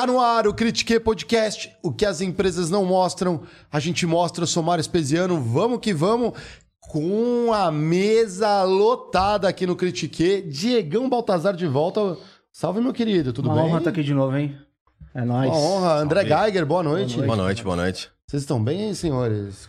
Tá no ar o Critique Podcast. O que as empresas não mostram, a gente mostra. Eu sou Mário Espesiano. Vamos que vamos. Com a mesa lotada aqui no Critique. Diegão Baltazar de volta. Salve, meu querido. Tudo Uma bem? honra estar aqui de novo, hein? É nóis. Uma honra. André Salve. Geiger, boa noite. Boa noite, boa noite. Vocês estão bem, senhores?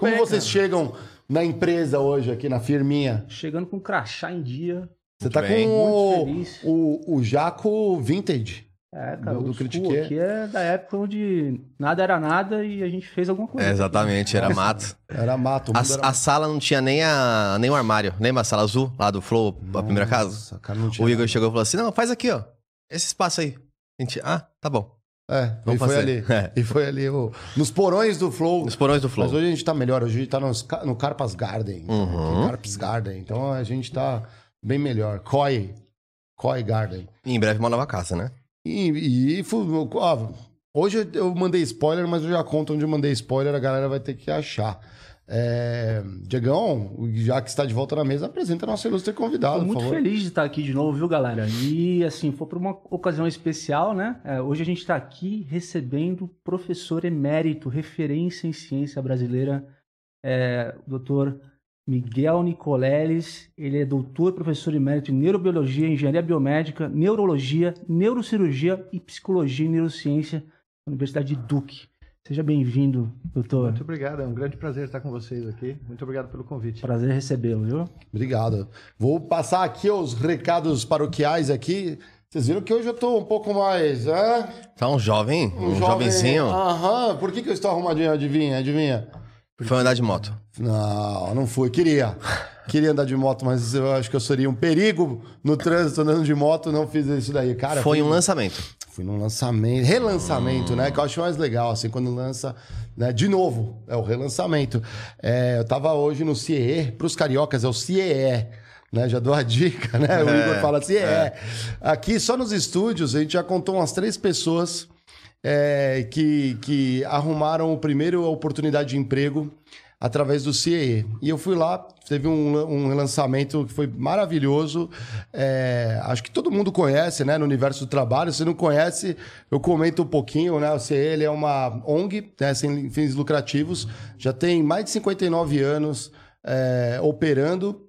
Como bem, vocês cara. chegam na empresa hoje, aqui na firminha? Chegando com crachá em dia. Você Muito tá bem. com Muito o, feliz. o, o Jaco Vintage. É, cara, Do- do Critique. aqui é da época onde nada era nada e a gente fez alguma coisa. É, exatamente, era mato. Era mato. o A, era a sala não tinha nem, a, nem o armário. Lembra a sala azul lá do Flow, a primeira casa? Nossa, cara, não tinha O Igor nada. chegou e falou assim: não, faz aqui, ó. Esse espaço aí. A gente, ah, tá bom. É, e Vamos foi fazer. ali. É. E foi ali o- nos porões do Flow. Nos porões do Flow. Mas hoje a gente tá melhor. Hoje a gente tá nos, no Carpas Garden. Uhum. Carpas Garden. Então a gente tá bem melhor. Koi. Koi Garden. E em breve uma nova casa, né? E, e ó, hoje eu mandei spoiler, mas eu já conto onde eu mandei spoiler, a galera vai ter que achar. É, Diegão, já que está de volta na mesa, apresenta nosso ilustre convidado, por muito favor. feliz de estar aqui de novo, viu, galera? E assim, foi por uma ocasião especial, né? É, hoje a gente está aqui recebendo o professor emérito, referência em ciência brasileira, é, o doutor Miguel Nicoleles. Ele é doutor, professor emérito em neurobiologia, engenharia biomédica, neurologia, neurocirurgia e psicologia e neurociência na Universidade de Duke. Seja bem-vindo, doutor. Muito obrigado, é um grande prazer estar com vocês aqui. Muito obrigado pelo convite. Prazer recebê-lo, viu? Obrigado. Vou passar aqui os recados paroquiais aqui. Vocês viram que hoje eu tô um pouco mais. É? Tá um jovem, um, jovem- jovenzinho. Aham. Por que, que eu estou arrumadinho? Adivinha, adivinha. Foi andar de moto. Não, não fui. Queria. Queria andar de moto, mas eu acho que eu seria um perigo no trânsito andando de moto. Não fiz isso daí. Cara, Foi um lançamento. Fui num lançamento, relançamento, né? Que eu acho mais legal, assim, quando lança, né? De novo, é o relançamento. É, eu tava hoje no CIE, pros cariocas é o CIE, né? Já dou a dica, né? O É, Igor fala CIE. é. Aqui, só nos estúdios, a gente já contou umas três pessoas é, que, que arrumaram o primeiro oportunidade de emprego através do CIE. E eu fui lá, teve um, um lançamento que foi maravilhoso. É, acho que todo mundo conhece, né, no universo do trabalho. Se não conhece, eu comento um pouquinho, né? O CIE ele é uma ONG, né, sem fins lucrativos, já tem mais de 59 anos é, operando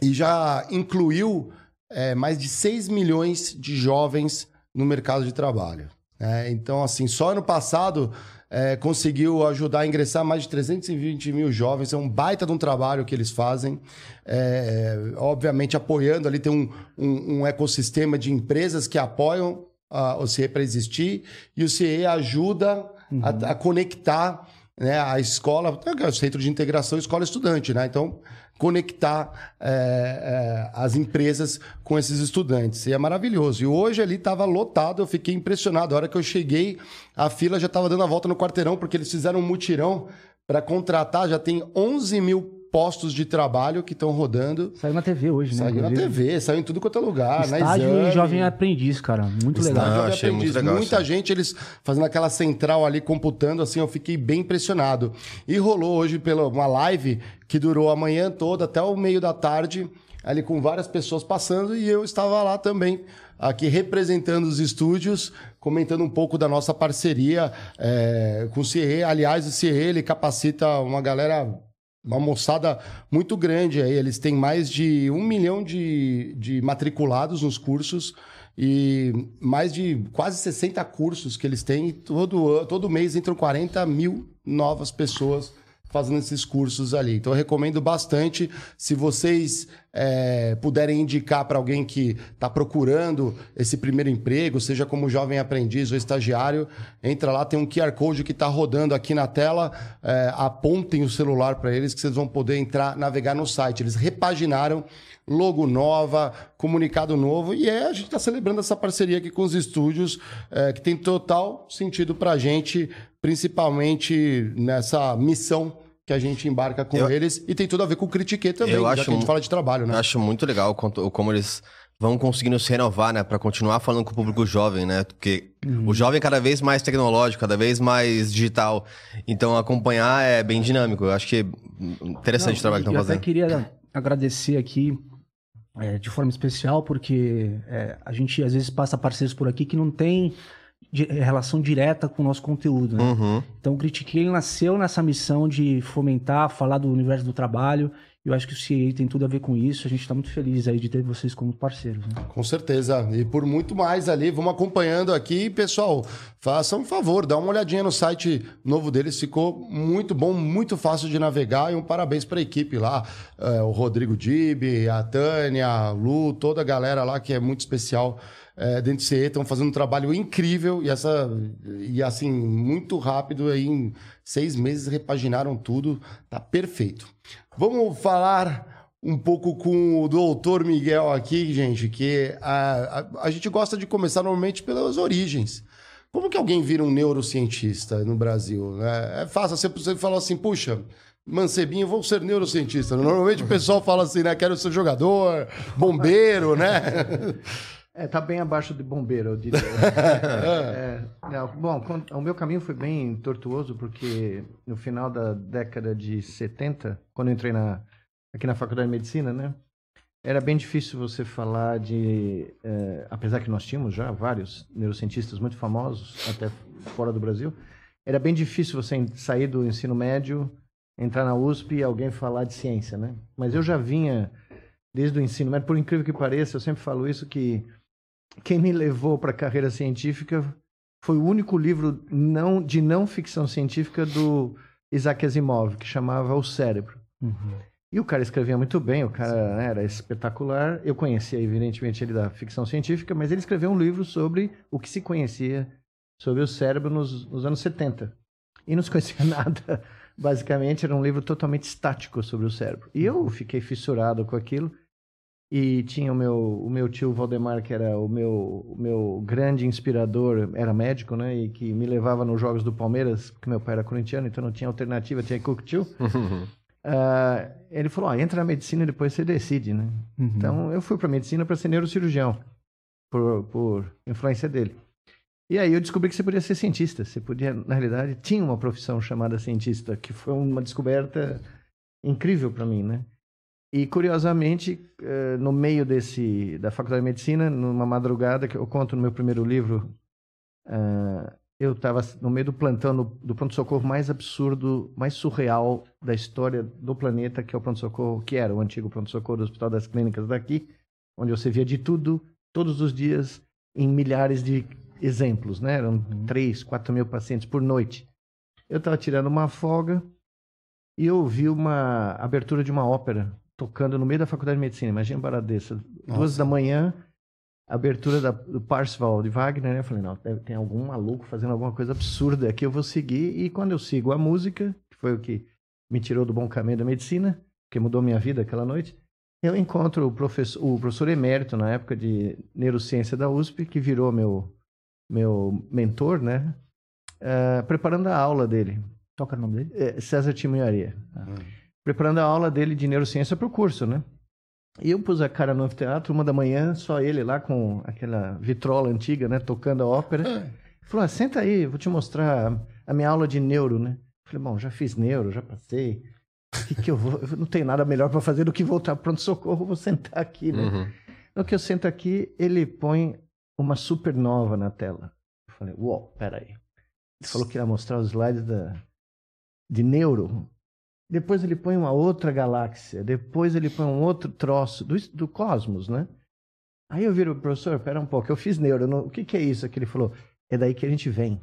e já incluiu é, mais de 6 milhões de jovens no mercado de trabalho. Né? então, assim, só ano passado é, conseguiu ajudar a ingressar mais de 320 mil jovens. É um baita de um trabalho que eles fazem. É, obviamente, apoiando ali, tem um, um, um ecossistema de empresas que apoiam ah, o CIE para existir e o CIE ajuda a, a conectar né, a escola, o centro de integração escola-estudante, né? Então, conectar é, é, as empresas com esses estudantes. E é maravilhoso. E hoje ali estava lotado, eu fiquei impressionado. A hora que eu cheguei, a fila já estava dando a volta no quarteirão, porque eles fizeram um mutirão para contratar, já tem 11 mil postos de trabalho que estão rodando. Saiu na TV hoje, né? Saiu na. TV, saiu em tudo quanto é lugar. Estágio exame. e jovem aprendiz, cara. Muito legal. Ah, de achei muito aprendiz. legal Muita gente, eles fazendo aquela central ali, computando, assim, eu fiquei bem impressionado. E rolou hoje pela uma live que durou a manhã toda, até o meio da tarde, ali com várias pessoas passando, e eu estava lá também, aqui representando os estúdios, comentando um pouco da nossa parceria é, com o CIE. Aliás, o CIE, ele capacita uma galera uma moçada muito grande aí. Eles têm mais de um milhão de, de matriculados nos cursos e mais de quase 60 cursos que eles têm. Todo, todo mês entram 40 mil novas pessoas fazendo esses cursos ali. Então eu recomendo bastante. Se vocês é, puderem indicar para alguém que está procurando esse primeiro emprego, seja como jovem aprendiz ou estagiário, entra lá, tem um QR Code que está rodando aqui na tela. é, apontem o celular para eles que vocês vão poder entrar, navegar no site. Eles repaginaram logo nova, comunicado novo, e é, a gente está celebrando essa parceria aqui com os estúdios, é, que tem total sentido para a gente, principalmente nessa missão que a gente embarca com Eu- eles, e tem tudo a ver com o Critique também, Eu já acho que a gente fala de trabalho, né? Eu acho muito legal quanto- como eles vão conseguindo se renovar, né? Pra continuar falando com o público jovem, né? Porque o jovem é cada vez mais tecnológico, cada vez mais digital. Então acompanhar é bem dinâmico. Eu acho que é interessante Não, o trabalho que e estão Eu até fazendo. queria agradecer aqui é, de forma especial, porque é, a gente às vezes passa parceiros por aqui que não tem de, relação direta com o nosso conteúdo. Né? Uhum. Então, o Critique ele nasceu nessa missão de fomentar, falar do universo do trabalho. Eu acho que o CIE tem tudo a ver com isso. A gente está muito feliz aí de ter vocês como parceiros. Né? Com certeza. E por muito mais ali, vamos acompanhando aqui. Pessoal, façam um favor, dá uma olhadinha no site novo deles. Ficou muito bom, muito fácil de navegar. E um parabéns para a equipe lá. É, o Rodrigo Dib, a Tânia, a Lu, toda a galera lá que é muito especial é, dentro do CE. Estão fazendo um trabalho incrível e, essa, e assim, muito rápido. Aí, em seis meses repaginaram tudo. Tá perfeito. Vamos falar um pouco com o doutor Miguel aqui, gente, que a, a, a, gente gosta de começar normalmente pelas origens. Como que alguém vira um neurocientista no Brasil? É, é fácil, você, você fala assim, puxa, Mancebinho, vou ser neurocientista. Normalmente o pessoal fala assim, né? Quero ser jogador, bombeiro, né? É, tá bem abaixo de bombeiro, eu diria. é, é, bom, o meu caminho foi bem tortuoso, porque no final da década de 70, quando eu entrei na, aqui na Faculdade de Medicina, né? Era bem difícil você falar de... É, apesar que nós tínhamos já vários neurocientistas muito famosos, até fora do Brasil, era bem difícil você sair do ensino médio, entrar na USP e alguém falar de ciência, né? Mas eu já vinha desde o ensino médio, por incrível que pareça, eu sempre falo isso, que quem me levou para a carreira científica foi o único livro não, de não ficção científica do Isaac Asimov, que chamava O Cérebro. Uhum. E o cara escrevia muito bem, o cara né, era espetacular. Eu conhecia, evidentemente, ele da ficção científica, mas ele escreveu um livro sobre o que se conhecia sobre o cérebro nos, nos anos 70. E não se conhecia nada. Basicamente, era um livro totalmente estático sobre o cérebro. E eu fiquei fissurado com aquilo. E tinha o meu, o meu tio Valdemar, que era o meu, o meu grande inspirador, era médico, né? E que me levava nos jogos do Palmeiras, porque meu pai era corintiano, então não tinha alternativa, tinha que tio. uh, ele falou: ah, entra na medicina e depois você decide, né? Uhum. Então eu fui para medicina para ser neurocirurgião, por, por influência dele. E aí eu descobri que você podia ser cientista. Você podia, na realidade, tinha uma profissão chamada cientista, que foi uma descoberta incrível para mim, né? E curiosamente, eh, no meio desse da faculdade de medicina, numa madrugada que eu conto no meu primeiro livro, eh, eu estava no meio do plantão do pronto socorro mais absurdo, mais surreal da história do planeta, que é o pronto socorro, que era o antigo pronto socorro do Hospital das Clínicas daqui, onde você via de tudo, todos os dias, em milhares de exemplos, né? Eram uhum. 3, 4 mil pacientes por noite. Eu estava tirando uma folga e eu ouvi uma abertura de uma ópera tocando no meio da faculdade de medicina. Imagina uma dessa. Duas da manhã, abertura da, do Parsifal de Wagner, né? Eu falei, não, tem algum maluco fazendo alguma coisa absurda aqui, eu vou seguir. E quando eu sigo a música, que foi o que me tirou do bom caminho da medicina, que mudou minha vida aquela noite, eu encontro o professor, o professor emérito na época de neurociência da USP, que virou meu, meu mentor, né? Uh, preparando a aula dele. Toca o nome dele? É, César Timoiaria. Ah. Hum preparando a aula dele de neurociência para o curso, né? E eu pus a cara no anfiteatro, uma da manhã, só ele lá com aquela vitrola antiga, né? Tocando a ópera. É. Falou, ah, senta aí, vou te mostrar a minha aula de neuro, né? Falei, bom, já fiz neuro, já passei. O que, que eu vou? Eu não tenho nada melhor para fazer do que voltar para pronto-socorro, vou sentar aqui, né? Uhum. No que eu sento aqui, ele põe uma supernova na tela. Eu falei, uau, peraí. Ele falou que ia mostrar os slides da, de neuro. Depois ele põe uma outra galáxia. Depois ele põe um outro troço do, do cosmos, né? Aí eu viro, professor, pera um pouco, eu fiz neuro. Não, o que, que é isso? Que ele falou, é daí que a gente vem.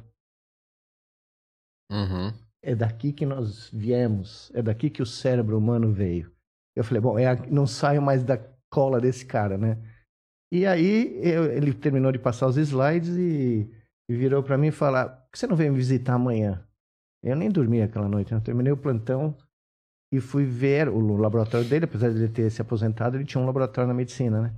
Uhum. É daqui que nós viemos. É daqui que o cérebro humano veio. Eu falei, bom, é, não saio mais da cola desse cara, né? E aí eu, ele terminou de passar os slides e, e virou para mim e falou: por que você não vem me visitar amanhã? Eu nem dormi aquela noite, né? eu terminei o plantão e fui ver o laboratório dele, apesar de ele ter se aposentado, ele tinha um laboratório na medicina, né?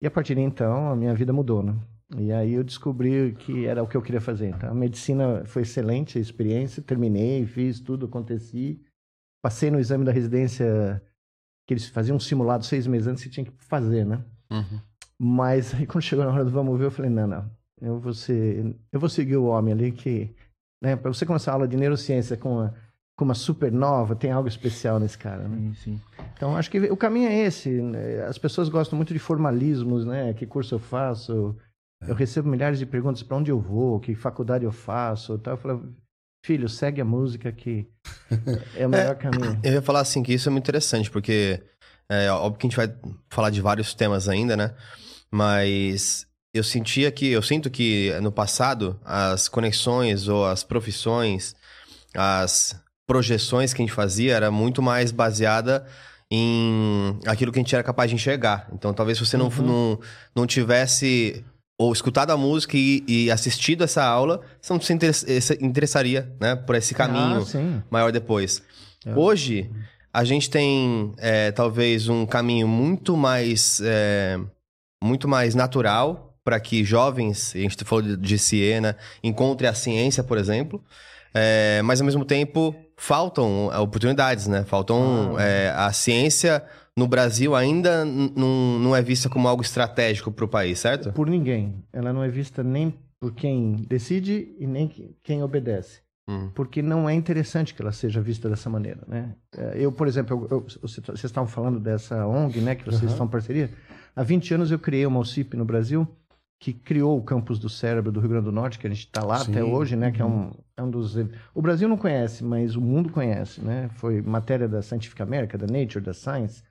E a partir de então, a minha vida mudou, né? E aí eu descobri que era o que eu queria fazer. Então, a medicina foi excelente, a experiência, terminei, fiz tudo, aconteci. Passei no exame da residência, que eles faziam um simulado seis meses antes, você tinha que fazer, né? Uhum. Mas aí quando chegou na hora do vamos ver, eu falei, não, não, eu vou, ser, eu vou seguir o homem ali que... Né, para você começar a aula de neurociência com a com uma supernova, tem algo especial nesse cara, né? Sim, sim. Então, acho que o caminho é esse. Né? As pessoas gostam muito de formalismos, né? Que curso eu faço? Eu recebo milhares de perguntas para onde eu vou, que faculdade eu faço, tal. Eu falo, filho, segue a música que é o melhor caminho. Eu ia falar assim que isso é muito interessante, porque é óbvio que a gente vai falar de vários temas ainda, né? Mas eu sentia que, eu sinto que no passado as conexões ou as profissões, as projeções que a gente fazia era muito mais baseada em aquilo que a gente era capaz de enxergar. Então, talvez se você não, Uhum. não, não tivesse ou escutado a música e, e assistido essa aula, você não se se interessaria, né, por esse caminho Ah, maior depois. É. Hoje, a gente tem é, talvez um caminho muito mais, é, muito mais natural para que jovens, a gente falou de, de Siena, encontrem a ciência, por exemplo, mas ao mesmo tempo faltam é, oportunidades, né? Faltam é, a ciência no Brasil ainda não é vista como algo estratégico para o país, certo? Por ninguém. Ela não é vista nem por quem decide e nem que- quem obedece. Hum. Porque não é interessante que ela seja vista dessa maneira, né? É, Eu, por exemplo, eu- eu- você- vocês estavam falando dessa ONG, né? Que vocês Aham. estão em parceria. Há 20 anos eu criei uma OCIP no Brasil que criou o campus do cérebro do Rio Grande do Norte, que a gente está lá Sim. até hoje, né? Que é um, é um dos... O Brasil não conhece, mas o mundo conhece, né? Foi matéria da Scientific America, da Nature, da Science.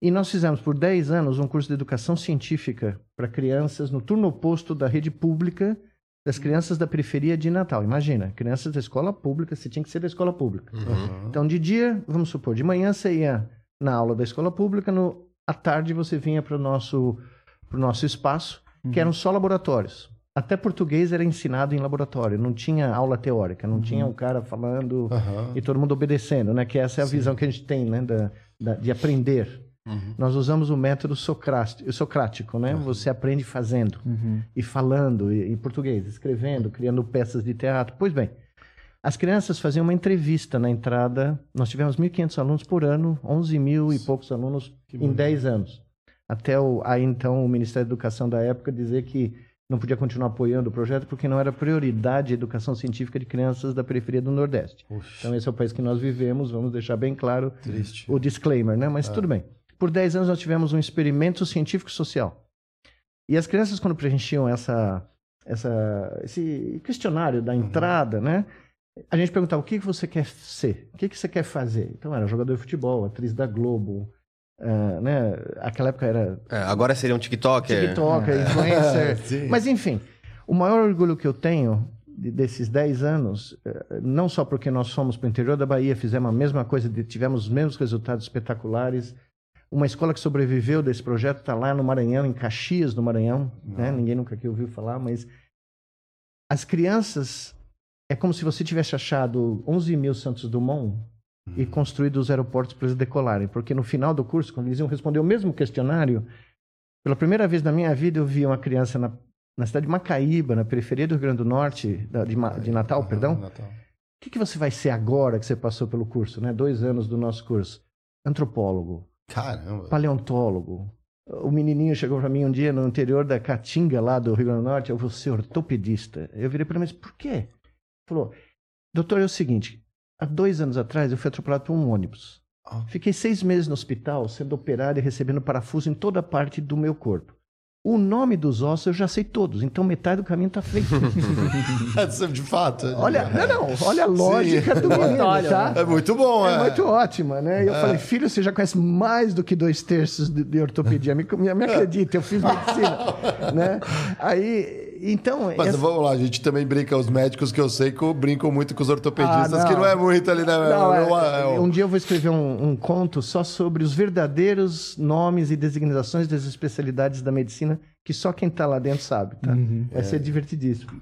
E nós fizemos por 10 anos um curso de educação científica para crianças no turno oposto da rede pública das crianças da periferia de Natal. Imagina, crianças da escola pública, você tinha que ser da escola pública. Uhum. Então, de dia, vamos supor, de manhã você ia na aula da escola pública, no, à tarde você vinha para o nosso, pro nosso espaço, que eram só laboratórios. Até português era ensinado em laboratório, não tinha aula teórica, não tinha um cara falando Aham. e todo mundo obedecendo, né? Que essa é a visão que a gente tem, né? Da, da- de aprender. Nós usamos o método socrático, socrático né? Você aprende fazendo Uhum. e falando e- em português, escrevendo, criando peças de teatro. Pois bem, as crianças faziam uma entrevista na entrada. Nós tivemos 1.500 alunos por ano, 11 mil e poucos alunos Que em bonito. 10 anos. Até o, aí então o Ministério da Educação da época dizer que não podia continuar apoiando o projeto porque não era prioridade a educação científica de crianças da periferia do Nordeste. Puxa, Então esse é o país que nós vivemos, vamos deixar bem claro triste. o disclaimer, né? Mas tudo bem. Por 10 anos nós tivemos um experimento científico social. E as crianças, quando preenchiam essa, essa, esse questionário da entrada, né? A gente perguntava o que você quer ser, o que que você quer fazer. Então era jogador de futebol, atriz da Globo, ah, né? Aquela época era É, agora seria um TikToker. TikToker, influencer. Sim. Mas enfim, o maior orgulho que eu tenho de- desses 10 anos, eh, não só porque nós fomos para o interior da Bahia, fizemos a mesma coisa, tivemos os mesmos resultados espetaculares. Uma escola que sobreviveu desse projeto está lá no Maranhão, em Caxias, no Maranhão. Né? Ninguém nunca aqui ouviu falar, mas as crianças é como se você tivesse achado 11 mil Santos Dumont e construído os aeroportos para eles decolarem. Porque no final do curso, quando eles iam responder o mesmo questionário, pela primeira vez na minha vida eu vi uma criança na, na cidade de Macaíba, na periferia do Rio Grande do Norte, da- de, de Natal, Aham, perdão. Natal. O que, que você vai ser agora que você passou pelo curso, né? Dois anos do nosso curso. Antropólogo, Caramba. paleontólogo. O menininho chegou para mim um dia no interior da Caatinga, lá do Rio Grande do Norte, eu vou ser ortopedista. Eu virei para ele disse, por quê? Ele falou, doutor, é o seguinte, há dois anos atrás eu fui atropelado por um ônibus. Ah. Fiquei seis meses no hospital, sendo operado e recebendo parafuso em toda parte do meu corpo. O nome dos ossos eu já sei todos, então metade do caminho está feito. de fato. olha, não, não, olha a lógica do menino, tá? É muito bom, É é. muito ótima, né? E eu falei, filho, você já conhece mais do que dois terços de, de ortopedia. Me, me, me acredita, eu fiz medicina, né? Aí, então... Mas essa- vamos lá, a gente também brinca, os médicos que eu sei que brincam muito com os ortopedistas, Ah, que não é muito ali, né? Não, é, Eu- eu- um dia eu vou escrever um, um conto só sobre os verdadeiros nomes e designações das especialidades da medicina que só quem tá lá dentro sabe, tá? Uhum. Vai ser divertidíssimo.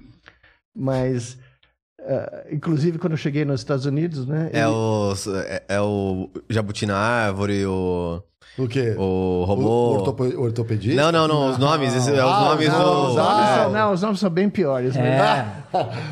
Mas, ah, inclusive, quando eu cheguei nos Estados Unidos, né? É ele- o, é, é o jabuti na árvore, o, O quê? o O robô. ortope- ortopedista? Não, não, não. Os nomes. Esses, é os Ah, nomes não, do. os Os nomes é. são, não, os nomes são bem piores. É.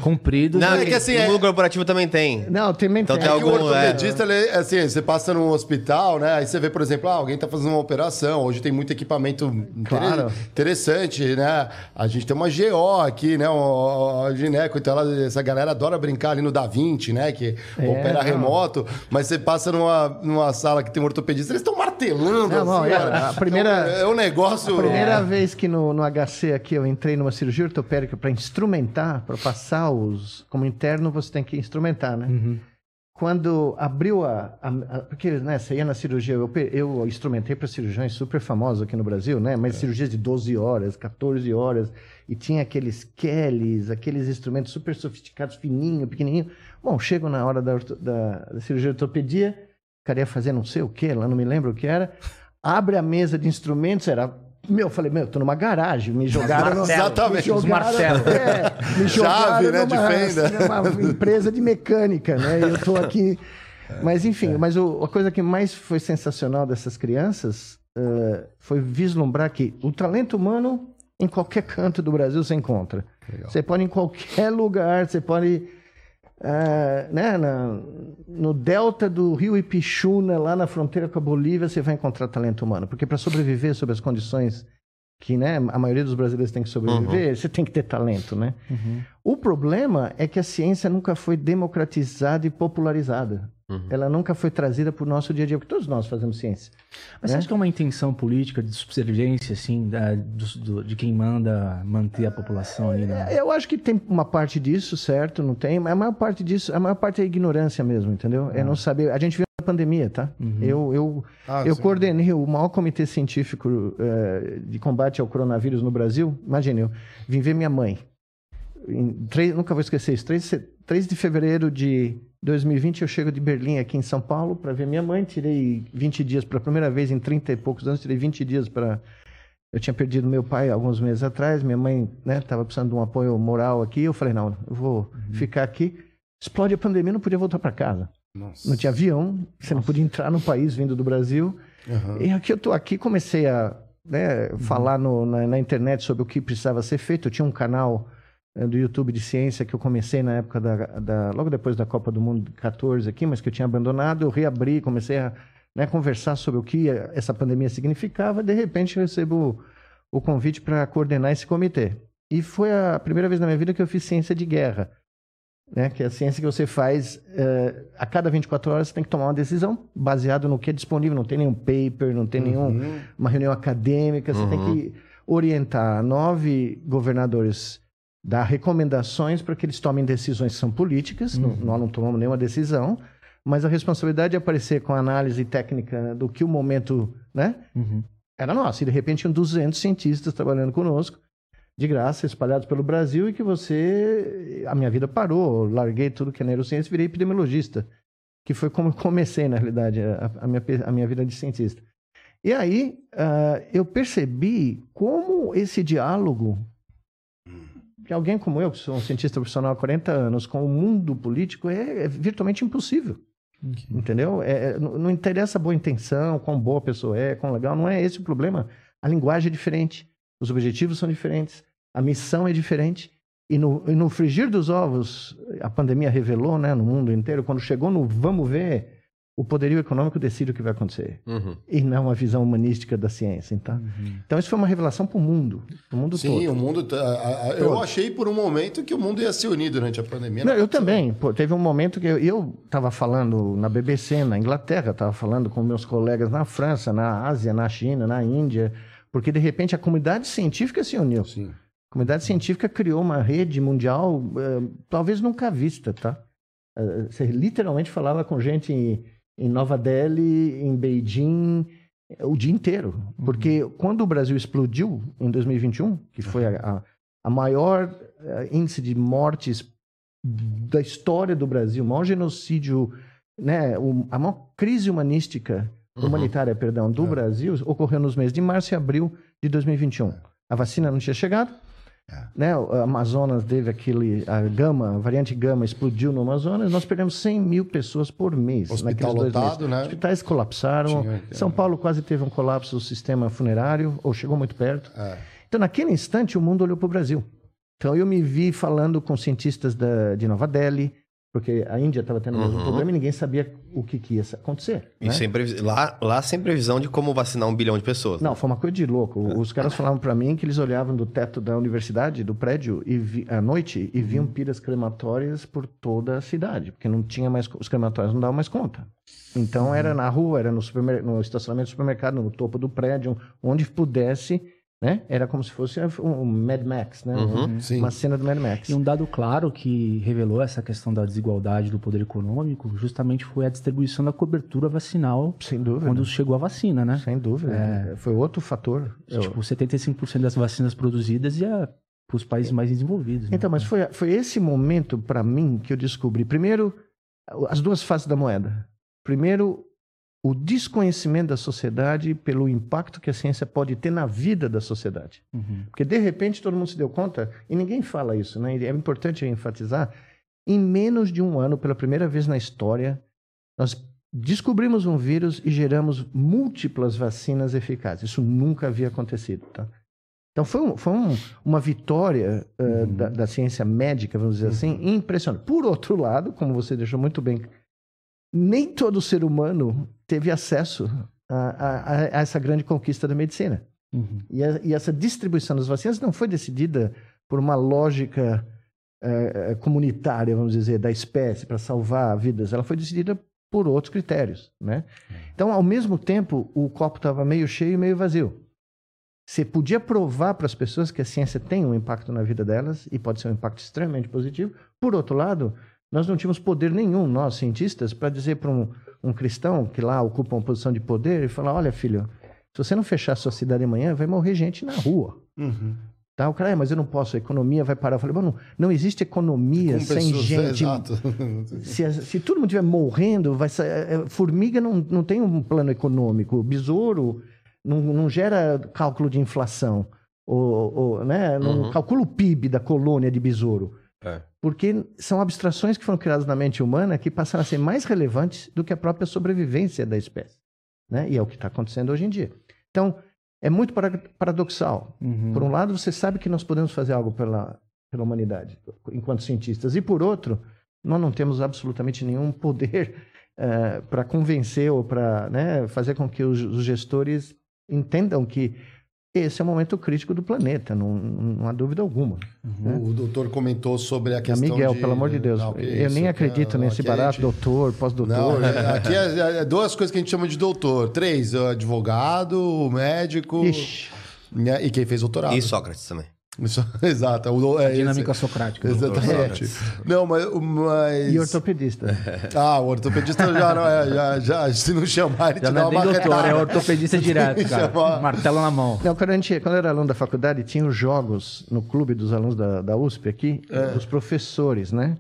Comprido. Não, É é que assim, é- mundo corporativo também tem. Não, também Então tem. tem É que o algum, é. ortopedista, ele, assim, você passa num hospital, né? Aí você vê, por exemplo, ah, alguém tá fazendo uma operação. Hoje tem muito equipamento Claro. interessante, né? A gente tem uma GO aqui, né? O, o gineco, então ela- essa galera adora brincar ali no Da Vinci, né? Que É, opera não. remoto. Mas você passa numa, numa sala que tem um ortopedista, eles estão martelando martelando. Não, assim, é, cara. a primeira- É um, é um negócio. A primeira vez que no, no HC aqui eu entrei numa cirurgia ortopédica para instrumentar, para passar os. Como interno, você tem que instrumentar, né? Uhum. Quando abriu a. a- a- porque, né, você ia na cirurgia, eu, eu instrumentei para cirurgiões super famosos aqui no Brasil, né? Mas cirurgias de 12 horas, 14 horas, e tinha aqueles Kellys, aqueles instrumentos super sofisticados, fininho, pequenininho. Bom, chego na hora da, da- da cirurgia de ortopedia, cara ia fazer não sei o que, lá não me lembro o que era. Abre a mesa de instrumentos, era. Meu, eu falei, meu, eu tô numa garagem, me jogaram. Exatamente, me os jogaram, martelos. é, me jogaram Chave, né, de numa, fenda. numa empresa de mecânica, né? E eu tô aqui. Mas enfim, mas o- a coisa que mais foi sensacional dessas crianças eh, foi vislumbrar que o talento humano em qualquer canto do Brasil você encontra. Você pode ir em qualquer lugar, você pode ah, né, na- no delta do rio Ipixuna, lá na fronteira com a Bolívia, você vai encontrar talento humano. Porque para sobreviver sob as condições que né, a maioria dos brasileiros tem que sobreviver, você tem que ter talento, né? O problema é que a ciência nunca foi democratizada e popularizada. Ela nunca foi trazida para o nosso dia a dia, porque todos nós fazemos ciência. Mas você né? acha que é uma intenção política de subserviência, assim, da- do- do- de quem manda manter a população ali? né? Eu acho que tem uma parte disso, certo? Não tem, mas a maior parte disso, a maior parte é ignorância mesmo, entendeu? É não saber. A gente viu na pandemia, tá? Eu, eu, Ah, eu sim. coordenei o maior comitê científico eh, de combate ao coronavírus no Brasil. Imagine, eu vim ver minha mãe. Em três, nunca vou esquecer isso. 3, 3 de fevereiro de 2020, eu chego de Berlim, aqui em São Paulo, para ver minha mãe. Tirei 20 dias, pela primeira vez em 30 e poucos anos, tirei 20 dias para. Eu tinha perdido meu pai alguns meses atrás, minha mãe estava precisando de um apoio moral aqui. Eu falei: não, eu vou ficar aqui. Explode a pandemia, não podia voltar para casa. Nossa. Não tinha avião, você não podia entrar no país vindo do Brasil. Aham. E aqui eu tô aqui, comecei a né, falar no- na, na internet sobre o que precisava ser feito. Eu tinha um canal do YouTube de ciência que eu comecei na época da, da- logo depois da Copa do Mundo 14 aqui, mas que eu tinha abandonado. Eu reabri, comecei a né, conversar sobre o que essa pandemia significava. De repente eu recebo o, convite para coordenar esse comitê. E foi a primeira vez na minha vida que eu fiz ciência de guerra. Né, que é a ciência que você faz eh, a cada 24 horas, você tem que tomar uma decisão baseado no que é disponível. Não tem nenhum paper, não tem Uhum. uma reunião acadêmica, você tem que orientar nove governadores, dar recomendações para que eles tomem decisões que são políticas, não- nós não tomamos nenhuma decisão, mas a responsabilidade de aparecer com a análise técnica do que o momento, né, Uhum. era nossa. E de repente tinham 200 cientistas trabalhando conosco, de graça, espalhados pelo Brasil, e que você. A minha vida parou, larguei tudo que é neurociência e virei epidemiologista, que foi como eu comecei, na realidade, a, a minha, a minha vida de cientista. E aí ah, eu percebi como esse diálogo de alguém como eu, que sou um cientista profissional há 40 anos, com o mundo político, é, é virtualmente impossível. Entendeu? É, é, não não interessa a boa intenção, quão boa a pessoa é, quão legal, não é esse o problema. A linguagem é diferente, os objetivos são diferentes, a missão é diferente. E no, e no frigir dos ovos, a pandemia revelou né, no mundo inteiro, quando chegou no vamos ver, o poderio econômico decide o que vai acontecer. Uhum. E não a visão humanística da ciência. Então, então isso foi uma revelação para o mundo, para o mundo Sim, todo. o mundo. tá- a- a- eu Todo. achei por um momento que o mundo ia se unir durante a pandemia. Não, eu aconteceu. também. Pô, teve um momento que eu estava falando na BBC, na Inglaterra, estava falando com meus colegas na França, na Ásia, na China, na Índia, porque de repente a comunidade científica se uniu. Sim. A comunidade científica criou uma rede mundial, eh, talvez nunca vista, tá? Eh, Você literalmente falava com gente em, Nova Delhi, em Beijing, eh, o dia inteiro. Porque quando o Brasil explodiu em 2021, que foi a, a, a maior eh, índice de mortes da história do Brasil, o maior genocídio, né, o- a maior crise humanística, Uhum. humanitária, perdão, do É. Brasil, ocorreu nos meses de março e abril de 2021. A vacina não tinha chegado, É. né? O Amazonas teve aquele, a gama, a variante gama explodiu no Amazonas, nós perdemos 100 mil pessoas por mês. Hospital lotado, né? Hospitais colapsaram, Tinha- São Paulo quase teve um colapso do sistema funerário, ou chegou muito perto. É. Então, naquele instante, o mundo olhou para o Brasil. Então, eu me vi falando com cientistas da- de Nova Delhi, Porque a Índia estava tendo o mesmo Uhum. problema e ninguém sabia o que, que ia acontecer. E né? sem previ- lá, lá sem previsão de como vacinar um bilhão de pessoas. né? Não, foi uma coisa de louco. Os caras falavam para mim que eles olhavam do teto da universidade, do prédio, e vi, à noite e viam piras crematórias por toda a cidade, porque não tinha mais os crematórios não davam mais conta. Então era na rua, era no, supermer- no estacionamento do supermercado, no topo do prédio, onde pudesse, né? Era como se fosse um Mad Max, né? Uhum. Sim. Uma cena do Mad Max. E um dado claro que revelou essa questão da desigualdade do poder econômico justamente foi a distribuição da cobertura vacinal Sem dúvida. quando chegou a vacina, né? Sem dúvida. Foi outro fator. Eu- Tipo, 75% das vacinas produzidas ia para os países mais desenvolvidos. né? Então, mas foi, foi esse momento, para mim, que eu descobri. Primeiro, as duas faces da moeda. Primeiro, o desconhecimento da sociedade pelo impacto que a ciência pode ter na vida da sociedade. Uhum. Porque, de repente, todo mundo se deu conta, e ninguém fala isso, né? É importante enfatizar. Em menos de um ano, pela primeira vez na história, nós descobrimos um vírus e geramos múltiplas vacinas eficazes. Isso nunca havia acontecido, tá? Então foi, um- foi um- uma vitória eh, da, da ciência médica, vamos dizer assim, impressionante. Por outro lado, como você deixou muito bem, nem todo ser humano teve acesso a, a- a- essa grande conquista da medicina. Uhum. E, a- e essa distribuição das vacinas não foi decidida por uma lógica eh, eh, comunitária, vamos dizer, da espécie para salvar vidas. Ela foi decidida por outros critérios, né? Então, ao mesmo tempo, o copo estava meio cheio e meio vazio. Você podia provar para as pessoas que a ciência tem um impacto na vida delas e pode ser um impacto extremamente positivo. Por outro lado, nós não tínhamos poder nenhum, nós cientistas, para dizer para um, um cristão que lá ocupa uma posição de poder e falar: olha, filho, se você não fechar a sua cidade amanhã, vai morrer gente na rua. Uhum. Tá? O cara, é, mas eu não posso, a economia vai parar. Eu falei, mano, não existe economia Com sem pessoas- gente. Exato. Se, se todo mundo estiver morrendo, vai é, formiga não, não tem um plano econômico. Besouro não, não gera cálculo de inflação. Ou, ou, né? Não Uhum. calcula o PIB da colônia de besouro. É. Porque são abstrações que foram criadas na mente humana que passaram a ser mais relevantes do que a própria sobrevivência da espécie. Né? E é o que está acontecendo hoje em dia. Então, é muito para- paradoxal. Uhum. Por um lado, você sabe que nós podemos fazer algo pela, pela humanidade, enquanto cientistas. E por outro, nós não temos absolutamente nenhum poder para convencer ou para né, fazer com que os, os gestores entendam que esse é o momento crítico do planeta, não, não há dúvida alguma. Uhum. O doutor comentou sobre a É, questão Miguel, de... pelo amor de Deus, Não, eu isso, nem acredito não, nesse barato, gente- doutor, pós-doutor. é- aqui é, é duas coisas que a gente chama de doutor. Três, o advogado, o médico Ixi, né, e quem fez doutorado. E Sócrates também. Isso, exato. O, é, A dinâmica esse- socrática. Exatamente. Não, mas... mas... e ortopedista. Ah, o ortopedista já não é... Já, já, se não chamar, ele Já te não dá é uma doutor, retada. é ortopedista direto, cara. Chama- Martelo na mão. Não, quando, a gente, quando eu era aluno da faculdade, tinha os jogos no clube dos alunos da, da USP aqui, dos professores, né?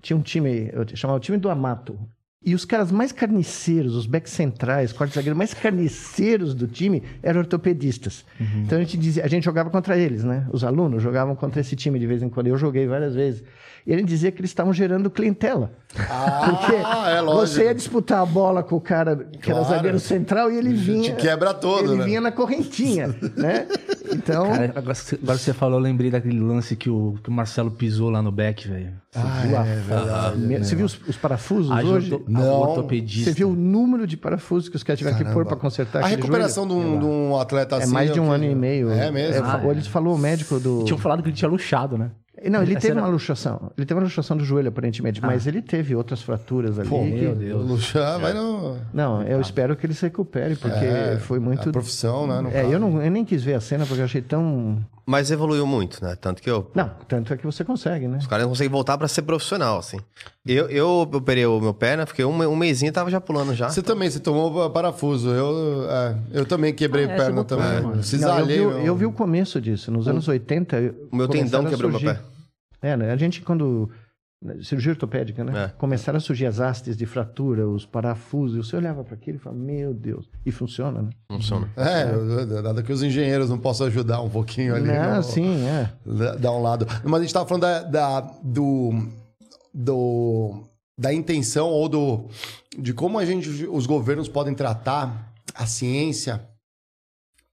Tinha um time, eu chamava o time do Amato. E os caras mais carniceiros, os back centrais, quartos zagueiros mais carniceiros do time eram ortopedistas. Então a gente dizia, a gente jogava contra eles, né? Os alunos jogavam contra esse time de vez em quando. Eu joguei várias vezes. E ele dizia que eles estavam gerando clientela. Porque Ah, é lógico. você ia disputar a bola com o cara que era Claro. zagueiro central e ele vinha. quebra todo, Ele né? vinha na correntinha, né? Então. Cara, agora você- agora você falou, eu lembrei daquele lance que o, que o Marcelo pisou lá no back, velho. Você Ah, viu é verdade. né? você viu os, os parafusos Haja hoje? Não. ortopedista. Você viu o número de parafusos que os caras tiveram que pôr para consertar A recuperação de um, de um atleta? É assim... mais de um que- ano e meio. É mesmo? Ah, Ou ele falou o médico do. Tinham falado que ele tinha luxado, né? Não, ele Essa teve era- uma luxação. Ele teve uma luxação do joelho, aparentemente, mas ele teve outras fraturas ali. Pô, que- meu Deus. O Luxan vai no... Não, eu espero que ele se recupere, porque É, foi muito. A profissão, né? no É, caso. eu, não, eu nem quis ver a cena porque eu achei tão. Mas evoluiu muito, né? Tanto que eu, Não, tanto é que você consegue, né? os caras não conseguem voltar pra ser profissional, assim. Eu, eu operei o meu pé, né? Fiquei um, um mêsinho e tava já pulando já. Você também, você tomou parafuso. Eu, é, eu também quebrei Ah, é, perna botou, também. mano? Não, eu, Cisalhei. vi, eu vi o começo disso. Nos anos 80. O meu tendão quebrou meu pé. É, né? A gente, quando. Cirurgia ortopédica, né? É. Começaram a surgir as hastes de fratura, os parafusos. E você olhava para aquilo e falava, meu Deus. E funciona, né? Funciona. É, nada que os engenheiros não possam ajudar um pouquinho ali. Não, no- sim, é. da- Dar um lado. Mas a gente tava falando da, da- do, do, da intenção ou do, de como a gente, os governos podem tratar a ciência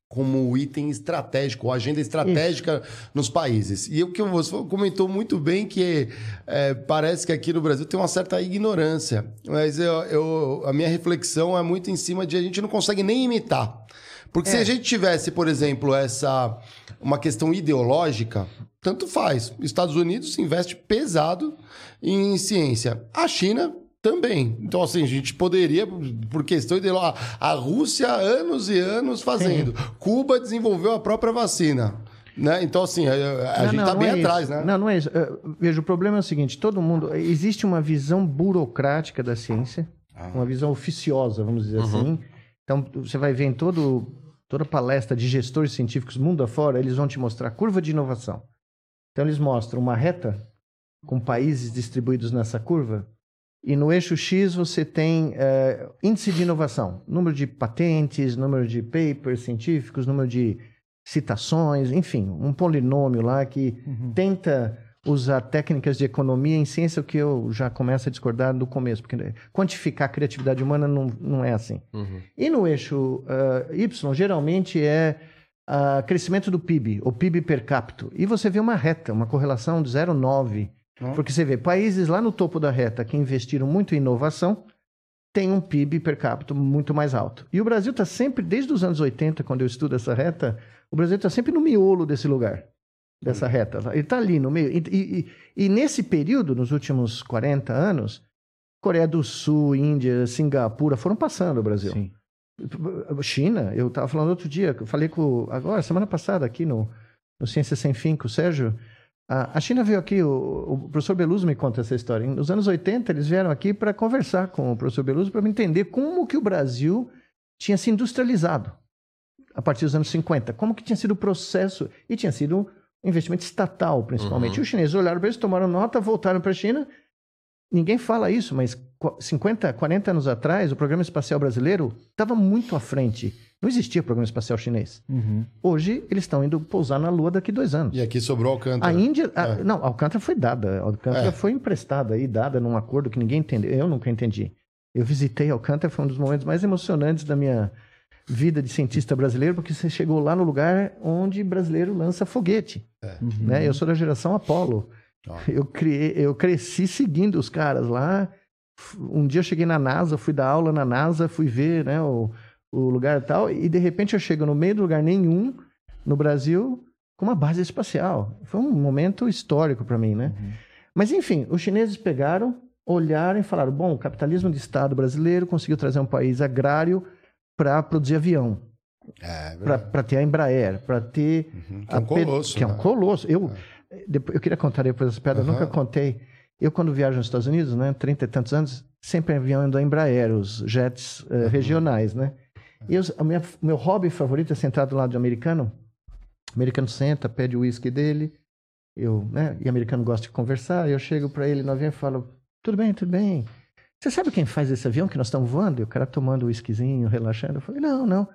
como item estratégico, agenda estratégica Isso. nos países. E o que você comentou muito bem que é, parece que aqui no Brasil tem uma certa ignorância, mas eu, eu, a minha reflexão é muito em cima de a gente não consegue nem imitar. Porque é. se a gente tivesse, por exemplo, essa uma questão ideológica, tanto faz. Estados Unidos investe pesado em ciência. A China também. Então, assim, a gente poderia, por questão de lá, a Rússia anos e anos fazendo. Sim. Cuba desenvolveu a própria vacina. Né? Então, assim, a, a não, gente está bem é atrás, isso. né? Não, não é isso. Veja, o problema é o seguinte: todo mundo. Existe uma visão burocrática da ciência, ah. uma visão oficiosa, vamos dizer uhum. assim. Então, você vai ver em todo, toda palestra de gestores científicos mundo afora, eles vão te mostrar a curva de inovação. Então, eles mostram uma reta com países distribuídos nessa curva e no eixo X você tem uh, índice de inovação, número de patentes, número de papers científicos, número de citações, enfim, um polinômio lá que uhum. tenta usar técnicas de economia em ciência, o que eu já começo a discordar do começo, porque quantificar a criatividade humana não, não é assim. Uhum. E no eixo uh, Y, geralmente é uh, crescimento do PIB, o PIB per capita. E você vê uma reta, uma correlação de 0,9 porque você vê, países lá no topo da reta que investiram muito em inovação têm um PIB per capita muito mais alto. E o Brasil está sempre, desde os anos 80, quando eu estudo essa reta, o Brasil está sempre no miolo desse lugar, dessa reta. Ele está ali no meio. E, e, e, nesse período, nos últimos 40 anos, Coreia do Sul, Índia, Singapura foram passando o Brasil. Sim. China, eu estava falando outro dia, eu falei com, agora, semana passada, aqui no, no Ciência Sem Fim, com o Sérgio, a China veio aqui, o, o, professor Beluso me conta essa história. Nos anos 80, eles vieram aqui para conversar com o professor Beluso para entender como que o Brasil tinha se industrializado a partir dos anos 50. Como que tinha sido o processo. E tinha sido um investimento estatal, principalmente. Uhum. Os chineses olharam para eles, tomaram nota, voltaram para a China. Ninguém fala isso, mas 50, 40 anos atrás, o programa espacial brasileiro estava muito à frente não existia programa espacial chinês. Uhum. Hoje, eles estão indo pousar na Lua daqui a dois anos. E aqui sobrou Alcântara. A Índia... A, é. Não, Alcântara foi dada. Alcântara é. foi emprestada e dada num acordo que ninguém entendeu. Eu nunca entendi. Eu visitei Alcântara, foi um dos momentos mais emocionantes da minha vida de cientista brasileiro, porque você chegou lá no lugar onde brasileiro lança foguete. É. Uhum. Né? Eu sou da geração Apolo. Eu, criei, eu cresci seguindo os caras lá. Um dia eu cheguei na NASA, fui dar aula na NASA, fui ver né, o, o lugar e tal, e de repente eu chego no meio do lugar nenhum no Brasil com uma base espacial. Foi um momento histórico para mim, né? Uhum. Mas enfim, os chineses pegaram, olharam e falaram: bom, o capitalismo de Estado brasileiro conseguiu trazer um país agrário para produzir avião. É, para ter a Embraer, para ter. Uhum, que é um colosso. Que é um né? colosso. Eu, é. eu queria contar depois essa pedra, uhum. nunca contei. Eu, quando viajo nos Estados Unidos, né, 30 e tantos anos, sempre avião da Embraer, os jets uh, regionais, né? E o minha, meu hobby favorito é sentar do lado de um americano. O americano senta, pede o uísque dele. Eu, né? E o americano gosta de conversar. Eu chego para ele no avião e falo: Tudo bem, tudo bem. Você sabe quem faz esse avião que nós estamos voando? E o cara tomando o uísquezinho, relaxando. Eu falei: Não, não.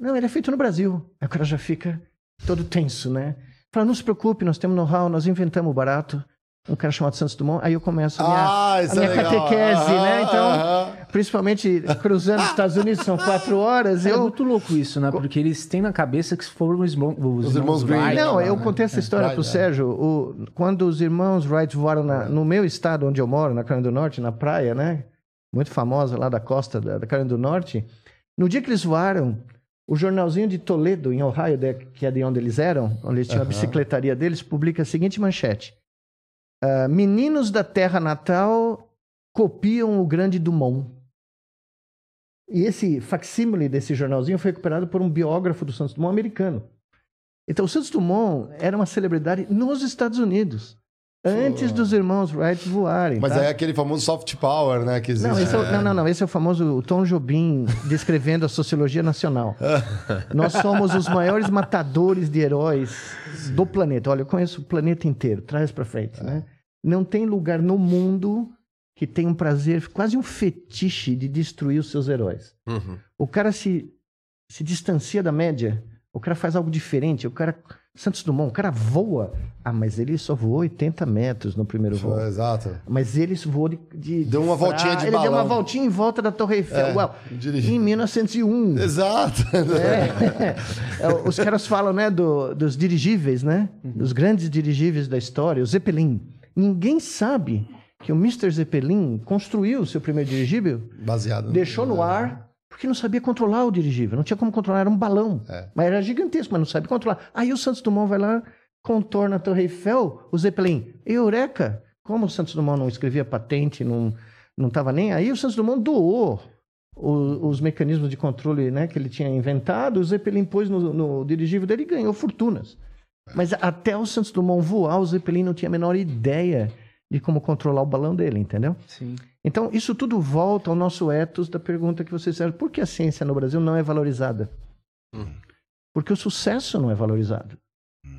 Não, ele é feito no Brasil. Aí o cara já fica todo tenso, né? Fala: Não se preocupe, nós temos know-how, nós inventamos barato um cara chamado Santos Dumont, aí eu começo a minha, ah, a minha é catequese, né? Então, principalmente cruzando os Estados Unidos, são quatro horas. É eu... muito louco isso, né? Porque eles têm na cabeça que foram os, irmãos, os, os irmãos Wright. Não, eu né? contei essa é. história para o Sérgio. O, quando os irmãos Wright voaram na, no meu estado, onde eu moro, na Carolina do Norte, na praia, né? Muito famosa lá da costa da, da Carolina do Norte. No dia que eles voaram, o jornalzinho de Toledo, em Ohio, que é de onde eles eram, onde eles tinham a bicicletaria deles, publica a seguinte manchete. Uh, meninos da terra natal copiam o grande Dumont. E esse facsímile desse jornalzinho foi recuperado por um biógrafo do Santos Dumont americano. Então, o Santos Dumont era uma celebridade nos Estados Unidos. Antes dos irmãos Wright voarem. Mas tá? é aquele famoso soft power, né? Que existe. Não, é o, não, não, não. Esse é o famoso Tom Jobim descrevendo a sociologia nacional. Nós somos os maiores matadores de heróis do planeta. Olha, eu conheço o planeta inteiro, traz para frente, né? Não tem lugar no mundo que tenha um prazer, quase um fetiche de destruir os seus heróis. Uhum. O cara se, se distancia da média, o cara faz algo diferente, o cara Santos Dumont, o cara voa. Ah, mas ele só voou 80 metros no primeiro voo. Exato. Mas ele voou de, de Deu uma fra- voltinha de Ele deu uma balão. voltinha em volta da Torre Eiffel. É, Uau, em 1901. Exato. É. É, Os caras falam, né, do- dos dirigíveis, né? Dos grandes dirigíveis da história, o Zeppelin. Ninguém sabe que o Mr. Zeppelin construiu o seu primeiro dirigível, Baseado. deixou no ar, porque não sabia controlar o dirigível. Não tinha como controlar, era um balão. É. Mas era gigantesco, mas não sabia controlar. Aí o Santos Dumont vai lá, contorna a Torre Eiffel, o Zeppelin. Eureka! Como o Santos Dumont não escrevia patente, não não estava nem aí, o Santos Dumont doou o- os mecanismos de controle né, que ele tinha inventado, o Zeppelin pôs no, no dirigível dele e ganhou fortunas. Mas até o Santos Dumont voar, o Zeppelin não tinha a menor ideia de como controlar o balão dele, entendeu? Sim. Então, isso tudo volta ao nosso ethos da pergunta que vocês fizeram: por que a ciência no Brasil não é valorizada? Porque o sucesso não é valorizado.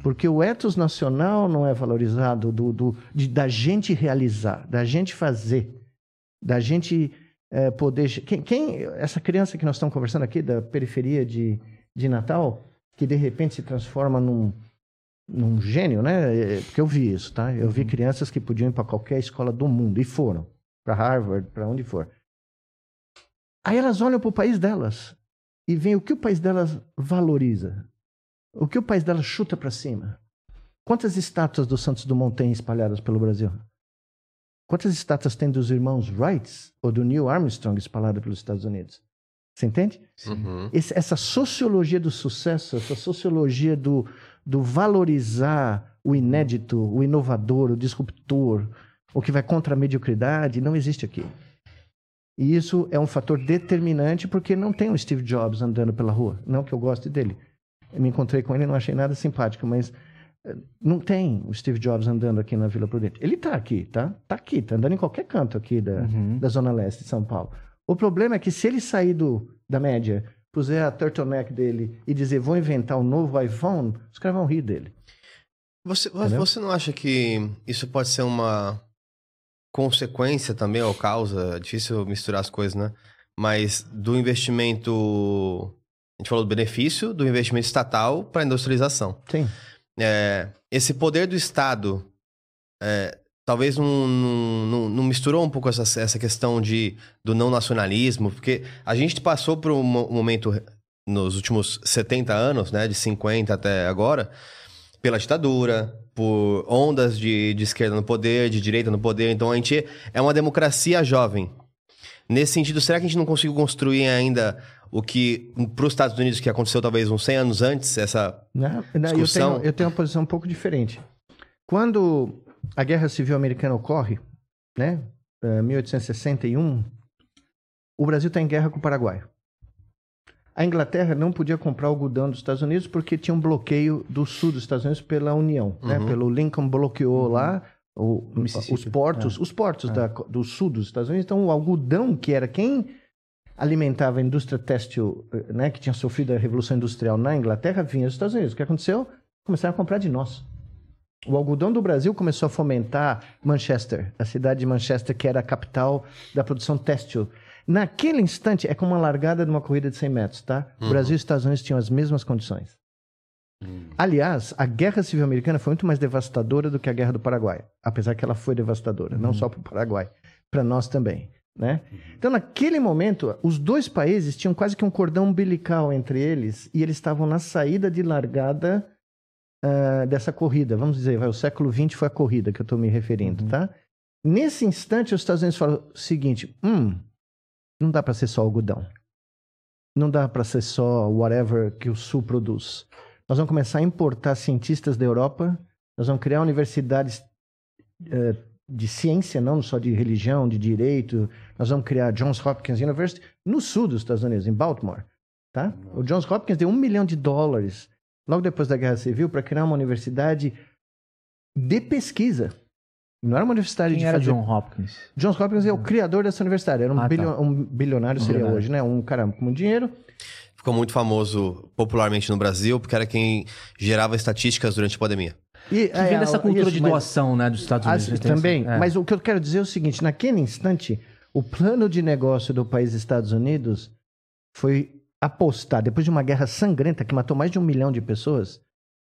Porque o ethos nacional não é valorizado do, do- de- da gente realizar, da gente fazer, da gente eh, poder. Quem, quem- essa criança que nós estamos conversando aqui, da periferia de, de Natal, que de repente se transforma num, num gênio, né? Eh, Porque eu vi isso, tá? Eu vi crianças que podiam ir para qualquer escola do mundo e foram para Harvard, para onde for. Aí elas olham para o país delas e veem o que o país delas valoriza, o que o país delas chuta para cima. Quantas estátuas do Santos Dumont tem espalhadas pelo Brasil? Quantas estátuas tem dos irmãos Wright ou do Neil Armstrong espalhadas pelos Estados Unidos? Você entende? Uhum. Esse- essa sociologia do sucesso, essa sociologia do, do valorizar o inédito, o inovador, o disruptor, o que vai contra a mediocridade, não existe aqui. E isso é um fator determinante porque não tem o Steve Jobs andando pela rua. Não que eu goste dele. Eu me encontrei com ele e não achei nada simpático, mas eh, não tem o Steve Jobs andando aqui na Vila Prudente. Ele está aqui, tá? Tá aqui, tá andando em qualquer canto aqui da, Uhum. da Zona Leste de São Paulo. O problema é que se ele sair do, da média, puser a turtleneck dele e dizer vou inventar um novo iPhone, os caras vão rir dele. Você, Entendeu? você não acha que isso pode ser uma consequência também, ou causa? É difícil misturar as coisas, né? Mas do investimento. A gente falou do benefício do investimento estatal para a industrialização. Sim. É, esse poder do Estado é, talvez não, não, não- não misturou um pouco essa, essa questão de, do não nacionalismo, porque a gente passou por um, mo- momento nos últimos 70 anos, né, de 50 até agora, pela ditadura, por ondas de, de esquerda no poder, de direita no poder, então a gente é uma democracia jovem. Nesse sentido, será que a gente não conseguiu construir ainda o que para os Estados Unidos que aconteceu talvez uns 100 anos antes, essa Né? Não, Eu, Discussão. tenho, eu tenho uma posição um pouco diferente. Quando a Guerra Civil Americana ocorre, né, eh, 1861, o Brasil está em guerra com o Paraguai. A Inglaterra não podia comprar algodão dos Estados Unidos porque tinha um bloqueio do sul dos Estados Unidos pela União, né? Uhum. Pelo Lincoln bloqueou lá o- os portos, os portos da- do sul dos Estados Unidos. Então, o algodão que era quem alimentava a indústria têxtil, eh, né, que tinha sofrido a revolução industrial na Inglaterra, vinha dos Estados Unidos. O que aconteceu? Começaram a comprar de nós. O algodão do Brasil começou a fomentar Manchester, a cidade de Manchester, que era a capital da produção têxtil. Naquele instante, é como uma largada de uma corrida de 100 metros, tá? O Brasil e os Estados Unidos tinham as mesmas condições. Aliás, a Guerra Civil Americana foi muito mais devastadora do que a Guerra do Paraguai. Apesar que ela foi devastadora, não só para o Paraguai, para nós também. Né? Então, naquele momento, os dois países tinham quase que um cordão umbilical entre eles e eles estavam na saída de largada ah, dessa corrida. Vamos dizer, vai, o século XX foi a corrida que eu estou me referindo, tá? Nesse instante, os Estados Unidos falam o seguinte: hum, não dá para ser só algodão. Não dá para ser só whatever que o Sul produz. Nós vamos começar a importar cientistas da Europa, nós vamos criar universidades eh, de ciência, não só de religião, de direito. Nós vamos criar a Johns Hopkins University no sul dos Estados Unidos, em Baltimore. Tá? O Johns Hopkins deu um milhão de dólares logo depois da Guerra Civil para criar uma universidade de pesquisa. Não era uma universidade Quem de era fazer... John Hopkins? Johns Hopkins é o criador dessa universidade. Era um, Ah, tá. bilio- um bilionário, seria Bilionário. hoje, né? Um cara com muito dinheiro. ficou muito famoso popularmente no Brasil, porque era quem gerava estatísticas durante a pandemia. E, Que vem dessa cultura de É, mas- doação, né, dos Estados Ah, Unidos. tem também. é. Mas o que eu quero dizer é o seguinte: naquele instante, o plano de negócio do país Estados Unidos foi apostar, depois de uma guerra sangrenta que matou mais de um milhão de pessoas,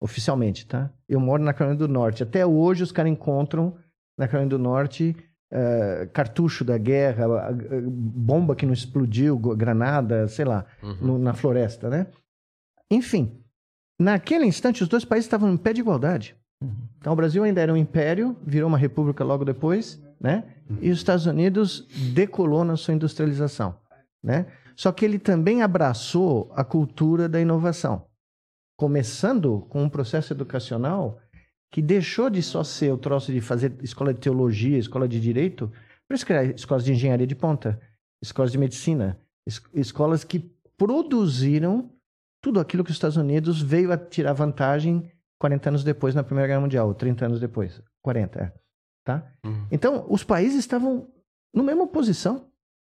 oficialmente, tá? Eu moro na Carolina do Norte. Até hoje os caras encontram na Carolina do Norte uh, cartucho da guerra, uh, bomba que não explodiu, granada, sei lá, uhum. no, na floresta, né? Enfim, naquele instante os dois países estavam em pé de igualdade. Uhum. Então o Brasil ainda era um império, virou uma república logo depois, né? Uhum. E os Estados Unidos decolou na sua industrialização, né? Só que ele também abraçou a cultura da inovação começando com um processo educacional que deixou de só ser o troço de fazer escola de teologia, escola de direito, para criar escolas de engenharia de ponta, escolas de medicina, es escolas que produziram tudo aquilo que os Estados Unidos veio a tirar vantagem 40 anos depois na Primeira Guerra Mundial, 30 anos depois, 40, é, tá? Uhum. Então, os países estavam na mesma posição.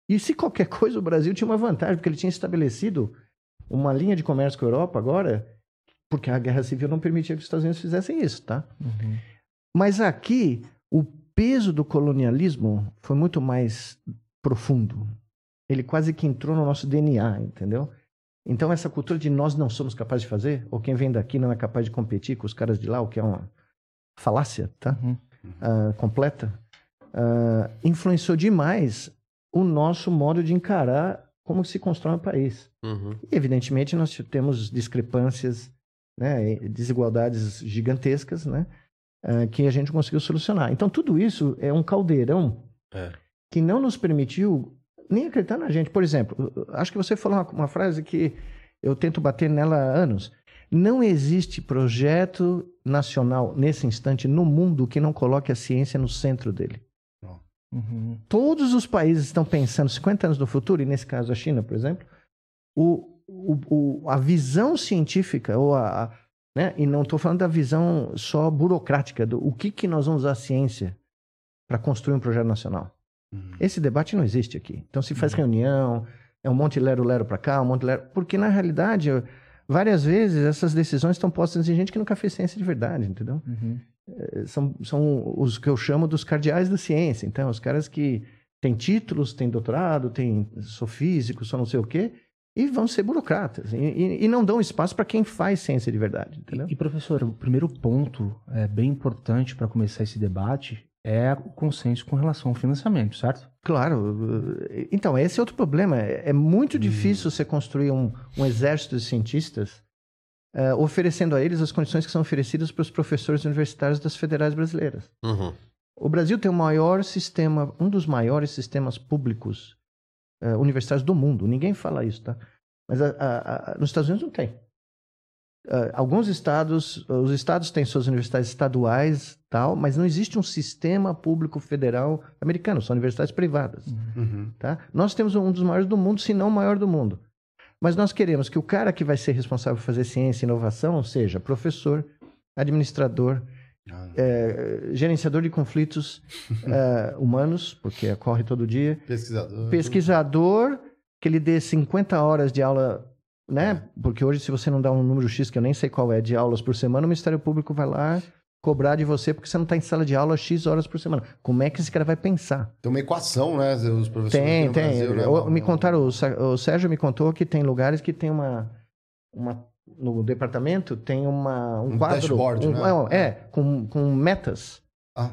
E se qualquer coisa, o Brasil tinha uma vantagem, porque ele tinha estabelecido uma linha de comércio com a Europa agora porque a guerra civil não permitia que os Estados Unidos fizessem isso, tá? Uhum. Mas aqui, o peso do colonialismo foi muito mais profundo. Ele quase que entrou no nosso DNA, entendeu? Então, essa cultura de nós não somos capazes de fazer, ou quem vem daqui não é capaz de competir com os caras de lá, o que é uma falácia, tá? Uhum. Uh, completa, uh, influenciou demais o nosso modo de encarar como se constrói um país. Uhum. E, evidentemente, nós temos discrepâncias né, desigualdades gigantescas, né, uh, que a gente conseguiu solucionar. Então, tudo isso é um caldeirão é. que não nos permitiu nem acreditar na gente. Por exemplo, acho que você falou uma, uma frase que eu tento bater nela há anos. Não existe projeto nacional nesse instante no mundo que não coloque a ciência no centro dele. Uhum. Todos os países estão pensando 50 anos no futuro, e nesse caso a China, por exemplo, o, o, o, a visão científica, ou a, a né? e não estou falando da visão só burocrática, do o que, que nós vamos usar a ciência para construir um projeto nacional. Uhum. Esse debate não existe aqui. Então se faz uhum. reunião, é um monte de lero-lero para cá, um monte de lero... Porque na realidade, várias vezes essas decisões estão postas em gente que nunca fez ciência de verdade, entendeu? Uhum. É, são, são os que eu chamo dos cardeais da ciência. Então, os caras que têm títulos, têm doutorado, têm, sou físico, sou não sei o quê, e vão ser burocratas. E, e, e não dão espaço para quem faz ciência de verdade. Entendeu? E, e, professor, o primeiro ponto é bem importante para começar esse debate é o consenso com relação ao financiamento, certo? Claro. Então, esse é outro problema. É, é muito hum. difícil você construir um, um exército de cientistas uh, oferecendo a eles as condições que são oferecidas para os professores universitários das federais brasileiras. Uhum. O Brasil tem o maior sistema, um dos maiores sistemas públicos uh, universitários do mundo. Ninguém fala isso, tá? Mas a, a, a, nos Estados Unidos não tem. Uh, alguns estados, os estados têm suas universidades estaduais, tal, mas não existe um sistema público federal americano, são universidades privadas. Uhum. Tá? Nós temos um dos maiores do mundo, se não o maior do mundo. Mas nós queremos que o cara que vai ser responsável por fazer ciência e inovação seja professor, administrador, ah. É, gerenciador de conflitos é, humanos, porque ocorre todo dia. Pesquisador. Pesquisador, que ele dê 50 horas de aula, né? É. Porque hoje, se você não dá um número X, que eu nem sei qual é, de aulas por semana, o Ministério Público vai lá cobrar de você porque você não está em sala de aula X horas por semana. Como é que esse cara vai pensar? Tem uma equação, né? Os professores tem, tem. Brasil, né? me contaram, o Sérgio me contou que tem lugares que tem uma, uma no departamento tem uma, um, um quadro. Dashboard, um, né? É, é, com, com metas. Ah.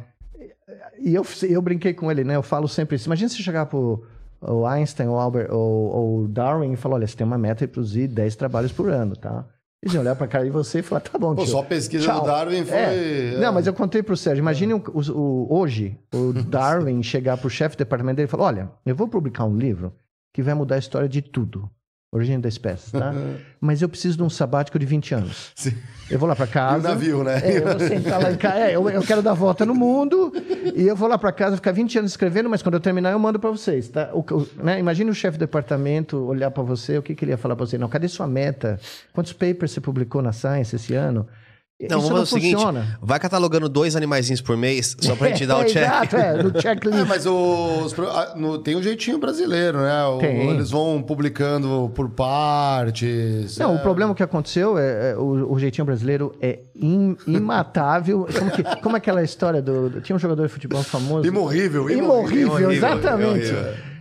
E eu, eu brinquei com ele, né? Eu falo sempre isso. Imagina se chegar pro o Einstein ou Albert ou, ou Darwin e falar: olha, você tem uma meta de produzir 10 trabalhos por ano, tá? Eles iam olhar pra cara de você e falar: tá bom, tio. Pô, só pesquisa Tchau. do Darwin foi. É. É. Não, mas eu contei pro Sérgio: imagine o, o, hoje o Darwin chegar pro chefe do departamento dele e falar: olha, eu vou publicar um livro que vai mudar a história de tudo. Origem da espécie, tá? Mas eu preciso de um sabático de 20 anos. Sim. Eu vou lá para casa. E o navio, né? É, eu vou sentar lá em casa. É, eu, eu, quero dar volta no mundo e eu vou lá para casa ficar 20 anos escrevendo, mas quando eu terminar eu mando para vocês, tá? O, o, né? Imagine o chefe do departamento olhar para você, o que, que ele ia falar para você? Não, cadê sua meta? Quantos papers você publicou na Science esse ano? Não, Isso vamos fazer o seguinte: vai catalogando dois animaizinhos por mês, só pra gente dar o check. Exato, é, no checklist. É, mas os, no, tem um jeitinho brasileiro, né? Tem. Eles vão publicando por partes. Não, é... o problema que aconteceu é, é o, o, jeitinho brasileiro é in, imatável. como, que, como aquela história do, do, Tinha um jogador de futebol famoso. Imorrível, imorrível. Imorrível, exatamente.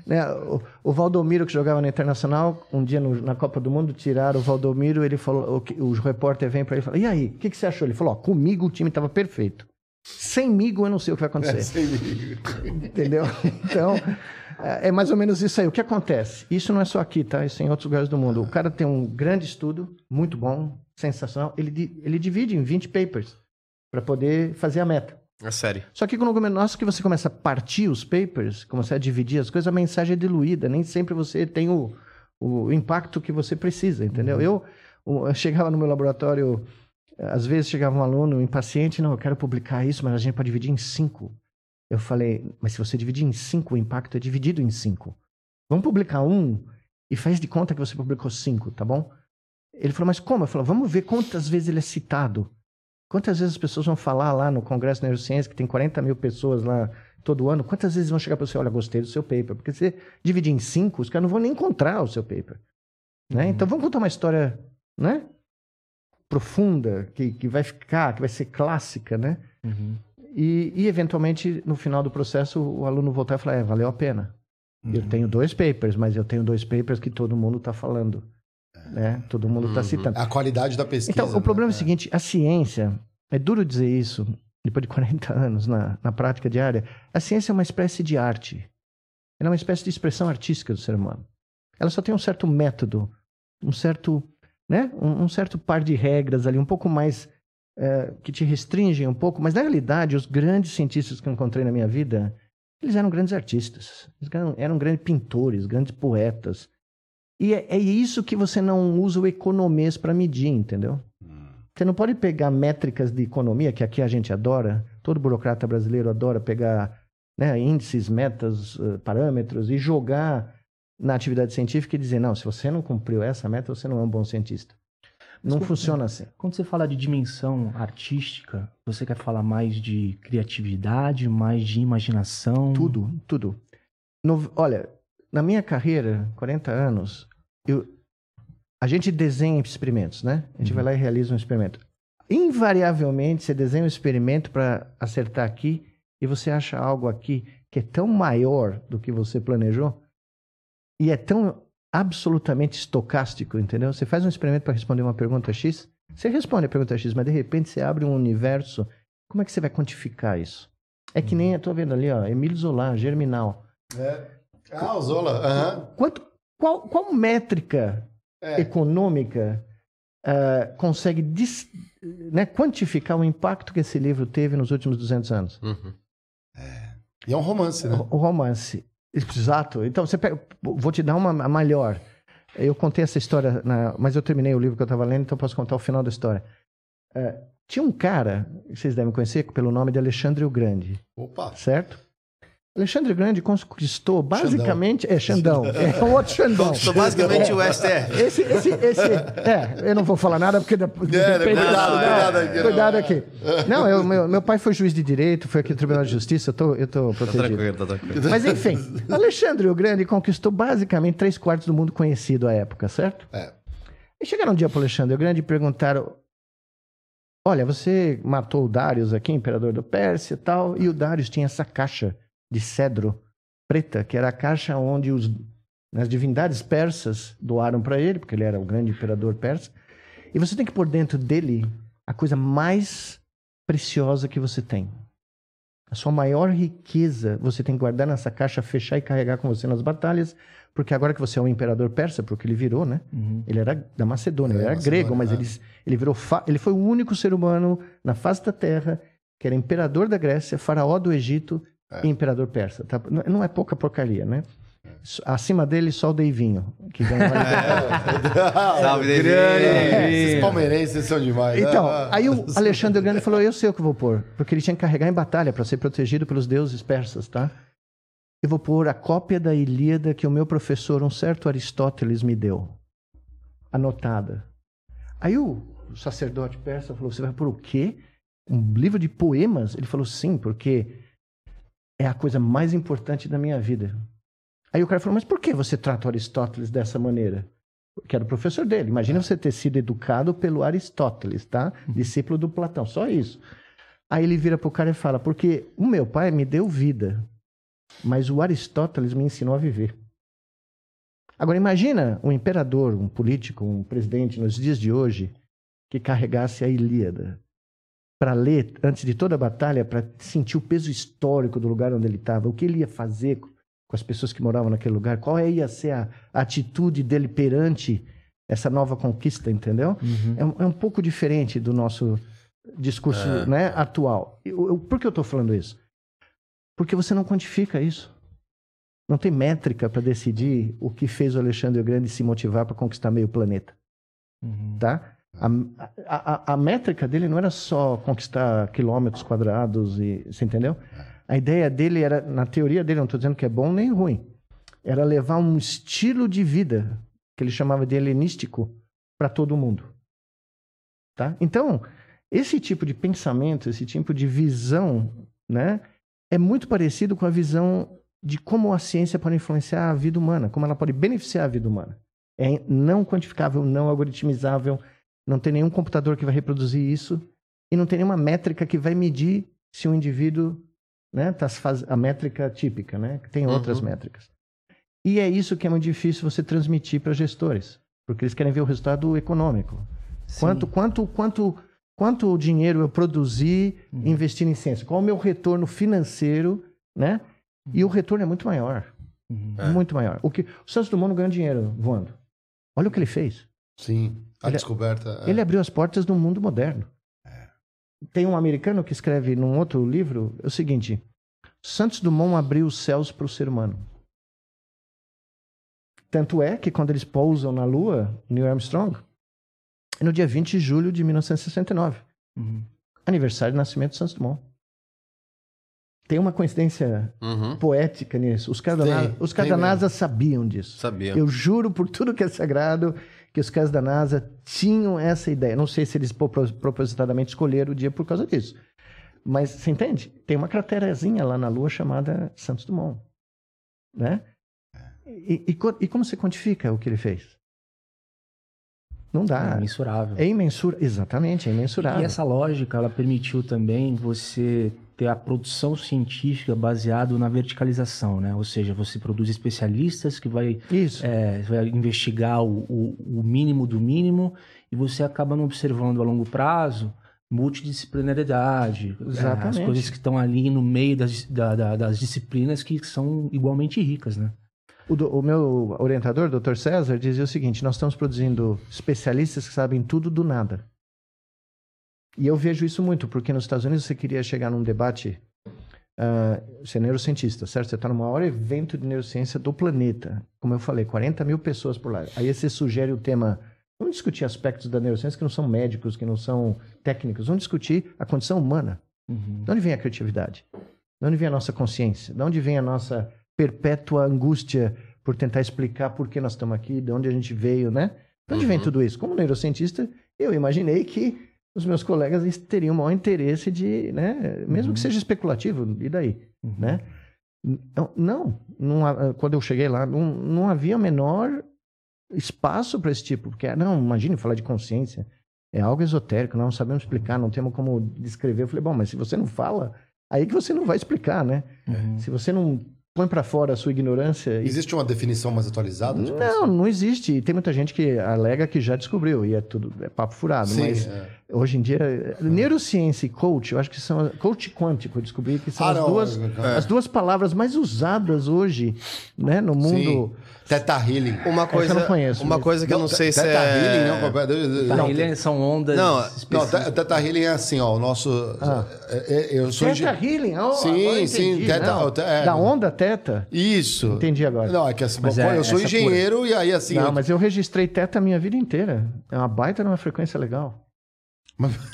Né? O, o, Valdomiro, que jogava na Internacional, um dia no, na Copa do Mundo, tiraram o Valdomiro, ele falou, o, o repórter vem para ele e fala, e aí, o que, que, você achou? Ele falou, ó, comigo o time estava perfeito. Sem migo eu não sei o que vai acontecer. É, sem migo. Entendeu? Então, é, é mais ou menos isso aí. O que acontece? Isso não é só aqui, tá? Isso é em outros lugares do mundo. O cara tem um grande estudo, muito bom, sensacional. Ele, ele divide em 20 papers para poder fazer a meta. É sério. Só que no nosso que você começa a partir os papers, começa a dividir as coisas, a mensagem é diluída. Nem sempre você tem o, o impacto que você precisa, entendeu? Uhum. Eu, eu chegava no meu laboratório, às vezes chegava um aluno impaciente, não, eu quero publicar isso, mas a gente pode dividir em cinco. Eu falei, mas se você dividir em cinco, o impacto é dividido em cinco. Vamos publicar um e faz de conta que você publicou cinco, tá bom? Ele falou, mas como? Eu falei, vamos ver quantas vezes ele é citado. Quantas vezes as pessoas vão falar lá no Congresso de Neurociência, que tem 40 mil pessoas lá todo ano, quantas vezes vão chegar para você, olha, gostei do seu paper? Porque se você dividir em cinco, os caras não vão nem encontrar o seu paper. Né? Uhum. Então vamos contar uma história né? profunda, que, que vai ficar, que vai ser clássica, né? Uhum. E, e, eventualmente, no final do processo, o aluno voltar e falar, é, valeu a pena. Uhum. Eu tenho dois papers, mas eu tenho dois papers que todo mundo está falando. Né? Todo mundo está uhum. citando. A qualidade da pesquisa. Então, o né? problema é o é. seguinte: a ciência, é duro dizer isso, depois de 40 anos na, na prática diária, a ciência é uma espécie de arte. Ela é uma espécie de expressão artística do ser humano. Ela só tem um certo método, um certo, né? um, um certo par de regras ali, um pouco mais é, que te restringem um pouco, mas na realidade, os grandes cientistas que eu encontrei na minha vida, eles eram grandes artistas, eles eram, eram grandes pintores, grandes poetas, e é, é isso que você não usa o economês para medir, entendeu? Hum. Você não pode pegar métricas de economia, que aqui a gente adora, todo burocrata brasileiro adora pegar né, índices, metas, uh, parâmetros e jogar na atividade científica e dizer, não, se você não cumpriu essa meta, você não é um bom cientista. Não funciona assim. Quando você fala de dimensão artística, você quer falar mais de criatividade, mais de imaginação? Tudo, tudo. No, olha, na minha carreira, 40 anos, eu, a gente desenha experimentos, né? A gente uhum. vai lá e realiza um experimento. Invariavelmente, você desenha um experimento para acertar aqui e você acha algo aqui que é tão maior do que você planejou e é tão absolutamente estocástico, entendeu? Você faz um experimento para responder uma pergunta X, você responde a pergunta X, mas de repente você abre um universo. Como é que você vai quantificar isso? É que nem, eu tô vendo ali, ó, Emílio Zola, Germinal. É. Ah, o Zola. Uhum. Quanto, qual, qual métrica é. econômica uh, consegue dis, né, quantificar o impacto que esse livro teve nos últimos 200 anos? Uhum. É. E é um romance, né? O, o romance. Exato. Então, você pega, vou te dar uma melhor. Eu contei essa história, na, mas eu terminei o livro que eu estava lendo, então posso contar o final da história. Uh, tinha um cara, vocês devem conhecer pelo nome de Alexandre o Grande. Opa! Certo? Alexandre Grande conquistou basicamente. Xandão. É, Xandão. É um outro Xandão. Conquistou basicamente o STR. Esse, esse, esse. É, eu não vou falar nada porque. Depois, é, depende, cuidado, não, cuidado aqui. Cuidado aqui. Não, eu, meu, meu pai foi juiz de direito, foi aqui no Tribunal de Justiça, eu tô, eu tô protegido. Tá tranquilo, tá tranquilo. Mas enfim, Alexandre o Grande conquistou basicamente três quartos do mundo conhecido à época, certo? É. E chegaram um dia para Alexandre o Grande e perguntaram: Olha, você matou o Darius aqui, imperador do Pérsia e tal, e o Darius tinha essa caixa de cedro preta, que era a caixa onde os, as divindades persas doaram para ele, porque ele era o grande imperador persa. E você tem que pôr dentro dele a coisa mais preciosa que você tem. A sua maior riqueza você tem que guardar nessa caixa, fechar e carregar com você nas batalhas, porque agora que você é um imperador persa, porque ele virou, né? Uhum. Ele era da Macedônia, é, ele era Macedônia, grego, mas é. ele, ele virou. Ele foi o único ser humano na face da terra que era imperador da Grécia, faraó do Egito é. imperador persa. Tá? Não é pouca porcaria, né? Acima dele, só o Deivinho. Que ganhou é. Salve, Deivinho! É. Esses palmeirenses são demais. Né? Então, né? aí o Alexandre Grande falou: Eu sei o que vou pôr. Porque ele tinha que carregar em batalha para ser protegido pelos deuses persas, tá? Eu vou pôr a cópia da Ilíada que o meu professor, um certo Aristóteles, me deu. Anotada. Aí o sacerdote persa falou: Você vai pôr o quê? Um livro de poemas? Ele falou: Sim, porque é a coisa mais importante da minha vida. Aí o cara falou, mas por que você trata o Aristóteles dessa maneira? Que era o professor dele. Imagina você ter sido educado pelo Aristóteles, tá? Uhum. Discípulo do Platão, só isso. Aí ele vira pro cara e fala, porque o meu pai me deu vida. mas o Aristóteles me ensinou a viver. Agora imagina um imperador, um político, um presidente nos dias de hoje que carregasse a Ilíada para ler antes de toda a batalha, para sentir o peso histórico do lugar onde ele estava, o que ele ia fazer com as pessoas que moravam naquele lugar, qual ia ser a atitude dele perante essa nova conquista, entendeu? Uhum. É, um, é um pouco diferente do nosso discurso É. né, atual. Eu- eu- por que eu estou falando isso? Porque você não quantifica isso. Não tem métrica para decidir o que fez o Alexandre o Grande se motivar para conquistar meio planeta, Uhum. tá? A, a, a- métrica dele não era só conquistar quilômetros quadrados e você entendeu? A ideia dele era, na teoria dele, não estou dizendo que é bom nem ruim, era levar um estilo de vida que ele chamava de helenístico para todo mundo, tá? Então esse tipo de pensamento, esse tipo de visão, né, é muito parecido com a visão de como a ciência pode influenciar a vida humana, como ela pode beneficiar a vida humana. É não quantificável, não algoritmizável, não tem nenhum computador que vai reproduzir isso e não tem nenhuma métrica que vai medir se um indivíduo, né, tá faz... a métrica típica, né, tem outras Uhum. métricas. E é isso que é muito difícil você transmitir para gestores, porque eles querem ver o resultado econômico. Sim. Quanto, quanto, quanto, quanto dinheiro eu produzi Uhum. investindo em ciência? Qual o meu retorno financeiro, né? E o retorno é muito maior, Uhum. É. muito maior. O que o Santos Dumont não ganhou dinheiro voando. Olha o que ele fez. Sim. A Ele- descoberta. é. Ele abriu as portas do mundo moderno. Tem um americano que escreve num outro livro o seguinte: Santos Dumont abriu os céus para o ser humano. Tanto é que quando eles pousam na Lua, Neil Armstrong, é no dia 20 de julho de 1969, Uhum. aniversário do nascimento de Santos Dumont. Tem uma coincidência Uhum. poética nisso. Os caras da NASA, sabiam disso. Sabia. Eu juro por tudo que é sagrado que os caras da NASA tinham essa ideia. Não sei se eles propos- propositadamente escolheram o dia por causa disso. Mas você entende? Tem uma craterazinha lá na Lua chamada Santos Dumont. Né? E, e e como você quantifica o que ele fez? Não É dá. É imensurável. Exatamente, é imensurável. E essa lógica, ela permitiu também você ter a produção científica baseado na verticalização, né? Ou seja, você produz especialistas que vai, é, vai investigar o, o- o mínimo do mínimo e você acaba não observando a longo prazo multidisciplinaridade, é, as coisas que estão ali no meio das, da- da- das disciplinas que são igualmente ricas, né? O, do- o meu orientador, Dr. César, dizia o seguinte: nós estamos produzindo especialistas que sabem tudo do nada. E eu vejo isso muito, porque nos Estados Unidos você queria chegar num debate. ah, você é neurocientista, certo? Você está no maior evento de neurociência do planeta. Como eu falei, 40 mil pessoas por lá. Aí você sugere o tema. Vamos discutir aspectos da neurociência que não são médicos, que não são técnicos. Vamos discutir a condição humana. Uhum. De onde vem a criatividade? De onde vem a nossa consciência? De onde vem a nossa perpétua angústia por tentar explicar por que nós estamos aqui, de onde a gente veio, né? De onde vem Uhum. tudo isso? Como neurocientista, eu imaginei que os meus colegas teriam o maior interesse de, né? Mesmo Uhum. que seja especulativo, e daí, Uhum. né? Não, não, não quando eu cheguei lá, não, não havia o menor espaço para esse tipo, porque, não, imagine falar de consciência, é algo esotérico, nós não sabemos explicar, não temos como descrever. Eu falei, bom, mas se você não fala, aí que você não vai explicar, né? Uhum. Se você não põe para fora a sua ignorância. e- Existe uma definição mais atualizada? de Não, não existe. E tem muita gente que alega que já descobriu, e é tudo é papo furado. Sim, mas é. Hoje em dia, neurociência e coach, eu acho que são. Coach quântico, eu descobri que são Ah, as, não, duas, é. as duas palavras mais usadas hoje, né, no mundo. Sim. Teta Healing. Uma que eu coisa, não conheço, uma mas- coisa que eu não sei se Teta é... Healing, não, papai. Não, ele são ondas Não, Não, específicas. Teta Healing é assim, ó. O nosso. Ah. é- é- eu sou Teta engen- Healing, oh, Sim, eu sim, teta- não. é. Da onda teta? Isso. Entendi agora. Não, é que assim, Mas pô, é eu sou engenheiro e aí assim. não, eu- mas eu registrei teta a minha vida inteira. É uma baita numa frequência legal.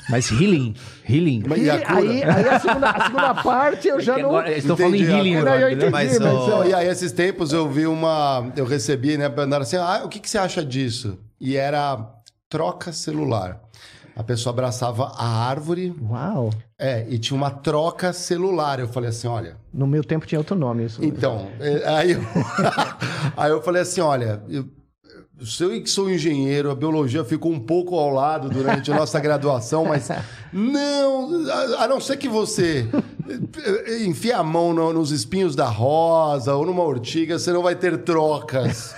Mas healing, healing. Mas e a cura? aí, aí a, segunda, a segunda parte eu já Porque não. estão falando em healing agora. Não, eu entendi, Mas, mas, Não, é- e aí, esses tempos eu vi uma. Eu recebi, né? Mandaram assim: ah, o que, que você acha disso? E era troca celular. A pessoa abraçava a árvore, Uau! é, e tinha uma troca celular. Eu falei assim: olha. No meu tempo tinha outro nome isso. Então, é, aí eu, aí eu falei assim: olha, eu, eu que sou engenheiro, a biologia ficou um pouco ao lado durante a nossa graduação, mas não, a, não ser que você enfia a mão no- nos espinhos da rosa ou numa ortiga, você não vai ter trocas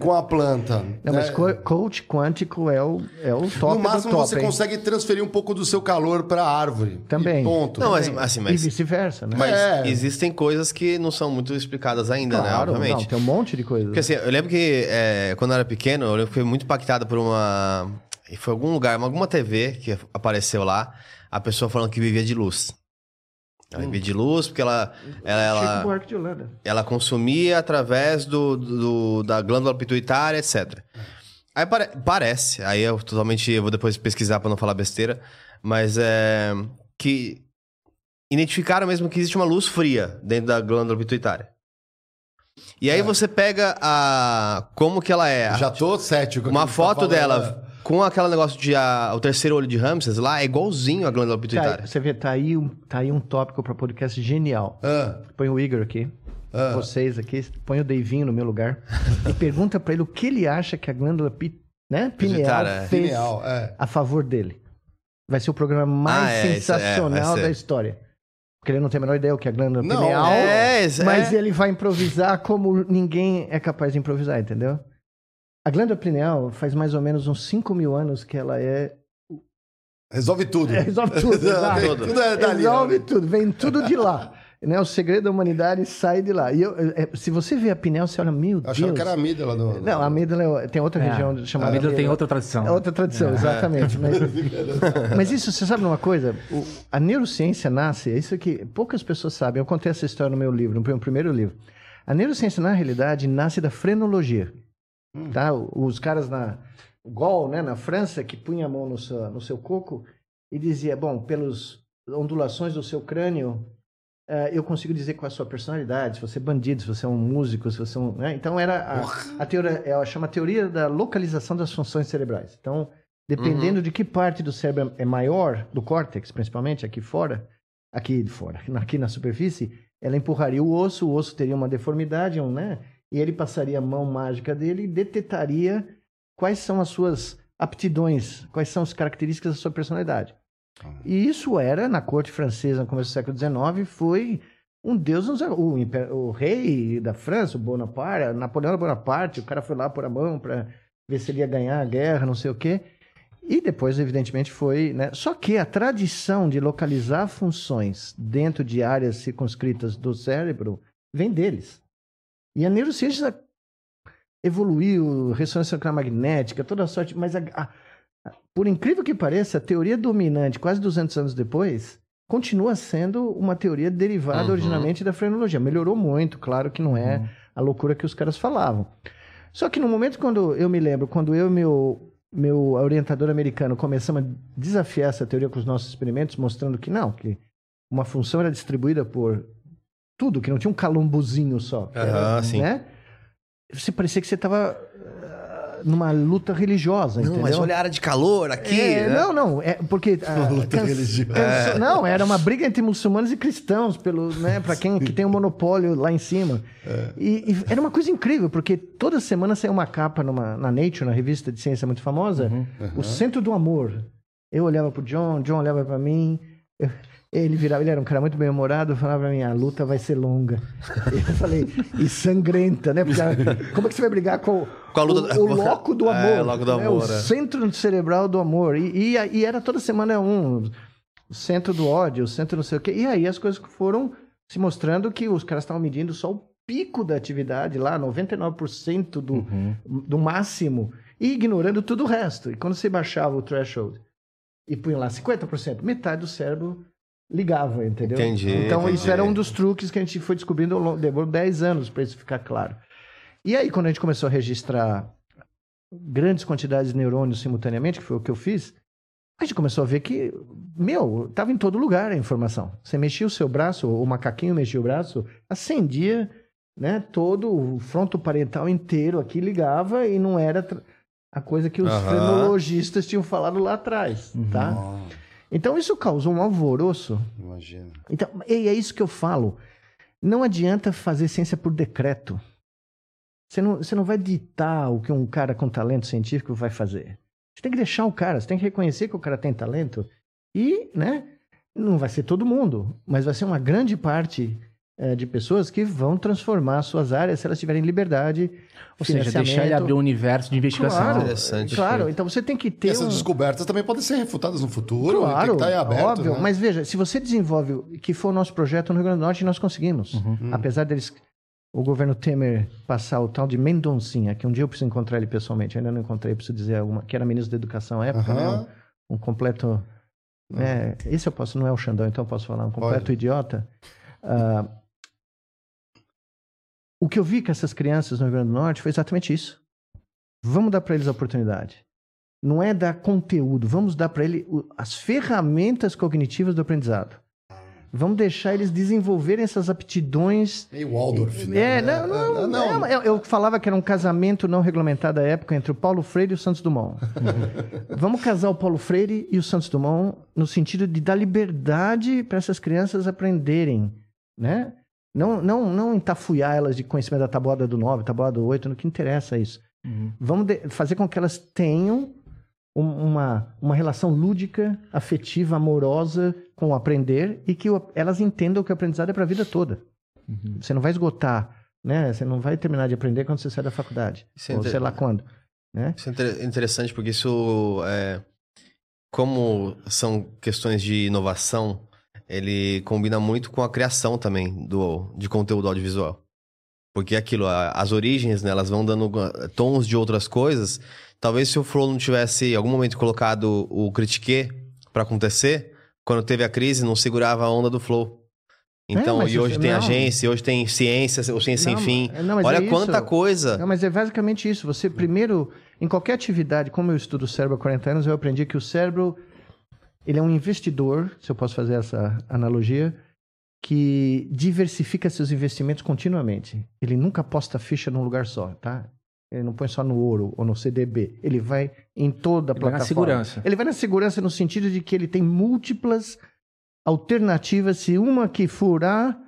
com a planta. Não, mas né? co- coach quântico é o, é o top no máximo do top, você hein? consegue transferir um pouco do seu calor para a árvore. Também. E ponto. Não, mas, assim, E mas, vice-versa, né? mas É. existem coisas que não são muito explicadas ainda, né? claro, Obviamente. não, tem um monte de coisa. Porque assim, eu lembro que é, quando eu era pequeno, eu lembro que fui muito impactado por uma. e Foi algum lugar, alguma TV que apareceu lá, a pessoa falando que vivia de luz. Ela vivia de luz porque ela, ela, ela, ela consumia através do, do- da glândula pituitária, etc. Aí pare- parece, aí eu totalmente eu vou depois pesquisar pra não falar besteira, mas é que identificaram mesmo que existe uma luz fria dentro da glândula pituitária. E aí você pega a como que ela é, Já tô cético. uma tá foto falando. dela com aquele negócio de a- o terceiro olho de Ramses lá é igualzinho a glândula Tá, pituitária. você vê, tá aí, um, tá aí um tópico para podcast genial. Ah, Põe o Igor aqui, ah. vocês aqui, põe o Davinho no meu lugar e pergunta para ele o que ele acha que a glândula pi, né, pineal é. fez Genial, é. a favor dele. Vai ser o programa mais Ah, é, sensacional da história. Porque ele não tem a menor ideia o que é a glândula Não, pineal, É, mas ele vai improvisar como ninguém é capaz de improvisar, entendeu? A glândula pineal faz mais ou menos uns 5 mil anos que ela é Resolve tudo. É, resolve tudo, exato. Tudo, é dali. Resolve né? tudo, vem tudo de lá. Né? O segredo da humanidade sai de lá. E eu, é, se você vê a pineal, você olha, meu Eu achava Deus. que era a amígdola do. Não, a amígdola é- tem outra É, região chamada A Bíblia tem amígdala. outra tradição. É outra tradição, exatamente. Mas, mas isso, você sabe uma coisa? O- a neurociência nasce, é isso que poucas pessoas sabem. Eu contei essa história no meu livro, no meu primeiro livro. A neurociência, na realidade, nasce da frenologia. Tá? Os caras na Gaulle, né, na França, que punha a mão no seu, no seu coco e dizia, bom, pelas ondulações do seu crânio, eh, eu consigo dizer qual é a sua personalidade, se você é bandido, se você é um músico, se você é um... né? Então era a, a teoria, ela chama teoria da localização das funções cerebrais. Então, dependendo de que parte do cérebro é maior, do córtex principalmente, aqui fora, aqui de fora, aqui na superfície, ela empurraria o osso, o osso teria uma deformidade, um, né? E ele passaria a mão mágica dele e detetaria quais são as suas aptidões, quais são as características da sua personalidade. E isso era, na corte francesa, no começo do século XIX, foi um deus, nos- o, o rei da França, o Bonaparte, Napoleão Bonaparte, o cara foi lá por a mão para ver se ele ia ganhar a guerra, não sei o quê. E depois, evidentemente, foi. Né? Só que a tradição de localizar funções dentro de áreas circunscritas do cérebro vem deles. E a neurociência evoluiu, ressonância magnética, toda a sorte, mas a- a- por incrível que pareça, a teoria dominante, quase 200 anos depois, continua sendo uma teoria derivada Uhum. originalmente da frenologia. Melhorou muito, claro que não é a loucura que os caras falavam. Só que no momento quando eu me lembro, quando eu e meu, meu orientador americano começamos a desafiar essa teoria com os nossos experimentos, mostrando que não, que uma função era distribuída por tudo, que não tinha um calombozinho só. Aham, sim. né? Você parecia que você estava numa luta religiosa, Não, entendeu? mas olha a área de calor aqui. É, né? Não, não, é porque a, luta cansa- religiosa. cansa- não, era uma briga entre muçulmanos e cristãos pelo, né, para quem que tem o monopólio lá em cima. E, e era uma coisa incrível, porque toda semana saiu uma capa numa, na Nature, na revista de ciência muito famosa, o Centro do Amor. Eu olhava pro John, John olhava para mim. eu- ele virava, ele era um cara muito bem humorado, falava pra mim, a luta vai ser longa. Eu falei, e sangrenta, né? Porque, a- como é que você vai brigar com, Com a luta- o, o loco do amor? É, loco do né? amor, O é. centro cerebral do amor. E, e, e era toda semana um, o centro do ódio, o centro não sei o quê. E aí as coisas foram se mostrando que os caras estavam medindo só o pico da atividade lá, 99% do, do máximo, e ignorando tudo o resto. E quando você baixava o threshold e punha lá 50%, metade do cérebro ligava, entendeu? Entendi, Então entendi. isso era um dos truques que a gente foi descobrindo, ao longo- demorou 10 anos para isso ficar claro. E aí quando a gente começou a registrar grandes quantidades de neurônios simultaneamente, que foi o que eu fiz, a gente começou a ver que, meu, estava em todo lugar a informação. Você mexia o seu braço, o macaquinho mexia o braço, acendia, né, todo o fronto parental inteiro aqui ligava e não era a coisa que os Aham. frenologistas tinham falado lá atrás, tá? Então isso causou um alvoroço. Imagina. Então, e é isso que eu falo. Não adianta fazer ciência por decreto. Você não, você não vai ditar o que um cara com talento científico vai fazer. Você tem que deixar o cara, você tem que reconhecer que o cara tem talento e, né? Não vai ser todo mundo, mas vai ser uma grande parte é, de pessoas que vão transformar suas áreas se elas tiverem liberdade. Ou seja, deixar ele abrir um universo de investigação. Claro, Interessante. Claro, então você tem que ter. E essas um... descobertas também podem ser refutadas no futuro. Claro, tem que estar aberto, óbvio. Né? Mas veja, se você desenvolve, que foi o nosso projeto no Rio Grande do Norte, nós conseguimos. Uhum. Apesar deles o governo Temer passar o tal de Mendoncinha, que um dia eu preciso encontrar ele pessoalmente, ainda não encontrei, preciso dizer alguma, que era ministro da Educação à época, uhum. né? um, um, completo. Uhum. É, esse eu posso, não é o Xandão, então eu posso falar, um completo Pode. idiota. Uh, o que eu vi com essas crianças no Rio Grande do Norte foi exatamente isso. Vamos dar para eles a oportunidade. Não é dar conteúdo, vamos dar para eles as ferramentas cognitivas do aprendizado. Vamos deixar eles desenvolverem essas aptidões. Meio Waldorf, né? É, não, não, não, não. Eu, eu, falava que era um casamento não regulamentado da época entre o Paulo Freire e o Santos Dumont. Vamos casar o Paulo Freire e o Santos Dumont no sentido de dar liberdade para essas crianças aprenderem, né? Não, não, não entafuiar elas de conhecimento da tabuada do 9, tabuada do 8, no que interessa é isso. Uhum. Vamos fazer com que elas tenham uma, uma relação lúdica, afetiva, amorosa com o aprender e que o, elas entendam que o aprendizado é para a vida toda. Uhum. Você não vai esgotar, né? Você não vai terminar de aprender quando você sai da faculdade, isso é ou sei lá quando. Né? Isso é interessante porque isso, é, como são questões de inovação, ele combina muito com a criação também do, de conteúdo audiovisual. Porque aquilo, as origens, né, elas vão dando tons de outras coisas. Talvez se o Flow não tivesse, em algum momento, colocado o critique para acontecer, quando teve a crise, não segurava a onda do Flow. Então, é, e hoje tem não. agência, hoje tem ciência, ou ciência não, sem fim. Não, Olha é quanta coisa. Não, mas é basicamente isso. Você primeiro, em qualquer atividade, como eu estudo o cérebro há 40 anos, eu aprendi que o cérebro ele é um investidor, se eu posso fazer essa analogia, que diversifica seus investimentos continuamente. Ele nunca posta ficha num lugar só, tá? Ele não põe só no ouro ou no CDB. Ele vai em toda a ele plataforma. Vai na segurança. Ele vai na segurança no sentido de que ele tem múltiplas alternativas. Se uma que furar,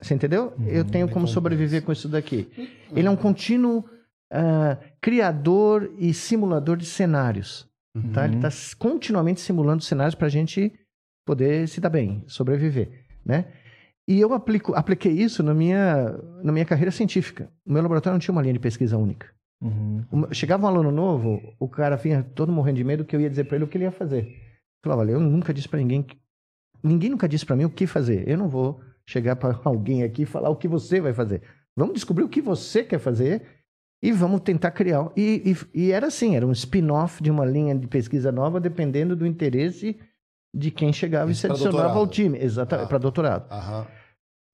você entendeu? Uhum, Eu tenho como sobreviver com isso daqui. Ele é um contínuo uh, criador e simulador de cenários. Uhum. Tá? Ele está uhum. continuamente simulando cenários para a gente poder se dar bem, sobreviver, né? E eu aplico, apliquei isso na minha, na minha carreira científica. O meu laboratório não tinha uma linha de pesquisa única. Uhum. Chegava um aluno novo, o cara vinha todo morrendo de medo que eu ia dizer para ele o que ele ia fazer. Eu falava, olha, eu nunca disse para ninguém, ninguém nunca disse para mim o que fazer. Eu não vou chegar para alguém aqui e falar o que você vai fazer. Vamos descobrir o que você quer fazer e vamos tentar criar. E, e, e era assim, era um spin-off de uma linha de pesquisa nova, dependendo do interesse de quem chegava Isso e se adicionava ao time. Exatamente, ah. para doutorado. Aham.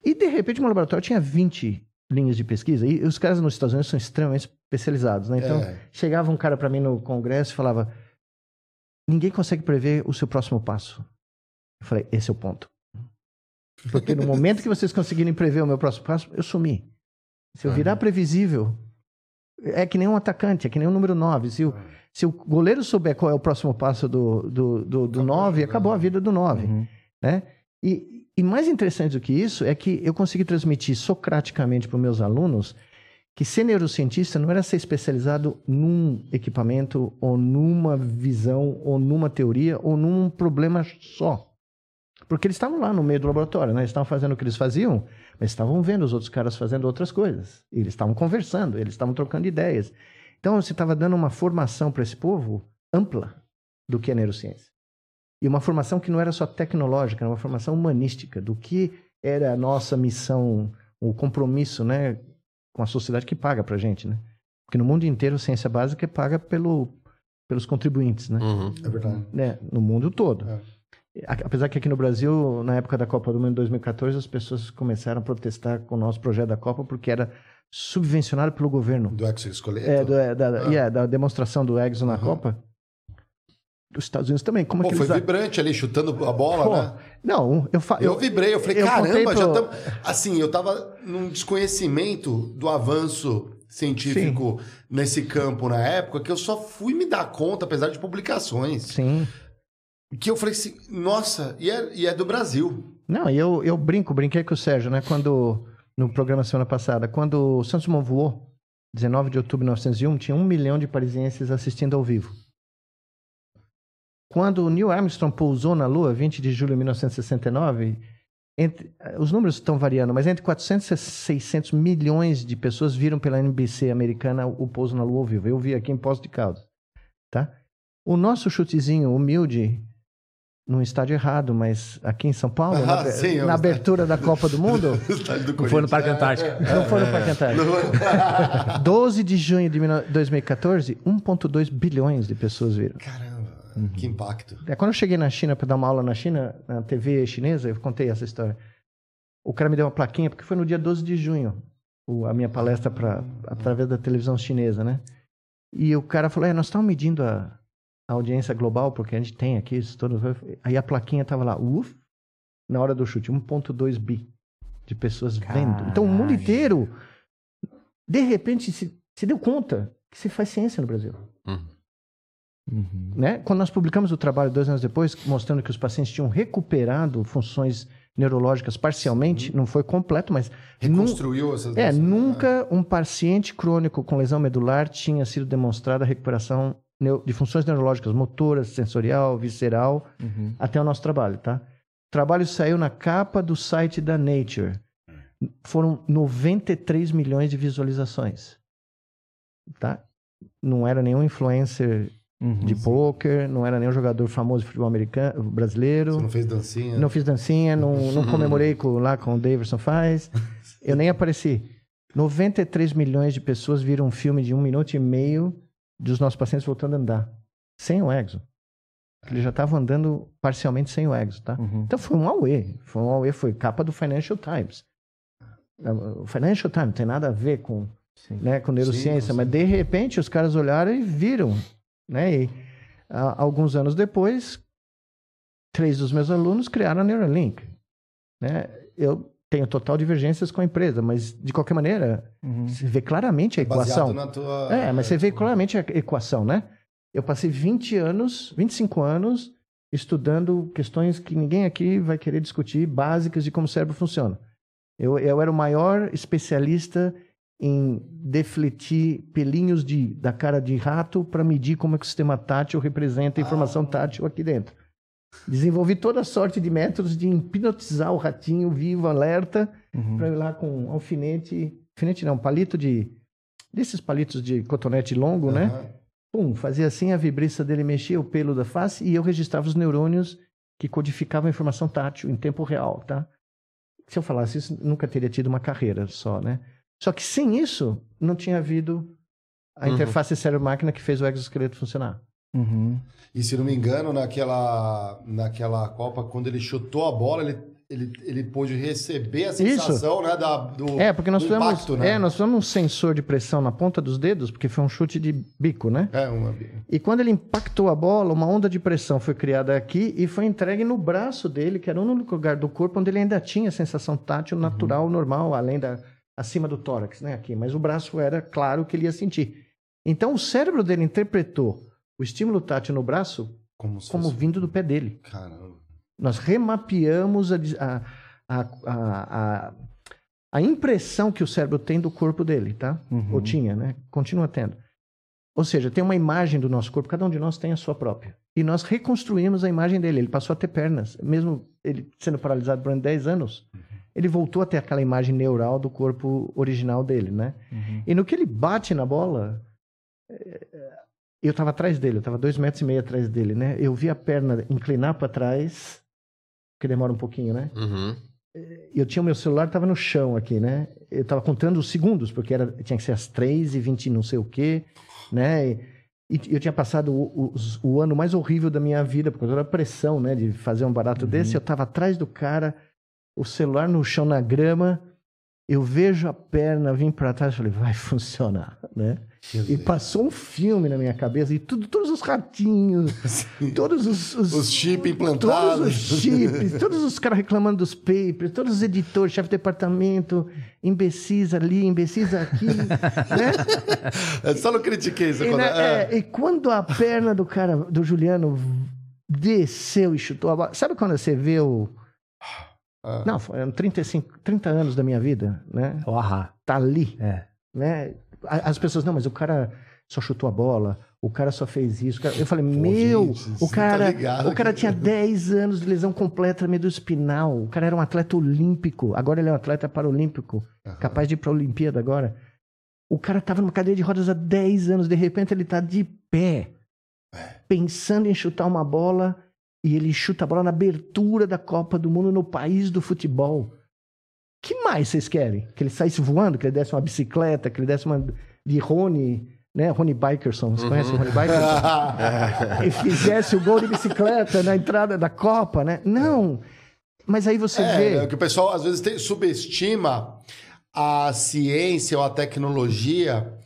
E de repente, meu laboratório tinha 20 linhas de pesquisa. E os caras nos Estados Unidos são extremamente especializados, né? Então, é. chegava um cara para mim no congresso e falava: ninguém consegue prever o seu próximo passo. Eu falei: esse é o ponto. Porque no momento que vocês conseguirem prever o meu próximo passo, eu sumi. Se eu virar previsível, é que nem um atacante, é que nem um número 9. Se o, se o goleiro souber qual é o próximo passo do, do, do, do 9, acabou a vida do 9. Uhum. Né? E, e mais interessante do que isso é que eu consegui transmitir socraticamente para os meus alunos que ser neurocientista não era ser especializado num equipamento, ou numa visão, ou numa teoria, ou num problema só. Porque eles estavam lá no meio do laboratório, né? eles estavam fazendo o que eles faziam, mas estavam vendo os outros caras fazendo outras coisas. Eles estavam conversando, eles estavam trocando ideias. Então você estava dando uma formação para esse povo ampla do que é neurociência. E uma formação que não era só tecnológica, era uma formação humanística, do que era a nossa missão, o compromisso né, com a sociedade que paga para a gente. Né? Porque no mundo inteiro a ciência básica é paga pelo, pelos contribuintes. Né? Uhum. É verdade. Né? No mundo todo. É. Apesar que aqui no Brasil, na época da Copa do Mundo em 2014, as pessoas começaram a protestar com o nosso projeto da Copa porque era subvencionado pelo governo. Do Exo Escoleto? É, do, é, da, ah. yeah, da demonstração do Exo na uhum. Copa. Os Estados Unidos também. Como Pô, foi vibrante ali, chutando a bola, Pô, né? Não, eu... Fa... Eu, vibrei, eu falei, eu caramba, já estamos... Assim, eu tava num desconhecimento do avanço científico Sim. nesse campo na época que eu só fui me dar conta, apesar de publicações. Sim. Que eu falei assim, nossa, e é, e é do Brasil. Não, e eu, eu brinco, brinquei com o Sérgio, né? Quando, no programa semana passada, quando o Santos Dumont voou, 19 de outubro de 1901, tinha um milhão de parisienses assistindo ao vivo. Quando o Neil Armstrong pousou na Lua, 20 de julho de 1969, entre, os números estão variando, mas entre 400 e 600 milhões de pessoas viram pela NBC americana o pouso na Lua ao vivo. Eu vi aqui em Poço de Caldas. Tá? O nosso chutezinho humilde, num estádio errado, mas aqui em São Paulo, Ah, na, sim, é na abertura da Copa do Mundo, do Não foi no. Parque Antártico. não foi no Parque Antártico. 12 de junho de 2014, 1,2 bilhões de pessoas viram. Caramba, que impacto. É, quando eu cheguei na China para dar uma aula na China, na TV chinesa, eu contei essa história. O cara me deu uma plaquinha, porque foi no dia 12 de junho, o- a minha palestra pra, através da televisão chinesa, né? E o cara falou: é, nós estamos medindo a, a audiência global, porque a gente tem aqui isso todo. Aí a plaquinha tava lá, uf, na hora do chute, 1,2 bi de pessoas vendo. Então o mundo Caralho. inteiro, de repente, se, se deu conta que se faz ciência no Brasil Uhum. né? Quando nós publicamos o trabalho dois anos depois, mostrando que os pacientes tinham recuperado funções neurológicas parcialmente, não foi completo, mas Reconstruiu essas é, nunca um paciente crônico com lesão medular tinha sido demonstrada a recuperação de funções neurológicas motoras, sensorial, visceral, Uhum. até o nosso trabalho, tá? O trabalho saiu na capa do site da Nature. Foram 93 milhões de visualizações. Tá? Não era nenhum influencer Uhum. de pôquer, não era nenhum jogador famoso de futebol americano, brasileiro. Você não fez dancinha? Não fiz dancinha, não, não comemorei com, lá com o Davidson faz. Eu nem apareci. 93 milhões de pessoas viram um filme de um minuto e meio dos nossos pacientes voltando a andar. Sem o exo. Eles já estavam andando parcialmente sem o exo, tá? Uhum. Então foi um auê. Foi um auê, foi capa do Financial Times. O Financial Times tem nada a ver com, Sim. né, com neurociência, Sim, mas sim. de repente os caras olharam e viram, né? E a- alguns anos depois, três dos meus alunos criaram a Neuralink, né? Eu tenho total divergências com a empresa, mas de qualquer maneira, Uhum. você vê claramente a equação. Baseado na tua... É, mas você vê claramente a equação, né? Eu passei 20 anos, 25 anos estudando questões que ninguém aqui vai querer discutir, básicas de como o cérebro funciona. Eu, eu era o maior especialista em defletir pelinhos de, da cara de rato para medir como é que o sistema tátil representa a informação tátil aqui dentro. Desenvolvi toda sorte de métodos de hipnotizar o ratinho vivo, alerta, Uhum. para ir lá com um alfinete, alfinete não, palito de, desses palitos de cotonete longo, né? Aham. Pum, fazia assim, a vibriça dele mexia o pelo da face e eu registrava os neurônios que codificavam a informação tátil em tempo real, tá? Se eu falasse isso, nunca teria tido uma carreira só, né? Só que sem isso, não tinha havido a Uhum. interface cérebro-máquina que fez o exoesqueleto funcionar. Uhum. E se não me engano, naquela, naquela Copa, quando ele chutou a bola, ele, ele, ele pôde receber a sensação, né? Da, do, É, porque nós do tivemos, impacto, né? é, nós tivemos um sensor de pressão na ponta dos dedos, porque foi um chute de bico, né? É, uma... E quando ele impactou a bola, uma onda de pressão foi criada aqui e foi entregue no braço dele, que era o único lugar do corpo onde ele ainda tinha sensação tátil natural, normal, além da acima do tórax, né, aqui. Mas o braço era claro que ele ia sentir. Então o cérebro dele interpretou o estímulo tátil no braço Como, se como fosse- vindo do pé dele. Caramba. Nós remapeamos a, a, a, a, impressão que o cérebro tem do corpo dele, tá? Uhum. Ou tinha, né? Continua tendo. Ou seja, tem uma imagem do nosso corpo, cada um de nós tem a sua própria. E nós reconstruímos a imagem dele. Ele passou a ter pernas, mesmo ele sendo paralisado durante 10 anos. Ele voltou a ter aquela imagem neural do corpo original dele, né? Uhum. E no que ele bate na bola, eu estava atrás dele, eu estava dois metros e meio atrás dele, né? Eu vi a perna inclinar para trás, que demora um pouquinho, né? Uhum. E eu tinha o meu celular, estava no chão aqui, né? Eu estava contando os segundos, porque era, tinha que ser às 3 e 20 não sei o quê, né? E, e eu tinha passado o, o- o ano mais horrível da minha vida, por causa da pressão, né? De fazer um barato desse. Eu estava atrás do cara, o celular no chão, na grama. Eu vejo a perna vir para trás, eu falei, vai funcionar, né? E passou um filme na minha cabeça, e tudo, todos os ratinhos, todos os, os, Os chips todos implantados. os chips, todos os caras reclamando dos papers, todos os editores, chefe de departamento, imbecis ali, imbecis aqui, né? Eu só não critiquei isso. E, quando- né, é. é, e quando a perna do cara, do Juliano, desceu e chutou a bola, sabe quando você vê o... Ah. Não, foram 35, 30 anos da minha vida, né? O ahá. Tá ali, É. né? As pessoas, não, mas o cara só chutou a bola, o cara só fez isso. Eu falei, meu, gente, o você cara, tá ligado o cara que- tinha 10 anos de lesão completa no meio do espinal. O cara era um atleta olímpico. Agora ele é um atleta paralímpico, capaz de ir para a Olimpíada agora. O cara tava numa cadeira de rodas há 10 anos, de repente ele tá de pé, pensando em chutar uma bola, e ele chuta a bola na abertura da Copa do Mundo no país do futebol. que mais vocês querem? Que ele saísse voando, que ele desse uma bicicleta, que ele desse uma de Rony, né? Rony Bikerson, você conhece o Rony Bikerson? e fizesse o gol de bicicleta na entrada da Copa, né? Não. Mas aí você É, vê. é que o pessoal às vezes tem- subestima a ciência ou a tecnologia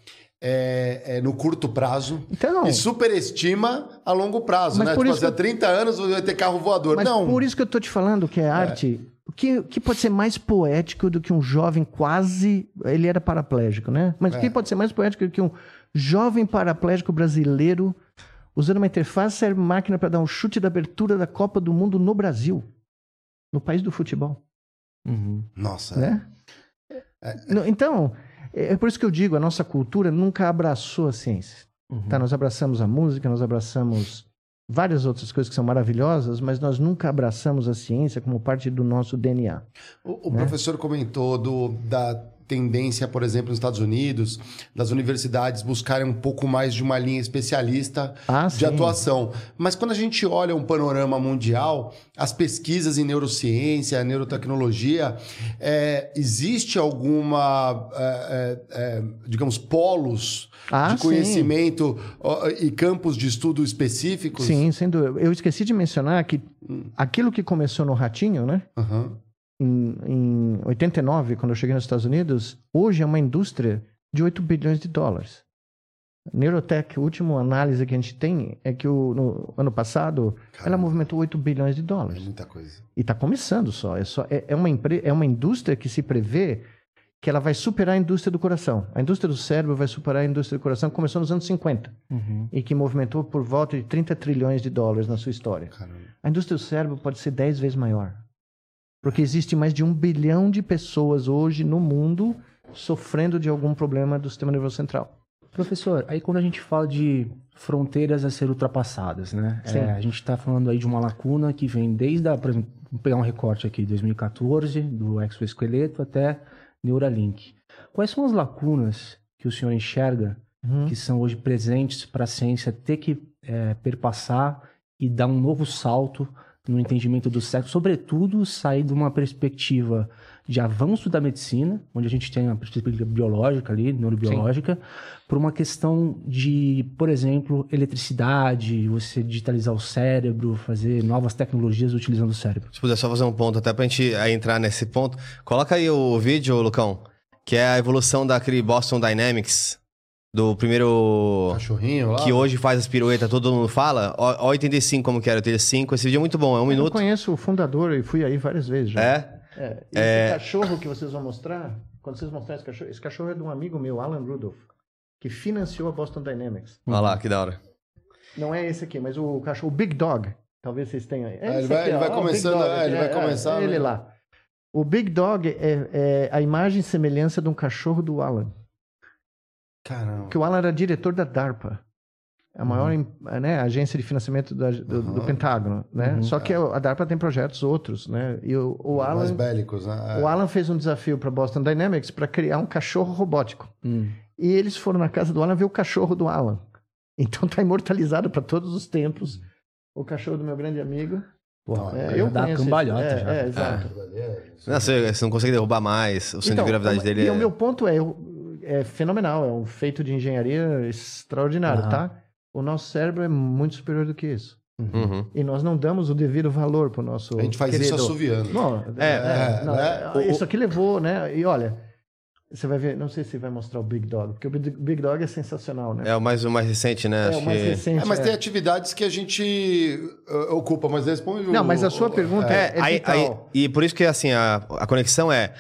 é, é, no curto prazo Então, e superestima a longo prazo, Mas né? por Tipo isso assim, há que 30 anos vai ter carro voador. mas Não, por isso que eu tô te falando que é arte. O que, que pode ser mais poético do que um jovem quase. Ele era paraplégico, né? Mas o É. que pode ser mais poético do que um jovem paraplégico brasileiro usando uma interface cérebro máquina para dar um chute da abertura da Copa do Mundo no Brasil? No país do futebol. Uhum. Nossa, né? No- Então, é é por isso que eu digo, a nossa cultura nunca abraçou a ciência. Uhum. Tá? Nós abraçamos a música, nós abraçamos várias outras coisas que são maravilhosas, mas nós nunca abraçamos a ciência como parte do nosso DNA. O, o né? professor comentou do, da tendência, por exemplo, nos Estados Unidos, das universidades buscarem um pouco mais de uma linha especialista Ah, de sim. atuação. Mas quando a gente olha um panorama mundial, as pesquisas em neurociência, neurotecnologia, é, existe alguma, é, é, é, digamos, polos Ah, de sim. conhecimento ó, e campos de estudo específicos? Sim, sem dúvida. Eu esqueci de mencionar que aquilo que começou no Ratinho, né? Aham. Em, em 89, quando eu cheguei nos Estados Unidos, hoje é uma indústria de 8 bilhões de dólares. Neurotech, a última análise que a gente tem é que o, no ano passado ela Caramba. movimentou 8 bilhões de É dólares. muita coisa. E está começando só. É, só é, é uma empre, é uma indústria que se prevê que ela vai superar a indústria do coração. A indústria do cérebro vai superar a indústria do coração, que começou nos anos 50 Uhum. e que movimentou por volta de 30 trilhões de dólares na sua história. Caramba. A indústria do cérebro pode ser 10 vezes maior. Porque existe mais de um bilhão de pessoas hoje no mundo sofrendo de algum problema do sistema nervoso central. Professor, aí quando a gente fala de fronteiras a ser ultrapassadas, né? É, a gente está falando aí de uma lacuna que vem desde a, por exemplo, vamos pegar um recorte aqui, 2014, do exoesqueleto até Neuralink. Quais são as lacunas que o senhor enxerga Uhum. que são hoje presentes para a ciência ter que é, perpassar e dar um novo salto no entendimento do sexo, sobretudo sair de uma perspectiva de avanço da medicina, onde a gente tem uma perspectiva biológica ali, neurobiológica, para uma questão de, por exemplo, eletricidade, você digitalizar o cérebro, fazer novas tecnologias utilizando o cérebro. Se puder só fazer um ponto, até pra gente aí entrar nesse ponto. Coloca aí o vídeo, Lucão, que é a evolução daquele Boston Dynamics, do primeiro... Cachorrinho lá. Que hoje faz as piruetas, todo mundo fala. Ó, ó 85 como que era, 85. Esse vídeo é muito bom, é um Eu minuto. conheço o fundador e fui aí várias vezes já. É? É, esse cachorro que vocês vão mostrar, quando vocês mostrarem esse cachorro, esse cachorro é de um amigo meu, Alan Rudolph, que financiou a Boston Dynamics. Olha lá, que da hora. Não é esse aqui, mas o cachorro o Big Dog. Talvez vocês tenham. É Ah, ele vai- aqui, ele vai começando, Dog é, ele vai começar, Ele né? lá. O Big Dog é, é a imagem e semelhança de um cachorro do Alan. Caramba. Porque o Alan era diretor da DARPA. A maior em- né, agência de financiamento da- do, do Uhum. Pentágono, né? Uhum. Só que a DARPA tem projetos outros, né? E o, o Mais Alan, bélicos, né? o Alan fez um desafio para Boston Dynamics para criar um cachorro robótico. Hum. E eles foram na casa do Alan ver o cachorro do Alan. Então tá imortalizado para todos os tempos. O cachorro do meu grande amigo. Pô, É, eu dá cambalhota esse- é, já. É, exato. Não, você, você não consegue derrubar mais. O centro Então, de gravidade dele e é... o meu ponto é, eu- é fenomenal, é um feito de engenharia extraordinário, Aham. tá? O nosso cérebro é muito superior do que isso. Uhum. E nós não damos o devido valor pro nosso A gente faz querido... isso assoviando. Não, É, é, não, né? é, Isso aqui levou, né? E olha, você vai ver, não sei se vai mostrar o Big Dog, porque o Big Dog é sensacional, né? É o mais, o mais recente, né? É, Acho o mais que... recente. É, mas é. tem atividades que a gente uh, ocupa, mas responde o- Não, mas a sua o- pergunta é, é Aí- vital. aí- e por isso que, assim, a, a conexão é...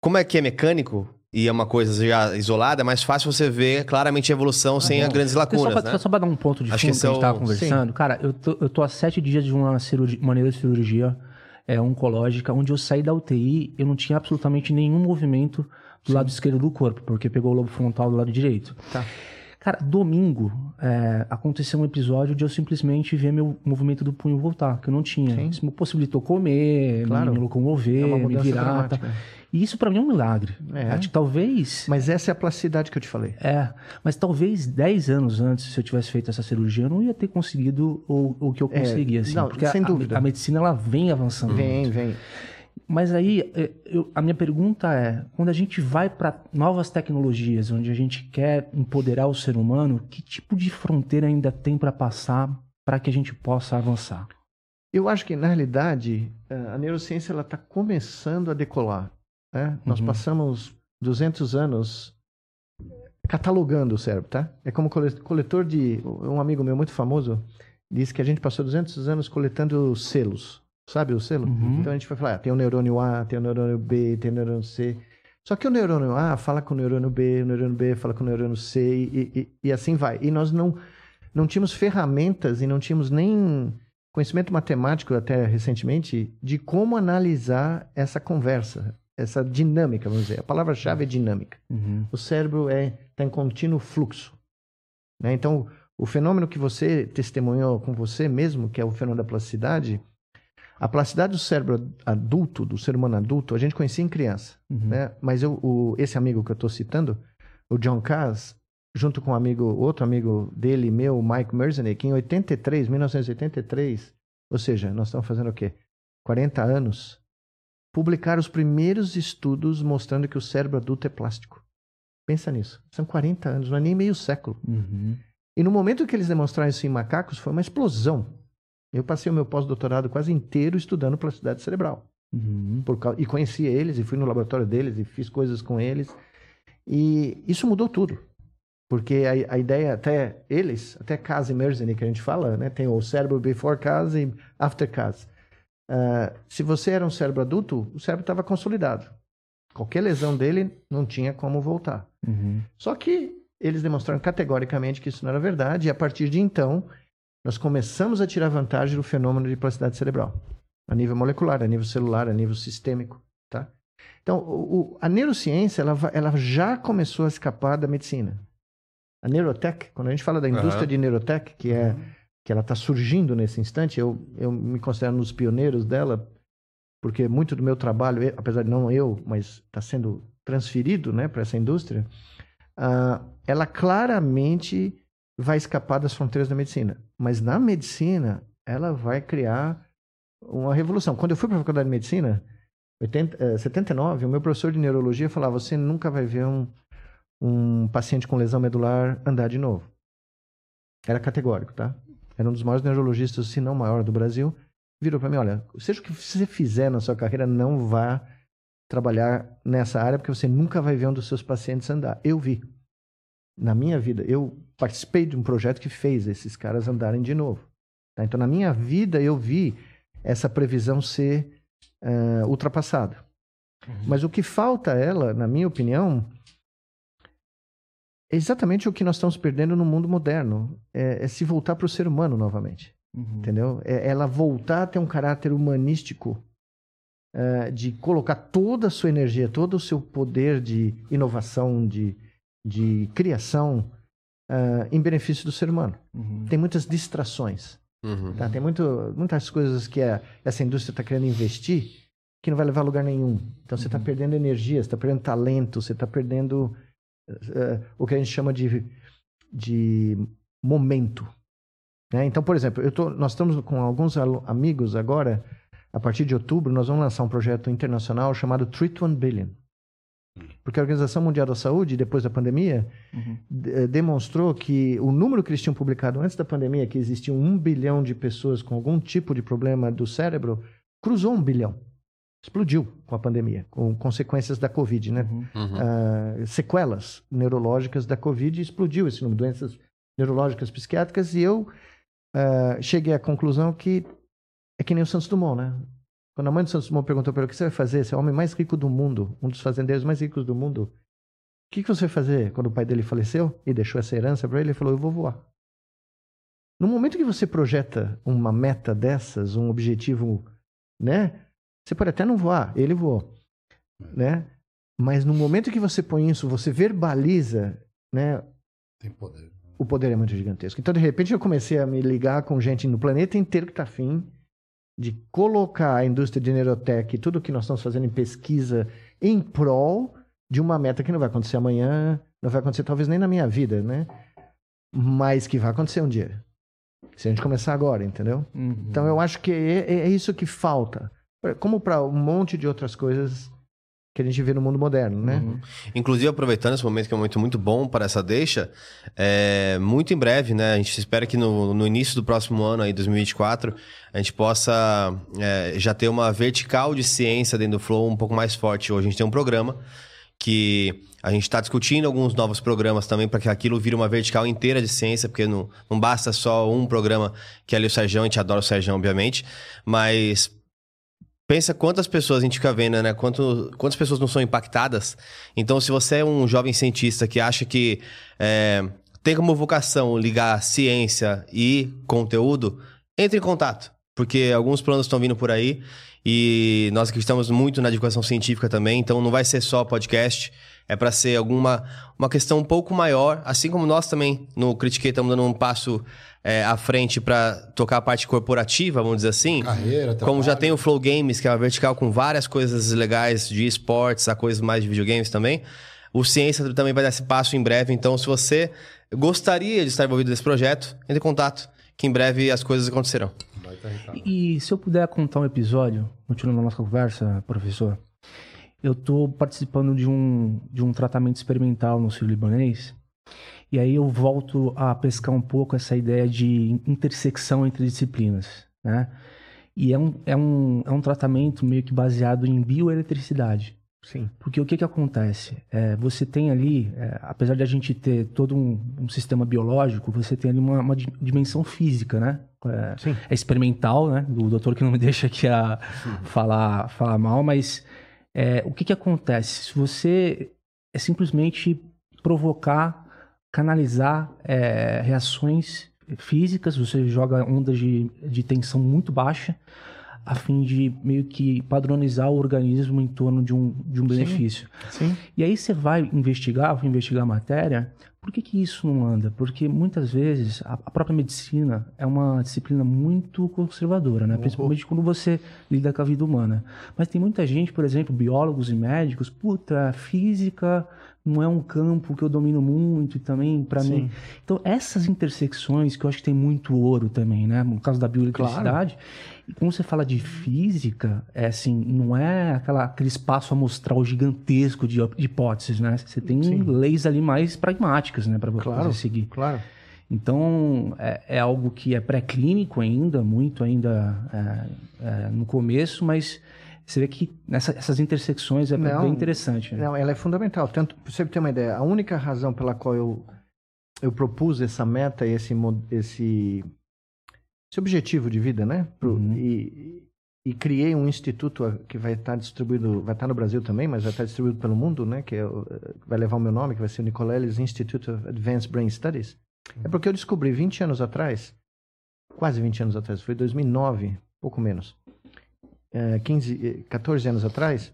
Como é que é mecânico e é uma coisa já isolada, é mais fácil você ver claramente a evolução sem as grandes lacunas, só, pra, né? só pra dar um ponto de Acho fundo que que, a gente é tava o- conversando. Cara, eu tô, eu tô há sete dias de uma cirurgia, maneira de cirurgia é, oncológica, onde eu saí da UTI, eu não tinha absolutamente nenhum movimento do lado esquerdo do corpo, porque pegou o lobo frontal do lado direito. Tá. Cara, domingo é, aconteceu um episódio de eu simplesmente ver meu movimento do punho voltar, que eu não tinha. Sim. Isso me possibilitou comer, Claro. me locomover, É uma me virar. Tá. E isso pra mim é um milagre. É. Acho que talvez. Mas essa é a plasticidade que eu te falei. É, mas talvez 10 anos antes, se eu tivesse feito essa cirurgia, eu não ia ter conseguido o, o que eu É, consegui, assim. não, porque sem a, a- dúvida. A, medicina, ela vem avançando. Vem, vem. Mas aí, é, eu- a minha pergunta é: quando a gente vai para novas tecnologias, onde a gente quer empoderar o ser humano, que tipo de fronteira ainda tem para passar para que a gente possa avançar? Eu acho que, na realidade, a neurociência está começando a decolar. Né? Nós Uhum. passamos 200 anos catalogando o cérebro, tá? É como cole- coletor de... Um amigo meu muito famoso disse que a gente passou 200 anos coletando selos. Sabe o selo? Uhum. Então a gente vai falar, ah, tem o neurônio A, tem o neurônio B, tem o neurônio C. Só que o neurônio A fala com o neurônio B, o neurônio B fala com o neurônio C e, e- e assim vai. E nós não, não tínhamos ferramentas e não tínhamos nem conhecimento matemático até recentemente de como analisar essa conversa, essa dinâmica, vamos dizer. A palavra-chave é dinâmica. Uhum. O cérebro é está em contínuo fluxo. né? Então, o fenômeno que você testemunhou com você mesmo, que é o fenômeno da plasticidade, a plasticidade do cérebro adulto, do ser humano adulto, a gente conhecia em criança. Uhum. Né? Mas eu, o- esse amigo que eu estou citando, o John Cass, junto com um amigo, outro amigo dele, meu, Mike Merzenich, em 83, 1983, ou seja, nós estamos fazendo o quê? 40 anos, publicaram os primeiros estudos mostrando que o cérebro adulto é plástico. Pensa nisso. São 40 anos, não é nem meio século. Uhum. E no momento que eles demonstraram isso em macacos, foi uma explosão. Eu passei o meu pós-doutorado quase inteiro estudando plasticidade cerebral Uhum. por cau- e conhecia eles e fui no laboratório deles e fiz coisas com eles e isso mudou tudo porque a, a ideia até eles até Cas e Merzeny que a gente fala né tem o cérebro before Cas e after Cas Ah, se você era um cérebro adulto o cérebro estava consolidado qualquer lesão dele não tinha como voltar Uhum. só que eles demonstraram categoricamente que isso não era verdade e a partir de então nós começamos a tirar vantagem do fenômeno de plasticidade cerebral a nível molecular, a nível celular, a nível sistêmico, tá? Então, o- o- a neurociência ela, ela já começou a escapar da medicina. A neurotech, quando a gente fala da indústria Aham. de neurotech, que é que ela está surgindo nesse instante, eu, eu me considero um dos pioneiros dela, porque muito do meu trabalho, apesar de não eu, mas está sendo transferido, né, para essa indústria, ah, ela claramente vai escapar das fronteiras da medicina. Mas na medicina, ela vai criar uma revolução. Quando eu fui para a faculdade de medicina, 80, eh, 79, o meu professor de neurologia falava: você nunca vai ver um, um paciente com lesão medular andar de novo. Era categórico, tá? Era um dos maiores neurologistas, se não maior, do Brasil. Virou para mim: olha, seja o que você fizer na sua carreira, não vá trabalhar nessa área, porque você nunca vai ver um dos seus pacientes andar. Eu vi. Na minha vida, eu participei de um projeto que fez esses caras andarem de novo. tá? Então, na minha vida, eu vi essa previsão ser eh, ultrapassada. Mas o que falta ela, na minha opinião, é exatamente o que nós estamos perdendo no mundo moderno. É, é se voltar para o ser humano novamente. Uhum. Entendeu? É ela voltar a ter um caráter humanístico eh, de colocar toda a sua energia, todo o seu poder de inovação, de, de criação eh, em benefício do ser humano. Uhum. Tem muitas distrações. Uhum. Tá? Tem muito, muitas coisas que a- essa indústria está querendo investir que não vai levar a lugar nenhum. Então você está Uhum. perdendo energia, você está perdendo talento, você está perdendo eh, o que a gente chama de, de momento. né? Então, por exemplo, eu tô, nós estamos com alguns amigos agora, a partir de outubro, nós vamos lançar um projeto internacional chamado Treat One Billion. Porque a Organização Mundial da Saúde, depois da pandemia, Uhum. eh, demonstrou que o número que eles tinham publicado antes da pandemia, que existiam um bilhão de pessoas com algum tipo de problema do cérebro, cruzou um bilhão. Explodiu com a pandemia, com consequências da Covid, né? Uhum. Ah, sequelas neurológicas da Covid, explodiu esse número de doenças neurológicas psiquiátricas e eu ah, cheguei à conclusão que é que nem o Santos Dumont, né? Quando a mãe do Santos Dumont perguntou para ele o que você vai fazer, você é o homem mais rico do mundo, um dos fazendeiros mais ricos do mundo, o que, que você vai fazer quando o pai dele faleceu e deixou essa herança para ele? Ele falou, eu vou voar. No momento que você projeta uma meta dessas, um objetivo, né? Você pode até não voar, ele voou, né? Mas no momento que você põe isso, você verbaliza, né? Tem poder. O poder é muito gigantesco. Então, de repente, eu comecei a me ligar com gente no planeta inteiro que está afim de colocar a indústria de neurotech e tudo que nós estamos fazendo em pesquisa em prol de uma meta que não vai acontecer amanhã, não vai acontecer talvez nem na minha vida, né? Mas que vai acontecer um dia. Se a gente começar agora, entendeu? Uhum. Então eu acho que é, é isso que falta. Como para um monte de outras coisas que a gente vê no mundo moderno, né? Uhum. Inclusive, aproveitando esse momento que é um momento muito bom para essa deixa, é, muito em breve, né? A gente espera que no, no início do próximo ano, aí, 2024, a gente possa é, já ter uma vertical de ciência dentro do Flow um pouco mais forte. Hoje a gente tem um programa que a gente está discutindo alguns novos programas também para que aquilo vire uma vertical inteira de ciência, porque não, não basta só um programa que é ali o Sérgio, a gente adora o Sérgio, obviamente, mas pensa quantas pessoas a gente fica vendo, né? Quanto, quantas pessoas não são impactadas. Então, se você é um jovem cientista que acha que é, tem como vocação ligar ciência e conteúdo, entre em contato, porque alguns planos estão vindo por aí e nós acreditamos muito na divulgação científica também, então não vai ser só podcast, é para ser alguma uma questão um pouco maior, assim como nós também no Critique estamos dando um passo é, à frente para tocar a parte corporativa, vamos dizer assim. Carreira, Como já trabalho. tem o Flow Games, que é uma vertical com várias coisas legais de esportes, a coisas mais de videogames também. O Ciência também vai dar esse passo em breve. Então, se você gostaria de estar envolvido nesse projeto, entre em contato, que em breve as coisas acontecerão. Vai Ricardo. E se eu puder contar um episódio, continuando a nossa conversa, professor, eu estou participando de um, de um tratamento experimental no sul libanês, e aí eu volto a pescar um pouco essa ideia de intersecção entre disciplinas, né? E é um, é um, é um tratamento meio que baseado em bioeletricidade. Sim. Porque o que, que acontece? É, você tem ali, é, apesar de a gente ter todo um, um sistema biológico, você tem ali uma, uma di- dimensão física, né? É, Sim. é experimental, né? Do doutor que não me deixa aqui a falar, falar mal, mas é, o que, que acontece? Se você é simplesmente provocar, canalizar é, reações físicas, você joga ondas de, de tensão muito baixa, a fim de meio que padronizar o organismo em torno de um, de um benefício. Sim. E aí você vai investigar, vai investigar a matéria, por que, que isso não anda? Porque muitas vezes a, a própria medicina é uma disciplina muito conservadora, né? Principalmente quando você lida com a vida humana. Mas tem muita gente, por exemplo, biólogos e médicos, puta, física não é um campo que eu domino muito e também para mim. Então essas intersecções que eu acho que tem muito ouro também, né? No caso da bioeletricidade. E quando você fala de física, é assim, não é aquela, aquele espaço amostral gigantesco de, de hipóteses, né? Você tem Sim. leis ali mais pragmáticas, né, para Claro. você seguir. Claro. Então, é, é algo que é pré-clínico ainda, muito ainda é, é, no começo, mas você vê que nessa- essas intersecções é Não, bem interessante. Né? Não, ela é fundamental. Tanto, pra você ter uma ideia, a única razão pela qual eu, eu propus essa meta, esse, mo- esse, esse objetivo de vida, né? Pro- Uhum. e, e criei um instituto que vai estar distribuído, vai estar no Brasil também, mas vai estar distribuído pelo mundo, né? Que é vai levar o meu nome, que vai ser o Nicoleles Institute of Advanced Brain Studies. É porque eu descobri 20 anos atrás, quase 20 anos atrás, foi 2009, pouco menos, é, 15, eh, 14 anos atrás,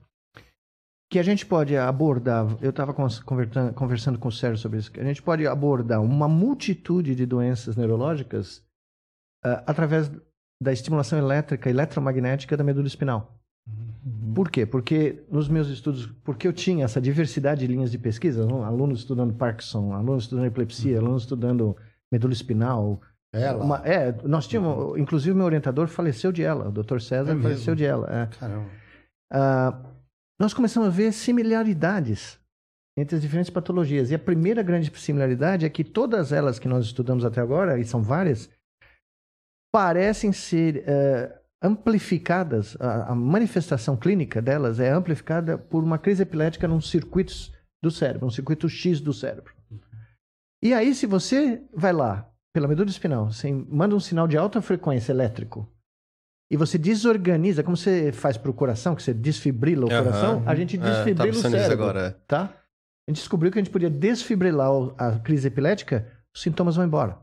que a gente pode abordar, eu estava conversando com o Sérgio sobre isso, que a gente pode abordar uma multitude de doenças neurológicas ah, através da estimulação elétrica, eletromagnética da medula espinal. Uhum. Por quê? Porque nos meus estudos, porque eu tinha essa diversidade de linhas de pesquisa, alunos estudando Parkinson, alunos estudando epilepsia, alunos estudando medula espinal. Ela. Uma- é, nós tínhamos, inclusive meu orientador faleceu de ela, o Dr. César É mesmo? faleceu de ela. é. Caramba. Ah, nós começamos a ver similaridades entre as diferentes patologias. E a primeira grande similaridade é que todas elas que nós estudamos até agora, e são várias, parecem ser eh, amplificadas, a, a manifestação clínica delas é amplificada por uma crise epilética num circuito do cérebro, um circuito X do cérebro. E aí, se você vai lá, pela medula espinal, você manda um sinal de alta frequência elétrico, e você desorganiza, como você faz para o coração, que você desfibrila o Aham. coração, a gente É, tava desfibrila o pensando nisso cérebro. agora, é. Tá? A gente descobriu que a gente podia desfibrilar o- a crise epilética, os sintomas vão embora.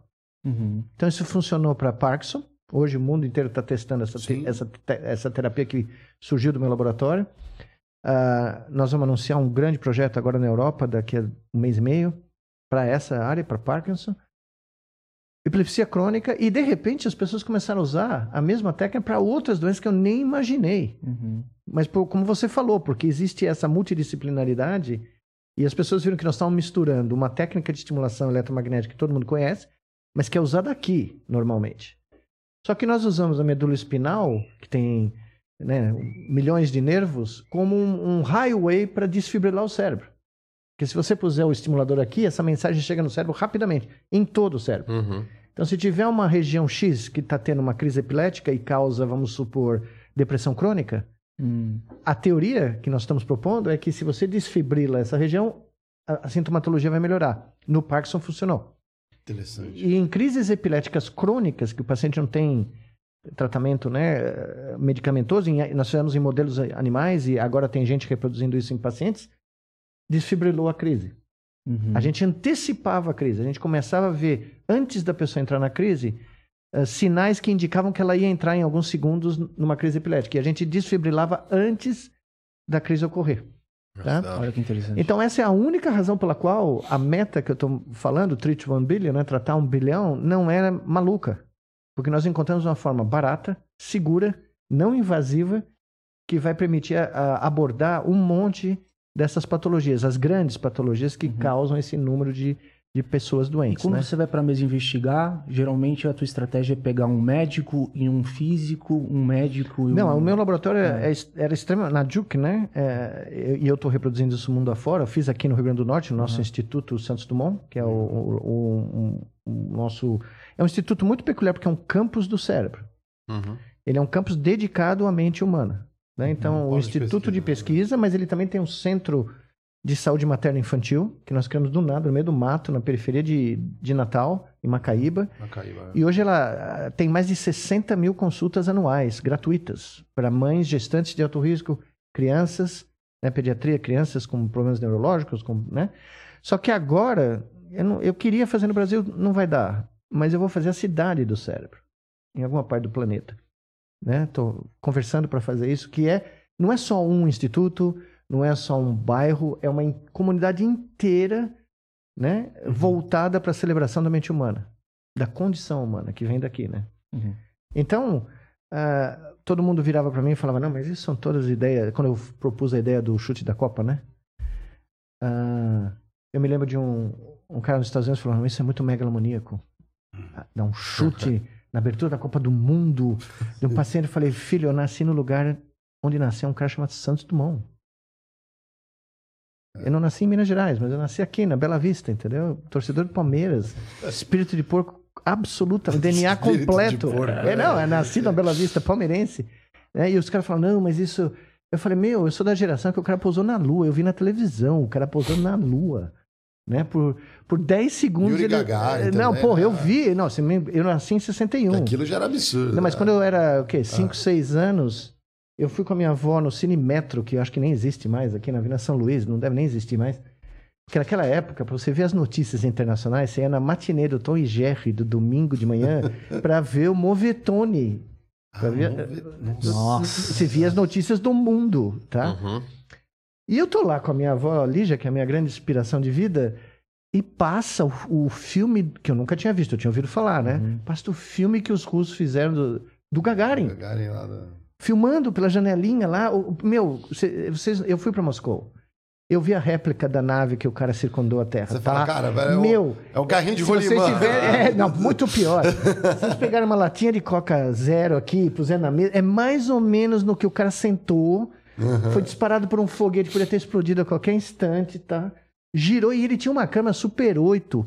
Uhum. Então isso funcionou para Parkinson. Hoje o mundo inteiro está testando essa, te- essa, te- essa terapia que surgiu do meu laboratório. Ah, nós vamos anunciar um grande projeto agora na Europa, daqui a um mês e meio, para essa área, para Parkinson, epilepsia crônica, e de repente as pessoas começaram a usar a mesma técnica para outras doenças que eu nem imaginei. Uhum. Mas por- como você falou, porque existe essa multidisciplinaridade e as pessoas viram que nós estávamos misturando uma técnica de estimulação eletromagnética que todo mundo conhece, mas que é usada aqui normalmente. Só que nós usamos a medula espinal, que tem né, milhões de nervos, como um, um highway para desfibrilar o cérebro. Porque se você puser o estimulador aqui, essa mensagem chega no cérebro rapidamente, em todo o cérebro. Uhum. Então, se tiver uma região X que está tendo uma crise epilética e causa, vamos supor, depressão crônica, Hum. a teoria que nós estamos propondo é que se você desfibrila essa região, a, a sintomatologia vai melhorar. No Parkinson funcionou. Interessante. E em crises epiléticas crônicas, que o paciente não tem tratamento né, medicamentoso, em- nós fizemos em modelos animais e agora tem gente reproduzindo isso em pacientes, desfibrilou a crise. Uhum. A gente antecipava a crise, a gente começava a ver, antes da pessoa entrar na crise, eh, sinais que indicavam que ela ia entrar em alguns segundos numa crise epilética. E a gente desfibrilava antes da crise ocorrer. Tá? Olha que interessante. Então, essa é a única razão pela qual a meta que eu estou falando, treat one billion, né, tratar um bilhão, não era maluca. Porque nós encontramos uma forma barata, segura, não invasiva, que vai permitir a- a abordar um monte dessas patologias, as grandes patologias que Uhum. causam esse número de, de pessoas E doentes. quando né? você vai para a mesa investigar, geralmente a tua estratégia é pegar um médico e um físico, um médico e um... Não, o meu laboratório É. é- é- era extremo, na Duke, né? É, e eu estou reproduzindo isso mundo afora. Eu fiz aqui no Rio Grande do Norte, no nosso Uhum. Instituto Santos Dumont, que é o, o- o- um- o nosso. É um instituto muito peculiar, porque é um campus do cérebro. Uhum. Ele é um campus dedicado à mente humana. Né? Então, Uhum. o Polo de Instituto de pesquisa. Pesquisa, mas ele também tem um centro de saúde materna e infantil, que nós criamos do nada, no meio do mato, na periferia de, de Natal, em Macaíba. Macaíba. E hoje ela ah, tem mais de 60 mil consultas anuais, gratuitas, para mães gestantes de alto risco, crianças, né, pediatria, crianças com problemas neurológicos, com, né? Só que agora, eu, não- eu queria fazer no Brasil, não vai dar, mas eu vou fazer a cidade do cérebro, em alguma parte do planeta. Né? Tô conversando para fazer isso, que é, não é só um instituto, não é só um bairro, é uma comunidade inteira, né, voltada para a celebração da mente humana da condição humana que vem daqui, né? Uhum. Então, ah, todo mundo virava para mim e falava, não, mas isso são todas ideias. Quando eu propus a ideia do chute da Copa, né? Ah, eu me lembro de um, um cara nos Estados Unidos falando, isso é muito megalomaníaco. Ah, Dar um chute na abertura da Copa do Mundo de um paciente. Eu falei, filho, eu nasci no lugar onde nasceu um cara chamado Santos Dumont. Eu não nasci em Minas Gerais, mas eu nasci aqui, na Bela Vista, entendeu? Torcedor do Palmeiras. Espírito de porco absoluta, DNA completo. porco. É, não, é nascido na Bela Vista, palmeirense. né? E os caras falam, não, mas isso. Eu falei, meu, eu sou da geração que o cara pousou na Lua. Eu vi na televisão, o cara pousando na Lua. Né? Por, por 10 segundos. Yuri ele... Gagarin Não, também, porra, né? eu vi. Não, eu nasci em 61. Aquilo já era absurdo. Não, mas né? quando eu era, o quê, 5, 6 anos, eu fui com a minha avó no Cine Metro, que eu acho que nem existe mais aqui na Vila São Luís, não deve nem existir mais. Porque naquela época, para você ver as notícias internacionais, você ia na matinê do Tom e Jerry, do domingo de manhã, para ver o Movetone. Pra Ah, ver-. Nossa. Nossa. Você via as notícias do mundo, tá? Uhum. E eu tô lá com a minha avó Lígia, que é a minha grande inspiração de vida, e passa o, o filme que eu nunca tinha visto, eu tinha ouvido falar, né? Uhum. Passa o filme que os russos fizeram do, do Gagarin. Gagarin lá da- filmando pela janelinha lá. o- o- meu, cê- vocês, eu fui para Moscou. Eu vi a réplica da nave que o cara circundou a Terra. Você tá? fala, cara, velho, é meu, É um carrinho de rolimã. tiverem. É, não, muito pior. Se vocês pegarem uma latinha de Coca Zero aqui e puserem na mesa, é mais ou menos no que o cara sentou. Foi disparado por um foguete, podia ter explodido a qualquer instante, tá? Girou e ele tinha uma câmera Super 8.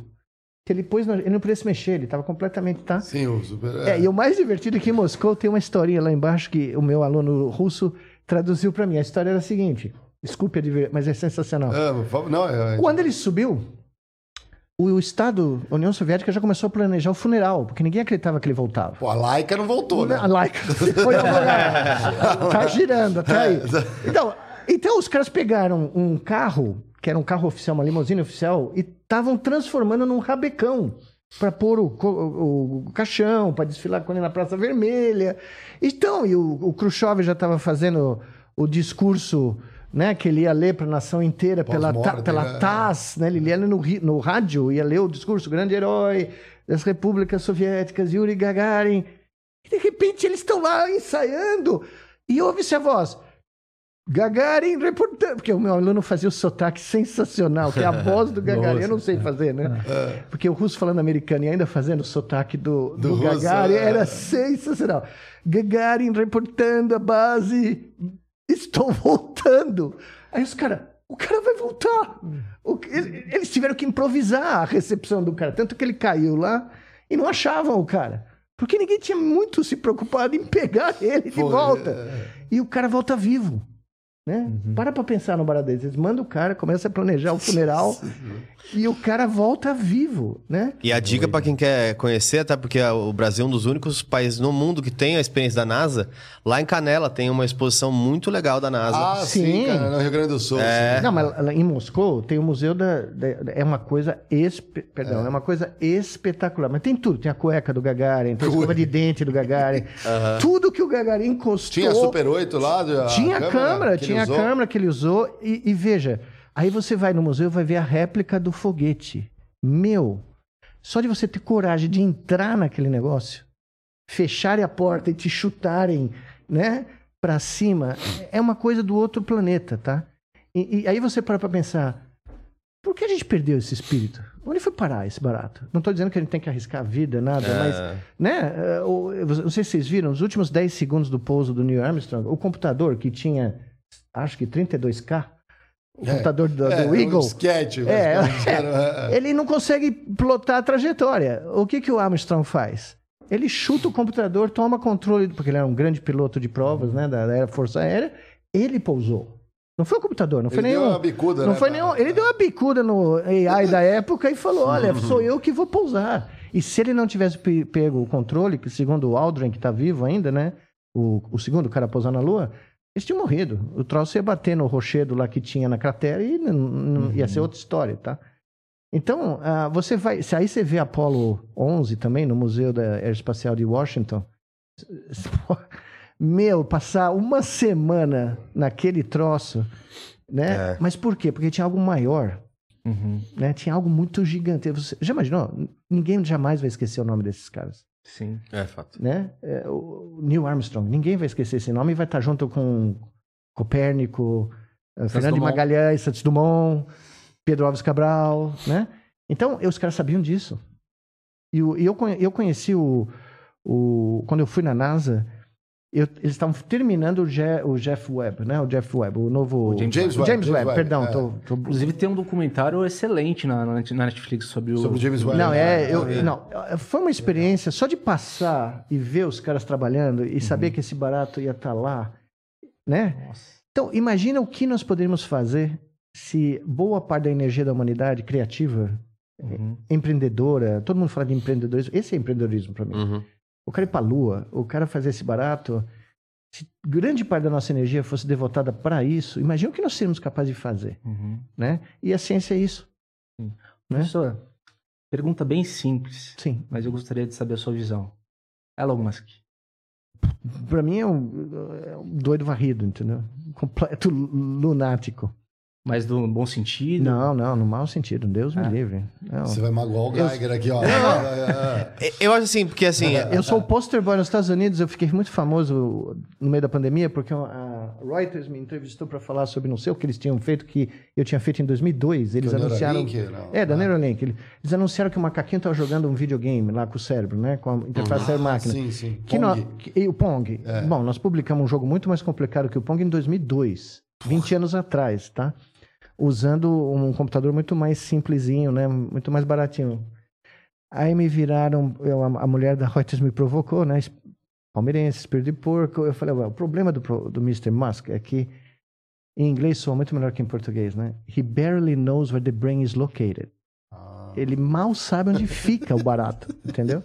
Que ele pôs. na- Ele não podia se mexer, ele tava completamente, tá? Sim, o super. É, e o mais divertido é que em Moscou tem uma historinha lá embaixo que o meu aluno russo traduziu para mim. A história era a seguinte: desculpe, mas é sensacional. Ah, favor, não, é, Quando ele subiu, o, Estado, a União Soviética, já começou a planejar o funeral, porque ninguém acreditava que ele voltava. Pô, a Laika não voltou, né? A Laika foi. Tá girando até aí. Então, então, os caras pegaram um carro, que era um carro oficial, uma limusine oficial, e estavam transformando num rabecão para pôr o, o- o caixão, para desfilar com ele na Praça Vermelha. Então, e o, o Khrushchev já estava fazendo o discurso né? Que ele ia ler para a nação inteira pela, ta, pela né? TASS, né? Ele ia ler no, no rádio, ia ler o discurso, grande herói das repúblicas soviéticas, Yuri Gagarin. E de repente eles estão lá ensaiando e ouve-se a voz. Gagarin reportando, porque o meu aluno fazia o sotaque sensacional, que é a voz do Gagarin. Eu não sei fazer, né? Porque o russo falando americano e ainda fazendo o sotaque do, do, Do russo, Gagarin é. era sensacional. Gagarin reportando a base. Estou voltando. Aí os caras, o cara vai voltar. O- ele- eles tiveram que improvisar a recepção do cara. Tanto que ele caiu lá e não achavam o cara. Porque ninguém tinha muito se preocupado em pegar ele de Foi, volta. é. E o cara volta vivo. Né? Para pra pensar no barato deles. Eles mandam o cara, começa a planejar o funeral e o cara volta vivo, né? E a dica pra quem quer conhecer, até porque o Brasil é um dos únicos países no mundo que tem a experiência da NASA. Lá em Canela tem uma exposição muito legal da NASA. Ah, sim, Sim. cara, no Rio Grande do Sul. É. sim. Não, mas em Moscou tem o museu da, da- é uma coisa espe- perdão, é. uma coisa espetacular. Mas tem tudo, tem a cueca do Gagarin, tem a escova de dente do Gagarin. Tudo que o Gagarin encostou. Tinha Super 8 lá? a Tinha a câmera, que ele tinha a usou? câmera que ele usou. E, e veja, aí você vai no museu e vai ver a réplica do foguete. Meu, só de você ter coragem de entrar naquele negócio, fecharem a porta e te chutarem, né, pra cima, é uma coisa do outro planeta, tá? E, e aí você para pra pensar, por que a gente perdeu esse espírito? Onde foi parar esse barato? Não tô dizendo que a gente tem que arriscar a vida, nada, mas É. né? eh, Não sei se vocês viram, nos últimos 10 segundos do pouso do Neil Armstrong, o computador que tinha, acho que 32K, o computador do, É, do um Eagle, sketch, É, basicamente, era- é. ele não consegue plotar a trajetória. O que, que o Armstrong faz? Ele chuta o computador, toma controle, porque ele era um grande piloto de provas né, da, da Força Aérea, ele pousou. Não foi o computador, não foi Ele deu nenhum. uma bicuda, não né, foi nenhum. Ele deu uma bicuda no AI da época e falou: olha, sou eu que vou pousar. E se ele não tivesse pe- pego o controle, que segundo o Aldrin, que está vivo ainda, né? O, o segundo cara a pousar na Lua, eles tinham morrido. O troço ia bater no rochedo lá que tinha na cratera e não- ia ser outra história, tá? Então, ah, você vai. Se aí você vê Apollo 11 também no Museu da Aeroespacial de Washington. Meu, passar uma semana naquele troço, né? É. Mas por quê? Porque tinha algo maior, Uhum. né? Tinha algo muito gigante. Você já imaginou? Ninguém jamais vai esquecer o nome desses caras, Sim. É fato. né? É, o Neil Armstrong, ninguém vai esquecer esse nome e vai estar junto com Copérnico, eh, Fernando de. Magalhães, Santos Dumont, Pedro Alves Cabral, né? Então, os caras sabiam disso. E, eu, eu conheci o, o... Quando eu fui na NASA, eu- eles estavam terminando o, Je- o Jeff Webb, né? O Jeff Webb, o novo... O James James Webb, James Webb, Webb, perdão. é. tô- tô- Inclusive tem um documentário excelente na, na Netflix sobre o. Sobre o James Webb. Não, é, né? eu, não, foi uma experiência só de passar e ver os caras trabalhando e saber que esse barato ia estar lá, né? Nossa. Então, imagina o que nós poderíamos fazer se boa parte da energia da humanidade criativa, Uhum. empreendedora, todo mundo fala de empreendedorismo, esse é empreendedorismo para mim. Uhum. O cara ir pra lua, o cara fazer esse barato, se grande parte da nossa energia fosse devotada para isso, imagina o que nós seríamos capazes de fazer, Uhum. né? E a ciência é isso. Né? Professor, pergunta bem simples, Sim. mas eu gostaria de saber a sua visão. Elon Musk. Pra mim é um, é um doido varrido, entendeu? Completo lunático. Mas no bom sentido? Não, não, no mau sentido. Deus me Ah. livre. Não. Você vai magoar o Eu- Geiger aqui, ó. É, é, é. Eu acho assim, porque assim. Eu sou o poster boy nos Estados Unidos, eu fiquei muito famoso no meio da pandemia, porque a Reuters me entrevistou para falar sobre não sei o que eles tinham feito, que eu tinha feito em 2002. Eles Do anunciaram. Neuralink, não? É, da Ah. Neuralink. Eles anunciaram que o macaquinho estava jogando um videogame lá com o cérebro, né? Com a interface cérebro-máquina. Sim, sim. Que Pong. que- e o Pong. É. Bom, nós publicamos um jogo muito mais complicado que o Pong em 2002, 20 anos atrás, tá? Usando um computador muito mais simplesinho, né? Muito mais baratinho. Aí me viraram, eu- a, mulher da Reuters me provocou, né? Palmeirense, espírito de porco. Eu falei, "Ué, o problema do, do Mr. Musk é que em inglês soa muito melhor que em português, né? He barely knows where the brain is located. Ah. Ele mal sabe onde fica o barato, entendeu?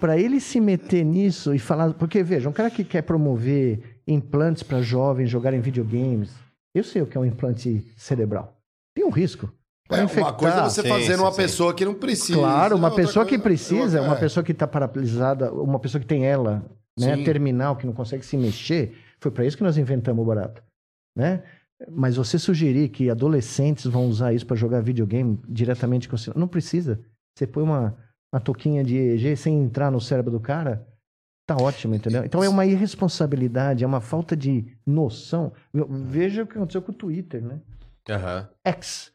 Para ele se meter nisso e falar. Porque, veja, um cara que quer promover implantes para jovens jogarem videogames, eu sei o que é um implante cerebral. Tem um risco. Pode É, infectar. uma coisa é você Sim, fazer sim, numa sim. pessoa que não precisa. Claro, uma pessoa que coisa- precisa, uma é. pessoa que está paralisada, uma pessoa que tem ela, né, terminal, que não consegue se mexer, foi para isso que nós inventamos o barato, né? Mas você sugerir que adolescentes vão usar isso para jogar videogame diretamente com o celular, não precisa. Você põe uma, uma touquinha de EEG sem entrar no cérebro do cara, tá ótimo, entendeu? Então é uma irresponsabilidade, é uma falta de noção. Veja o que aconteceu com o Twitter, né? Aham. X.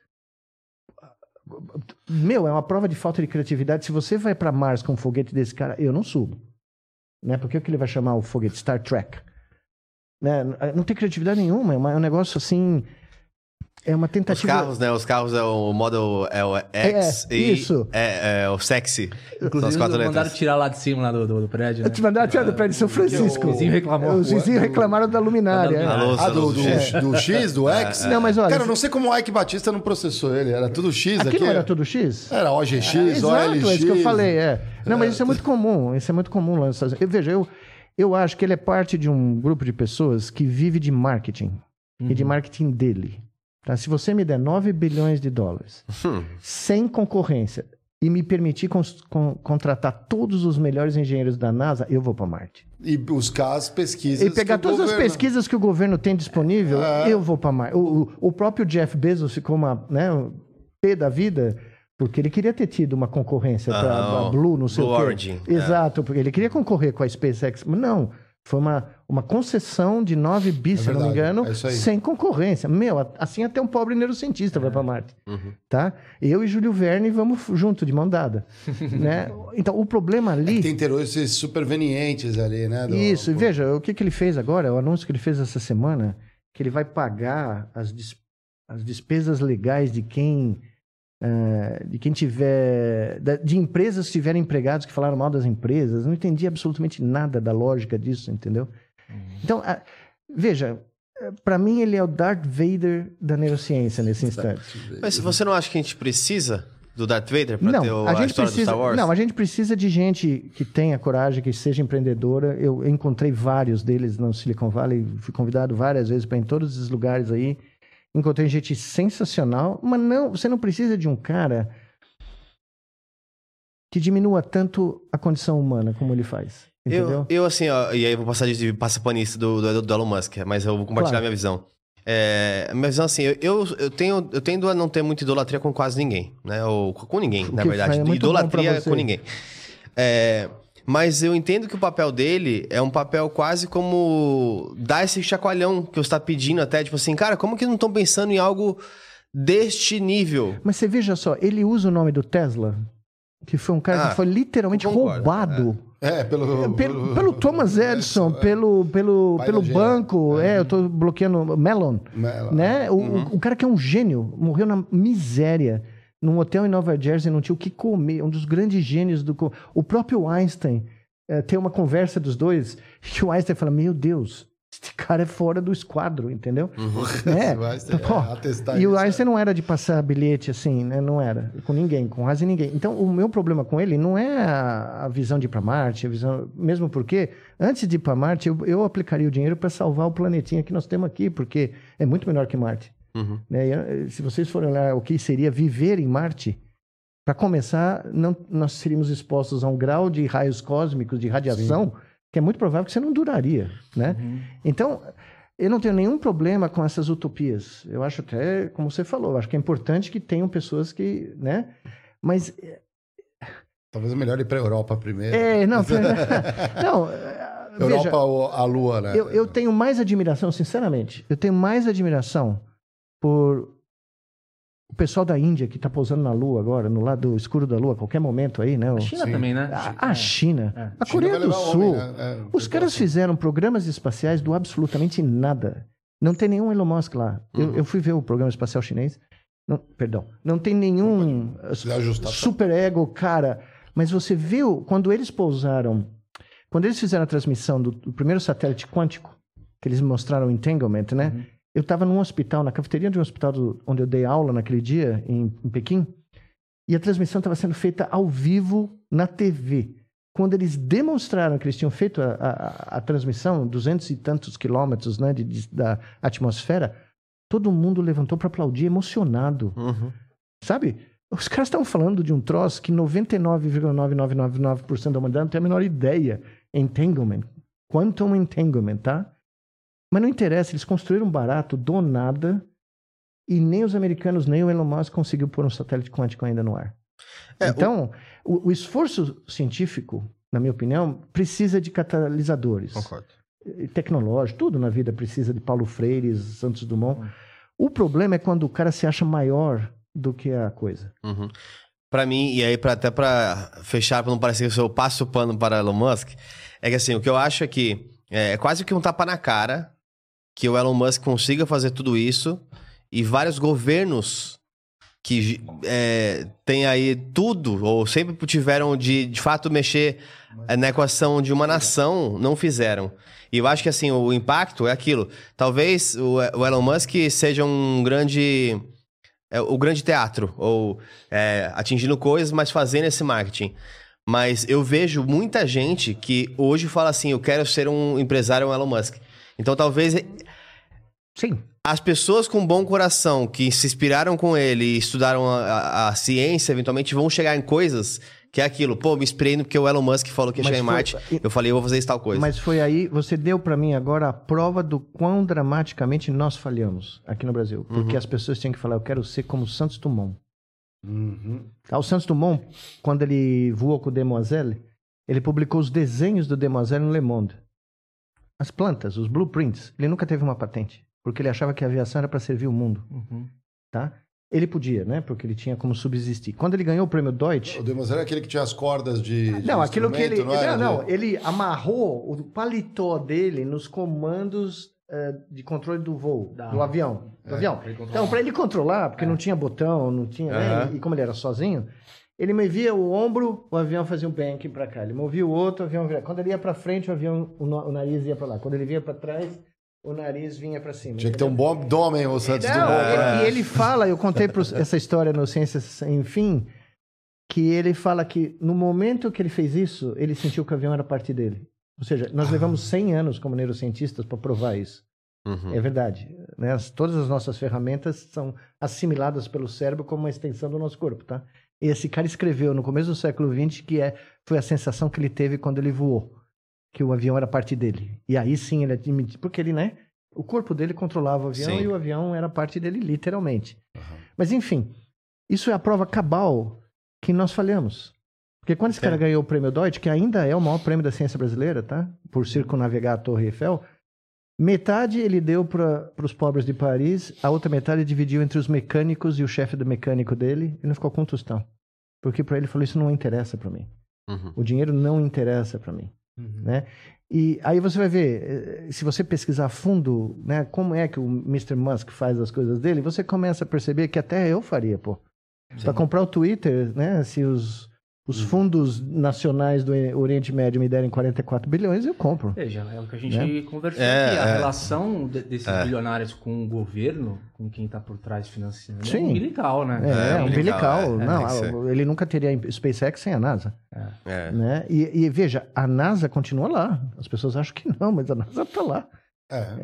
Meu, é uma prova de falta de criatividade. Se você vai para Mars com um foguete desse cara, eu não subo. Né? Porque o que ele vai chamar o foguete? Star Trek. Né? Não tem criatividade nenhuma, é é um negócio assim. É uma Os tentativa. carros, né? Os carros é o Model é o X É, e isso. É, é o sexy. Inclusive, São as quatro mandaram letras. tirar lá de cima lá do, do, do prédio. Né? te mandar tirar do prédio de São Francisco. O vizinho reclamou. Os vizinhos reclamaram da luminária. da é. Alô, Ah, do, do, É. do X, do X? Não, mas olha. Cara, eu não sei como o Ike Batista não processou ele. Era tudo X Aqui aqui. não era tudo X? Era OGX, Exato, OLX. é isso que eu falei, é. Não, mas isso é muito comum, isso é muito comum lá nos Estados Unidos. Eu, veja, eu, eu acho que ele é parte de um grupo de pessoas que vive de marketing e Uhum. de marketing dele. Tá? Se você me der 9 bilhões de dólares Hum. sem concorrência e me permitir cons- con- contratar todos os melhores engenheiros da NASA, eu vou para Marte. E buscar as pesquisas. E pegar que o todas as governo- pesquisas que o governo tem disponível, É. eu vou para Marte. O, o- o próprio Jeff Bezos ficou uma, né, um pé da vida porque ele queria ter tido uma concorrência para Ah, a Blue, não sei Blue o quê. Origin, é. Exato, porque ele queria concorrer com a SpaceX, mas não. Foi uma, uma concessão de 9 bi, É se eu não me verdade, engano, é sem concorrência. Meu, assim até um pobre neurocientista vai para Marte. Uhum. Tá? Eu e Júlio Verne vamos junto, de mão dada. né? Então, o problema ali... Tem interesses supervenientes ali, né? do- Isso, e veja, o que, que ele fez agora, o anúncio que ele fez essa semana, que ele vai pagar as, dis- as despesas legais de quem. Eh, de quem tiver. de empresas que tiverem empregados que falaram mal das empresas. Não entendi absolutamente nada da lógica disso, entendeu? Então, ah, veja, para mim ele é o Darth Vader da neurociência nesse instante. Mas você não acha que a gente precisa do Darth Vader pra ter o- Não, a, a gente história precisa. do Star Wars? Não, a gente precisa de gente que tenha coragem, que seja empreendedora. Eu encontrei vários deles no Silicon Valley, fui convidado várias vezes para ir em todos esses lugares aí. Encontrei gente sensacional, mas não, você não precisa de um cara que diminua tanto a condição humana como ele faz. Entendeu? Eu, eu, assim, ó, e aí eu vou passar de passapanista do, do, do Elon Musk, mas eu vou compartilhar Claro. minha visão. É, minha visão, assim, eu, eu, tenho, eu tendo a não ter muita idolatria com quase ninguém, né? Ou com ninguém, na verdade. é idolatria com ninguém. É, mas eu entendo que o papel dele é um papel quase como dar esse chacoalhão que você está pedindo até, tipo assim, cara, como que não estão pensando em algo deste nível? Mas você veja só, ele usa o nome do Tesla, que foi um cara Ah, que foi literalmente eu concordo, roubado. É, pelo. Pelo, pelo Thomas Edison, pelo, pelo, pelo Gê. banco, é, eu tô bloqueando Melon, Melon. né? O, Uhum. o, o cara que é um gênio, morreu na miséria, num hotel em Nova Jersey, não tinha o que comer, um dos grandes gênios do... O próprio Einstein, eh, tem uma conversa dos dois, que o Einstein fala, meu Deus, este cara é fora do esquadro, entendeu? É, pô, é, atestar e o é. Einstein não era de passar bilhete assim, né? Não era. Com ninguém, com quase ninguém. Então, o meu problema com ele não é a, visão de ir para Marte, a visão. Mesmo porque, antes de ir para Marte, eu, eu aplicaria o dinheiro para salvar o planetinha que nós temos aqui, porque é muito menor que Marte. Uhum. né? E, eh, se vocês forem olhar o que seria viver em Marte, para começar, não, nós seríamos expostos a um grau de raios cósmicos, de radiação, que é muito provável que você não duraria, né? Então, eu não tenho nenhum problema com essas utopias. Eu acho até, como você falou, acho que é importante que tenham pessoas que, né? Mas, Talvez é melhor ir pra Europa primeiro. é, não, não, eh, Europa veja, ou a Lua, né? eu, eu tenho mais admiração, sinceramente, eu tenho mais admiração por o pessoal da Índia que está pousando na Lua agora, no lado escuro da Lua, a qualquer momento aí, né? O- A China Sim. também, né? A, a China, É. a China Coreia vai do Sul, homem, né? É, os caras assim. fizeram programas espaciais do absolutamente nada. Não tem nenhum Elon Musk lá. Eu, Uhum. eu fui ver o programa espacial chinês. Não, perdão. Não tem nenhum super ego, cara. Mas você viu, quando eles pousaram, quando eles fizeram a transmissão do, do primeiro satélite quântico, que eles mostraram o entanglement, né? Uhum. Eu estava num hospital, na cafeteria de um hospital do- onde eu dei aula naquele dia, em, em Pequim, e a transmissão estava sendo feita ao vivo na TV. Quando eles demonstraram que eles tinham feito a, a- a transmissão, duzentos e tantos quilômetros né, de- de- da atmosfera, todo mundo levantou para aplaudir, emocionado. Uhum. Sabe? Os caras estavam falando de um troço que 99,9999% da humanidade não tem a menor ideia. Entanglement. Quantum entanglement, tá? Mas não interessa, eles construíram barato do nada e nem os americanos, nem o Elon Musk conseguiu pôr um satélite quântico ainda no ar. É, então, o... O, esforço científico, na minha opinião, precisa de catalisadores. Concordo. Tecnológico, tudo na vida precisa de Paulo Freire, Santos Dumont. Uhum. O problema é quando o cara se acha maior do que a coisa. Uhum. Para mim, e aí pra, até para fechar, para não parecer que eu passo o pano para Elon Musk, é que assim, o que eu acho é que é, é quase que um tapa na cara que o Elon Musk consiga fazer tudo isso e vários governos que é, tem aí tudo, ou sempre tiveram de, de fato mexer é, na equação de uma nação, não fizeram. E eu acho que assim, o impacto é aquilo. Talvez o, o Elon Musk seja um grande. É, o grande teatro, ou é, atingindo coisas, mas fazendo esse marketing. Mas eu vejo muita gente que hoje fala assim: eu quero ser um empresário um Elon Musk. Então talvez. Sim. As pessoas com bom coração que se inspiraram com ele e estudaram a, a, a ciência, eventualmente vão chegar em coisas que é aquilo. Pô, me inspirei porque o Elon Musk falou que ia chegar em Marte. Eu falei, eu vou fazer isso tal coisa. Mas foi aí, você deu para mim agora a prova do quão dramaticamente nós falhamos aqui no Brasil. Porque uhum. as pessoas tinham que falar, eu quero ser como Santos Dumont. Uhum. O Santos Dumont, quando ele voou com o Demoiselle, ele publicou os desenhos do Demoiselle no Le Monde. As plantas, os blueprints. Ele nunca teve uma patente porque ele achava que a aviação era para servir o mundo. Uhum. Tá? Ele podia, né? Porque ele tinha como subsistir. Quando ele ganhou o prêmio Deutsch. O Demas era aquele que tinha as cordas de. de não, aquilo que ele. Não, não, não, ele amarrou o paletó dele nos comandos uh, de controle do voo, do avião. Do é, avião. Pra então, para ele controlar, porque é. não tinha botão, não tinha. Uhum. Né? E, e como ele era sozinho, ele movia o ombro, o avião fazia um bank para cá. Ele movia o outro, o avião. Quando ele ia para frente, o avião, o, o nariz ia para lá. Quando ele vinha para trás o nariz vinha para cima. Tinha que ter um bom abdômen, o Santos Não, Dumont. Né? E ele fala, eu contei essa história no Ciências Enfim, que ele fala que no momento que ele fez isso, ele sentiu que o avião era parte dele. Ou seja, nós ah. levamos 100 anos como neurocientistas para provar isso. Uhum. É verdade. Né? todas as nossas ferramentas são assimiladas pelo cérebro como uma extensão do nosso corpo, tá? Esse cara escreveu no começo do século XX que é, foi a sensação que ele teve quando ele voou que o avião era parte dele. E aí sim ele admitiu, porque ele, né? O corpo dele controlava o avião sim. e o avião era parte dele, literalmente. Uhum. Mas enfim, isso é a prova cabal que nós falhamos. Porque quando esse cara ganhou o prêmio Deutsch, que ainda é o maior prêmio da ciência brasileira, tá? Por circunnavegar a Torre Eiffel, metade ele deu para os pobres de Paris, a outra metade ele dividiu entre os mecânicos e o chefe do mecânico dele, e não ficou com tostão. Porque para ele falou: Isso não interessa para mim. Uhum. O dinheiro não interessa para mim. Uhum. Né? E aí você vai ver, eh, se você pesquisar a fundo, né, como é que o Mr. Musk faz as coisas dele, você começa a perceber que até eu faria, pô. Para comprar o Twitter, né, se os os hum. fundos nacionais do Oriente Médio me derem 44 bilhões, eu compro. Veja, é o que a gente né? conversou é, aqui. A é, relação de, desses é. bilionários com o governo, com quem está por trás financiando, Sim. é umbilical, né? É, é umbilical. É, Não, ele nunca teria SpaceX sem a NASA. É. Né? E, e, veja, a NASA continua lá. As pessoas acham que não, mas a NASA está lá.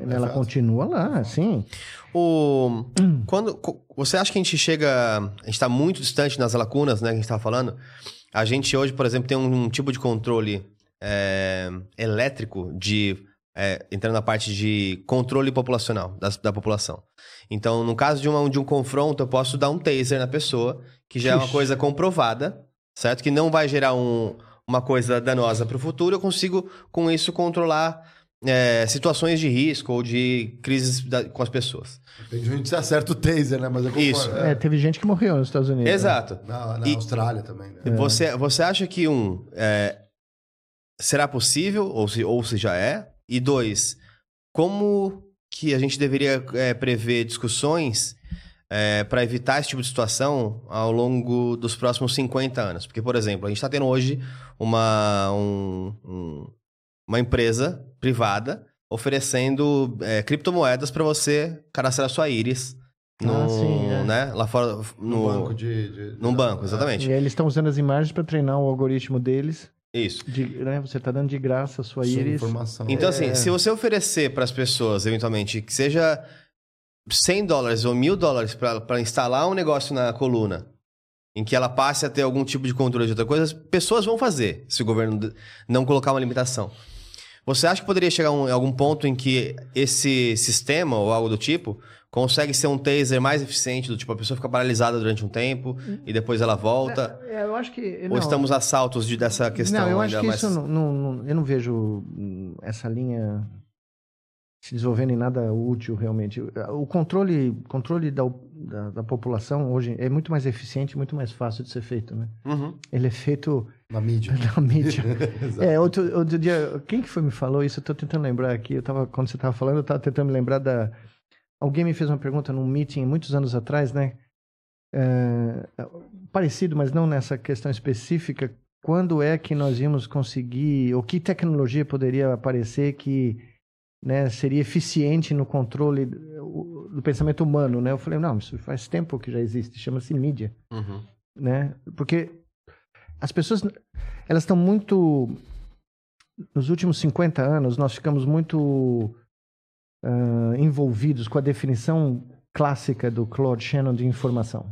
Ela continua lá, sim. O... Quando... Você acha que a gente chega... A gente está muito distante nas lacunas, né, que a gente estava falando... A gente hoje, por exemplo, tem um, um tipo de controle é, elétrico de. É, entrando na parte de controle populacional, da, da, população. Então, no caso de, uma, de um confronto, eu posso dar um taser na pessoa, que já Ixi. é uma coisa comprovada, certo? Que não vai gerar um, uma coisa danosa para o futuro. Eu consigo, com isso, controlar é, situações de risco ou de crises da, com as pessoas. Tem gente que acerta o taser, né? Mas eu concordo. Isso. É, teve gente que morreu nos Estados Unidos. Exato. Né? Na, na e, Austrália também. Né? Você, você acha que, um, é, será possível, ou se, ou se já é? E dois, como que a gente deveria é, prever discussões é, para evitar esse tipo de situação ao longo dos próximos 50 anos? Porque, por exemplo, a gente está tendo hoje uma, um, um uma empresa privada oferecendo é, criptomoedas para você cadastrar sua íris. No, ah, sim, é. né? Lá fora. No, no banco de. de num banco, exatamente. E eles estão usando as imagens para treinar o algoritmo deles. Isso. De, né? Você está dando de graça a sua íris. Informação. Então, assim, é... se você oferecer para as pessoas, eventualmente, que seja 100 dólares ou mil dólares para instalar um negócio na coluna, em que ela passe a ter algum tipo de controle de outra coisa, as pessoas vão fazer, se o governo não colocar uma limitação. Você acha que poderia chegar um, em algum ponto em que esse sistema ou algo do tipo consegue ser um taser mais eficiente, do tipo a pessoa fica paralisada durante um tempo e depois ela volta? É, eu acho que. Ou estamos a saltos de, dessa questão Não, eu acho que mais... isso não, não- não- eu não vejo essa linha se desenvolvendo em nada útil realmente. O controle, controle da, da, da população hoje é muito mais eficiente, muito mais fácil de ser feito, né? Uhum. Ele é feito Na mídia. na mídia. é, outro, outro dia, quem que foi me falou isso? Eu tô tentando lembrar aqui. Eu tava, quando você tava falando, eu tava tentando me lembrar da. Alguém me fez uma pergunta num meeting muitos anos atrás, né? É, parecido, mas não nessa questão específica. Quando é que nós íamos conseguir, ou que tecnologia poderia aparecer que né, seria eficiente no controle do, pensamento humano, né? Eu falei, não, isso faz tempo que já existe, chama-se mídia Uhum. né? Porque as pessoas, elas estão muito... Nos últimos 50 anos, nós ficamos muito ah, envolvidos com a definição clássica do Claude Shannon de informação.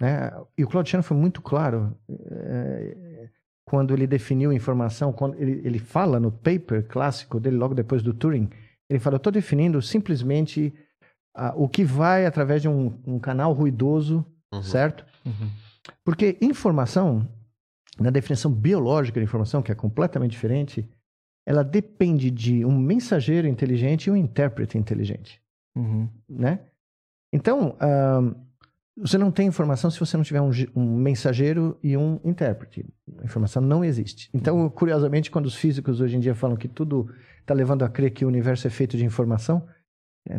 Né? E o Claude Shannon foi muito claro eh, quando ele definiu informação, quando ele, ele fala no paper clássico dele, logo depois do Turing, ele fala, eu estou definindo simplesmente ah, o que vai através de um, um canal ruidoso Uhum. certo? Porque informação, na definição biológica de informação, que é completamente diferente, ela depende de um mensageiro inteligente e um intérprete inteligente, Uhum. né? Então, ahn, você não tem informação se você não tiver um, um mensageiro e um intérprete. A informação não existe. Então, curiosamente, quando os físicos hoje em dia falam que tudo está levando a crer que o universo é feito de informação,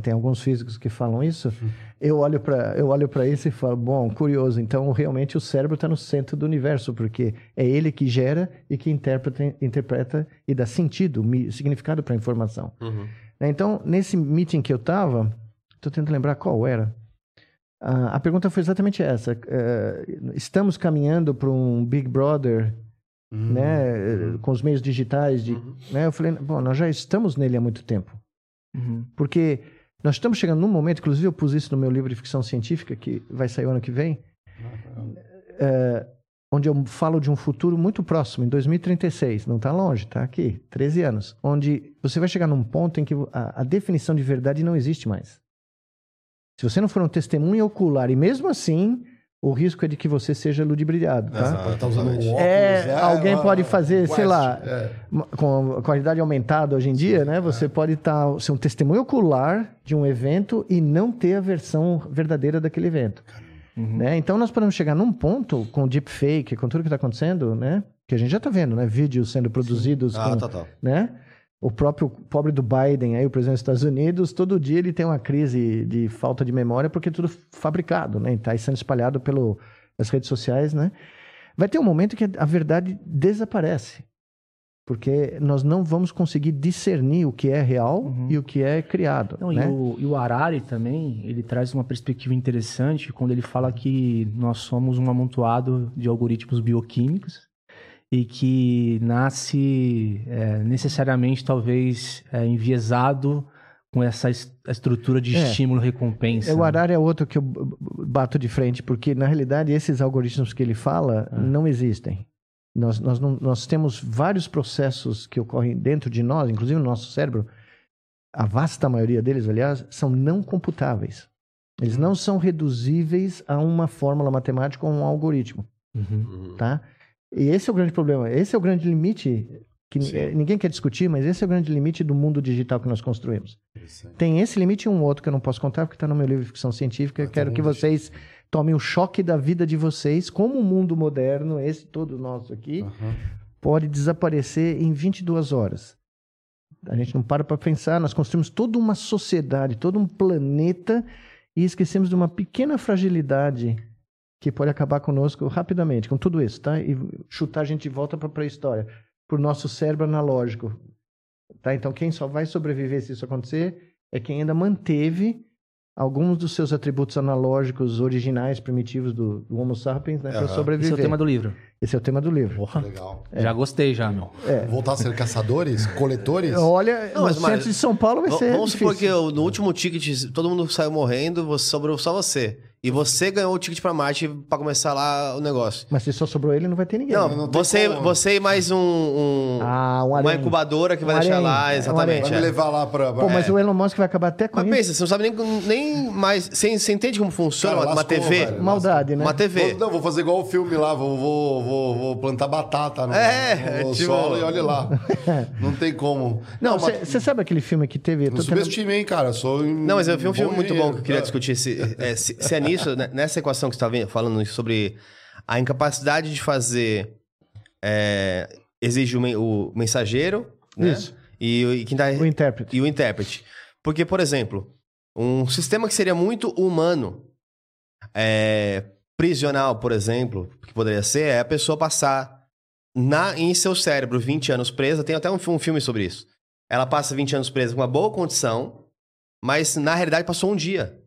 tem alguns físicos que falam isso, eu olho para eu olho para isso e falo, bom, curioso, então realmente o cérebro está no centro do universo, porque é ele que gera e que interpreta, interpreta e dá sentido, significado para a informação. Uhum. Né, Então, nesse meeting que eu estava, estou tentando lembrar qual era. A pergunta foi exatamente essa. eh, estamos caminhando para um Big Brother, Hum. né, eh, com os meios digitais. De, Uhum. né, eu falei, bom, nós já estamos nele há muito tempo. Uhum. Porque nós estamos chegando num momento, inclusive eu pus isso no meu livro de ficção científica, que vai sair o ano que vem, é, onde eu falo de um futuro muito próximo, em 2036. Não está longe, está aqui, 13 anos. Onde você vai chegar num ponto em que a, a definição de verdade não existe mais. Se você não for um testemunho ocular, e mesmo assim, o risco é de que você seja ludibriado, tá? Tá usando óculos, É, alguém Ah, pode fazer, sei lá, é. com a qualidade aumentada hoje em dia, né? Você pode tá, ser um testemunho ocular de um evento e não ter a versão verdadeira daquele evento. Uhum. Né? Então nós podemos chegar num ponto com deepfake, com tudo que está acontecendo, né? Que a gente já está vendo, né? Vídeos sendo produzidos Ah, com, total. né? O próprio pobre do Biden, aí o presidente dos Estados Unidos, todo dia ele tem uma crise de falta de memória porque é tudo fabricado, né? Está sendo espalhado pelas redes sociais, né? Vai ter um momento que a verdade desaparece. Porque nós não vamos conseguir discernir o que é real Uhum. e o que é criado, Não, né? e, o, e o Harari também, ele traz uma perspectiva interessante quando ele fala que nós somos um amontoado de algoritmos bioquímicos e que nasce é, necessariamente, talvez, é, enviesado com essa es- estrutura de É. estímulo-recompensa. É, O Arara é outro que eu bato de frente, porque na realidade esses algoritmos que ele fala Ah. não existem. Nós, nós, não- nós temos vários processos que ocorrem dentro de nós, inclusive no nosso cérebro, a vasta maioria deles, aliás, são não computáveis. Eles não são reduzíveis a uma fórmula matemática ou um algoritmo, Uhum. Uhum. tá? E esse é o grande problema. Esse é o grande limite que Sim. eh, ninguém quer discutir, mas esse é o grande limite do mundo digital que nós construímos. Tem esse limite e um outro que eu não posso contar porque está no meu livro de ficção científica. Ah, tá Quero que vocês tomem o choque da vida de vocês, como o mundo moderno, esse todo nosso aqui, Aham. pode desaparecer em 22 horas. A gente não para para pensar, nós construímos toda uma sociedade, todo um planeta e esquecemos de uma pequena fragilidade que pode acabar conosco rapidamente, com tudo isso, tá? E chutar a gente de volta para a pré-história, para o nosso cérebro analógico. Tá? Então, quem só vai sobreviver se isso acontecer é quem ainda manteve alguns dos seus atributos analógicos originais, primitivos do, do Homo sapiens, né, para Aham. sobreviver. Esse é o tema do livro. Esse é o tema do livro. Porra, Legal. Já gostei já, meu. Voltar a ser caçadores, coletores? Olha, Não, no mas, centro de São Paulo vai ser Vamos supor que difícil. eu- no último ticket todo mundo saiu morrendo, você sobrou só você. E você ganhou o ticket pra Marte pra começar lá o negócio. Mas se só sobrou ele, não vai ter ninguém. Não, não tem você, como. você e mais um, um- Ah, um uma incubadora que vai Um deixar harém. lá, É, um exatamente. Vai me é. levar lá pra. Pô, mas é. o Elon Musk vai acabar até com Mas isso. pensa, você não sabe nem, nem mais. Você, você entende como funciona Cara, uma, lascou, TV? velho. Maldade, né? Uma TV. Vou, não, vou fazer igual o filme lá, vou, vou, vou, vou plantar batata no, É, no tipo- solo e olha lá. Não tem como. Não, mas você sabe aquele filme que teve... eu não tô tentando- subestime, hein, cara. Sou um Não, mas eu vi um filme muito bom que eu queria discutir. Se é, se- se é nisso, né, nessa equação que você está falando sobre a incapacidade de fazer. é, exige o, o mensageiro, né? E, o- e quem tá, O intérprete. e o intérprete. Porque, por exemplo, um sistema que seria muito humano, é, prisional, por exemplo, que poderia ser, é a pessoa passar na, em seu cérebro 20 anos presa. Tem até um, um filme sobre isso. Ela passa 20 anos presa com uma boa condição, mas na realidade passou um dia.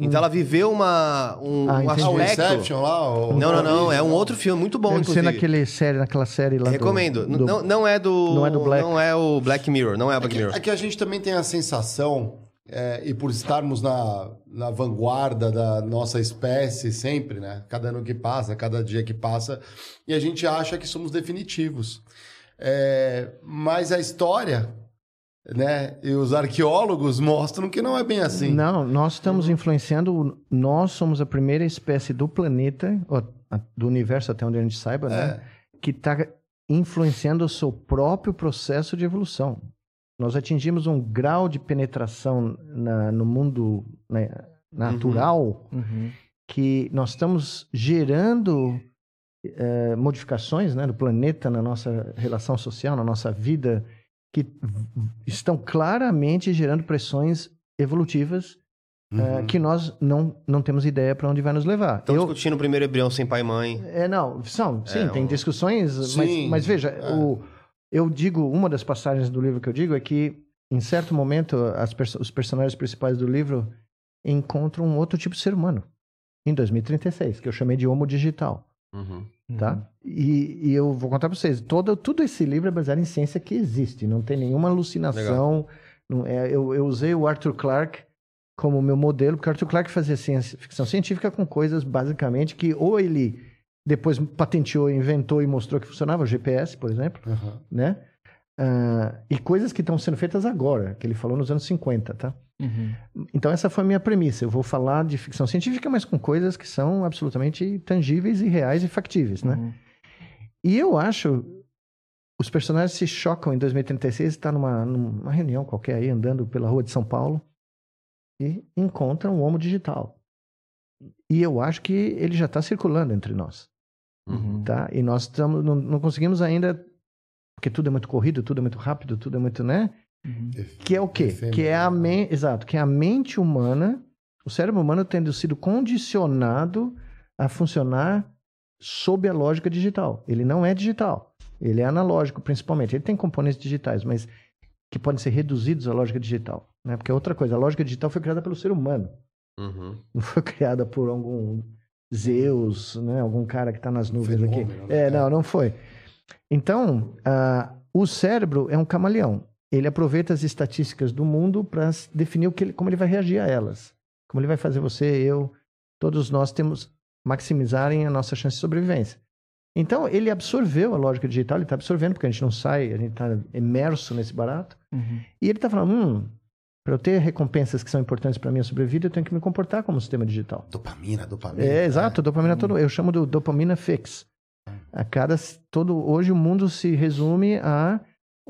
Então ela viveu uma, um, Ah, um. Ah, aspecto. Inception lá? o- Não, não, não. É um outro filme muito bom, Deve inclusive. naquele série, naquela série lá do- Recomendo. N- do- Não, não é do. Não é do Black. Não é o Black Mirror. Não é o É Black que, Mirror. é que a gente também tem a sensação, é, e por estarmos na, na vanguarda da nossa espécie sempre, né? Cada ano que passa, cada dia que passa, e a gente acha que somos definitivos. É, mas a história, né? E os arqueólogos mostram que não é bem assim. Não, nós estamos influenciando. Nós somos a primeira espécie do planeta, do universo até onde a gente saiba, né? Que está influenciando o seu próprio processo de evolução. Nós atingimos um grau de penetração na- no mundo né, natural Uhum. que nós estamos gerando eh, modificações né, do planeta na nossa relação social, na nossa vida, que estão claramente gerando pressões evolutivas eh, Uhum. que nós não, não temos ideia para onde vai nos levar. Estão Eu- discutindo o primeiro embrião sem pai e mãe. é, não, são, sim, É, tem um- discussões, mas, Sim, mas veja, é. o, eu digo, uma das passagens do livro que eu digo é que, em certo momento, as perso- os personagens principais do livro encontram um outro tipo de ser humano, em 2036, que eu chamei de homo digital, Uhum. tá? E, e eu vou contar para vocês, todo, tudo esse livro é baseado em ciência que existe, não tem nenhuma alucinação, não é, eu, eu usei o Arthur Clarke como meu modelo, porque o Arthur Clarke fazia ciência, ficção científica com coisas, basicamente, que ou ele depois patenteou, inventou e mostrou que funcionava, o GPS, por exemplo, Uhum. né? Ah, e coisas que estão sendo feitas agora, que ele falou nos anos 50, tá? Uhum. Então essa foi a minha premissa. Eu vou falar de ficção científica, mas com coisas que são absolutamente tangíveis e reais e factíveis, né? Uhum. E eu acho os personagens se chocam em 2036, está numa, numa reunião qualquer aí andando pela rua de São Paulo e encontram um homo digital. E eu acho que ele já está circulando entre nós, Uhum. tá? E nós estamos não, não conseguimos ainda porque tudo é muito corrido, tudo é muito rápido, tudo é muito, né? Uhum. Que é o quê? Efêmero, Que é a mente, exato, que é a mente humana, o cérebro humano tendo sido condicionado a funcionar sob a lógica digital. Ele não é digital, ele é analógico principalmente. Ele tem componentes digitais, mas que podem ser reduzidos à lógica digital, né? Porque é outra coisa, a lógica digital foi criada pelo ser humano, Uhum. não foi criada por algum Zeus, né? Algum cara que está nas nuvens aqui. Fenômeno, né? É, não, não foi. Então, ah, o cérebro é um camaleão. Ele aproveita as estatísticas do mundo para definir o que ele- como ele vai reagir a elas. Como ele vai fazer você, eu, todos nós temos maximizarem a nossa chance de sobrevivência. Então, ele absorveu a lógica digital, ele está absorvendo, porque a gente não sai, a gente está imerso nesse barato. Uhum. E ele está falando, hum, para eu ter recompensas que são importantes para a minha sobrevida, eu tenho que me comportar como um sistema digital. Dopamina, dopamina. É, exato, dopamina todo. Eu chamo do dopamina fix. A cada todo hoje o mundo se resume a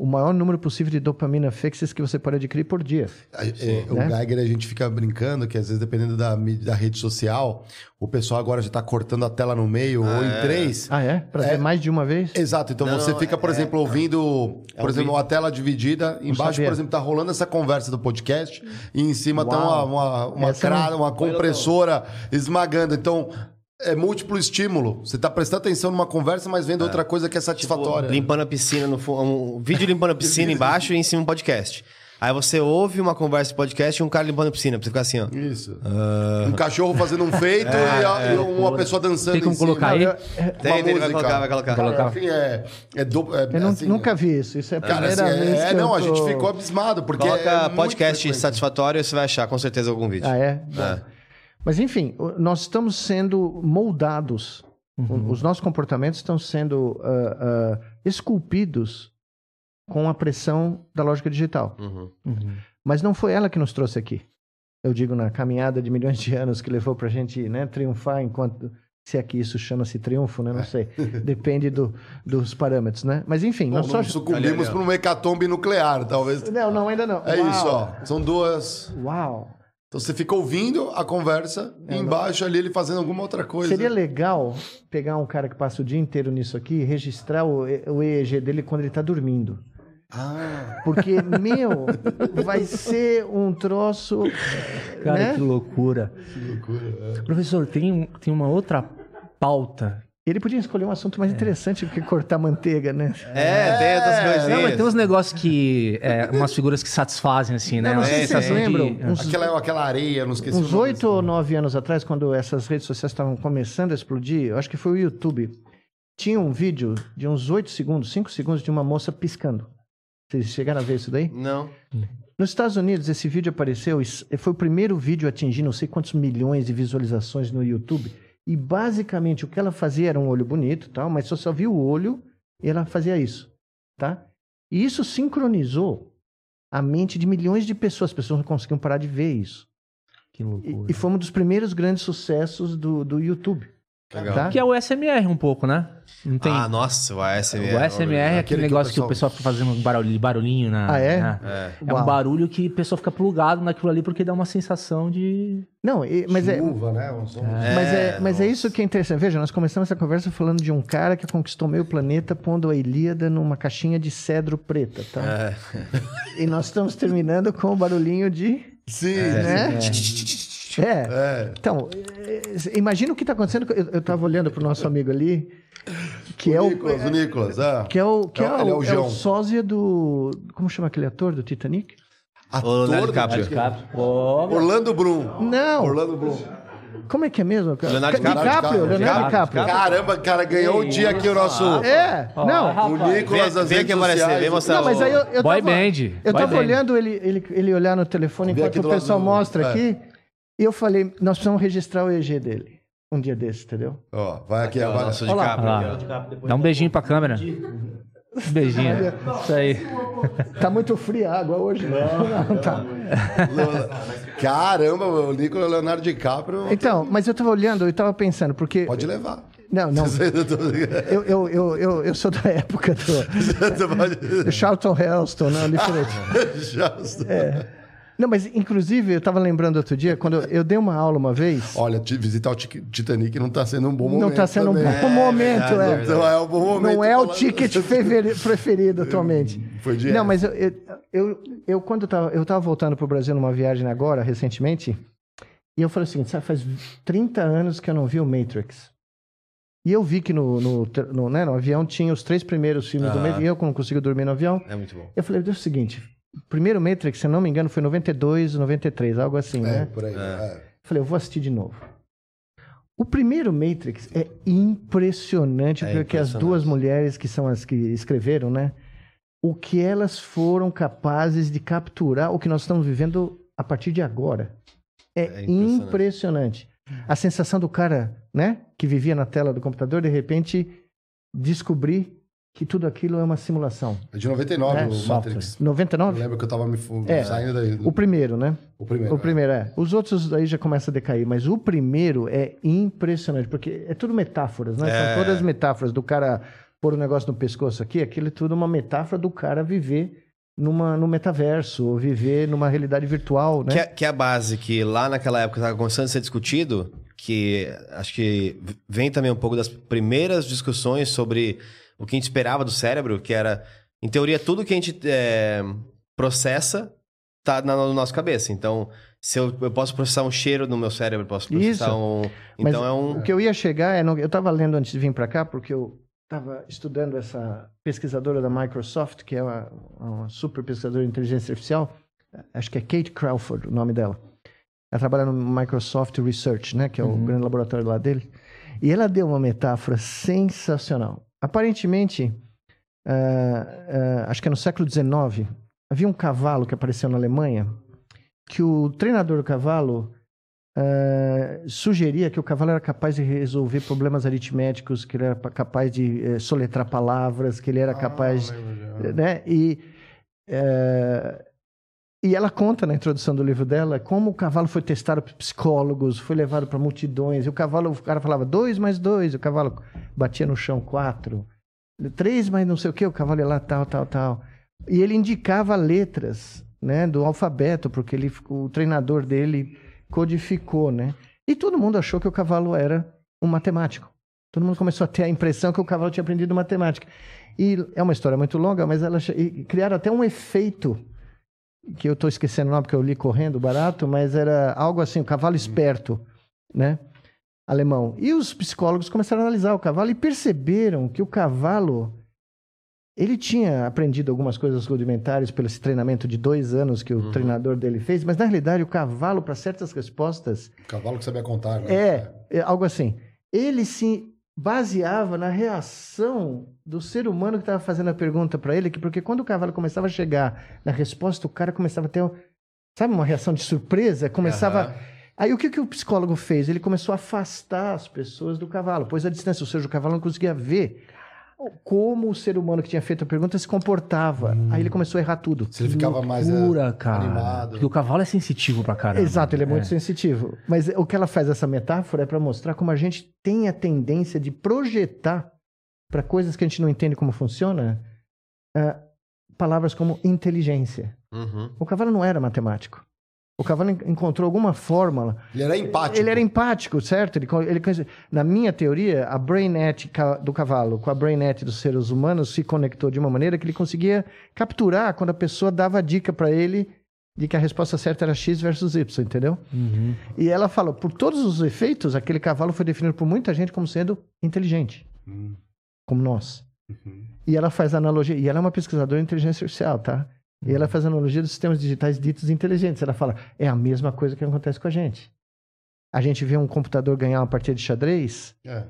o maior número possível de dopamina fixes que você pode adquirir por dia. É, o né? Geiger, a gente fica brincando que às vezes, dependendo da, da rede social, o pessoal agora já tá cortando a tela no meio ou em é. três. Ah, é? Para É. ver mais de uma vez? Exato, então Não, você fica, por é- exemplo, ouvindo, É por um exemplo, vídeo. uma tela dividida, embaixo, por exemplo, tá rolando essa conversa do podcast e em cima tá uma, uma, uma, uma compressora esmagando. Então, é múltiplo estímulo. Você tá prestando atenção numa conversa, mas vendo outra coisa que é satisfatória. Limpando a piscina no fundo. Um vídeo limpando a piscina embaixo e em cima um podcast. Aí você ouve uma conversa de podcast e um cara limpando a piscina. Pra você ficar assim, ó. Isso. Ah. Um cachorro fazendo um feito e, a- e uma pessoa dançando Tem como em cima. colocar aí? Tem, tem, ele vai música. colocar, vai colocar. Cara, enfim, é, é, do- é Eu não- assim, nunca vi isso. Isso é a Cara, primeira assim, vez é, que não, eu a gente tô- ficou abismado, porque Coloca é podcast frequente. satisfatório e você vai achar com certeza algum vídeo. Ah, é? É. Mas enfim, nós estamos sendo moldados. Uhum. Os nossos comportamentos estão sendo ah, ah, esculpidos com a pressão da lógica digital. Uhum. Uhum. Mas não foi ela que nos trouxe aqui. Eu digo na caminhada de milhões de anos que levou pra gente né, triunfar enquanto. Se aqui isso chama-se triunfo, né? Não sei. Depende do- dos parâmetros, né? Mas enfim, Bom, nós só. não sucumbimos para uma hecatombe nuclear, talvez. Não, não, ainda não. É Uau. isso, ó. São duas. Uau! Então você fica ouvindo a conversa e embaixo ali ele fazendo alguma outra coisa. Seria legal pegar um cara que passa o dia inteiro nisso aqui e registrar o, o EEG dele quando ele tá dormindo. Ah, Porque, meu, vai ser um troço. Cara, né? que loucura. Professor, tem, tem uma outra pauta. Ele podia escolher um assunto mais interessante do que cortar manteiga, né? É, tem outras coisinhas. Não, mas tem uns negócios que. É, umas figuras que satisfazem, assim, né? Não, não sei se vocês sensação de- lembram. Uns, aquela, aquela areia, não esqueci. uns oito ou nove anos atrás, quando essas redes sociais estavam começando a explodir, eu acho que foi o YouTube. Tinha um vídeo de uns oito segundos, cinco segundos, de uma moça piscando. Vocês chegaram a ver isso daí? Não. Nos Estados Unidos, esse vídeo apareceu, e foi o primeiro vídeo a atingir não sei quantos milhões de visualizações no YouTube. E basicamente o que ela fazia era um olho bonito, e tal, mas só só via o olho e ela fazia isso, tá? E isso sincronizou a mente de milhões de pessoas. As pessoas não conseguiam parar de ver isso. Que E, loucura. e foi um dos primeiros grandes sucessos do, do YouTube. Legal. Tá? Que é o SMR um pouco, né? Não tem. Ah, nossa, o ASMR. o SMR é Aquele aquele que o negócio que o pessoal- pessoal fica fazendo um barulho, barulhinho na. Ah, é? na- É. É um barulho que a pessoa fica plugado naquilo ali porque dá uma sensação de. Não, e- mas é, Chuva, né? Um som- Mas é, mas é isso que é interessante. Veja, nós começamos essa conversa falando de um cara que conquistou meio planeta pondo a Ilíada numa caixinha de cedro preta, tá? É. E nós estamos terminando com o barulhinho de... Sim, né? É. É. Então, é, imagina o que está acontecendo. Eu, eu tava olhando pro nosso amigo ali, que é o o... Nicolas, o Nicolas, é. Que é o, que é, é o, o é o João. sósia do... Como chama aquele ator do Titanic? O Leonardo do DiCaprio. Pô, Orlando Bloom. Não! Orlando Bloom. Como é que é mesmo? Leonardo Ca- DiCaprio. Leonardo DiCaprio. DiCaprio. Caramba, cara, ganhou o dia aqui o nosso. É, não. O Nicolas Vem, das vem aqui redes aparecer, sociais. vem mostrar Não, mas o- aí eu, eu Boy tava, band, Eu boy tava band. olhando ele, ele, ele olhar no telefone enquanto o pessoal mostra é. aqui. E eu falei, nós precisamos registrar o EG dele. Um dia desse, entendeu? Ó, vai aqui Aqui, ó, agora. nosso Olha lá, olha lá. Dá um beijinho pra câmera. Um beijinho. Isso aí. Tá muito fria a água hoje. Não, tá. Caramba, o Nicolas Leonardo DiCaprio. Então, mas eu tava olhando, eu tava pensando, porque. Pode levar. Não, não. Eu, eu, eu, eu, eu sou da época do, do Charlton Heston, não, diferente. Já- Não, mas inclusive eu tava lembrando outro dia, quando eu, eu dei uma aula uma vez. Olha, visitar o Titanic não tá sendo um bom momento. Não tá sendo um também. bom momento, é. Não é um bom momento. Não é o ticket preferido atualmente. Foi de Não, mas eu, eu, eu, eu quando eu tava, eu tava voltando pro Brasil numa viagem agora, recentemente, e eu falei o seguinte, sabe, faz 30 anos que eu não vi o Matrix. E eu vi que no, no, no, né, no avião tinha os três primeiros filmes do Aham. Matrix, e eu não consigo dormir no avião. É muito bom. Eu falei, é o seguinte, primeiro Matrix, se eu não me engano, foi 92, 93, algo assim, É, né? por aí. é. Eu falei, eu vou assistir de novo. O primeiro Matrix é impressionante, É porque as impressionante. duas mulheres que são as que escreveram, né? O que elas foram capazes de capturar o que nós estamos vivendo a partir de agora. É, É impressionante. impressionante. A sensação do cara, né? Que vivia na tela do computador, de repente descobrir que tudo aquilo é uma simulação. É de 99 É, o software. Matrix. Eu 99? lembro que eu tava me É. saindo daí. O primeiro, né? O primeiro. O primeiro é. Os outros aí já começam a decair, mas o primeiro é impressionante, porque é tudo metáforas, né? É. São todas metáforas do cara pôr o negócio no pescoço aqui, aquilo é tudo uma metáfora do cara viver numa, no metaverso, ou viver numa realidade virtual, né? Que, é, que é a base que lá naquela época estava começando a ser discutido, que acho que vem também um pouco das primeiras discussões sobre o que a gente esperava do cérebro, que era, em teoria, tudo que a gente é, processa tá na, na nossa cabeça. Então, se eu, eu posso processar um cheiro no meu cérebro, eu posso processar Isso. um. Mas Então é um. O que eu ia chegar é. no- Eu estava lendo antes de vir para cá, porque eu estava estudando essa pesquisadora da Microsoft, que é uma, uma super pesquisadora de inteligência artificial. Acho que é Kate Crawford o nome dela. Ela trabalha no Microsoft Research, né? Que é o Uhum. grande laboratório lá dele. E ela deu uma metáfora sensacional. Aparentemente, ah, ah, acho que é no século XIX, havia um cavalo que apareceu na Alemanha que o treinador do cavalo uh, sugeria que o cavalo era capaz de resolver problemas aritméticos, que ele era capaz de uh, soletrar palavras, que ele era Ah, capaz, né? E uh, e ela conta na introdução do livro dela como o cavalo foi testado por psicólogos, foi levado para multidões. E o cavalo, o cara falava dois mais dois, o cavalo batia no chão quatro, três mais não sei o que, o cavalo ia lá tal, tal, tal. E ele indicava letras, né, do alfabeto, porque ele, o treinador dele codificou, né? E todo mundo achou que o cavalo era um matemático. Todo mundo começou a ter a impressão que o cavalo tinha aprendido matemática. E é uma história muito longa, mas ela criaram até um efeito que eu estou esquecendo o nome porque eu li correndo barato, mas era algo assim, o cavalo esperto, né? Alemão. E os psicólogos começaram a analisar o cavalo e perceberam que o cavalo ele tinha aprendido algumas coisas rudimentares pelo esse treinamento de dois anos que o Uhum. treinador dele fez, mas na realidade o cavalo, para certas respostas, O cavalo que sabia contar, né? é, é algo assim. Ele se baseava na reação do ser humano que estava fazendo a pergunta para ele, que porque quando o cavalo começava a chegar na resposta, o cara começava a ter, sabe, uma reação de surpresa, começava. Aham. Aí o que, que o psicólogo fez? Ele começou a afastar as pessoas do cavalo, pôs a distância, ou seja, o cavalo não conseguia ver como o ser humano que tinha feito a pergunta se comportava. Aí ele começou a errar tudo. Se ele ficava mais é, Loucura, cara. animado. Porque o cavalo é sensitivo pra caramba. Exato, ele é muito sensitivo. Mas o que ela faz essa metáfora é para mostrar como a gente tem a tendência de projetar para coisas que a gente não entende como funciona ah, palavras como inteligência. Uhum. O cavalo não era matemático. O cavalo en- encontrou alguma fórmula. Ele era empático. Ele era empático, certo? Ele, ele, na minha teoria, a brainnet do cavalo com a brainnet dos seres humanos se conectou de uma maneira que ele conseguia capturar quando a pessoa dava a dica para ele de que a resposta certa era X versus Y, entendeu? Uhum. E ela falou, por todos os efeitos, aquele cavalo foi definido por muita gente como sendo inteligente, Hum, como nós. uhum. E ela faz analogia, e ela é uma pesquisadora de inteligência artificial, tá? E ela faz analogia dos sistemas digitais ditos inteligentes. Ela fala, é a mesma coisa que acontece com a gente. A gente vê um computador ganhar uma partida de xadrez, É.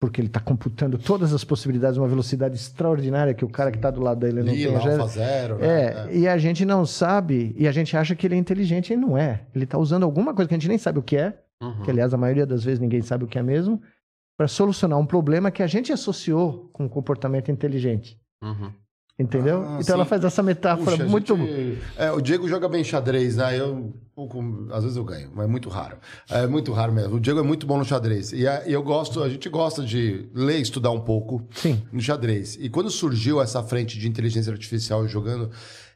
porque ele está computando todas as possibilidades, uma velocidade extraordinária que o cara que está do lado dele não tem. Lila, Já- Alfa Zero. né? É, e a gente não sabe, e a gente acha que ele é inteligente e não é. Ele está usando alguma coisa que a gente nem sabe o que é, Uhum. que aliás a maioria das vezes ninguém sabe o que é mesmo, para solucionar um problema que a gente associou com um comportamento inteligente. Uhum. Entendeu? Ah, então ela sim. faz essa metáfora Puxa, muito. gente- É, o Diego joga bem xadrez, né? Eu, pouco, às vezes eu ganho, mas é muito raro. É muito raro mesmo. O Diego é muito bom no xadrez. E e eu gosto, a gente gosta de ler, estudar um pouco Sim. no xadrez. E quando surgiu essa frente de inteligência artificial jogando,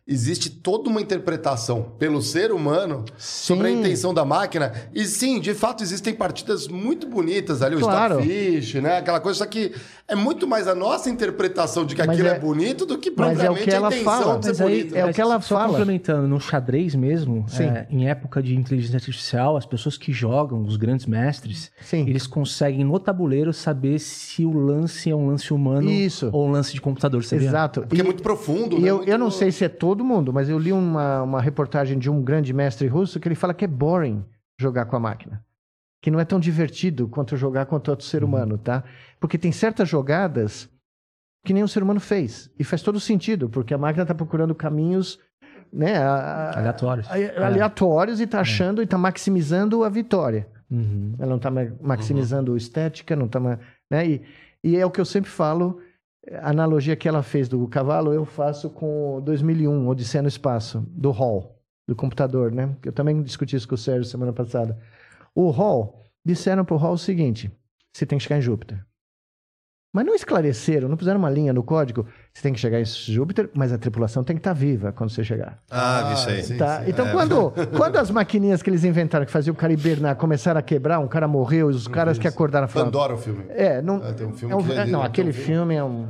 existe toda uma interpretação pelo ser humano sobre a Sim. intenção da máquina. E sim, de fato, existem partidas muito bonitas ali, o Claro. Starfish, né? Aquela coisa, só que é muito mais a nossa interpretação de que Mas aquilo é, é- bonito do que mas é o propriamente que ela a intenção fala. de ser Mas aí, bonito. é o mas que ela só fala. complementando, no xadrez mesmo, Sim. é, em época de inteligência artificial, as pessoas que jogam, os grandes mestres, Sim. eles conseguem no tabuleiro saber se o lance é um lance humano Isso. ou um lance de computador, sabia? Exato. Porque é muito profundo, E né? eu, Muito- eu não sei se é todo mundo, mas eu li uma, uma reportagem de um grande mestre russo que ele fala que é boring jogar com a máquina. Que não é tão divertido quanto jogar contra outro Uhum. ser humano, tá? Porque tem certas jogadas que nem o ser humano fez. E faz todo sentido, porque a máquina está procurando caminhos né, a- Aleatórios. a- aleatórios e está achando e está maximizando a vitória. Uhum. Ela não está maximizando estética, não está. Né? E, e é o que eu sempre falo. A analogia que ela fez do cavalo, eu faço com o 2001, Odisseia no Espaço, do Hall, do computador, né? Eu também discuti isso com o Sérgio semana passada. O Hall, disseram para o Hall o seguinte: você tem que chegar em Júpiter. Mas não esclareceram, não puseram uma linha no código. Você tem que chegar em Júpiter, mas a tripulação tem que estar viva quando você chegar. Ah, vi isso aí. sim, Tá? sim. Então, É. quando, quando as maquininhas que eles inventaram que faziam o cara hibernar começaram a quebrar, um cara morreu, e os caras que acordaram falaram. Pandora o filme. É, não. É, tem um filme é um- que é é, não, aquele filme. é um,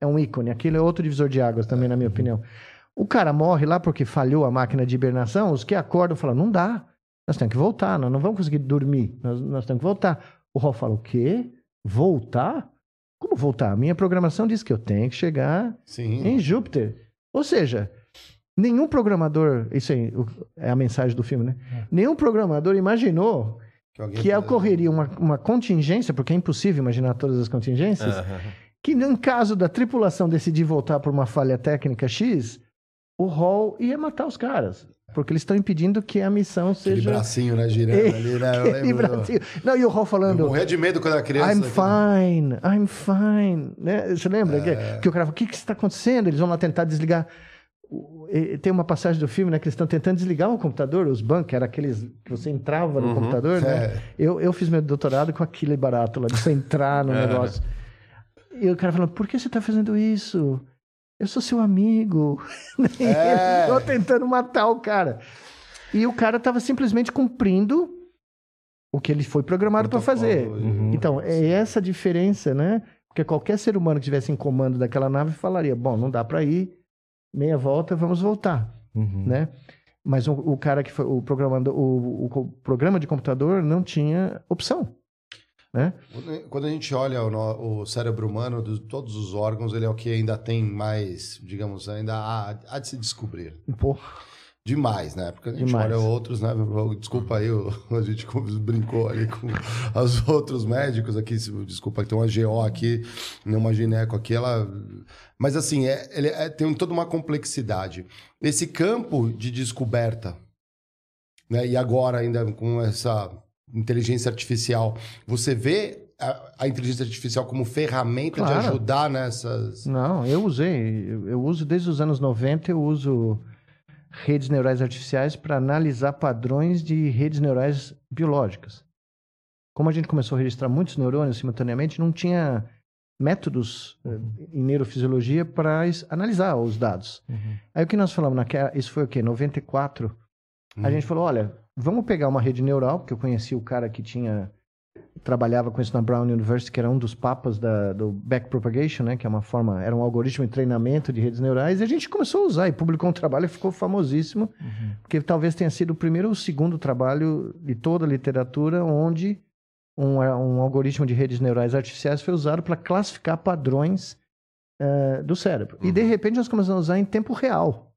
é um ícone. Aquilo é outro divisor de águas também, na minha opinião. O cara morre lá porque falhou a máquina de hibernação, os que acordam falam: não dá, nós temos que voltar, nós não vamos conseguir dormir, nós, nós temos que voltar. O Hall fala: o quê? Voltar? Como voltar? Minha programação diz que eu tenho que chegar Sim. em Júpiter. Ou seja, nenhum programador. Isso aí é a mensagem do filme, né? Nenhum programador imaginou que tá- ocorreria uma, uma contingência, porque é impossível imaginar todas as contingências, Aham. que em caso da tripulação decidir voltar por uma falha técnica X, o Hall ia matar os caras. Porque eles estão impedindo que a missão Aquele seja. bracinho, né, girando ali, né? Eu Aquele lembro. bracinho. Não, e o Hall Eu falando. morria de medo quando era criança. I'm daquele- fine, I'm fine. Né? Você lembra? Que, que o cara fala, o que que está acontecendo? Eles vão lá tentar desligar. Tem uma passagem do filme né, que eles estão tentando desligar o computador, os era aqueles que você entrava no computador, né? É. Eu, eu fiz meu doutorado com aquele barato lá, de você entrar no negócio. E o cara falando, por que você está fazendo isso? Eu sou seu amigo. É. Estou tentando matar o cara. E o cara estava simplesmente cumprindo o que ele foi programado para fazer. Protocolo, Então, é essa a diferença, né? Porque qualquer ser humano que estivesse em comando daquela nave falaria: bom, não dá para ir, meia volta, vamos voltar, Uhum. né? Mas o, o cara que foi o programador, o, o programa de computador não tinha opção, né? Quando- a gente olha o, o cérebro humano, de todos os órgãos, ele é o que ainda tem mais, digamos, ainda há, há de se descobrir. Pô, Demais, né? Porque a gente Demais. olha outros, né? Desculpa aí, a gente brincou ali com os outros médicos aqui. Desculpa, tem uma GO aqui, uma gineco aqui, ela. Mas assim, é, ele é- tem toda uma complexidade. Esse campo de descoberta, né? E agora, ainda com essa inteligência artificial, você vê a, a inteligência artificial como ferramenta de Claro. ajudar nessas. não, eu usei, eu, eu uso desde os anos 90, eu uso redes neurais artificiais para analisar padrões de redes neurais biológicas. Como a gente começou a registrar muitos neurônios simultaneamente, não tinha métodos eh, em neurofisiologia para analisar os dados. Uhum. Aí o que nós falamos naquela, isso foi o quê? 94. A gente falou, olha, vamos pegar uma rede neural, porque eu conheci o cara que tinha trabalhava com isso na Brown University, que era um dos papas da, do backpropagation, né, que é uma forma, era um algoritmo de treinamento de redes neurais, e a gente começou a usar e publicou um trabalho que ficou famosíssimo, porque talvez tenha sido o primeiro ou o segundo trabalho de toda a literatura onde um, um algoritmo de redes neurais artificiais foi usado para classificar padrões eh, do cérebro. E de repente nós começamos a usar em tempo real.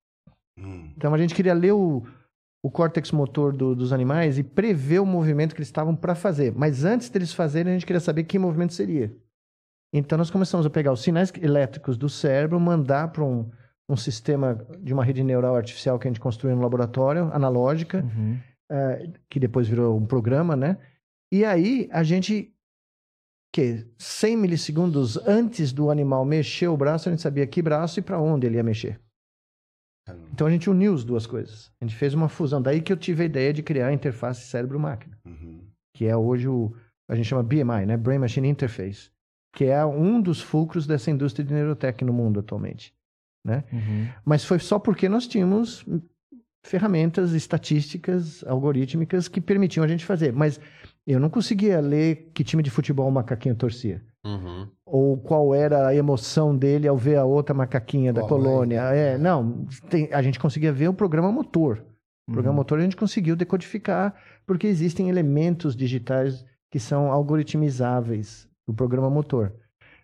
Hum. Então a gente queria ler o, o córtex motor do- dos animais e prever o movimento que eles estavam para fazer. Mas antes deles fazerem, a gente queria saber que movimento seria. Então nós começamos a pegar os sinais elétricos do cérebro, mandar para um, um sistema de uma rede neural artificial que a gente construiu no laboratório, analógica, Uhum. eh, que depois virou um programa, né? E aí a gente que 100 milissegundos antes do animal mexer o braço, a gente sabia que braço e para onde ele ia mexer. Então a gente uniu as duas coisas. A gente fez uma fusão. Daí que eu tive a ideia de criar a interface cérebro-máquina, Uhum. que é hoje o a gente chama BMI, né? Brain Machine Interface, que é um dos fulcros dessa indústria de neurotech no mundo atualmente, né? Uhum. Mas foi só porque nós tínhamos ferramentas estatísticas, algorítmicas que permitiam a gente fazer. Mas eu não conseguia ler que time de futebol o macaquinho torcia. Uhum. Ou qual era a emoção dele ao ver a outra macaquinha da Pô, colônia. mas- É, não, tem- a gente conseguia ver o programa motor. O programa Uhum. motor a gente conseguiu decodificar, porque existem elementos digitais que são algoritmizáveis do programa motor.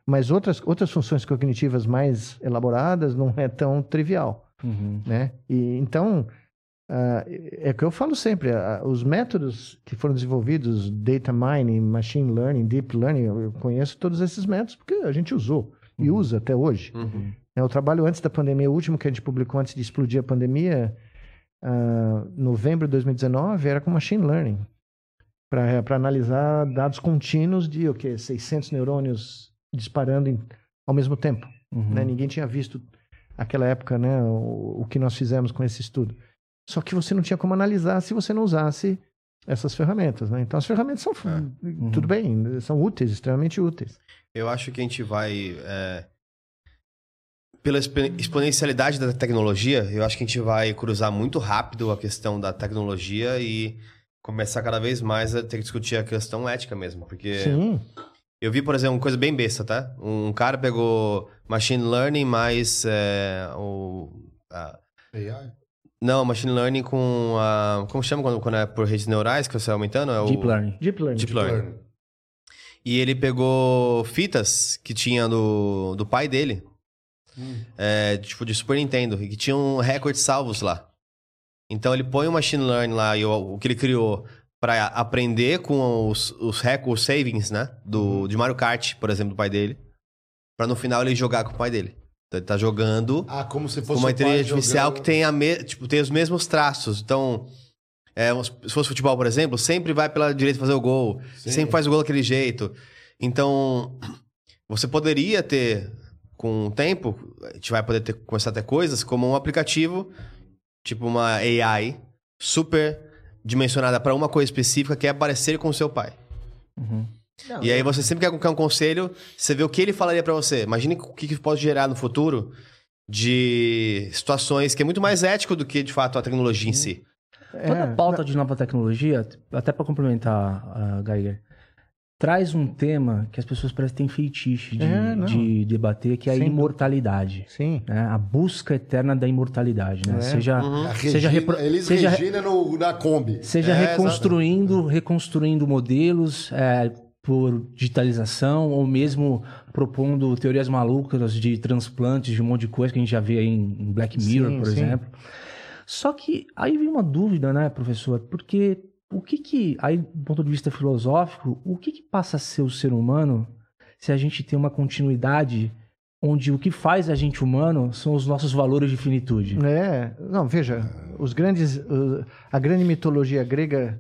Mas outras, outras funções cognitivas mais elaboradas não é tão trivial, Uhum. né? E, então, é o que eu falo sempre, ah, os métodos que foram desenvolvidos, data mining, machine learning, deep learning, eu conheço todos esses métodos porque a gente usou e Uhum. usa até hoje. Uhum. É, o trabalho antes da pandemia, o último que a gente publicou antes de explodir a pandemia, ah, novembro de 2019, era com machine learning. Para analisar dados contínuos de o quê? 600 neurônios disparando em- ao mesmo tempo. Uhum. né? Ninguém tinha visto naquela época né, o, o que nós fizemos com esse estudo. Só que você não tinha como analisar se você não usasse essas ferramentas. Né? Então as ferramentas são, tudo bem, são úteis, extremamente úteis. Eu acho que a gente vai. é, Pela expo- exponencialidade da tecnologia, eu acho que a gente vai cruzar muito rápido a questão da tecnologia e começar cada vez mais a ter que discutir a questão ética mesmo. Porque Sim, eu vi, por exemplo, uma coisa bem besta, tá? Um cara pegou machine learning mais é, o. a- AI? Não, machine learning com a. Como chama quando, quando é por redes neurais que você vai aumentando? É o, Deep Learning. deep learning. Deep learning. E ele pegou fitas que tinha do, do pai dele, é, tipo de Super Nintendo, e que tinham recordes salvos lá. Então ele põe o machine learning lá, e o, o que ele criou, para aprender com os, os records savings, né? Do, De Mario Kart, por exemplo, do pai dele. Pra no final ele jogar com o pai dele. Tá- Tá jogando Ah, como se fosse uma inteligência artificial jogando. que tem, a me- tipo, tem os mesmos traços. Então, é, se fosse futebol, por exemplo, sempre vai pela direita fazer o gol. Sim. Sempre faz o gol daquele jeito. Então, você poderia ter, com o tempo, a gente vai poder ter, começar a ter coisas como um aplicativo, tipo uma AI, super dimensionada para uma coisa específica, que é parecer com o seu pai. E aí você sempre quer um conselho, você vê o que ele falaria pra você. Imagine o que que pode gerar no futuro de situações que é muito mais ético do que, de fato, a tecnologia em si. Toda É, pauta de nova tecnologia, até para complementar a Geiger, traz um tema que as pessoas parecem que têm feitiço de, É, não. de debater, que é a Sem imortalidade. Sim. né? A busca eterna da imortalidade, né? É. Seja, Uhum. A seja, Regina- repro- Eles seja, Regina no, na Kombi. seja É, reconstruindo, reconstruindo modelos é, por digitalização ou mesmo propondo teorias malucas de transplantes de um monte de coisa que a gente já vê aí em Black Mirror, Sim, por sim. exemplo. Só que aí vem uma dúvida, né, professor? Porque o que que, aí do ponto de vista filosófico, o que que passa a ser o ser humano se a gente tem uma continuidade onde o que faz a gente humano são os nossos valores de finitude? É, não, veja, os grandes, a grande mitologia grega,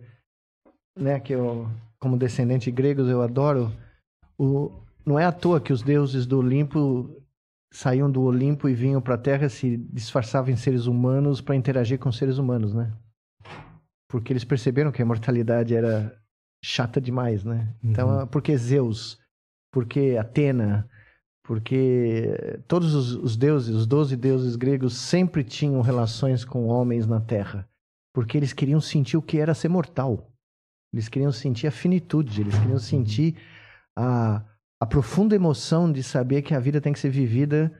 né, que eu, como descendente de gregos eu adoro, o, não é à toa que os deuses do Olimpo saíam do Olimpo e vinham para a Terra se disfarçavam em seres humanos para interagir com seres humanos, né? Porque eles perceberam que a imortalidade era chata demais, né? Então, Uhum. por que Zeus? Por que Atena? Porque todos os, os deuses, os doze deuses gregos, sempre tinham relações com homens na Terra. Porque eles queriam sentir o que era ser mortal. Eles queriam sentir a finitude, eles queriam sentir a, a profunda emoção de saber que a vida tem que ser vivida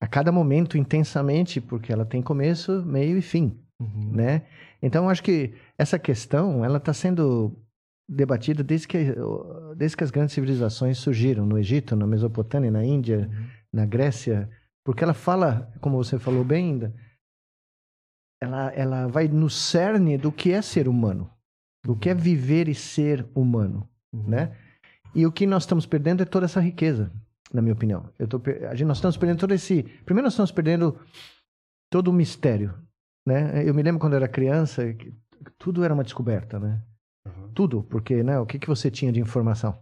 a cada momento intensamente, porque ela tem começo, meio e fim Uhum. né? Então, acho que essa questão, ela está sendo debatida desde que, desde que as grandes civilizações surgiram, no Egito, na Mesopotâmia, na Índia, na Grécia, porque ela fala, como você falou bem ainda, ela, ela vai no cerne do que é ser humano, do que é viver e ser humano, Uhum. né? E o que nós estamos perdendo é toda essa riqueza, na minha opinião. Eu tô, a gente, nós estamos perdendo todo esse... Primeiro, nós estamos perdendo todo o mistério, né? Eu me lembro quando eu era criança, tudo era uma descoberta, né? Tudo, porque, né, o que, que você tinha de informação?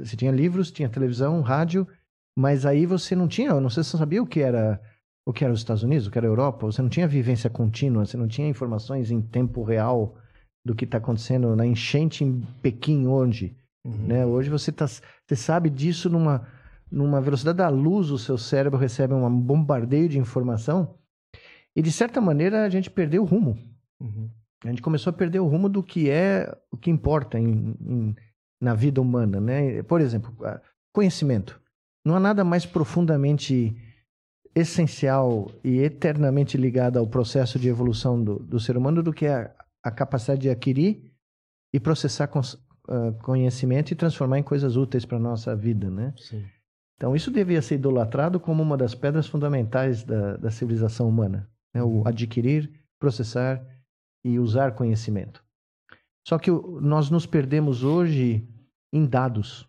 Você tinha livros, tinha televisão, rádio, mas aí você não tinha, não sei se você sabia o que era o que era os Estados Unidos, o que era a Europa, você não tinha vivência contínua, você não tinha informações em tempo real do que está acontecendo na enchente em Pequim hoje, Uhum. né? Hoje você tá, você sabe disso numa numa velocidade da luz, o seu cérebro recebe um bombardeio de informação e de certa maneira a gente perdeu o rumo. Uhum. A gente começou a perder o rumo do que é o que importa em, em- na vida humana, né? Por exemplo, conhecimento. Não há nada mais profundamente essencial e eternamente ligado ao processo de evolução do, do ser humano do que a, a capacidade de adquirir e processar ah, conhecimento e transformar em coisas úteis para nossa vida, né? Sim. Então, isso devia ser idolatrado como uma das pedras fundamentais da, da civilização humana. né? O adquirir, processar e usar conhecimento. Só que nós nos perdemos hoje em dados.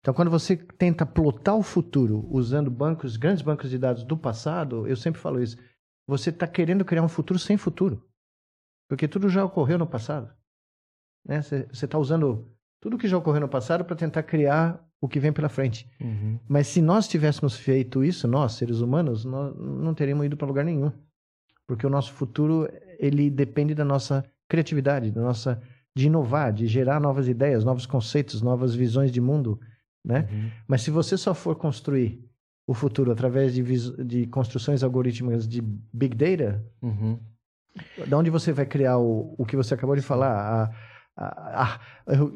Então, quando você tenta plotar o futuro usando bancos, grandes bancos de dados do passado, eu sempre falo isso, você está querendo criar um futuro sem futuro. Porque tudo já ocorreu no passado. né? Você está usando tudo que já ocorreu no passado para tentar criar o que vem pela frente. Uhum. Mas se nós tivéssemos feito isso, nós, seres humanos, nós não teríamos ido para lugar nenhum. Porque o nosso futuro, ele depende da nossa criatividade, da nossa de inovar, de gerar novas ideias, novos conceitos, novas visões de mundo, né? Uhum. Mas se você só for construir o futuro através de, de construções algorítmicas de big data, Uhum. Da onde você vai criar o, o que você acabou de falar? A, a, a-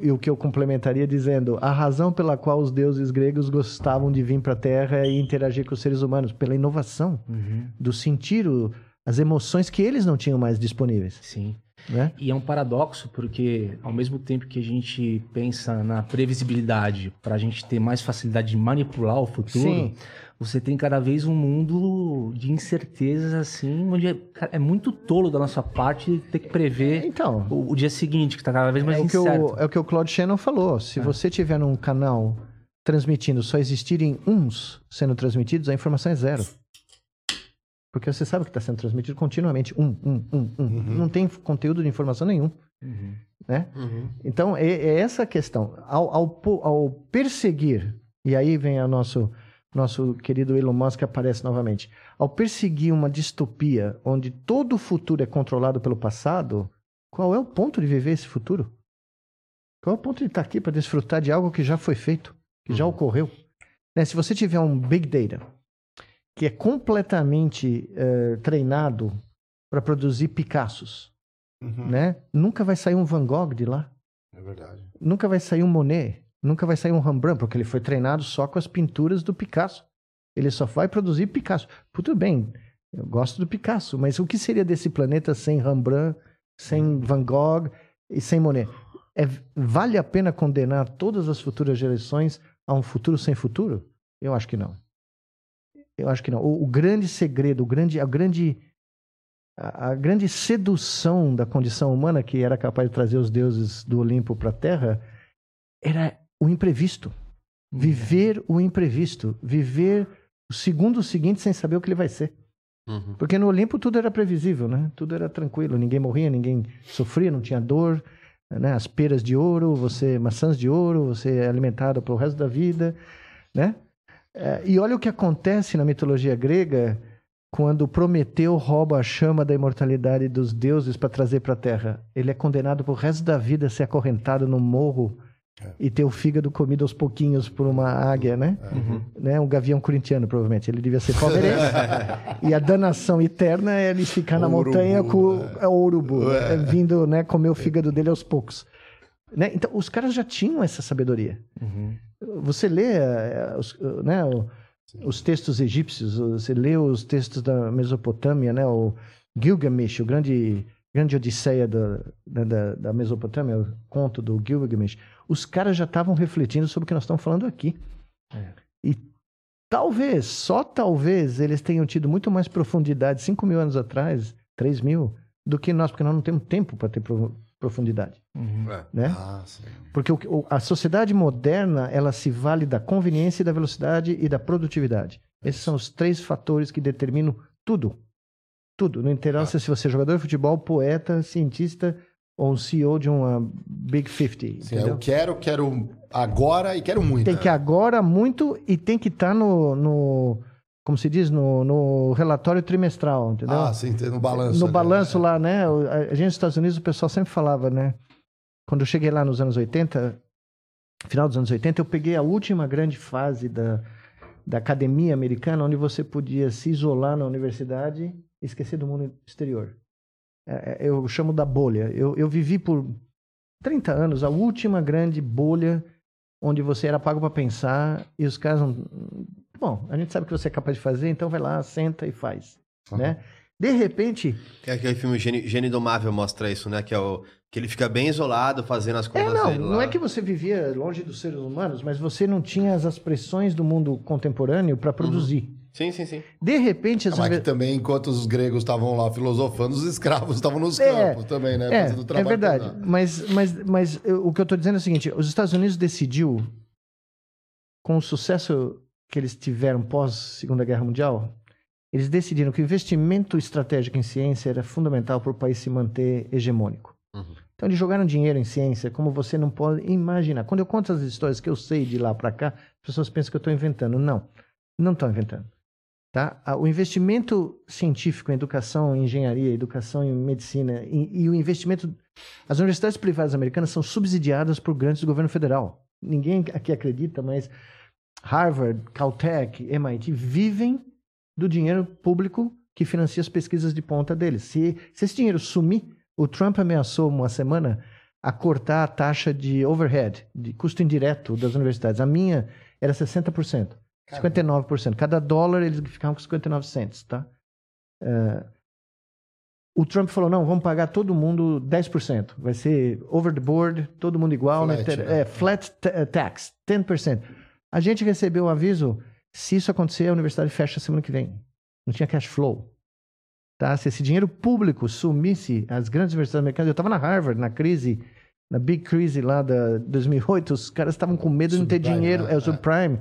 e o que eu complementaria dizendo, a razão pela qual os deuses gregos gostavam de vir para a Terra e interagir com os seres humanos, pela inovação, Uhum. do sentir o- as emoções que eles não tinham mais disponíveis. Sim. Né? E é um paradoxo, porque ao mesmo tempo que a gente pensa na previsibilidade para a gente ter mais facilidade de manipular o futuro, Sim. Você tem cada vez um mundo de incertezas assim, onde é, cara, é muito tolo da nossa parte ter que prever Então, o, o dia seguinte, que está cada vez mais é incerto. o, é o que o Claude Shannon falou. Se É. você tiver num canal transmitindo só existirem uns sendo transmitidos, a informação é zero. Porque você sabe que está sendo transmitido continuamente. Um, um, um, um. Uhum. Não tem conteúdo de informação nenhum. Né? Uhum. Então, é, é essa a questão. Ao, ao ao perseguir, e aí vem o nosso, nosso querido Elon Musk aparece novamente. Ao perseguir uma distopia onde todo o futuro é controlado pelo passado, qual é o ponto de viver esse futuro? Qual é o ponto de estar aqui para desfrutar de algo que já foi feito, que já ocorreu? Né, Se você tiver um Big Data que é completamente eh, treinado para produzir Picassos, Uhum. né? Nunca vai sair um Van Gogh de lá. É verdade. Nunca vai sair um Monet. Nunca vai sair um Rembrandt, porque ele foi treinado só com as pinturas do Picasso. Ele só vai produzir Picasso. Tudo bem, eu gosto do Picasso, mas o que seria desse planeta sem Rembrandt, sem Van Gogh e sem Monet? É, vale a pena condenar todas as futuras gerações a um futuro sem futuro? Eu acho que não. Eu acho que não. O, o grande segredo, o grande, a grande a, a grande sedução da condição humana que era capaz de trazer os deuses do Olimpo para a Terra era o imprevisto. Viver o imprevisto. Viver o segundo seguinte sem saber o que ele vai ser. Uhum. Porque no Olimpo tudo era previsível, né? Tudo era tranquilo. Ninguém morria, ninguém sofria, não tinha dor. Né? As peras de ouro, você maçãs de ouro, você é alimentado pelo resto da vida, né? É, e olha o que acontece na mitologia grega quando Prometeu rouba a chama da imortalidade dos deuses para trazer para a Terra. Ele é condenado pro resto da vida a ser acorrentado no morro É. e ter o fígado comido aos pouquinhos por uma águia, né? Uhum. né? Um gavião corintiano, provavelmente. Ele devia ser palmeirense. e a danação eterna é ele ficar na O urubu, montanha com né? é, o urubu, É. é, vindo né, comer o fígado dele aos poucos. Né? Então, os caras já tinham essa sabedoria. Você lê eh, os, né, o- os textos egípcios, você lê os textos da Mesopotâmia, né, o Gilgamesh, o grande, grande odisseia da, da, da- da Mesopotâmia, o conto do Gilgamesh. Os caras já estavam refletindo sobre o que nós estamos falando aqui. E talvez, só talvez, eles tenham tido muito mais profundidade 5 mil anos atrás, 3 mil, do que nós, porque nós não temos tempo para ter pro- profundidade. É. Né? Ah, sim. Porque o- o- a sociedade moderna, ela se vale da conveniência, da velocidade e da produtividade. Esses são os três fatores que determinam tudo. Tudo. Não interessa se você é jogador de futebol, poeta, cientista ou um CEO de uma Big 50. Sim, eu quero, quero agora e quero muito. Tem que agora muito e tem que estar no, no- como se diz, no, no relatório trimestral, entendeu? Ah, sim, no balanço. no né? balanço lá, né? A gente nos Estados Unidos, o pessoal sempre falava, né? Quando eu cheguei lá nos anos 80, final dos anos 80, eu peguei a última grande fase da, da academia americana, onde você podia se isolar na universidade esquecer do mundo exterior. É, é, Eu chamo da bolha. Eu, eu vivi por 30 anos a última grande bolha onde você era pago para pensar e os caras não... Bom, a gente sabe que você é capaz de fazer, então vai lá, senta e faz, né? De repente, Que é aquele filme Gênio, Gênio Indomável mostra isso, né? Que é o que ele fica bem isolado fazendo as É, contas não, dele não lá. é que você vivia longe dos seres humanos, mas você não tinha as expressões do mundo contemporâneo para produzir. Sim, sim, sim. De repente, as Mas que também, enquanto os gregos estavam lá filosofando, os escravos estavam nos É, campos também, né? é, é verdade. Mas, mas, mas eu- o que eu estou dizendo é o seguinte: os Estados Unidos decidiu, com o sucesso que eles tiveram pós Segunda Guerra Mundial, eles decidiram que o investimento estratégico em ciência era fundamental para o país se manter hegemônico. Uhum. Então eles jogaram dinheiro em ciência como você não pode imaginar. Quando eu conto as histórias que eu sei de lá para cá, as pessoas pensam que eu estou inventando. Não, não estou inventando. Tá? O investimento científico em educação, em engenharia, educação em medicina e, e o investimento. As universidades privadas americanas são subsidiadas por grandes do governo federal. Ninguém aqui acredita, mas Harvard, Caltech, MIT vivem do dinheiro público que financia as pesquisas de ponta deles. Se, se esse dinheiro sumir, o Trump ameaçou uma semana a cortar a taxa de overhead, de custo indireto das universidades. A minha era 60%. 59%. Cada dólar eles ficavam com 59 centos, tá? É, o Trump falou, não, vamos pagar todo mundo 10%. Vai ser over the board, todo mundo igual. né? Flat, né? É, flat eh, tax, 10%. A gente recebeu o aviso, se isso acontecer, a universidade fecha semana que vem. Não tinha cash flow. Tá? Se esse dinheiro público sumisse, as grandes universidades americanas... Eu estava na Harvard, na crise na Big Crise lá da 2008, os caras estavam com medo de não ter Subprime, dinheiro, né? é o subprime,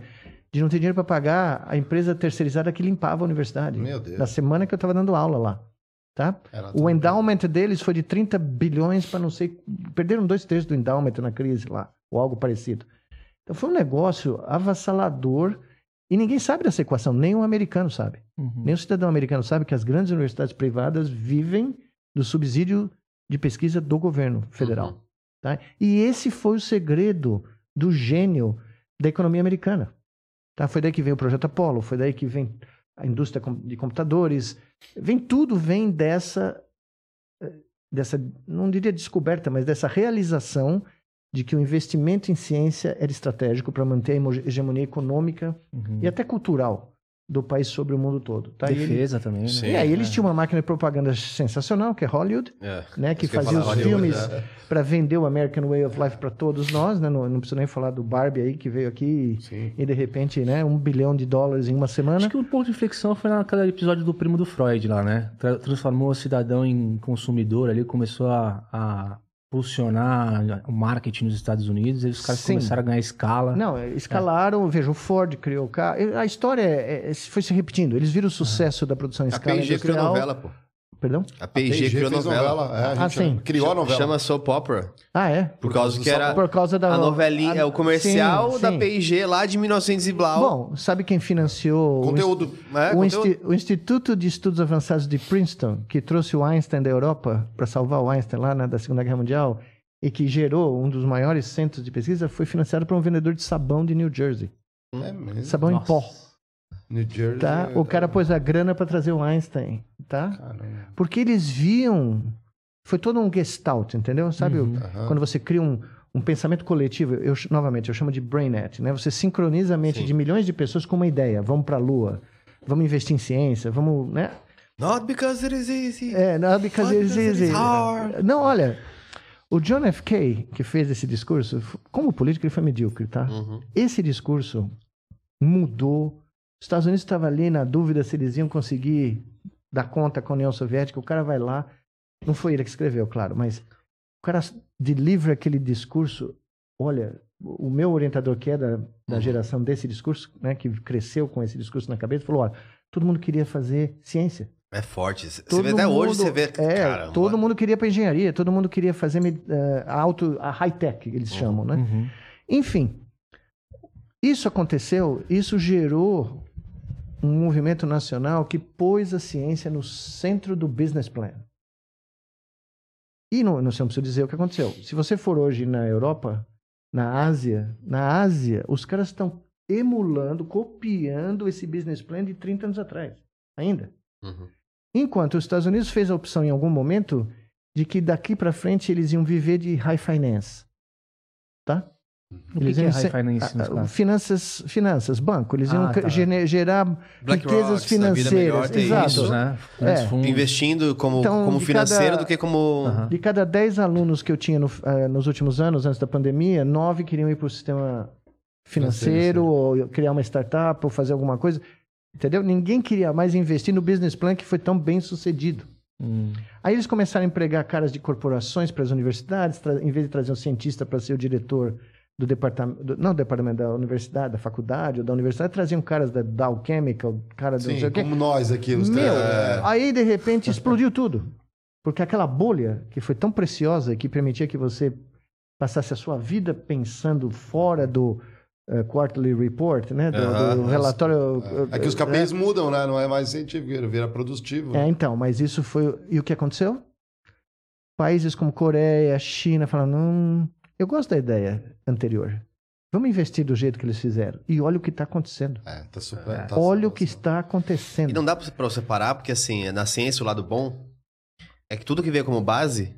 de não ter dinheiro para pagar a empresa terceirizada que limpava a universidade. Meu Deus. Na semana que eu estava dando aula lá, tá? Era O endowment deles foi de 30 bilhões para não sei. Perderam dois terços do endowment na crise lá, ou algo parecido. Então foi um negócio avassalador e ninguém sabe dessa equação, nem o americano sabe. Uhum. Nem o cidadão americano sabe que as grandes universidades privadas vivem do subsídio de pesquisa do governo federal. Uhum. Tá? E esse foi o segredo do gênio da economia americana. Tá? Foi daí que veio o projeto Apollo, foi daí que vem a indústria de computadores, vem tudo vem dessa eh, dessa não diria descoberta, mas dessa realização de que o investimento em ciência era estratégico para manter a hegemonia econômica Uhum. e até cultural do país sobre o mundo todo. Tá? E, ele- Defesa também, né? Sim. e aí eles tinham uma máquina de propaganda sensacional, que é Hollywood, É. né, que fazia os Hollywood, filmes é. para vender o American Way of Life para todos nós, né? Não, não preciso nem falar do Barbie aí que veio aqui Sim. e, de repente, né, um bilhão de dólares em uma semana. Acho que o ponto de inflexão foi naquele episódio do primo do Freud lá, né? Tra- Transformou o cidadão em consumidor ali, começou a, a pulsionar o marketing nos Estados Unidos, e os caras Sim. começaram a ganhar escala. Não, é, escalaram, veja, o Ford criou o carro. A história é- é- foi se repetindo. Eles viram o sucesso da produção em A escala P&G criou novela, pô. Perdão? A P&G criou fez novela. é, a Ah, sim. Criou a novela. Chama Soap Opera. Ah, é? Por causa do que era Por causa da a novelinha, a- é o comercial Sim, da. P&G lá de 1900 e blau. Bom, sabe quem financiou o Conteúdo. é, o, conteúdo. Insti- o Instituto de Estudos Avançados de Princeton, que trouxe o Einstein da Europa para salvar o Einstein lá né, da Segunda Guerra Mundial e que gerou um dos maiores centros de pesquisa, foi financiado por um vendedor de sabão de New Jersey. É mesmo. Sabão em Nossa. pó, New Jersey. tá? é- O cara pôs a grana para trazer o Einstein, tá? Caramba. Porque eles viam... Foi todo um gestalt, entendeu? Sabe Uhum. Quando você cria um, um pensamento coletivo, eu, novamente, eu chamo de brainnet, né? Você sincroniza a mente Sim. de milhões de pessoas com uma ideia. Vamos para a Lua, vamos investir em ciência, vamos, né? Not because it is easy. É, não, because Not it's because it is easy. hard. Não, olha, o John F. K., que fez esse discurso, como político, ele foi medíocre, tá? Uhum. Esse discurso mudou. Os Estados Unidos estavam ali na dúvida se eles iam conseguir dar conta com a União Soviética. O cara vai lá, não foi ele que escreveu, claro, mas o cara delivra aquele discurso. Olha, o meu orientador, que é da, da Uhum. geração desse discurso, né, que cresceu com esse discurso na cabeça, falou: olha, todo mundo queria fazer ciência. É forte. Você Todo vê até hoje, mundo- você vê. É, caramba. todo mundo queria para engenharia, todo mundo queria fazer a auto, a high-tech, eles chamam, né? Uhum. Enfim, isso aconteceu, isso gerou um movimento nacional que pôs a ciência no centro do business plan. E não, não sei, não preciso dizer o que aconteceu. Se você for hoje na Europa, na Ásia, na Ásia, os caras estão emulando, copiando esse business plan de 30 anos atrás, ainda. Uhum. Enquanto os Estados Unidos fez a opção em algum momento de que daqui para frente eles iam viver de high finance, tá? O que, que é iam high finance ah, caso? finanças, finanças, banco. Eles iam Ah, cre- tá. gerar BlackRock, riquezas melhor, financeiras. Exato. isso, né? É. Investindo como, Então, como financeiro cada- do que como. De cada 10 alunos que eu tinha no- eh, nos últimos anos, antes da pandemia, nove queriam ir para o sistema financeiro, Financeiro, ou criar uma startup, ou fazer alguma coisa. Entendeu? Ninguém queria mais investir no business plan que foi tão bem sucedido. Hum. Aí eles começaram a empregar caras de corporações para as universidades, em vez de trazer um cientista para ser o diretor do departamento, do- não do departamento da universidade, da faculdade ou da universidade, traziam caras da Dow Chemical, cara do Sim, sei o quê. como nós aqui. Os Meu, é. aí de repente explodiu tudo. Porque aquela bolha que foi tão preciosa que permitia que você passasse a sua vida pensando fora do eh, quarterly report, né? Do, Aham, do nossa. relatório. É que os KPIs mudam, né? Não é mais científico, vira produtivo. É, né? então, mas isso foi. E o que aconteceu? Países como Coreia, China falaram: não, eu gosto da ideia anterior. Vamos investir do jeito que eles fizeram. E olha o que está acontecendo. É, tá super. tá olha o que está acontecendo. E não dá pra pra você parar, porque assim, na ciência o lado bom é que tudo que veio como base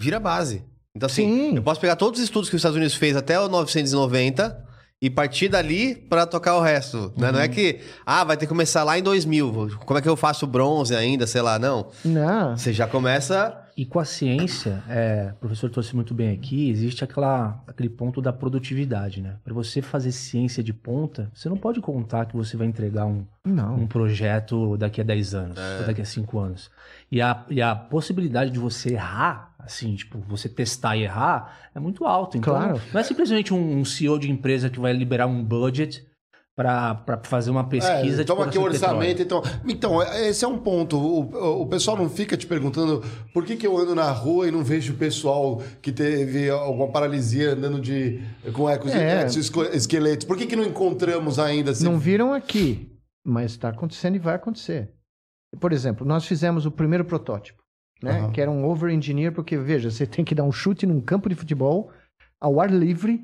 vira base. Então, assim, Sim. eu posso pegar todos os estudos que os Estados Unidos fez até o 990 e partir dali pra tocar o resto. né? Não é que, ah, vai ter que começar lá em 2000. Como é que eu faço bronze ainda, sei lá, não. Não. Você já começa e com a ciência, é, o professor trouxe muito bem aqui, existe aquela, aquele ponto da produtividade, né? Para você fazer ciência de ponta, você não pode contar que você vai entregar um, Não. um projeto daqui a 10 anos, É. ou daqui a 5 anos. E a, e a possibilidade de você errar, assim, tipo, você testar e errar, é muito alta. Então, Claro. não é simplesmente um, um CEO de empresa que vai liberar um budget para fazer uma pesquisa É, toma de aqui o exploração de orçamento, então. Então, esse é um ponto. O, o- o pessoal não fica te perguntando por que, que eu ando na rua e não vejo o pessoal que teve alguma paralisia andando de com ecos É. esqueletos. Por que, que não encontramos ainda? assim? Não viram aqui, mas está acontecendo e vai acontecer. Por exemplo, nós fizemos o primeiro protótipo, né? Aham. Que era um over-engineer, porque, veja, você tem que dar um chute num campo de futebol ao ar livre,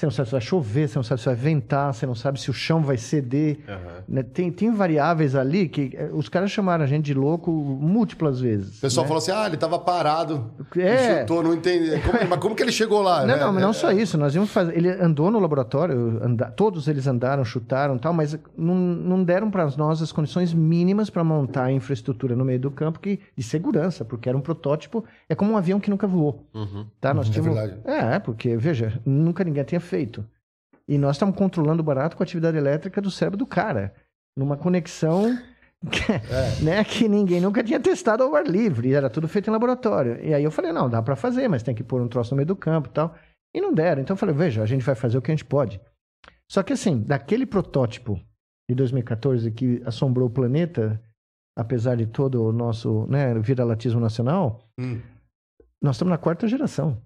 você não sabe se vai chover, você não sabe se vai ventar, você não sabe se o chão vai ceder. né? Tem, tem variáveis ali que eh, os caras chamaram a gente de louco múltiplas vezes. O pessoal né? falou assim: ah, ele tava parado. É. chutou, não entendi. Como- mas como que ele chegou lá? Não, né? não, não só isso. Nós íamos fazer. Ele andou no laboratório, anda- todos eles andaram, chutaram e tal, mas não, não deram para nós as condições mínimas para montar a infraestrutura no meio do campo que, de segurança, porque era um protótipo. É como um avião que nunca voou. Uhum. Tá? Nós É tínhamos... verdade. É, porque, veja, nunca ninguém tinha feito. E nós estamos controlando o barato com a atividade elétrica do cérebro do cara. Numa conexão que, É. né, que ninguém nunca tinha testado ao ar livre. Era tudo feito em laboratório. E aí eu falei, não, dá para fazer, mas tem que pôr um troço no meio do campo e tal. E não deram. Então eu falei, veja, a gente vai fazer o que a gente pode. Só que assim, daquele protótipo de 2014 que assombrou o planeta, apesar de todo o nosso né, viralatismo nacional, Hum. nós estamos na quarta geração.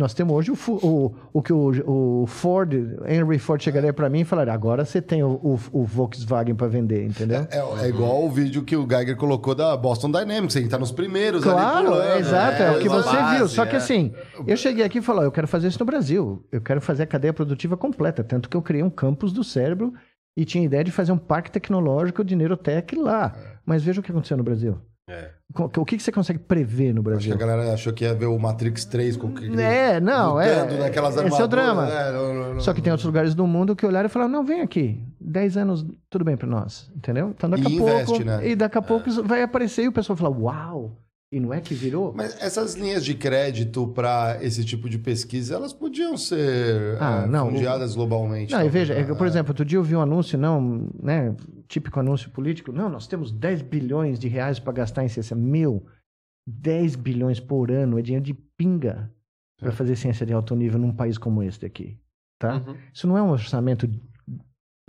Nós temos hoje o, o, o que o, o Ford, Henry Ford chegaria para mim e falaria: agora você tem o, o- o Volkswagen para vender, entendeu? É, é igual o vídeo que o Geiger colocou da Boston Dynamics, ele tá nos primeiros ali Claro, pulando, é exato, é, o que você base, viu. Só que é. assim, eu cheguei aqui e falei: eu quero fazer isso no Brasil. Eu quero fazer a cadeia produtiva completa. Tanto que eu criei um campus do cérebro e tinha ideia de fazer um parque tecnológico de Neurotech lá. Mas veja o que aconteceu no Brasil. É. O que que você consegue prever no Acho que Brasil? a galera achou que ia ver o Matrix 3 com que É, não, é. naquelas Esse é o armaduras, drama. né? Não, não, não. Só que tem outros lugares do mundo que olharam e falaram: não, vem aqui. 10 anos, tudo bem pra nós. Entendeu? Então daqui E a pouco. investe, né? E daqui a pouco isso vai aparecer e o pessoal fala: uau! E não é que virou? Mas essas linhas de crédito para esse tipo de pesquisa, elas podiam ser Ah, eh, não, fundiadas globalmente. Não, e veja, né? é por exemplo, outro dia eu vi um anúncio, não, né? Típico anúncio político. Não, nós temos 10 bilhões de reais para gastar em ciência. Meu, 10 bilhões por ano é dinheiro de pinga para fazer ciência de alto nível num país como este aqui. Tá? Uhum. Isso não é um orçamento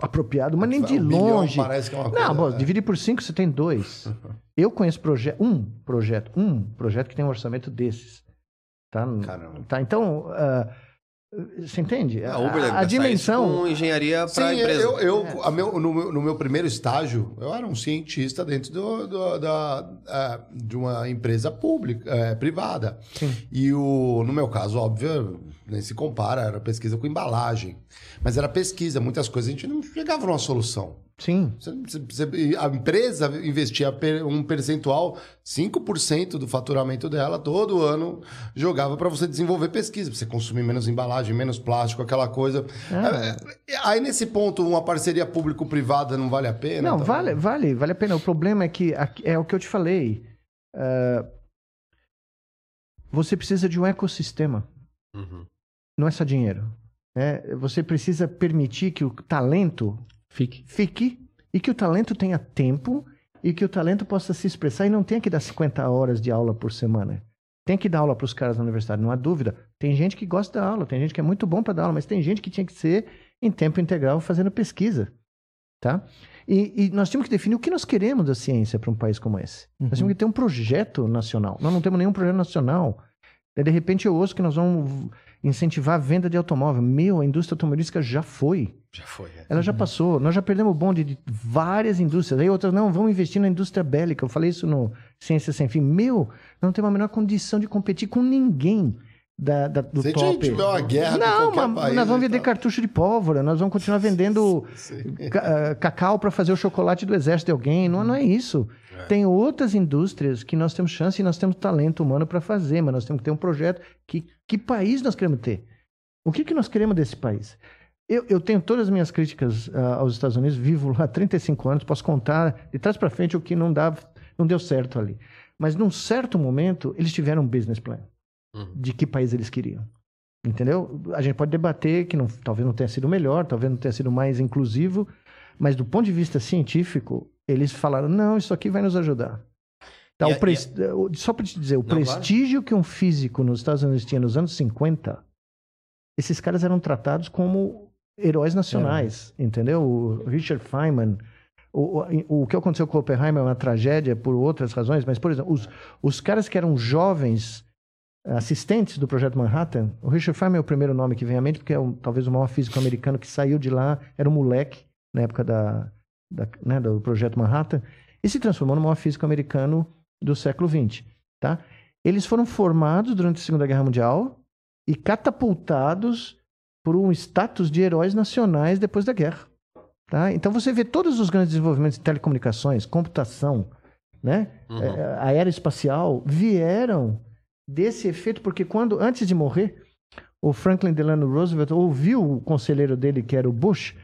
apropriado, mas nem de Um bilhão longe. Parece que é uma coisa, Não, bom, né? dividir por cinco você tem dois. Eu conheço proje um projeto, um projeto que tem um orçamento desses. Tá? Caramba. tá então, ah, você entende? A Uber a, dimensão. com engenharia Sim, para empresa. eu, eu a meu- no, meu, no meu primeiro estágio, eu era um cientista dentro do- do- da, eh, de uma empresa pública, eh, privada. Sim. E o, no meu caso, óbvio, nem se compara, era pesquisa com embalagem. Mas era pesquisa, muitas coisas a gente não chegava numa solução. Sim. Você- você- você- a empresa investia um percentual, 5% do faturamento dela, todo ano, jogava para você desenvolver pesquisa, pra você consumir menos embalagem, menos plástico, aquela coisa. É, Aí, nesse ponto, uma parceria público-privada não vale a pena? Não, Então, vale, vale, vale a pena. O problema é que é o que eu te falei. ah, você precisa de um ecossistema. Uhum. Não é só dinheiro. né? Você precisa permitir que o talento Fique. fique e que o talento tenha tempo e que o talento possa se expressar e não tenha que dar 50 horas de aula por semana. Tem que dar aula para os caras da universidade, não há dúvida. Tem gente que gosta da aula, tem gente que é muito bom para dar aula, mas tem gente que tinha que ser em tempo integral fazendo pesquisa. Tá? E, e nós temos que definir o que nós queremos da ciência para um país como esse. Nós temos que ter um projeto nacional. Nós não temos nenhum projeto nacional. Daí, de repente eu ouço que nós vamos incentivar a venda de automóvel. Meu, a indústria automobilística já foi. Já foi. é. Ela já passou. Nós já perdemos o bonde de várias indústrias. Aí outras, não, vamos investir na indústria bélica. Eu falei isso no Ciência Sem Fim. Meu, não temos a menor condição de competir com ninguém da, da- do Se a top. gente tiver uma guerra não, mas país, nós vamos vender então- cartucho de pólvora. Nós vamos continuar vendendo ca- ah, cacau para fazer o chocolate do exército de alguém. Não, não é isso. Tem outras indústrias que nós temos chance e nós temos talento humano para fazer, mas nós temos que ter um projeto. Que, que país nós queremos ter? O que, que nós queremos desse país? Eu, eu tenho todas as minhas críticas ah, aos Estados Unidos, vivo lá há 35 anos, posso contar de trás para frente o que não, dá, não deu certo ali. Mas num certo momento, eles tiveram um business plan Uhum. de que país eles queriam. Entendeu? A gente pode debater que não- talvez não tenha sido melhor, talvez não tenha sido mais inclusivo, mas do ponto de vista científico, eles falaram: não, isso aqui vai nos ajudar. Tá, E o- Só para te dizer, o Não, claro. prestígio que um físico nos Estados Unidos tinha nos anos 50, esses caras eram tratados como heróis nacionais, entendeu? O Richard Feynman. O, o, o que aconteceu com o Oppenheimer é uma tragédia por outras razões, mas, por exemplo, os, os caras que eram jovens assistentes do Projeto Manhattan, o Richard Feynman é o primeiro nome que vem à mente, porque é um- talvez o maior físico americano que saiu de lá, era um moleque na época da, da- né, do Projeto Manhattan, e se transformou no maior físico americano do século XX. Tá? Eles foram formados durante a Segunda Guerra Mundial e catapultados por um status de heróis nacionais depois da guerra. Tá? Então você vê todos os grandes desenvolvimentos em telecomunicações, computação, né? Uhum. é, aeroespacial vieram desse efeito, porque quando, antes de morrer, o Franklin Delano Roosevelt ouviu o conselheiro dele, que era o Bush,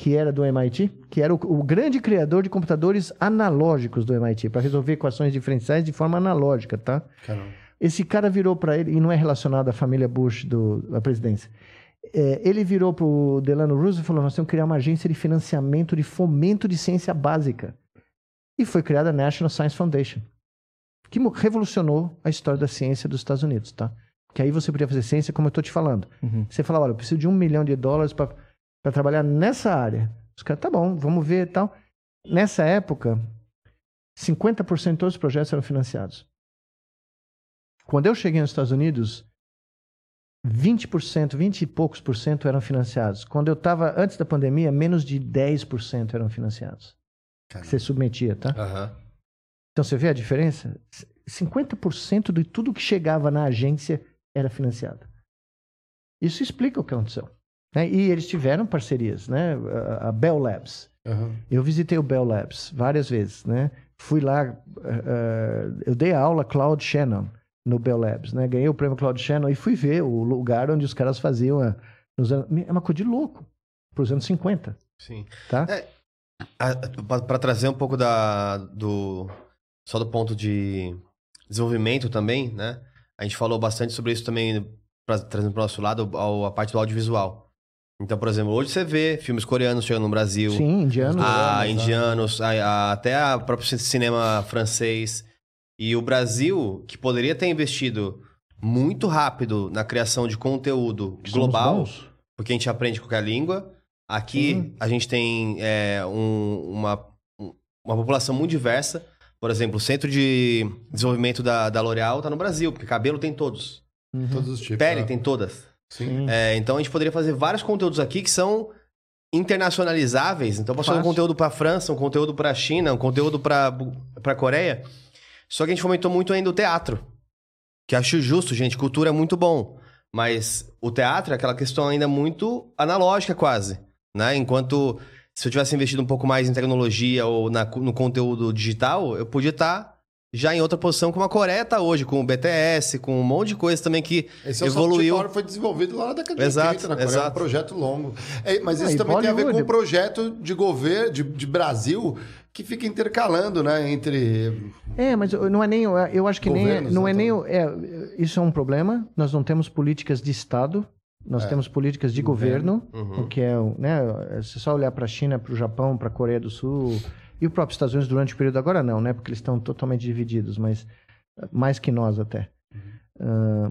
que era do MIT, que era o, o grande criador de computadores analógicos do MIT, para resolver equações diferenciais de forma analógica, tá? Caramba. Esse cara virou para ele, e não é relacionado à família Bush do, da presidência. É, ele virou para o Delano Roosevelt e falou: Nós temos que criar uma agência de financiamento de fomento de ciência básica. E foi criada a National Science Foundation, que revolucionou a história da ciência dos Estados Unidos, tá? Que aí você podia fazer ciência, como eu estou te falando. Uhum. Você fala: Olha, eu preciso de um milhão de dólares para trabalhar nessa área. Os caras, tá bom, vamos ver e tal. Nessa época, 50% de todos os projetos eram financiados. Quando eu cheguei nos Estados Unidos, 20%, 20 e poucos por cento eram financiados. Quando eu estava antes da pandemia, menos de 10% eram financiados. Caramba. Você submetia, tá? Aham. Então você vê a diferença? 50% de tudo que chegava na agência era financiado. Isso explica o que aconteceu. Né? E eles tiveram parcerias, né? A- A Bell Labs. Aham. Eu visitei o Bell Labs várias vezes, né? Fui lá, eh, eu dei a aula Cloud Shannon no Bell Labs, né? Ganhei o prêmio Cloud Shannon e fui ver o lugar onde os caras faziam a, nos anos, é uma coisa de louco, para os anos 50, Sim. tá? É, para trazer um pouco da do só do ponto de desenvolvimento também, né? A gente falou bastante sobre isso também trazendo para o nosso lado a parte do audiovisual. Então, por exemplo, hoje você vê filmes coreanos chegando no Brasil, Sim, indiano. a coreanos, indianos, a- a- até a próprio cinema francês e o Brasil que poderia ter investido muito rápido na criação de conteúdo que global porque a gente aprende qualquer língua. Aqui a gente tem é, um- uma, um- uma população muito diversa. Por exemplo, o centro de desenvolvimento da, da L'Oréal tá no Brasil, porque cabelo tem todos. Uhum. Todos os tipos. Pele né? tem todas. Sim. É, então a gente poderia fazer vários conteúdos aqui que são internacionalizáveis. Então, posso fazer um conteúdo para França, um conteúdo para China, um conteúdo para para Coreia. Só que a gente fomentou muito ainda o teatro. Que acho justo, gente. Cultura é muito bom. Mas o teatro é aquela questão ainda muito analógica, quase. Né? Enquanto se eu tivesse investido um pouco mais em tecnologia ou na- no conteúdo digital, eu podia estar já em outra posição como a Coreia está hoje, com o BTS, com um monte de coisa também que Esse é o evoluiu. soft power foi desenvolvido lá na década de Exato, 80 na Coreia. É um exato. projeto longo. É, mas Ah, isso e também tem a ver com o projeto de governo, de, de Brasil, que fica intercalando, né? Entre. É, mas eu- não é nem. Eu acho que nem. é- Não é nem. o- É, isso é um problema. Nós não temos políticas de Estado, nós É. temos políticas de governo, Uhum. o que é. o- Né, é só olhar para a China, para o Japão, para a Coreia do Sul e o próprio Estados Unidos durante o período agora, não, né? Porque eles estão totalmente divididos, mas mais que nós até. Ah,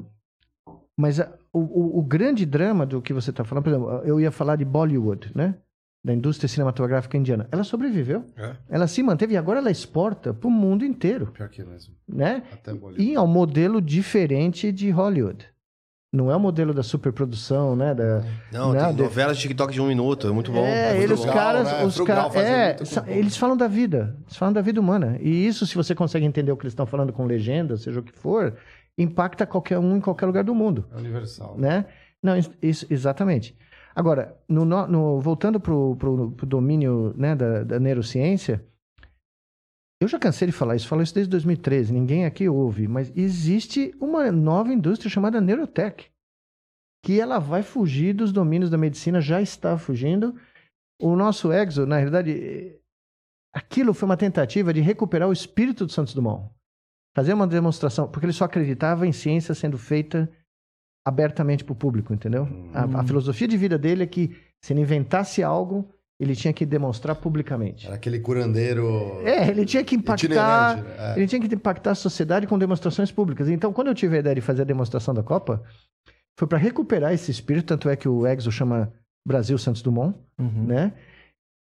mas a- o, o- grande drama do que você está falando, por exemplo, eu ia falar de Bollywood, né? Da indústria cinematográfica indiana. Ela sobreviveu. É, Ela se manteve e agora ela exporta para o mundo inteiro, pior que mesmo. né? Até Bolívia. E é um modelo diferente de Hollywood. Não é o modelo da superprodução, né? Da, Não, Não, tem de- novelas de TikTok de um minuto, é muito bom. é, muito eles, bom. caras, né? os caras, é, eles falam da vida, eles falam da vida humana. E isso, se você consegue entender o que eles estão falando com legenda, seja o que for, impacta qualquer um em qualquer lugar do mundo. É universal. né? Não, isso, exatamente. Agora, no- no- voltando para o domínio né, da, da neurociência, eu já cansei de falar isso, falo isso desde 2013, ninguém aqui ouve, mas existe uma nova indústria chamada Neurotech, que ela vai fugir dos domínios da medicina, já está fugindo. O nosso Exo, na realidade, eh, aquilo foi uma tentativa de recuperar o espírito do Santos Dumont. Fazer uma demonstração, porque ele só acreditava em ciência sendo feita abertamente para o público, entendeu? A, a Hum. filosofia de vida dele é que se ele inventasse algo, ele tinha que demonstrar publicamente. Era aquele curandeiro. É, ele tinha que impactar, né? É. ele tinha que impactar a sociedade com demonstrações públicas. Então, quando eu tive a ideia de fazer a demonstração da Copa, foi para recuperar esse espírito, tanto é que o Exo chama Brasil Santos Dumont, Uhum. né?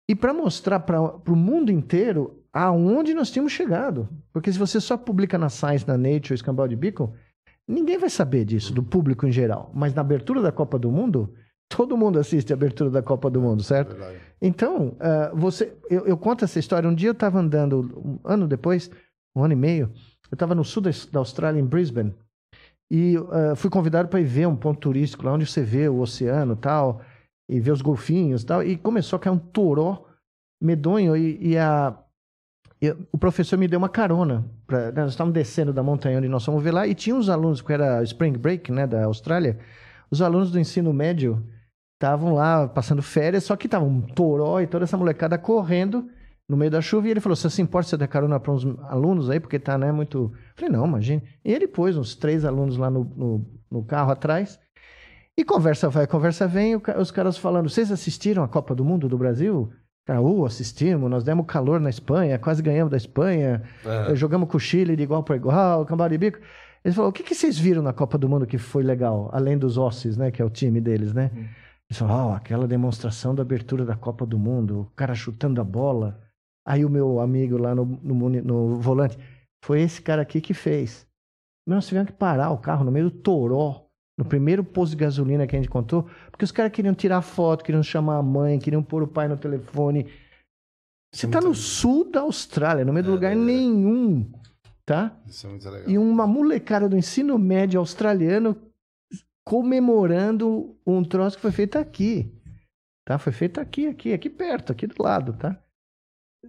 E para mostrar para o mundo inteiro aonde nós tínhamos chegado. Porque se você só publica na Science, na Nature, Escambau de Beacon, ninguém vai saber disso, do público em geral. Mas na abertura da Copa do Mundo, todo mundo assiste a abertura da Copa do Mundo, certo? Verdade. Então, ah, você, eu, eu conto essa história. Um dia eu estava andando, um ano depois, um ano e meio, eu estava no sul da, Austrália, em Brisbane, e ah, fui convidado para ir ver um ponto turístico lá onde você vê o oceano e tal, e ver os golfinhos e tal, e começou a cair um toró medonho, e, e a, e o professor me deu uma carona. Pra, nós estávamos descendo da montanha onde nós fomos ver lá, e tinha uns alunos, que era Spring Break, né, da Austrália, os alunos do ensino médio estavam lá passando férias, só que tava um toró e toda essa molecada correndo no meio da chuva, e ele falou, você se importa se eu der carona para uns alunos aí, porque tá, né, muito... Eu falei, não, imagine. E ele pôs uns três alunos lá no, no, no carro atrás, e conversa vai, conversa vem, os caras falando, vocês assistiram a Copa do Mundo do Brasil? Cara, uh, assistimos, nós demos calor na Espanha, quase ganhamos da Espanha, É. jogamos com o Chile de igual para igual, cambau de bico. Eles falaram, o que, que vocês viram na Copa do Mundo que foi legal, além dos Osses, né, que é o time deles, né? Eles falaram, ó, aquela demonstração da abertura da Copa do Mundo, o cara chutando a bola. Aí o meu amigo lá no, no, no volante, foi esse cara aqui que fez. Nós tivemos que parar o carro no meio do Toró, no primeiro posto de gasolina que a gente contou, porque os caras queriam tirar foto, queriam chamar a mãe, queriam pôr o pai no telefone. Você é tá no sul da Austrália, no meio de É, lugar é. nenhum, tá? Isso é muito legal. E uma molecada do ensino médio australiano comemorando um troço que foi feito aqui. Tá? Foi feito aqui, aqui, aqui perto, aqui do lado, tá?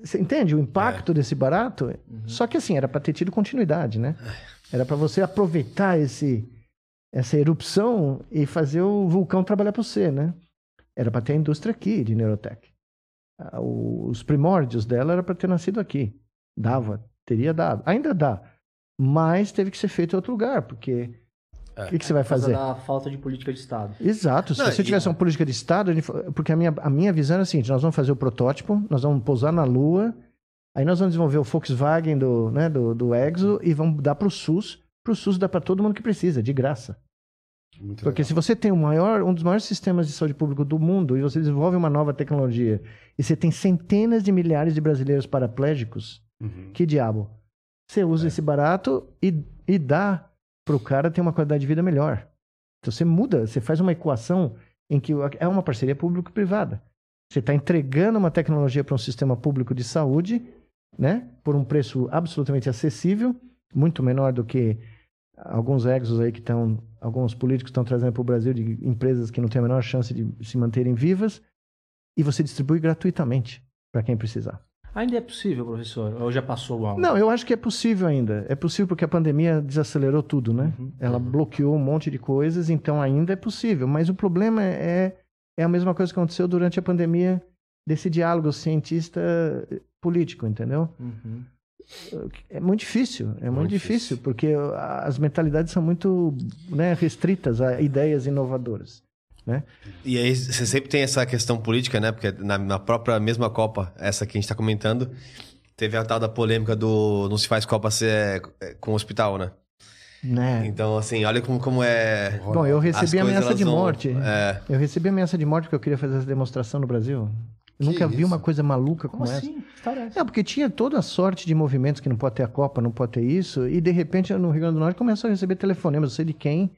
Você entende o impacto desse barato? Uhum. Só que assim, era para ter tido continuidade, né? Era para você aproveitar esse essa erupção e fazer o vulcão trabalhar para você, né? Era para ter a indústria aqui de Neurotech. Os primórdios dela era para ter nascido aqui. Dava, teria dado. Ainda dá. Mas teve que ser feito em outro lugar, porque o que, que você vai fazer? da falta de política de Estado. Exato. Se Não, você e- tivesse uma política de Estado, porque a minha, a minha visão é a seguinte: nós vamos fazer o protótipo, nós vamos pousar na Lua, aí nós vamos desenvolver o Volkswagen do, né, do, do Exo e vamos dar para o SUS. Para o SUS dá para todo mundo que precisa, de graça. Muito Porque legal. se você tem o maior, um dos maiores sistemas de saúde público do mundo e você desenvolve uma nova tecnologia e você tem centenas de milhares de brasileiros paraplégicos, Uhum. que diabo? Você usa esse barato e, e dá pro cara ter uma qualidade de vida melhor. Então você muda, você faz uma equação em que é uma parceria público-privada. Você está entregando uma tecnologia para um sistema público de saúde, né? Por um preço absolutamente acessível, muito menor do que alguns exos aí que estão, alguns políticos estão trazendo para o Brasil de empresas que não têm a menor chance de se manterem vivas, e você distribui gratuitamente para quem precisar. Ainda é possível, professor? Ou já passou o algo? Não, eu acho que é possível ainda. É possível porque a pandemia desacelerou tudo, né? Uhum. Ela bloqueou um monte de coisas, então ainda é possível. Mas o problema é, é a mesma coisa que aconteceu durante a pandemia desse diálogo cientista-político, entendeu? Uhum. É muito difícil, é muito, Muito difícil, difícil. porque as mentalidades são muito né, restritas a ideias inovadoras. E aí você sempre tem essa questão política, né? Porque na, na própria mesma Copa, essa que a gente tá comentando, teve a tal da polêmica do não se faz Copa se é, é com o hospital, né? Né? Então, assim, olha como, como é. Bom, eu recebi coisas, ameaça de vão- morte. É. Eu recebi ameaça de morte porque eu queria fazer essa demonstração no Brasil. Nunca vi isso? uma coisa maluca como, Como essa. assim? É essa? É, porque tinha toda a sorte de movimentos que não pode ter a Copa, não pode ter isso, e de repente no Rio Grande do Norte começou a receber telefonemas, não sei de quem,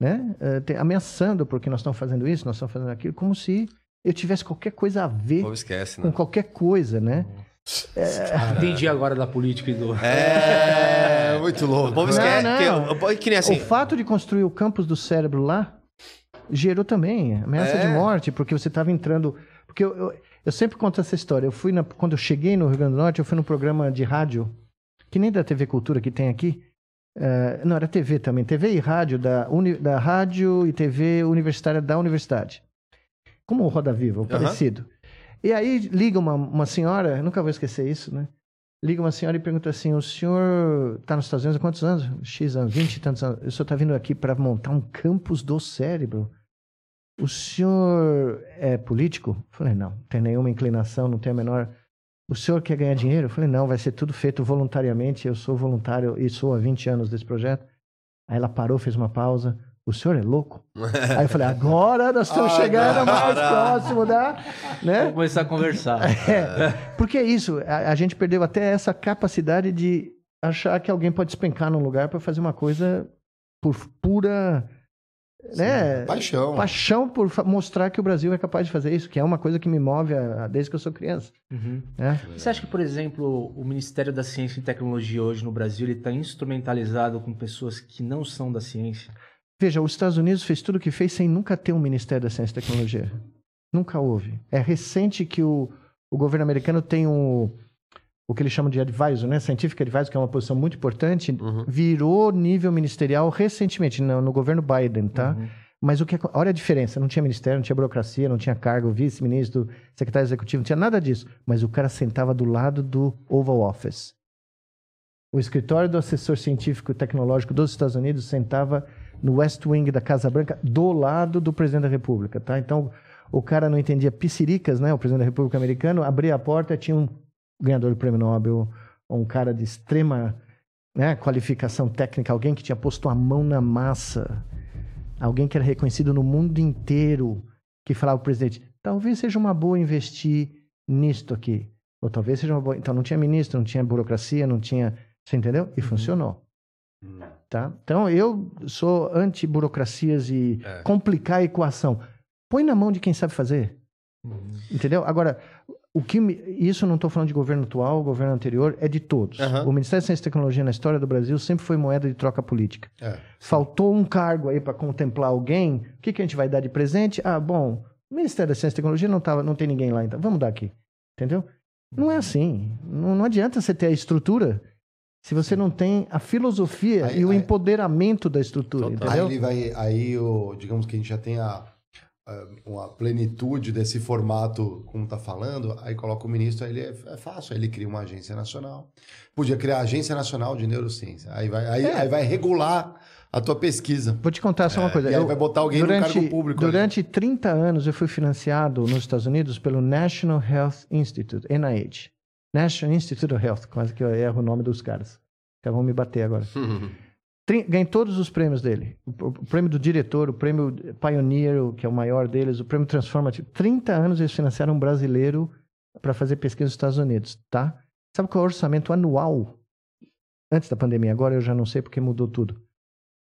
né? te- ameaçando porque nós estamos fazendo isso, nós estamos fazendo aquilo, como se eu tivesse qualquer coisa a O ver esquece, com né? qualquer coisa, né? Entendi agora da política e do. É, muito O louco. povo Não, esquece. não. porque- o- que nem assim. o fato de construir o campus do cérebro lá gerou também ameaça É. de morte, porque você estava entrando. Porque eu, eu, eu sempre conto essa história. Eu fui na- quando eu cheguei no Rio Grande do Norte, eu fui num programa de rádio, que nem da TV Cultura que tem aqui. Eh, não, era TV também, TV e rádio da, uni, da rádio e TV universitária da universidade. Como o Roda Viva, o parecido. E aí liga uma, uma senhora, nunca vou esquecer isso, né? liga uma senhora e pergunta assim: o senhor está nos Estados Unidos há quantos anos? X anos, 20 e tantos anos. O senhor está vindo aqui para montar um campus do cérebro. O senhor é político? Eu falei, não, não tem nenhuma inclinação, não tem a menor. O senhor quer ganhar dinheiro? Eu falei, não, vai ser tudo feito voluntariamente. Eu sou voluntário e sou há 20 anos desse projeto. Aí ela parou, fez uma pausa. O senhor é louco? Aí eu falei, agora nós estamos chegando mais próximo da. Né? Vamos começar a conversar. É, porque é isso, a, a gente perdeu até essa capacidade de achar que alguém pode despencar num lugar para fazer uma coisa por pura né? Paixão. Paixão por mostrar que o Brasil é capaz de fazer isso, que é uma coisa que me move a- a- desde que eu sou criança. Uhum. Né? Você acha que, por exemplo, o Ministério da Ciência e Tecnologia hoje no Brasil está instrumentalizado com pessoas que não são da ciência? Veja, os Estados Unidos fez tudo o que fez sem nunca ter um Ministério da Ciência e Tecnologia. Nunca houve. É recente que o, o governo americano tem um, o que eles chamam de advisor, né? Scientific advisor, que é uma posição muito importante, Uhum. virou nível ministerial recentemente, no, no governo Biden, tá? Uhum. Mas o que acon- olha a diferença, não tinha ministério, não tinha burocracia, não tinha cargo, vice-ministro, secretário executivo, não tinha nada disso. Mas o cara sentava do lado do Oval Office. O escritório do assessor científico e tecnológico dos Estados Unidos sentava no West Wing da Casa Branca, do lado do presidente da República, tá? Então, o cara não entendia pisciricas, né? O presidente da República americano abria a porta, tinha um ganhador do prêmio Nobel, um cara de extrema né, qualificação técnica, alguém que tinha posto a mão na massa, alguém que era reconhecido no mundo inteiro, que falava o presidente: talvez seja uma boa investir nisto aqui. Ou talvez seja uma boa. Então não tinha ministro, não tinha burocracia, não tinha. Você entendeu? E funcionou. Tá? Então eu sou anti-burocracias e É. complicar a equação. Põe na mão de quem sabe fazer. Entendeu? Agora, o que me- isso não estou falando de governo atual, governo anterior, é de todos. Aham. O Ministério da Ciência e Tecnologia na história do Brasil sempre foi moeda de troca política. É. Faltou um cargo aí para contemplar alguém. O que, que a gente vai dar de presente? Ah, bom, o Ministério da Ciência e Tecnologia não, tava, não tem ninguém lá, então vamos dar aqui. Entendeu? Não é assim. Não, não adianta você ter a estrutura se você não tem a filosofia Aí- e o aí- empoderamento da estrutura. Aí ele vai. Aí, o, digamos que a gente já tem a- uma plenitude desse formato, como tá falando, aí coloca o ministro, aí ele é, é fácil, aí ele cria uma agência nacional. Podia criar a Agência Nacional de Neurociência. Aí vai, aí, É. aí vai regular a tua pesquisa. Vou te contar só uma coisa. E aí Eu- vai botar alguém durante, no cargo público. ali. Durante 30 anos eu fui financiado nos Estados Unidos pelo National Health Institute, NIH. National Institute of Health, quase que eu erro o nome dos caras. Já vão me bater agora. Ganhei todos os prêmios dele. O, prêmio do diretor, o prêmio Pioneer, que é o maior deles, o prêmio Transformative. 30 anos eles financiaram um brasileiro para fazer pesquisa nos Estados Unidos, tá? Sabe qual é o orçamento anual? Antes da pandemia, agora eu já não sei porque mudou tudo.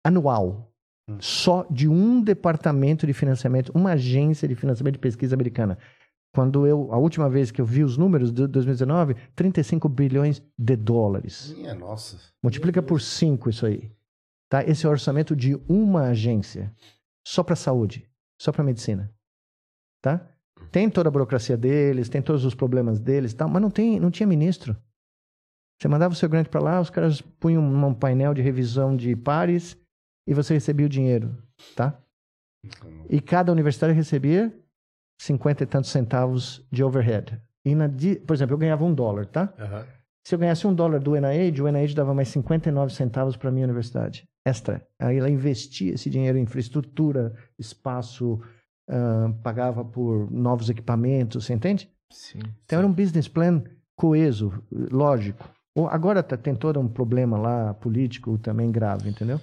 Anual. Hum. Só de um departamento de financiamento, uma agência de financiamento de pesquisa americana. Quando eu, a última vez que eu vi os números de 2019, 35 bilhões de dólares. Minha nossa. Multiplica por 5 isso aí. Tá? Esse é o orçamento de uma agência. Só para saúde. Só para medicina. Tá? Tem toda a burocracia deles, tem todos os problemas deles tal, mas não, tem, não tinha ministro. Você mandava o seu grande para lá, os caras punham um painel de revisão de pares e você recebia o dinheiro. Tá? E cada universidade recebia 50 e tantos centavos de overhead. E na, por exemplo, eu ganhava um dólar, tá? Aham. Se eu ganhasse um dólar do NIH, o NIH dava mais 59 centavos para a minha universidade. Extra. Aí ela investia esse dinheiro em infraestrutura, espaço, ah, pagava por novos equipamentos, você entende? Sim. Então era um business plan coeso, lógico. Agora tá, tem todo um problema lá político também grave, entendeu?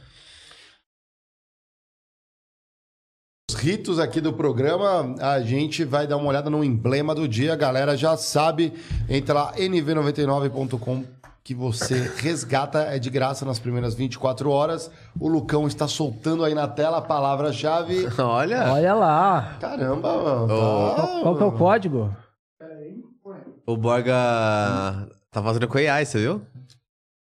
Ritos aqui do programa, a gente vai dar uma olhada no emblema do dia. A galera já sabe. Entra lá, nv99.com, que você resgata. É de graça nas primeiras 24 horas. O Lucão está soltando aí na tela a palavra-chave. Olha, Olha lá. Caramba, mano. Tá... Qual que é o código? o Borga tá fazendo com AI, você viu?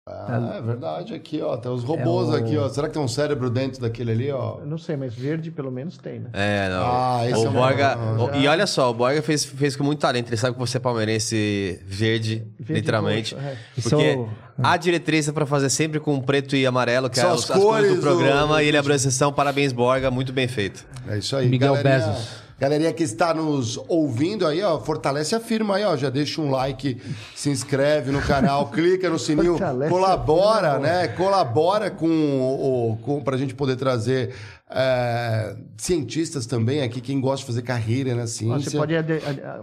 Ah, é verdade. Aqui, ó. Tem os robôs É o- aqui, ó. Será que tem um cérebro dentro daquele ali, ó? Eu não sei, mas verde pelo menos tem, né? É, não. Ah, esse o é Borga. o- E olha só, o Borga fez, fez com muito talento. Ele sabe que você é palmeirense verde, Verde literalmente. roxo, é. Porque é o- a diretriz é pra fazer sempre com preto e amarelo, que São é as as, cores cores do do- programa, e ele abriu a sessão. Parabéns, Borga, muito bem feito. É isso aí. Miguel galerinha. Bezos. Galerinha que está nos ouvindo aí, ó, fortalece a firma aí, ó. Já deixa um like, se inscreve no canal, clica no sininho, Fortalece colabora, né? Colabora com o, com, pra gente poder trazer é, cientistas também aqui, quem gosta de fazer carreira na Ó, ciência. Você pode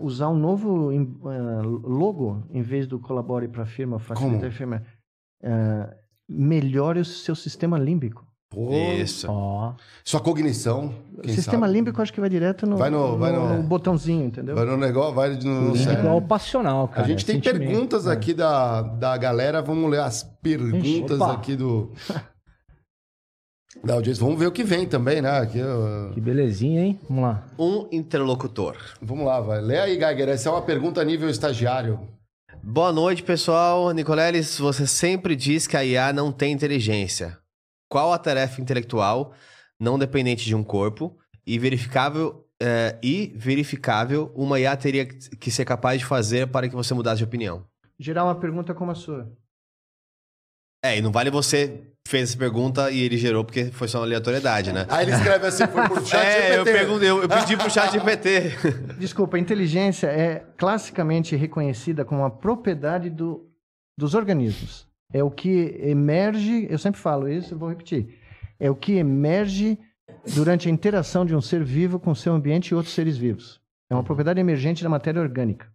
usar um novo eh, logo em vez do colabore para a firma, facilita a firma. Eh, melhore o seu sistema límbico. Pô, Isso. Ó. Sua cognição. quem sistema sabe? límbico acho que vai direto no, Vai no- vai no- botãozinho, entendeu? Vai no negócio, vai no. É cérebro. igual passional, A cara. gente tem sentimento. perguntas É. aqui da, da galera. Vamos ler as perguntas Opa. aqui do. Da audiência. Vamos ver o que vem também, né? Aqui, ó. Que belezinha, hein? Vamos lá. Um interlocutor. Vamos lá, vai. Lê aí, Geiger. Essa é uma pergunta a nível estagiário. Boa noite, pessoal. Nicoleles, você sempre diz que a IA não tem inteligência. Qual a tarefa intelectual não dependente de um corpo e verificável eh, e verificável uma IA teria que ser capaz de fazer para que você mudasse de opinião? Gerar uma pergunta como a sua. É, e não vale você fez essa pergunta e ele gerou porque foi só uma aleatoriedade, né? Aí ele escreve assim, foi por chat é, eu, GPT. perguntei, eu, eu pedi pro chat GPT. Desculpa, a inteligência é classicamente reconhecida como uma propriedade do, dos organismos. É o que emerge, eu sempre falo isso, eu vou repetir. É o que emerge durante a interação de um ser vivo com seu ambiente e outros seres vivos. É uma propriedade emergente da matéria orgânica.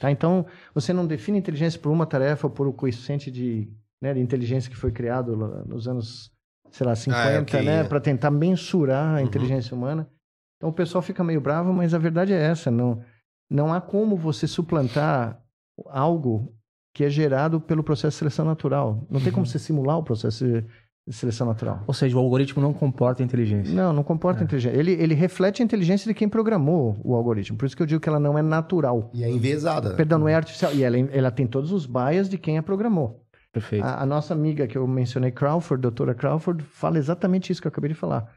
Tá? Então, você não define inteligência por uma tarefa ou por o coeficiente de, né, de inteligência que foi criado nos anos, sei lá, 50, Ah, é, ok. né, para tentar mensurar a inteligência humana. Então o pessoal fica meio bravo, mas a verdade é essa, não não há como você suplantar algo que é gerado pelo processo de seleção natural. Não tem como você simular o processo de seleção natural. Ou seja, o algoritmo não comporta inteligência. Não, não comporta inteligência. Ele, ele reflete a inteligência de quem programou o algoritmo. Por isso que eu digo que ela não é natural. E é enviesada. Perdão, não é artificial. E ela, ela tem todos os bias de quem a programou. Perfeito. A, a nossa amiga que eu mencionei, Crawford, doutora Crawford, fala exatamente isso que eu acabei de falar.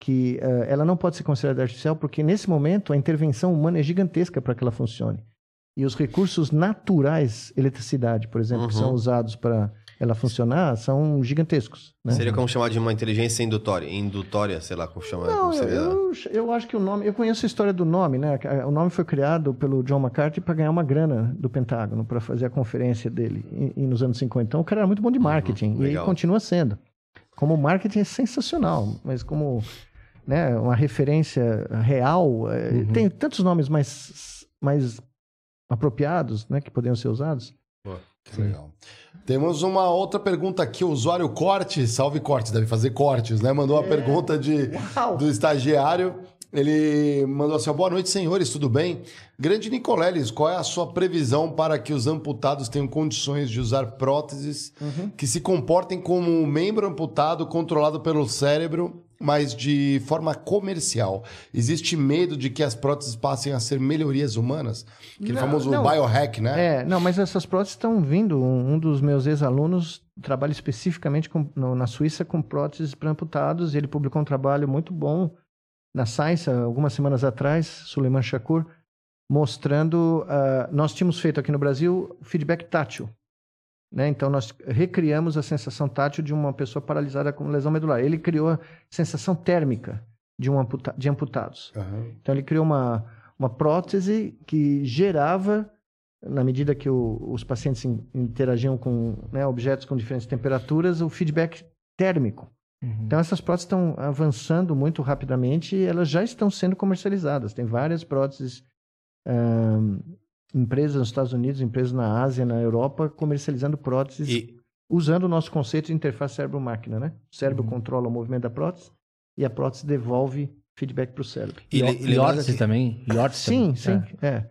Que eh, ela não pode ser considerada artificial porque, nesse momento, a intervenção humana é gigantesca para que ela funcione. E os recursos naturais, eletricidade, por exemplo, que Uhum. são usados para ela funcionar, são gigantescos. Né? Seria como chamar de uma inteligência indutória, indutória, sei lá como chama. Não, como eu, seria. eu, eu acho que o nome. Eu conheço a história do nome, né? O nome foi criado pelo John McCarthy para ganhar uma grana do Pentágono, para fazer a conferência dele e, e nos anos 50. Então o cara era muito bom de marketing e legal. continua sendo. Como marketing é sensacional, mas como né, uma referência real, é, tem tantos nomes mais, mais apropriados né, que poderiam ser usados. Que legal. Temos uma outra pergunta aqui, o usuário Corte, salve Corte, deve fazer cortes, né? Mandou uma pergunta de, do estagiário. Ele mandou assim: boa noite, senhores, tudo bem? Grande Nicoleles, qual é a sua previsão para que os amputados tenham condições de usar próteses que se comportem como um membro amputado controlado pelo cérebro, mas de forma comercial? Existe medo de que as próteses passem a ser melhorias humanas? Aquele Não, famoso não. biohack, né? É, não, mas essas próteses estão vindo. Um, dos meus ex-alunos trabalha especificamente com- no- na Suíça com próteses para amputados ele publicou um trabalho muito bom na Science algumas semanas atrás, Suleiman Shakur, mostrando. ah, nós tínhamos feito aqui no Brasil feedback tátil. Né? Então, nós recriamos a sensação tátil de uma pessoa paralisada com lesão medular. Ele criou a sensação térmica de, um amputa- de amputados. Aham. Então ele criou uma, uma prótese que gerava, na medida que o- os pacientes in- interagiam com né, objetos com diferentes temperaturas, o feedback térmico. Uhum. Então essas próteses estão avançando muito rapidamente e elas já estão sendo comercializadas. Tem várias próteses, empresas nos Estados Unidos, empresas na Ásia, na Europa, comercializando próteses E, usando o nosso conceito de interface cérebro-máquina, né? O cérebro Uhum. controla o movimento da prótese e a prótese devolve feedback para o cérebro. e, E, e órtese que- também? E órtese Sim, também? sim, é.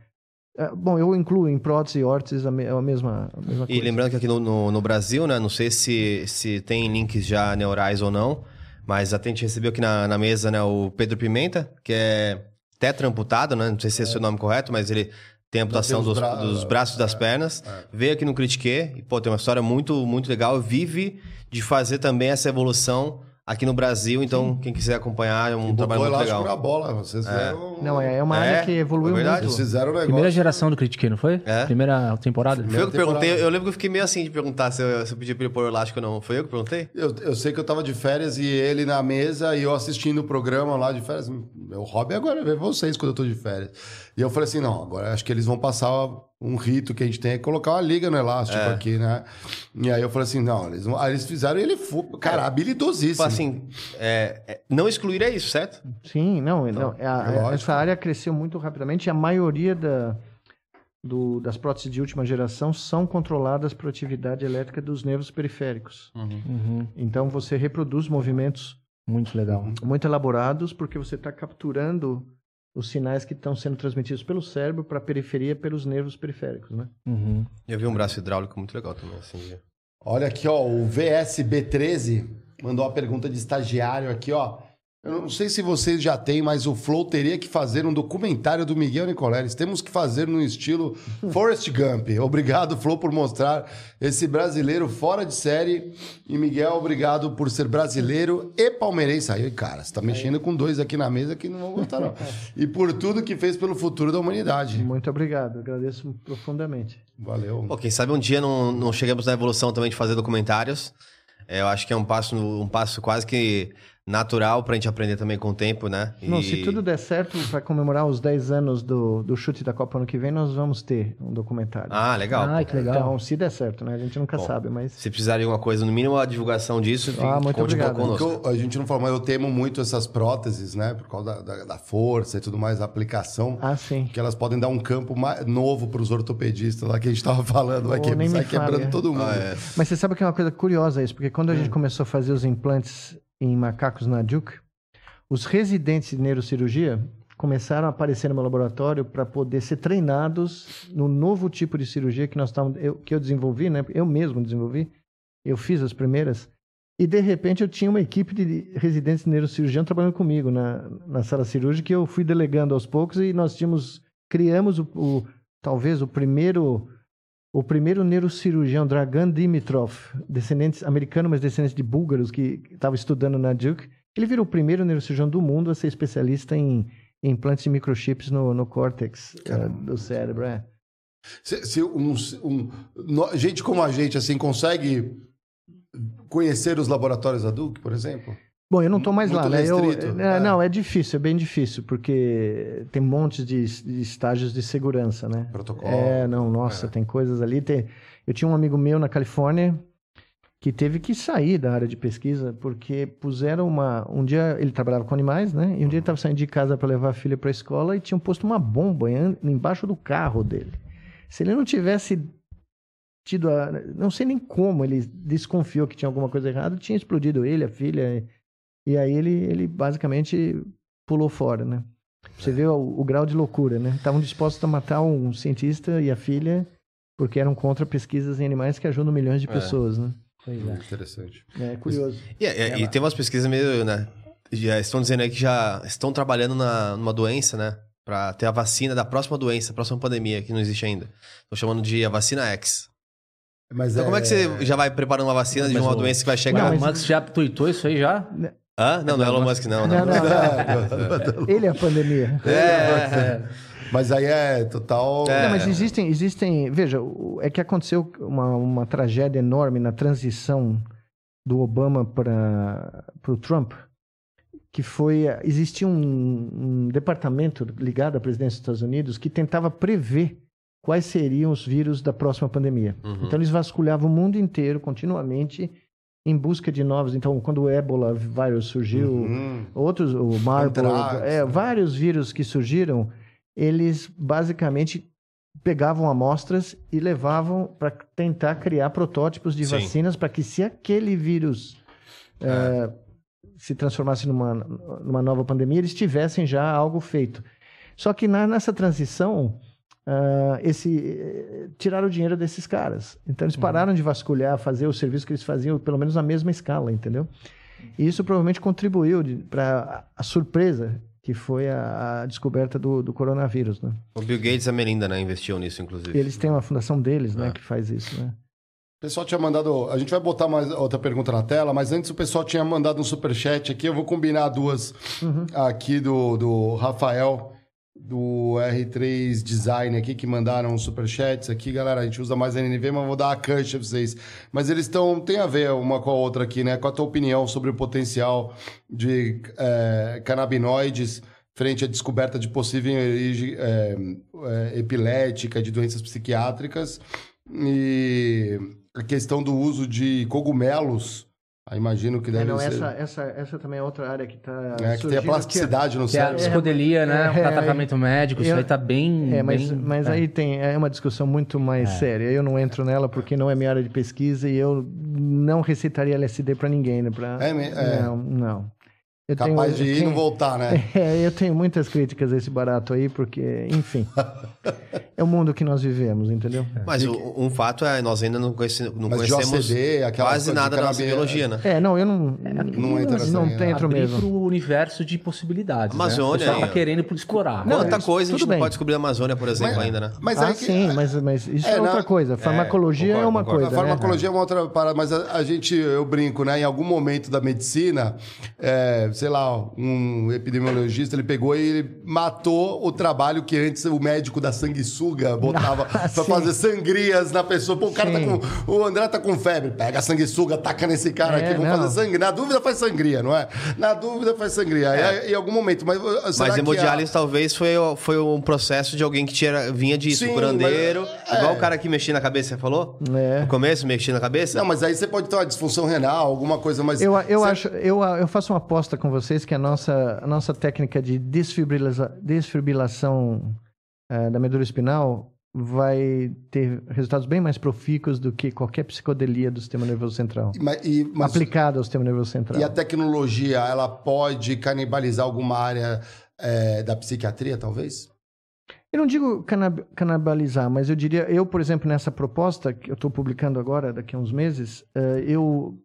É, Bom, eu incluo em prótese e órtese a, me- a mesma, a mesma E coisa. lembrando que aqui no, no, no Brasil, né? Não sei se, se tem links já neurais ou não, mas até a gente recebeu aqui na, na mesa né, o Pedro Pimenta, que é tetraamputado, né? Não sei se esse é o nome correto, mas ele tem amputação dos, bra- dos braços e das é, pernas. Veio aqui no Critique e, pô, tem uma história muito, muito legal. Vive de fazer também essa evolução aqui no Brasil. Então, quem quiser acompanhar, é um trabalho Botou muito legal. na bola. Vocês fizeram... Não, é, é uma É, área que evoluiu é verdade. Muito. fizeram o negócio... Primeira geração do Critique, não foi? É. Primeira temporada? Foi eu que temporada. perguntei, eu lembro que eu fiquei meio assim de perguntar se eu, se eu pedi pra ele pôr o elástico ou não. Foi eu que perguntei? Eu, eu sei que eu tava de férias e ele na mesa e eu assistindo o programa lá de férias. meu hobby agora é ver vocês quando eu tô de férias. E eu falei assim, não, agora acho que eles vão passar um rito que a gente tem é colocar uma liga no elástico É. aqui, né? E aí eu falei assim, não, eles, vão- aí eles fizeram e ele foi, cara, habilidosíssimo. Tipo assim, é, é, não excluir é isso, certo? Sim, não, não, a- a- lógico. essa área cresceu muito rapidamente e a maioria da, do- das próteses de última geração são controladas por atividade elétrica dos nervos periféricos. Uhum. Então você reproduz movimentos Muito legal. muito elaborados porque você está capturando os sinais que estão sendo transmitidos pelo cérebro para a periferia pelos nervos periféricos, né? Uhum. Eu vi um braço hidráulico muito legal também, assim. Olha aqui, ó, o VSB13 mandou uma pergunta de estagiário aqui, ó. Eu não sei se vocês já têm, mas o Flow teria que fazer um documentário do Miguel Nicoleles. Temos que fazer no estilo Forrest Gump. Obrigado, Flow, por mostrar esse brasileiro fora de série. E Miguel, obrigado por ser brasileiro e palmeirense. Aí, cara, você tá mexendo com dois aqui na mesa que não vão gostar, não. E por tudo que fez pelo futuro da humanidade. Muito obrigado, agradeço profundamente. Valeu. Pô, quem sabe um dia não, não chegamos na evolução também de fazer documentários. É, eu acho que é um passo, um passo quase que natural pra gente aprender também com o tempo, né? Não, E- se tudo der certo, para comemorar os 10 anos do, do chute da Copa ano que vem, nós vamos ter um documentário. Ah, legal. Ai, que legal. Então, se der certo, né? A gente nunca sabe, mas... Se precisar de alguma coisa, no mínimo a divulgação disso, Ah, muito conte obrigado. conosco. eu- a gente não falou, mas eu temo muito essas próteses, né? Por causa da, da- da força e tudo mais, da aplicação. Ah, sim. Que elas podem dar um campo mais novo para os ortopedistas lá que a gente estava falando, vai Oh, que nem sai quebrando é. todo mundo. Ah, é. Mas você sabe que é uma coisa curiosa isso, porque quando a gente começou a fazer os implantes em macacos na Duke, os residentes de neurocirurgia começaram a aparecer no meu laboratório para poder ser treinados no novo tipo de cirurgia que nós estávamos, eu, que eu desenvolvi, né? Eu mesmo desenvolvi. Eu fiz as primeiras. E de repente eu tinha uma equipe de residentes de neurocirurgião trabalhando comigo na, na sala cirúrgica que eu fui delegando aos poucos e nós tínhamos criamos o, o- talvez o primeiro o primeiro neurocirurgião Dragan Dimitrov, descendente americano, mas descendente de búlgaros que estava estudando na Duke, ele virou o primeiro neurocirurgião do mundo a ser especialista em em implantes de microchips no, no córtex eh, do cérebro. É. Se, se um- um- no- gente como a gente, assim, consegue conhecer os laboratórios da Duke, por exemplo? Bom, eu não estou mais Muito lá, né? Eu- restrito, é, é. Não, é difícil, é bem difícil, porque tem montes de, de estágios de segurança, né? Protocolo. É, não, nossa, É. tem coisas ali. Tem... Eu tinha um amigo meu na Califórnia que teve que sair da área de pesquisa porque puseram uma. Um dia ele trabalhava com animais, né? E um dia ele estava saindo de casa para levar a filha para a escola e tinham posto uma bomba em- embaixo do carro dele. Se ele não tivesse tido a. Não sei nem como ele desconfiou que tinha alguma coisa errada, tinha explodido ele, a filha. E aí ele, ele basicamente pulou fora, né? Você vê o, o grau de loucura, né? Estavam dispostos a matar um cientista e a filha porque eram contra pesquisas em animais que ajudam milhões de É. pessoas, né? Pois é. Muito interessante. É curioso. E, e- e tem umas pesquisas meio, né? Já estão dizendo aí que já estão trabalhando na, numa doença, né? Pra ter a vacina da próxima doença, próxima pandemia, que não existe ainda. Estão chamando de a vacina X. Mas Então, como é que você já vai preparando uma vacina de Mas uma o- doença que vai Mas chegar? o Max já tweetou isso aí já? Hã? Não, não é Elon Musk, não. Não, não. não, não. Ele é a pandemia. É, Mas aí é total. É. Não, mas existem, existem. Veja, é que aconteceu uma, uma tragédia enorme na transição do Obama para o Trump, que foi. Existia um, um departamento ligado à presidência dos Estados Unidos que tentava prever quais seriam os vírus da próxima pandemia. Uhum. Então eles vasculhavam o mundo inteiro continuamente em busca de novos. Então, quando o Ebola vírus surgiu, Hum. outros, o Marburg, é, né? vários vírus que surgiram, eles basicamente pegavam amostras e levavam para tentar criar protótipos de Sim. vacinas para que se aquele vírus é, se transformasse numa, numa nova pandemia, eles tivessem já algo feito. Só que na- nessa transição, ah, esse, eh, tiraram o dinheiro desses caras. Então eles pararam de vasculhar, fazer o serviço que eles faziam, pelo menos na mesma escala, entendeu? E isso provavelmente contribuiu para a surpresa que foi a, a descoberta do, do coronavírus, né? O Bill Gates e a Melinda, né? Investiu nisso, inclusive. Eles têm uma fundação deles, né, É. que faz isso, né? O pessoal tinha mandado. A gente vai botar mais outra pergunta na tela, mas antes o pessoal tinha mandado um superchat aqui. Eu vou combinar duas aqui do, do Rafael, do R3 Design aqui, que mandaram superchats aqui. Galera, a gente usa mais NNV, mas vou dar a cancha pra vocês. Mas eles estão. Tem a ver uma com a outra aqui, né? Com a tua opinião sobre o potencial de eh, canabinoides frente à descoberta de possível origem é, é, epilética, de doenças psiquiátricas. E a questão do uso de cogumelos. Ah, imagino que É, deve não, ser. essa, essa, essa também é outra área que está É, que tem a plasticidade no Que é a cérebro. psicodelia, né? É, o tratamento médico, isso eu- aí tá bem. É, mas, bem- mas é. aí tem é uma discussão muito mais séria. Eu não entro nela porque não é minha área de pesquisa e eu não receitaria LSD para ninguém, né? Pra... É, é. Não, não. Eu Capaz tenho- de eu ir e não voltar, né? É, eu tenho muitas críticas a esse barato aí, porque, enfim, é o mundo que nós vivemos, entendeu? Mas o- um fato é, nós ainda não, conhece, não Mas de conhecemos OCD, quase nada da nossa biologia, né? É, não, eu não, não entra nessa não né? entro mesmo. pro universo de possibilidades. Amazônia, né? O tá querendo por explorar. Não, Quanta isso- coisa a gente tudo não bem. pode descobrir na Amazônia, por exemplo, ainda, né? Mas ah, aí que- sim, mas, mas isso é, É, outra coisa. Farmacologia é, uma coisa, A né? farmacologia é uma outra parada, mas a, a gente, eu brinco, né? Em algum momento da medicina, é, sei lá, um epidemiologista, ele pegou e ele matou o trabalho que antes o médico da sanguessuga botava pra sim. fazer sangrias na pessoa. Pô, o cara Sim. tá com. O André tá com febre, pega a sanguessuga, taca nesse cara É, aqui, vamos não. fazer sangria. Na dúvida faz sangria, não é? Na dúvida faz sangria. Aí, em algum momento, mas. uh, será Mas que a- hemodiálise talvez foi, foi um processo de alguém que tinha, vinha disso, Sim, curandeiro. mas- Igual é. o cara que mexia na cabeça, você falou? É. No começo, mexia na cabeça? Não, mas aí você pode ter uma disfunção renal, alguma coisa, mas. Eu, eu você- acho, eu, eu faço uma aposta com vocês que a nossa, a nossa técnica de desfibriliza- desfibrilação eh, da medula espinal vai ter resultados bem mais profícuos do que qualquer psicodelia do sistema nervoso central. E, mas- Aplicada ao sistema nervoso central. E a tecnologia, ela pode canibalizar alguma área é, da psiquiatria, talvez? Eu não digo canab- canibalizar, mas eu diria, eu, por exemplo, nessa proposta que eu estou publicando agora, daqui a uns meses, eh, eu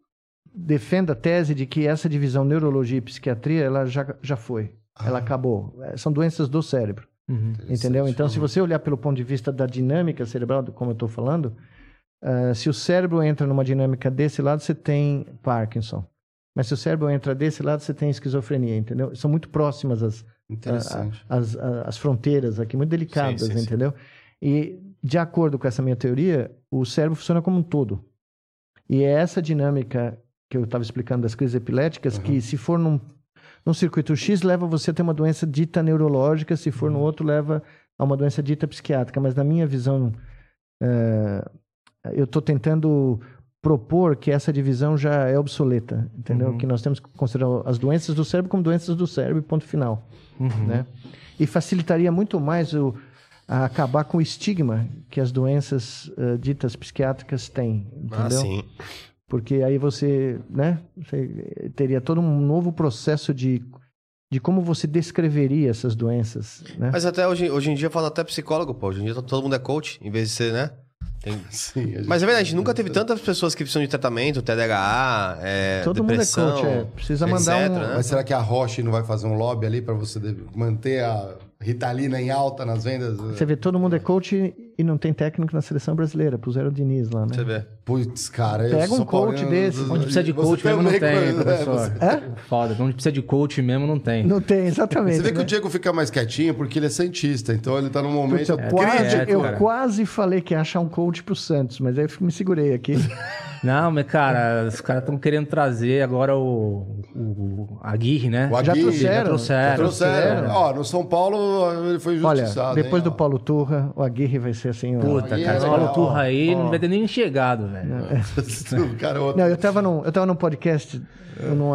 defendo a tese de que essa divisão neurologia e psiquiatria, ela já, já foi. Ela acabou. Eh, São doenças do cérebro. Uhum. Entendeu? Então, se você olhar pelo ponto de vista da dinâmica cerebral, como eu estou falando, ah, se o cérebro entra numa dinâmica desse lado, você tem Parkinson. Mas se o cérebro entra desse lado, você tem esquizofrenia, entendeu? São muito próximas as, Interessante. as, a- as fronteiras aqui, muito delicadas, Sim, sim, sim. entendeu? E, de acordo com essa minha teoria, o cérebro funciona como um todo. E é essa dinâmica que eu estava explicando das crises epiléticas, que se for num, num circuito X, leva você a ter uma doença dita neurológica, se for no outro, leva a uma doença dita psiquiátrica. Mas na minha visão, eh, eu estou tentando propor que essa divisão já é obsoleta, entendeu? Uhum. Que nós temos que considerar as doenças do cérebro como doenças do cérebro, ponto final Uhum. né? E facilitaria muito mais o, acabar com o estigma que as doenças eh, ditas psiquiátricas têm, entendeu? Ah, sim. Porque aí você, né, você teria todo um novo processo de, de como você descreveria essas doenças, né? Mas até hoje, hoje em dia fala até psicólogo, pô. Hoje em dia todo mundo é coach, em vez de ser, né? Tem- Sim, Mas é verdade, a gente nunca teve tantas pessoas que precisam de tratamento, TDAH, é, todo depressão, mundo é coach, é. Precisa mandar etc, um... né? Mas será que a Roche não vai fazer um lobby ali para você manter a Ritalina em alta nas vendas? Você vê, todo mundo é coach e não tem técnico na seleção brasileira, puseram o Diniz lá, né? Você vê. Putz, cara, Pega um coach desse. Onde precisa de coach mesmo não tem, professor. Você- Foda. Onde precisa de coach mesmo não tem. Não tem, exatamente. Você vê que né? o Diego fica mais quietinho porque ele é santista, então ele tá num Putz, momento eu, quase, quieto, eu quase falei que ia achar um coach pro Santos, mas aí eu me segurei aqui. Não, mas cara, os caras estão querendo trazer agora o, o Aguirre, né? O Já Aguirre, trouxeram? Já trouxeram. Trouxeram. Ó, no São Paulo ele foi Olha, injustiçado. depois hein, do. Paulo Turra, o Aguirre vai ser assim. ó. Puta, Aí cara, é legal, Turra ó. aí Ó. não vai ter nem chegado, velho. Não, eu tava num, eu tava num podcast num,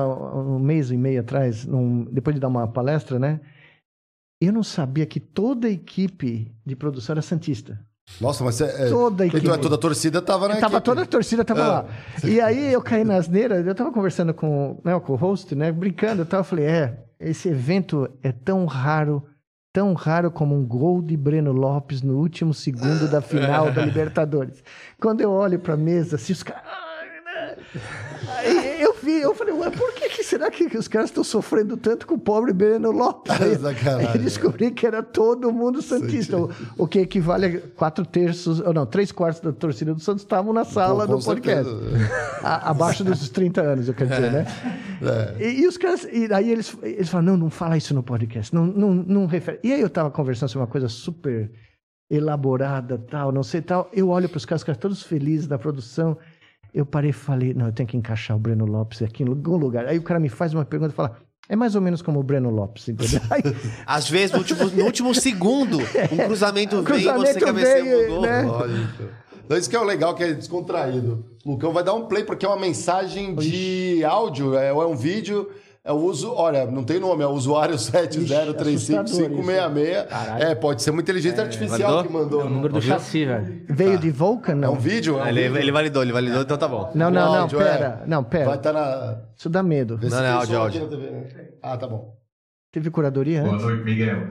um mês e meio atrás, num- depois de dar uma palestra, né? Eu não sabia que toda a equipe de produção era Santista. Nossa, mas você, é, Toda a então, equipe. toda a torcida tava na Tava equipe. toda a torcida tava Ah. lá. E aí eu caí na asneira, eu tava conversando com, né, com o host, né, brincando, eu tava, falei, é, esse evento é tão raro, tão raro como um gol de Breno Lopes no último segundo da final da Libertadores. Quando eu olho pra mesa, assim, os caras... Aí eu vi, eu falei, ué, por que, que será que os caras estão sofrendo tanto com o pobre Breno Lopes? Aí, aí descobri que era todo mundo Santista, o, o que equivale a quatro terços, ou não, três quartos da torcida do Santos estavam na sala Com do podcast. A- abaixo dos 30 anos, eu quero dizer, né? É. E, e os caras, e aí eles, eles falam, não, não fala isso no podcast, não, não, não refere. E aí eu tava conversando sobre uma coisa super elaborada, tal, não sei tal. Eu olho para os caras, os caras todos felizes da produção. Eu parei e falei, não, eu tenho que encaixar o Breno Lopes aqui em algum lugar. Aí o cara me faz uma pergunta e fala, É mais ou menos como o Breno Lopes, entendeu? Aí, Às vezes, no último, no último segundo, um cruzamento, O vem e você cabeceia veio, pro gol. né? Lógico. Então, isso que é o legal, que é descontraído. Lucão vai dar um play, porque é uma mensagem de áudio, é, é um vídeo. É o uso, olha, não tem nome, é o usuário 7035566. Caralho. É, pode ser uma inteligência artificial mandou? que mandou. É o número do Ouviu? chassi, velho. veio de Vulcan, É não? um vídeo? É um Ele, vídeo? ele validou, ele validou, então tá bom. Não, não, não, áudio, pera. é. Não, pera. Vai estar na. Isso dá medo. Não, não, tem áudio, áudio. TV, né? Ah, tá bom. Teve curadoria Boa antes? noite, Miguel.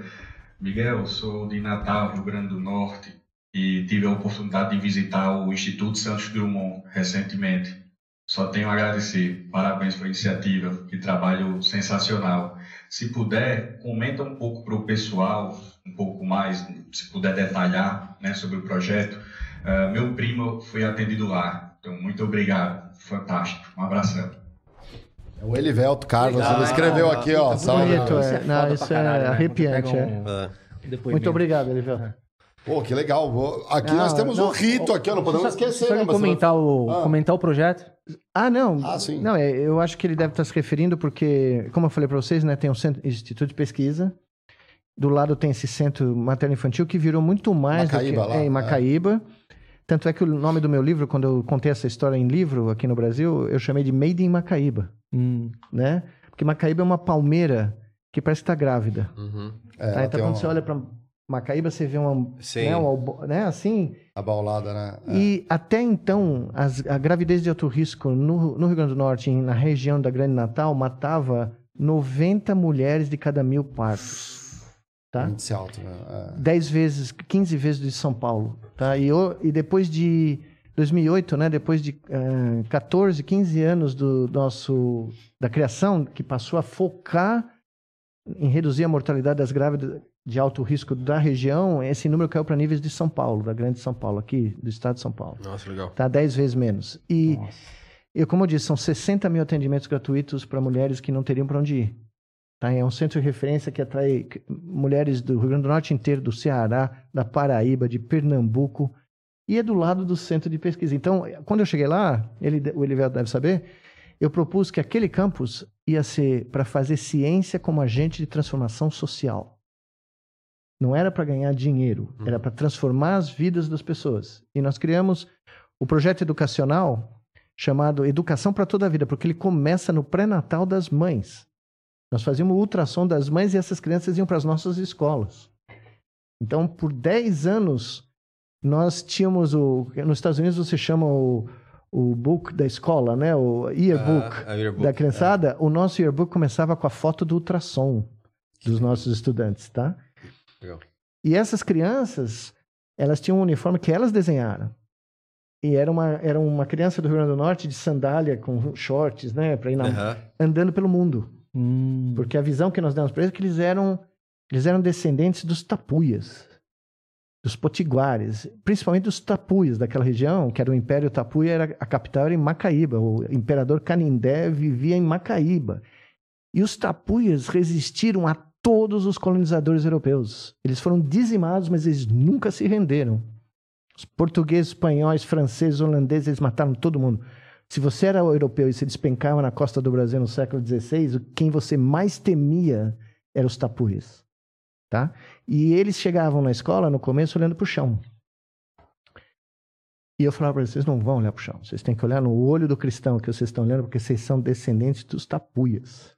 Miguel, sou de Natal, Rio Grande do Norte, e tive a oportunidade de visitar o Instituto Santos Drummond recentemente. Só tenho a agradecer. Parabéns pela iniciativa, que trabalho sensacional. Se puder, comenta um pouco para o pessoal, um pouco mais, se puder detalhar né, sobre o projeto. Ah, meu primo foi atendido lá, então muito obrigado. Fantástico. Um abração. É o Elivelto Carlos. Ele escreveu aqui, ó. Muito Salve. bonito, é. Não, isso é arrepiante, Quando pega um Ah. Muito obrigado, Elivel. Pô, que legal. Aqui Não, nós temos não, um rito aqui, ó, não podemos Só- esquecer, só né? Mas comentar, o, Ah. comentar o projeto. Ah, não. Ah, sim. Não, é, eu acho que ele deve estar se referindo porque, como eu falei para vocês, né, tem um centro, instituto de pesquisa. Do lado tem esse centro materno-infantil que virou muito mais Macaíba do que lá, é, em é. Macaíba. Tanto é que o nome do meu livro, quando eu contei essa história em livro aqui no Brasil, eu chamei de Made in Macaíba, Hum. né? Porque Macaíba é uma palmeira que parece que está grávida. Uhum. É, tá? Então quando uma você olha para Macaíba, você vê uma, Sim. né, uma né, assim, abaulada, né? É. e até então, as- a gravidez de alto risco no, no Rio Grande do Norte, na região da Grande Natal, matava 90 mulheres de cada mil partos. Tá? Índice alto, né? É. 10 vezes, 15 vezes de São Paulo. Tá? E, o- e depois de 2008, né, depois de eh, 14, 15 anos do nosso, da criação, que passou a focar em reduzir a mortalidade das grávidas de alto risco da região, esse número caiu para níveis de São Paulo, da Grande São Paulo, aqui, do estado de São Paulo. Nossa, legal. Tá 10 vezes menos. E Nossa. eu, como eu disse, são 60 mil atendimentos gratuitos para mulheres que não teriam para onde ir. Tá? É um centro de referência que atrai mulheres do Rio Grande do Norte inteiro, do Ceará, da Paraíba, de Pernambuco, e é do lado do centro de pesquisa. Então, quando eu cheguei lá, ele, o Elivel deve saber, eu propus que aquele campus ia ser para fazer ciência como agente de transformação social. Não era para ganhar dinheiro, era para transformar as vidas das pessoas. E nós criamos o projeto educacional chamado Educação para Toda a Vida, porque ele começa no pré-natal das mães. Nós fazíamos ultrassom das mães e essas crianças iam para as nossas escolas. Então, por 10 anos, nós tínhamos o. Nos Estados Unidos você chama o, o book da escola, né? O yearbook Ah, yearbook, da criançada. O nosso yearbook começava com a foto do ultrassom dos nossos estudantes, tá? Legal. E essas crianças, elas tinham um uniforme que elas desenharam. E era uma, era uma criança do Rio Grande do Norte de sandália com shorts, né? Para ir na, Aham. andando pelo mundo. Hum. Porque a visão que nós demos para eles é que eles eram, eles eram descendentes dos tapuias, dos potiguares, principalmente dos tapuias daquela região, que era o Império Tapuia, era, a capital era em Macaíba. O imperador Canindé vivia em Macaíba. E os tapuias resistiram a todos os colonizadores europeus. Eles foram dizimados, mas eles nunca se renderam. Os portugueses, espanhóis, franceses, holandeses, eles mataram todo mundo. Se você era europeu e se despencava na costa do Brasil no século XVI, quem você mais temia eram os tapuias. Tá? E eles chegavam na escola, no começo, olhando para o chão. E eu falava para eles, vocês não vão olhar para o chão. Vocês têm que olhar no olho do cristão que vocês estão olhando, porque vocês são descendentes dos tapuias.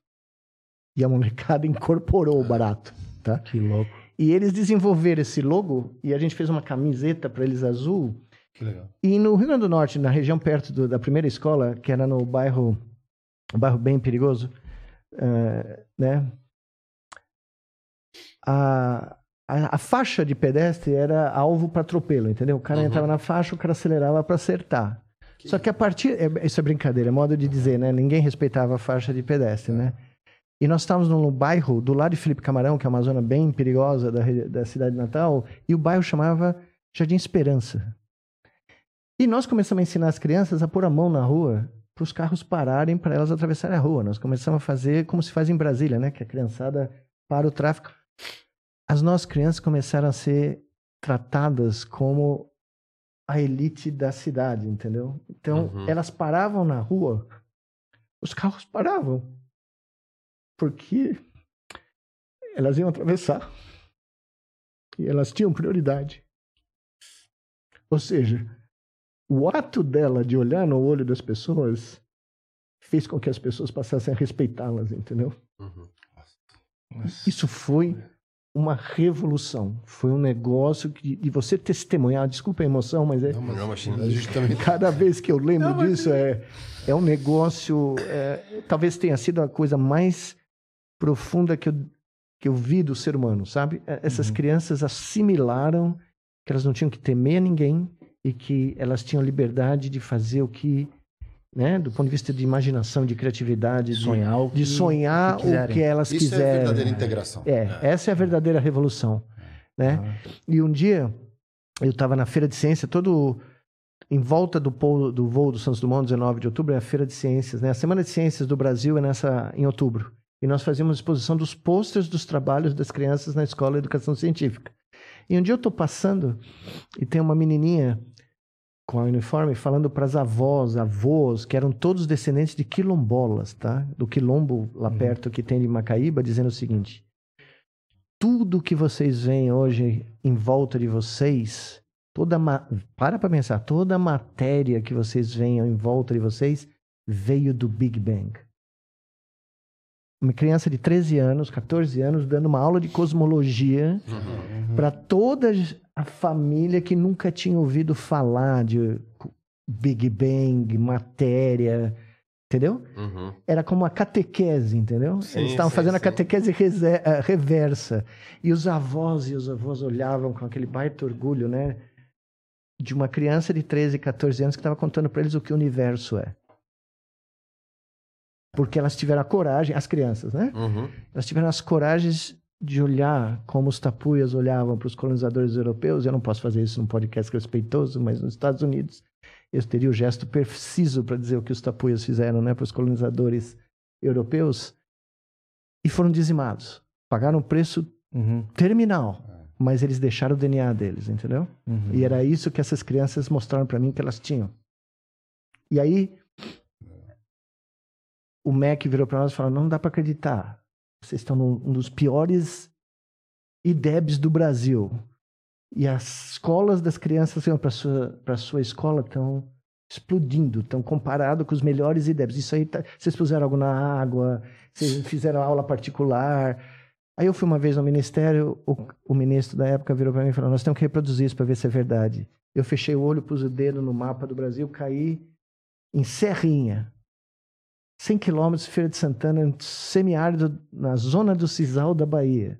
E a molecada incorporou o barato. Tá? Que louco. E eles desenvolveram esse logo, e a gente fez uma camiseta para eles azul, Que legal. e no Rio Grande do Norte, na região perto do- da primeira escola, que era no bairro, um bairro bem perigoso, eh, né? A, a, a faixa de pedestre era alvo para atropelo, entendeu? O cara Uhum. entrava na faixa, o cara acelerava para acertar. Só que a partir. é- Isso é brincadeira, é modo de dizer, né? Ninguém respeitava a faixa de pedestre, né? E nós estávamos num bairro do lado de Felipe Camarão, que é uma zona bem perigosa da, da cidade de Natal, e o bairro chamava Jardim Esperança. E nós começamos a ensinar as crianças a pôr a mão na rua para os carros pararem, para elas atravessarem a rua. Nós começamos a fazer como se faz em Brasília, né? Que a criançada para o tráfico. As nossas crianças começaram a ser tratadas como a elite da cidade, entendeu? Então, Uhum. elas paravam na rua, os carros paravam. Porque elas iam atravessar e elas tinham prioridade. Ou seja, o ato dela de olhar no olho das pessoas fez com que as pessoas passassem a respeitá-las, entendeu? Uhum. Isso foi uma revolução. Foi um negócio que, de você testemunhar. Desculpa a emoção, mas é. Não, mas Não, gente também Cada vez que eu lembro disso, é, é um negócio. é, talvez tenha sido a coisa mais profunda que eu, que eu vi do ser humano, sabe? É, Essas crianças assimilaram que elas não tinham que temer ninguém e que elas tinham liberdade de fazer o que. Né, do ponto de vista de imaginação, de criatividade, de, Sonhar o de que- sonhar que o que elas Isso é quiserem. verdadeira integração. É, essa é a verdadeira revolução, né? E um dia eu estava na feira de ciência, todo em volta do, polo- do voo do Santos Dumont, 19 de outubro, é a feira de ciências, né? A semana de ciências do Brasil é nessa em outubro. E nós fazíamos exposição dos pôsteres dos trabalhos das crianças na escola de educação científica. E um dia eu estou passando e tem uma menininha com a uniforme falando para as avós, avós, que eram todos descendentes de quilombolas, tá? Do quilombo lá perto que tem de Macaíba, dizendo o seguinte: tudo que vocês veem hoje em volta de vocês, toda para para pensar, toda a matéria que vocês veem em volta de vocês veio do Big Bang. Uma criança de 13 anos, 14 anos, dando uma aula de cosmologia para toda a família que nunca tinha ouvido falar de Big Bang, matéria, entendeu? Uhum. Era como uma catequese, entendeu? Sim, Eles estavam sim, fazendo a sim. catequese rese- eh, reversa. E os avós e os avós olhavam com aquele baita orgulho, né? De uma criança de 13, 14 anos que estava contando para eles o que o universo é. Porque elas tiveram a coragem, as crianças, né? Uhum. Elas tiveram as coragens de olhar como os tapuias olhavam para os colonizadores europeus. Eu não posso fazer isso num podcast respeitoso, mas nos Estados Unidos eu teria o gesto preciso para dizer o que os tapuias fizeram né, para os colonizadores europeus. E foram dizimados. Pagaram um preço Uhum, terminal, mas eles deixaram o DNA deles, entendeu? uhum. E era isso que essas crianças mostraram para mim que elas tinham. E aí o MEC virou para nós e falou: "Não dá para acreditar. Vocês estão num um dos piores IDEBs do Brasil. E as escolas das crianças que vão para sua para sua escola estão explodindo, estão comparado com os melhores IDEBs. Isso aí tá, vocês puseram algo na água, vocês fizeram aula particular. Aí eu fui uma vez no ministério, o, o ministro da época virou para mim e falou: Nós temos que reproduzir isso para ver se é verdade. Eu fechei o olho, pus o dedo no mapa do Brasil, caí em Serrinha, 100 quilômetros, Feira de Santana, semiárido, na zona do Cisal da Bahia.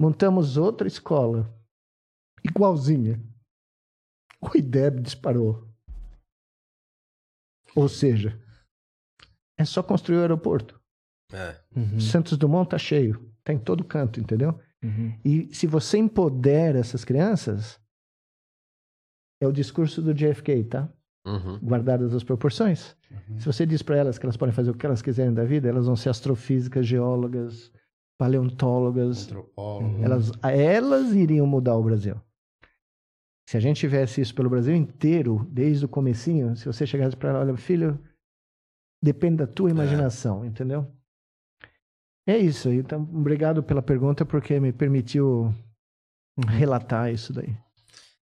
Montamos outra escola, igualzinha. O IDEB disparou. Ou seja, é só construir o aeroporto. É. Uhum, Santos Dumont tá cheio, tá em todo canto, entendeu? uhum. E se você empodera essas crianças, é o discurso do JFK, tá? Uhum. Guardadas as proporções. Se você diz para elas que elas podem fazer o que elas quiserem da vida, elas vão ser astrofísicas, geólogas, paleontólogas. Elas, elas iriam mudar o Brasil. Se a gente tivesse isso pelo Brasil inteiro, desde o comecinho, se você chegasse para ela, olha, filho, depende da tua imaginação, entendeu? É isso. Então, obrigado pela pergunta, porque me permitiu relatar isso daí.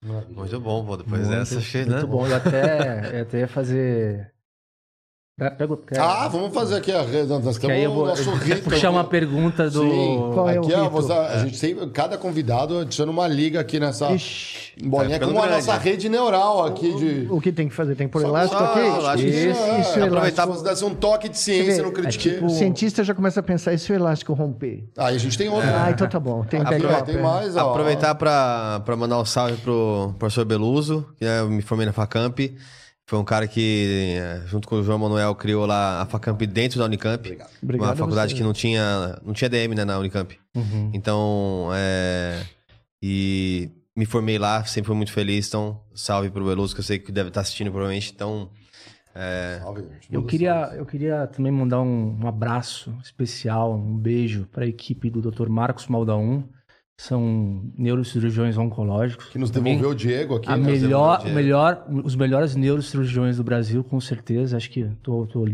Muito bom, pô. Depois Muito- dessa, achei, né? Muito bom. Eu até, eu até ia fazer. Pega- pega- Ah, vamos fazer aqui a nós aí eu temos vou o nosso rito. puxar eu vou- uma pergunta do. Sim, Qual é o aqui ó, rito? você- a gente sempre, cada convidado adiciona uma liga aqui nessa Ixi, bolinha, Tá como a grande. nossa rede neural aqui de... o que tem que fazer? Tem que pôr Só- elástico aqui? elástico. Isso, Isso, é, isso, aproveitar para dar um toque de ciência no ver, Critique. tipo- O cientista já começa a pensar, e se o elástico romper? Aí a gente tem outro. Ah, então tá bom. Tem backup, tem é. mais, ó. Aproveitar para mandar um salve pro professor Beluso, que eu me formei na Facamp. Foi um cara que, eh, junto com o João Manuel, criou lá a Facamp dentro da Unicamp. Obrigado uma a faculdade você. que não tinha, não tinha DM né, na Unicamp. Uhum. Então, é, e me formei lá, sempre fui muito feliz. Então, salve pro Beluso, que eu sei que deve estar assistindo provavelmente. Então, é, Salve, gente. Eu queria, eu queria também mandar um, um abraço especial, um beijo para a equipe do Dr. Marcos Maldaum. São neurocirurgiões oncológicos. Que nos devolveu o Diego aqui. a né? melhor, melhor, os melhores neurocirurgiões do Brasil, com certeza. Acho que tô, tô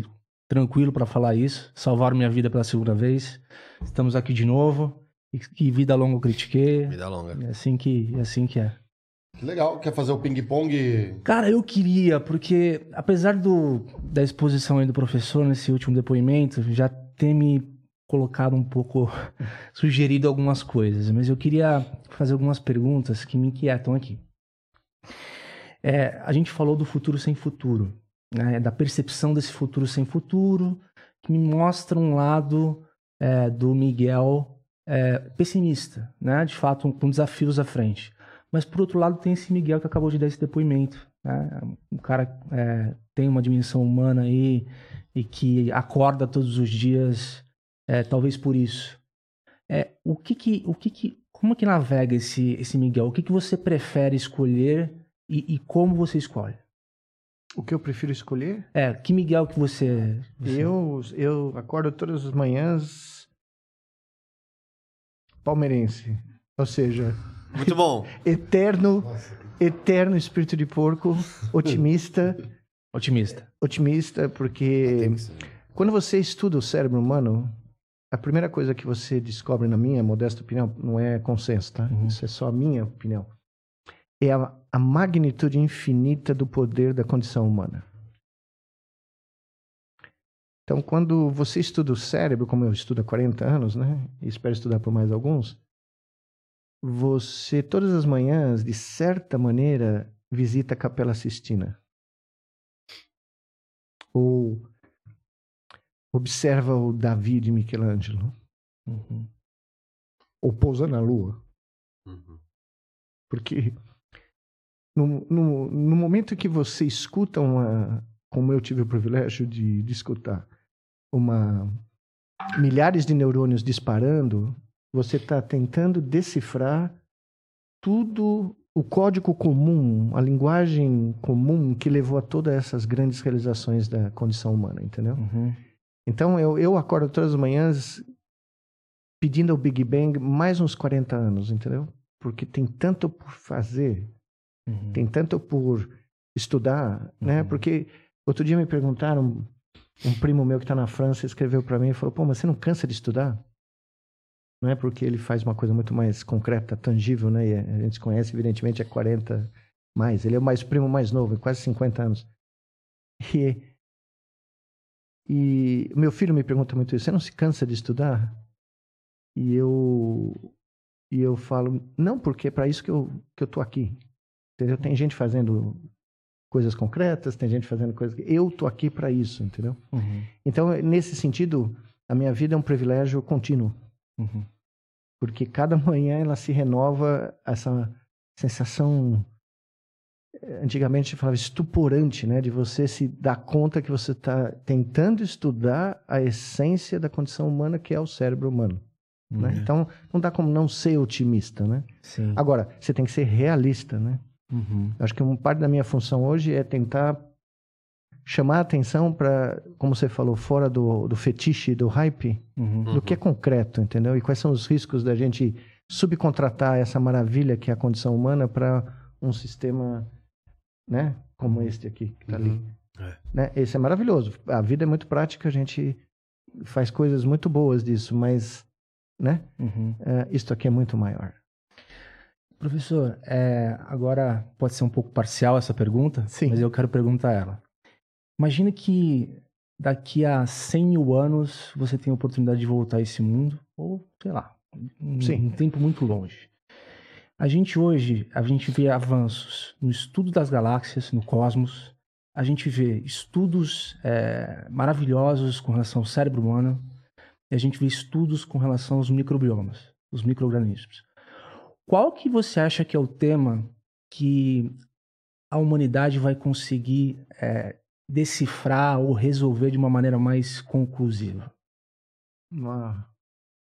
tranquilo para falar isso. Salvaram minha vida pela segunda vez. Estamos aqui de novo. E, e vida longa eu critiquei. Vida longa. É assim que, é assim que é. Que legal. Quer fazer o ping-pong? Cara, eu queria, porque apesar do, da exposição aí do professor nesse último depoimento, já ter me colocado um pouco, sugerido algumas coisas, mas eu queria fazer algumas perguntas que me inquietam aqui. É, a gente falou do futuro sem futuro, né, da percepção desse futuro sem futuro, que me mostra um lado é, do Miguel é, pessimista, né, de fato, com desafios à frente. Mas, por outro lado, tem esse Miguel que acabou de dar esse depoimento. Né? O cara é, tem uma dimensão humana aí e que acorda todos os dias, é, talvez por isso. É, o que que, o que que, como que navega esse, esse Miguel? O que que você prefere escolher e, e como você escolhe? O que eu prefiro escolher? É, que Miguel que você... você... Eu, eu acordo todas as manhãs palmeirense. Ou seja, Muito bom. eterno, eterno espírito de porco, otimista, Otimista. otimista, porque quando você estuda o cérebro humano, a primeira coisa que você descobre, na minha modesta opinião, não é consenso, tá? Uhum. Isso é só a minha opinião. É a, a magnitude infinita do poder da condição humana. Então, quando você estuda o cérebro, como eu estudo há 40 anos, né? E espero estudar por mais alguns, você, todas as manhãs, de certa maneira, visita a Capela Sistina. Ou observa o Davi de Michelangelo. Uhum. Ou pousa na lua. Porque no, no, no momento que você escuta uma, como eu tive o privilégio de, de escutar, uma milhares de neurônios disparando, você está tentando decifrar tudo o código comum, a linguagem comum que levou a todas essas grandes realizações da condição humana, entendeu? Uhum. Então eu, eu acordo todas as manhãs pedindo ao Big Bang mais uns 40 anos, entendeu? Porque tem tanto por fazer, Uhum. tem tanto por estudar, né? Uhum. Porque outro dia me perguntaram, um primo meu que está na França escreveu para mim e falou: pô, mas você não cansa de estudar? Não é porque ele faz uma coisa muito mais concreta, tangível, né? E a gente se conhece, evidentemente, há 40 mais. Ele é o mais primo mais novo, quase 50 anos. E, e meu filho me pergunta muito isso: você não se cansa de estudar? E eu e eu falo, não, porque é para isso que eu, que eu tô aqui. Entendeu? Tem gente fazendo coisas concretas, tem gente fazendo coisas. Eu tô aqui para isso, entendeu? Uhum. Então, nesse sentido, a minha vida é um privilégio contínuo, Uhum. porque cada manhã ela se renova essa sensação antigamente falava estuporante, né, de você se dar conta que você está tentando estudar a essência da condição humana que é o cérebro humano. Né? Uhum. Então, não dá como não ser otimista, né? Sim. Agora, você tem que ser realista, né? Uhum. Acho que uma parte da minha função hoje é tentar chamar a atenção para, como você falou, fora do, do fetiche, do hype, Uhum. do que é concreto, entendeu? E quais são os riscos da gente subcontratar essa maravilha que é a condição humana para um sistema, né? Como este aqui, que está ali. Uhum. É. Né? Esse é maravilhoso. A vida é muito prática, a gente faz coisas muito boas disso, mas, né? Uhum. É, isto aqui é muito maior. Professor, é, agora pode ser um pouco parcial essa pergunta, Sim. mas eu quero perguntar ela. Imagina que daqui a 100 mil anos você tem a oportunidade de voltar a esse mundo, ou sei lá, um, Sim. um tempo muito longe. A gente hoje, a gente vê avanços no estudo das galáxias, no cosmos, a gente vê estudos é, maravilhosos com relação ao cérebro humano, e a gente vê estudos com relação aos microbiomas, os microorganismos. Qual que você acha que é o tema que a humanidade vai conseguir é, decifrar ou resolver de uma maneira mais conclusiva? Uma-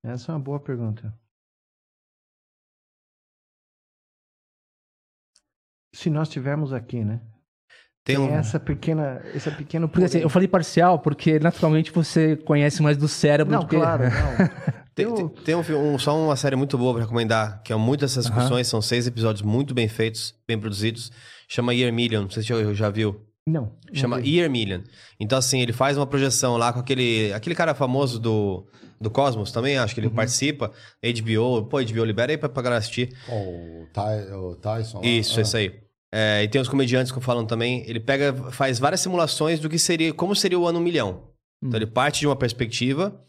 Essa é uma boa pergunta. Se nós tivermos aqui, né? Tem um. essa pequena, esse pequeno Porque assim, eu falei parcial porque naturalmente você conhece mais do cérebro Não, do que... claro, não. Tem, tem- tem um, um- só uma série muito boa pra recomendar, que é muito dessas discussões, são seis episódios muito bem feitos, bem produzidos. Chama Year Million, não sei se você já, já viu. Não. não Chama vi. Year Million. Então, assim, ele faz uma projeção lá com aquele, aquele cara famoso do, do Cosmos também, acho que Uhum. ele participa. HBO, pô, HBO, libera aí pra, pra galera assistir. O, Ty, o Tyson. Isso, Ah. isso aí. É, e tem os comediantes que falam também. Ele pega, faz várias simulações do que seria, como seria o ano milhão. Então ele parte de uma perspectiva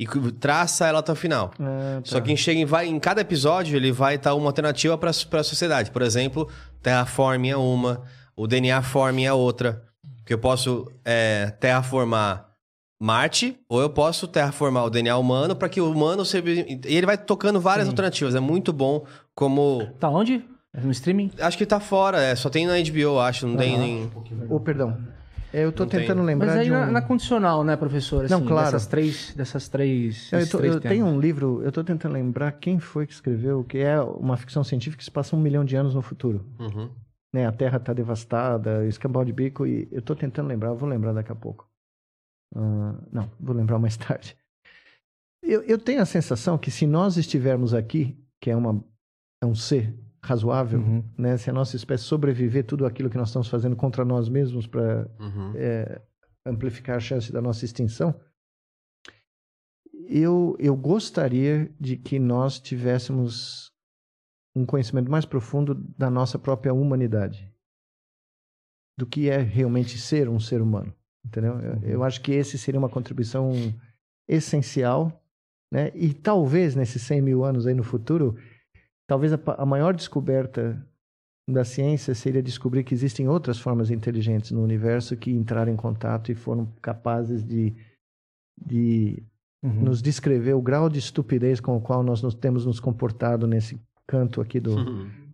e traça ela até o final. Ah, tá. Só que chega em, vai, em cada episódio, ele vai estar uma alternativa para a sociedade. Por exemplo, Terraforming é uma, o DNA Forming é outra. Que eu posso é, terraformar Marte, ou eu posso terraformar o DNA humano para que o humano seja. E ele vai tocando várias alternativas. É muito bom como. Tá onde? É No streaming? Acho que tá fora, é, só tem na HBO, acho, não tem nem. Ô, perdão. É, Eu tô Não tem. tentando lembrar Mas aí de um... na, na condicional, né, professor? Não, Assim, claro. Dessas três, dessas três, Eu, tô- três eu tenho um livro, eu tô tentando lembrar quem foi que escreveu, que é uma ficção científica que se passa um milhão de anos no futuro. Uhum. Né? A Terra tá devastada, escambau de bico, e eu tô tentando lembrar, eu vou lembrar daqui a pouco. Ah, não, vou lembrar mais tarde. Eu, eu tenho a sensação que se nós estivermos aqui, que é, uma, é um ser razoável, Uhum. né? se a nossa espécie sobreviver tudo aquilo que nós estamos fazendo contra nós mesmos para Uhum. amplificar a chance da nossa extinção, eu, eu gostaria de que nós tivéssemos um conhecimento mais profundo da nossa própria humanidade. Do que é realmente ser um ser humano. Entendeu? Eu, eu acho que esse seria uma contribuição essencial. Né? E talvez nesses 100 mil anos aí no futuro, talvez a, a maior descoberta da ciência seria descobrir que existem outras formas inteligentes no universo que entraram em contato e foram capazes de, de Uhum. nos descrever o grau de estupidez com o qual nós nos temos nos comportado nesse canto aqui do,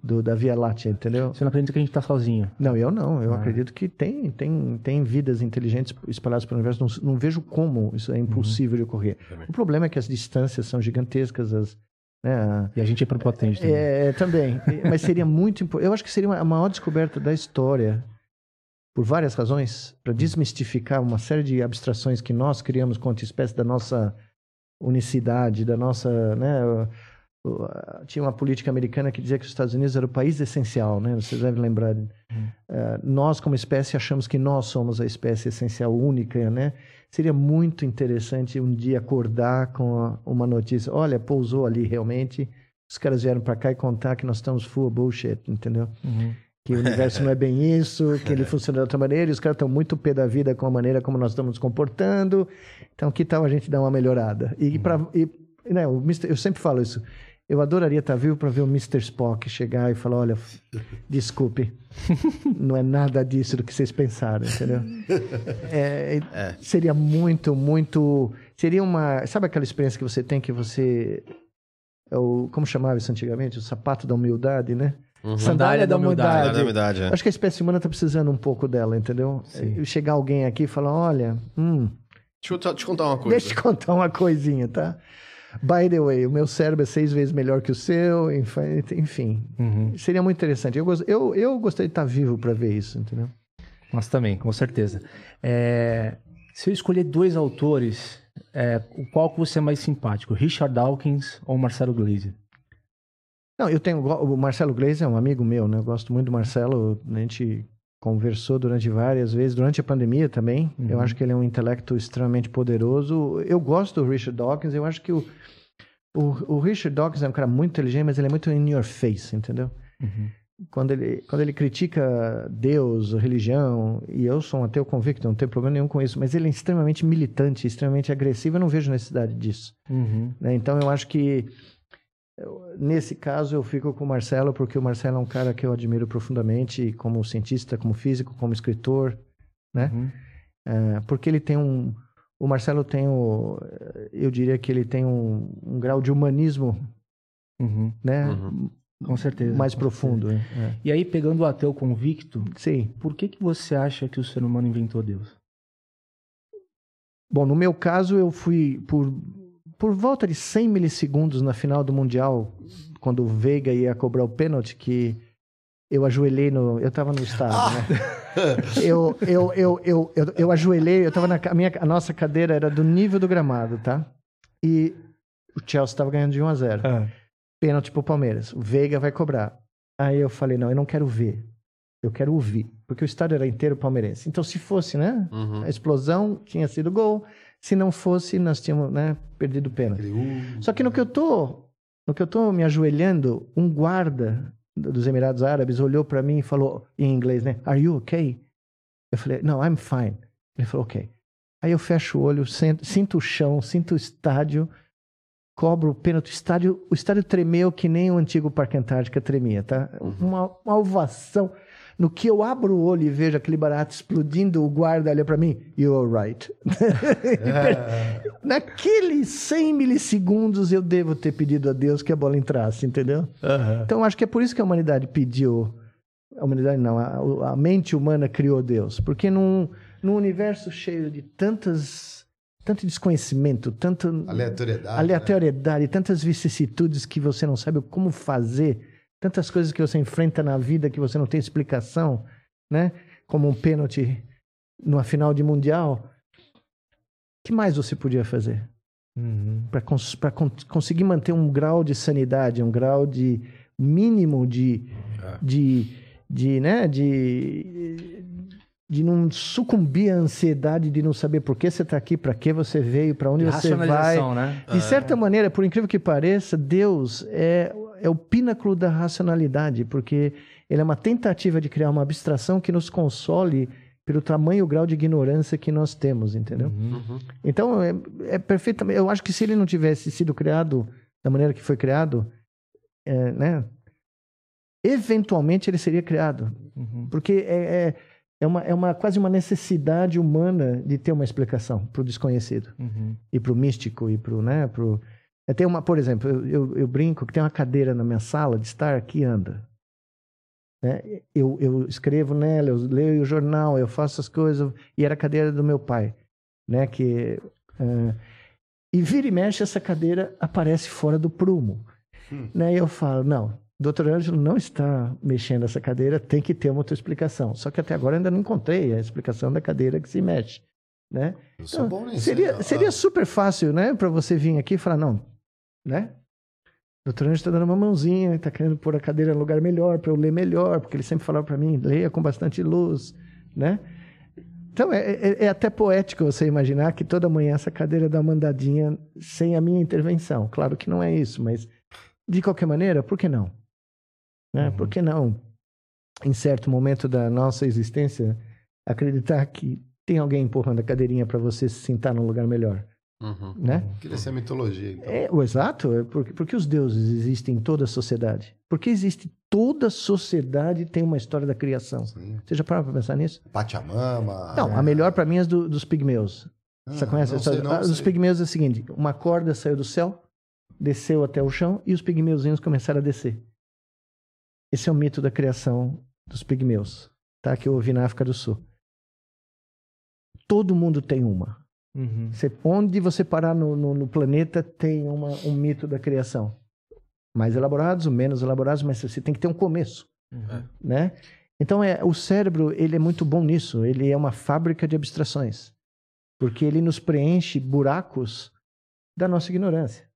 do- da Via Láctea, entendeu? Você não acredita que a gente tá sozinho? Não, eu não. Eu Ah. acredito que tem, tem, tem vidas inteligentes espalhadas pelo universo. Não, não vejo como isso é impossível de ocorrer. Também. O problema é que as distâncias são gigantescas, as, a- E a gente é prepotente também. é, também. Mas seria muito importante. Eu acho que seria a maior descoberta da história, por várias razões, para desmistificar uma série de abstrações que nós criamos a espécie da nossa unicidade, da nossa. Né, tinha uma política americana que dizia que os Estados Unidos era o país essencial, né? Vocês devem lembrar. Eh, nós, como espécie, achamos que nós somos a espécie essencial única, né? Seria muito interessante um dia acordar com uma notícia: olha, pousou ali realmente. Os caras vieram para cá e contar que nós estamos full bullshit, entendeu? Uhum. Que o universo não é bem isso, que ele funciona de outra maneira, e os caras estão muito pé da vida com a maneira como nós estamos nos comportando. Então, que tal a gente dar uma melhorada? E, pra, e né, eu sempre falo isso. Eu adoraria estar vivo para ver o Mr. Spock chegar e falar: olha, desculpe, não é nada disso do que vocês pensaram, entendeu? É, Seria muito, muito. Seria uma. Sabe aquela experiência que você tem que você. É o, como chamava isso antigamente? O sapato da humildade, né? Uhum. Sandália da humildade. Sandália da humildade, é. Acho que a espécie humana está precisando um pouco dela, entendeu? Sim. É, Chegar alguém aqui e falar: olha, hum, Deixa eu, te contar uma coisa. deixa eu te contar uma coisinha, tá? By the way, o meu cérebro é seis vezes melhor que o seu, enfim. Uhum. Seria muito interessante. Eu, eu, eu gostaria de estar vivo para ver isso, entendeu? Nós também, com certeza. É, se eu escolher dois autores, é, o qual que você é mais simpático? Richard Dawkins ou Marcelo Gleisi? Não, eu tenho. O Marcelo Gleisi é um amigo meu, né? Eu gosto muito do Marcelo. A gente conversou durante várias vezes, durante a pandemia também. Uhum. Eu acho que ele é um intelecto extremamente poderoso. Eu gosto do Richard Dawkins. Eu acho que o, o, o Richard Dawkins é um cara muito inteligente, mas ele é muito in your face, entendeu? Uhum. Quando ele, quando ele critica Deus, religião, e eu sou um ateu convicto, não tenho problema nenhum com isso, mas ele é extremamente militante, extremamente agressivo, eu não vejo necessidade disso. Uhum. né? Então eu acho que eu- nesse caso eu fico com o Marcelo porque o Marcelo é um cara que eu admiro profundamente como cientista, como físico, como escritor, né? Uhum. É, porque ele tem um o Marcelo tem o eu diria que ele tem um, um grau de humanismo, Uhum. né? Uhum. Com certeza. Mais com profundo. né? E aí, pegando o ateu convicto, É. Sim. por que, que você acha que o ser humano inventou Deus? Bom, no meu caso eu fui por por volta de 100 milissegundos na final do mundial, quando o Veiga ia cobrar o pênalti que eu ajoelhei no. Eu tava no estádio, né? Eu, eu, eu, eu, eu, ajoelhei, eu tava na. minha, a nossa cadeira era do nível do gramado, tá? E o Chelsea tava ganhando de 1 a 0 Pênalti pro Palmeiras. O Veiga vai cobrar. Aí eu falei, não, eu não quero ver. Eu quero ouvir. Porque o estádio era inteiro palmeirense. Então, se fosse, né? Uhum. A explosão tinha sido gol. Se não fosse, nós tínhamos né, perdido o pênalti. Só que no que eu tô, no que eu tô me ajoelhando, um guarda dos Emirados Árabes olhou para mim e falou em inglês, né? Are you okay? Eu falei, no, I'm fine. Ele falou, ok. Aí eu fecho o olho, sento- sinto o chão, sinto o estádio, cobro o pênalti. O estádio, o estádio tremeu que nem o antigo Parque Antártica tremia, tá? Uma, uma ovação. No que eu abro o olho e vejo aquele barato explodindo, o guarda olha para mim, you're right. Naqueles 100 milissegundos eu devo ter pedido a Deus que a bola entrasse, entendeu? Então acho que é por isso que a humanidade pediu. A humanidade não, a, a mente humana criou Deus. Porque num, num universo cheio de tantas, tanto desconhecimento, tanto aleatoriedade. aleatoriedade, tantas vicissitudes que você não sabe como fazer, tantas coisas que você enfrenta na vida que você não tem explicação, né? Como um pênalti numa final de mundial. O que mais você podia fazer? Para conseguir manter um grau de sanidade, um grau de mínimo de, de, de, né? de, de não sucumbir à ansiedade de não saber por que você está aqui, para que você veio, para onde você vai. Né? De certa maneira, por incrível que pareça, Deus é, é o pináculo da racionalidade, porque ele é uma tentativa de criar uma abstração que nos console pelo tamanho e o grau de ignorância que nós temos, entendeu? Uhum. Então, é, é perfeitamente. Eu acho que se ele não tivesse sido criado da maneira que foi criado, é, né? Eventualmente ele seria criado. Uhum. Porque é, é, é, uma, é uma, quase uma necessidade humana de ter uma explicação para o desconhecido Uhum. e para o místico e para o né pro é, tem uma por exemplo eu, eu, eu brinco que tem uma cadeira na minha sala de estar que anda né? eu, eu escrevo nela eu leio o jornal eu faço as coisas e era a cadeira do meu pai né que eh, e vira e mexe essa cadeira aparece fora do prumo Hum. né e eu falo não Doutor Ângelo não está mexendo essa cadeira, tem que ter uma outra explicação. Só que até agora ainda não encontrei a explicação da cadeira que se mexe, né? Então. Seria, hein? seria Ah, super fácil, né, para você vir aqui e falar, não, né? O doutor Ângelo está dando uma mãozinha, está querendo pôr a cadeira no lugar melhor, para eu ler melhor, porque ele sempre falava para mim, leia com bastante luz, né? Então, é, é- é até poético você imaginar que toda manhã essa cadeira dá uma andadinha sem a minha intervenção. Claro que não é isso, mas de qualquer maneira, por que não? Né? Por que não, em certo momento da nossa existência, acreditar que tem alguém empurrando a cadeirinha para você se sentar num lugar melhor, Uhum. né? Queria ser mitologia, então. É, o exato, é porque, porque os deuses existem em toda a sociedade. Porque existe toda a sociedade tem uma história da criação. Sim. Você já parou para pensar nisso? Pachamama. Não, a melhor para mim é do- dos pigmeus. Você Ah, conhece a história? sei, não Ah, Dos sei. pigmeus é o seguinte: uma corda saiu do céu, desceu até o chão e os pigmeuzinhos começaram a descer. Esse é o mito da criação dos pigmeus, tá? Que eu ouvi na África do Sul. Todo mundo tem uma. Uhum. Você- onde você parar no, no- no planeta tem uma- um mito da criação. Mais elaborados, menos elaborados, mas você tem que ter um começo, Uhum. né? Então é, o cérebro ele é muito bom nisso. Ele é uma fábrica de abstrações, porque ele nos preenche buracos da nossa ignorância.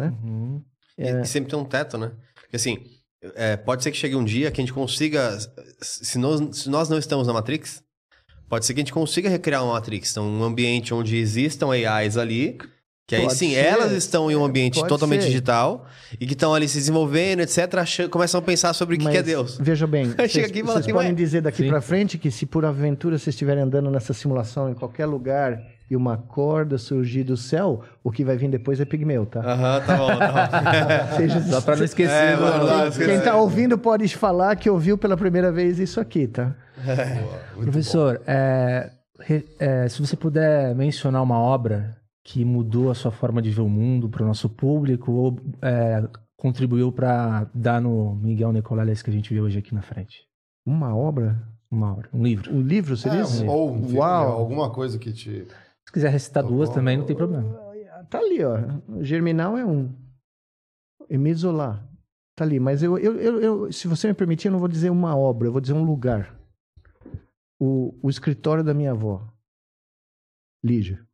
Uhum. E- É. E, sempre tem um teto, né? Porque assim, é, pode ser que chegue um dia que a gente consiga. Se nós, se nós não estamos na Matrix, pode ser que a gente consiga recriar uma Matrix. Então, um ambiente onde existam AIs ali. Que aí Pode sim, ser. elas estão em um ambiente Pode totalmente ser. digital e que estão ali se desenvolvendo, etc. começam a pensar sobre o que, que é Deus. Veja bem, Aí vocês, aqui fala vocês assim, podem "Ué?" dizer daqui pra frente que se por aventura vocês estiverem andando nessa simulação em qualquer lugar e uma corda surgir do céu, o que vai vir depois é pigmeu, tá? Aham, tá bom, tá bom. Seja- Só pra não esquecer. É, mano, lá, Quem está ouvindo pode falar que ouviu pela primeira vez isso aqui, tá? Muito Professor, é, é, se você puder mencionar uma obra que mudou a sua forma de ver o mundo para o nosso público ou é, contribuiu para dar no Miguel Nicoleles que a gente vê hoje aqui na frente. Uma obra? Uma obra, um livro. Um livro, bom. É, um- ou um filme, Uau. alguma coisa que te. Se quiser recitar duas bom. também, não tem problema. Tá ali, ó. Germinal é um. Emile Zola. Tá ali. Mas eu, eu, eu, eu- se você me permitir, eu não vou dizer uma obra, eu vou dizer um lugar. O, o escritório da minha avó. Lígia.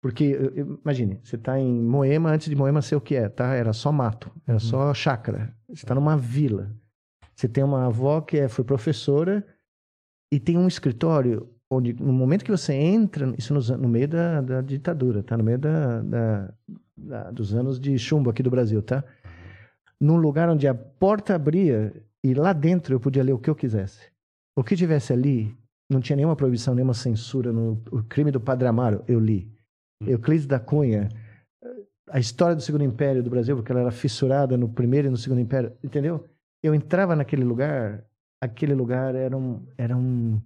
Porque, imagine, você está em Moema, antes de Moema ser o que é, tá? Era só mato, era só chácara. Você está numa vila. Você tem uma avó que é, foi professora e tem um escritório onde, no momento que você entra, isso no, no meio da, da, ditadura, tá? No meio da, da, da, dos anos de chumbo aqui do Brasil, tá? Num lugar onde a porta abria e lá dentro eu podia ler o que eu quisesse. O que tivesse ali, não tinha nenhuma proibição, nenhuma censura. No, o crime do Padre Amaro, eu li. Euclides da Cunha, a história do Segundo Império do Brasil, porque ela era fissurada no Primeiro e no Segundo Império, entendeu? Eu entrava naquele lugar, aquele lugar era um, era um,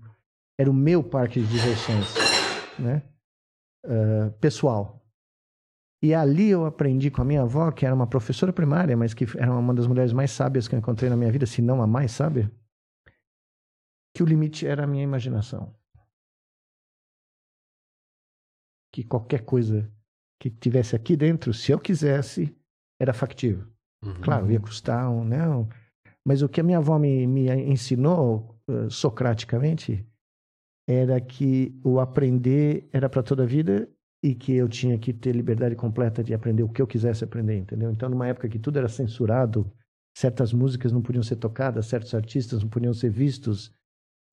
era o meu parque de diversões, né? Uh, pessoal. E ali eu aprendi com a minha avó, que era uma professora primária, mas que era uma das mulheres mais sábias que eu encontrei na minha vida, se não a mais sábia, que o limite era a minha imaginação. Que qualquer coisa que tivesse aqui dentro, se eu quisesse, era factível. Uhum. Claro, ia custar um, né? Mas o que a minha avó me, me ensinou, uh, socraticamente, era que o aprender era para toda a vida e que eu tinha que ter liberdade completa de aprender o que eu quisesse aprender, entendeu? Então, numa época que tudo era censurado, certas músicas não podiam ser tocadas, certos artistas não podiam ser vistos,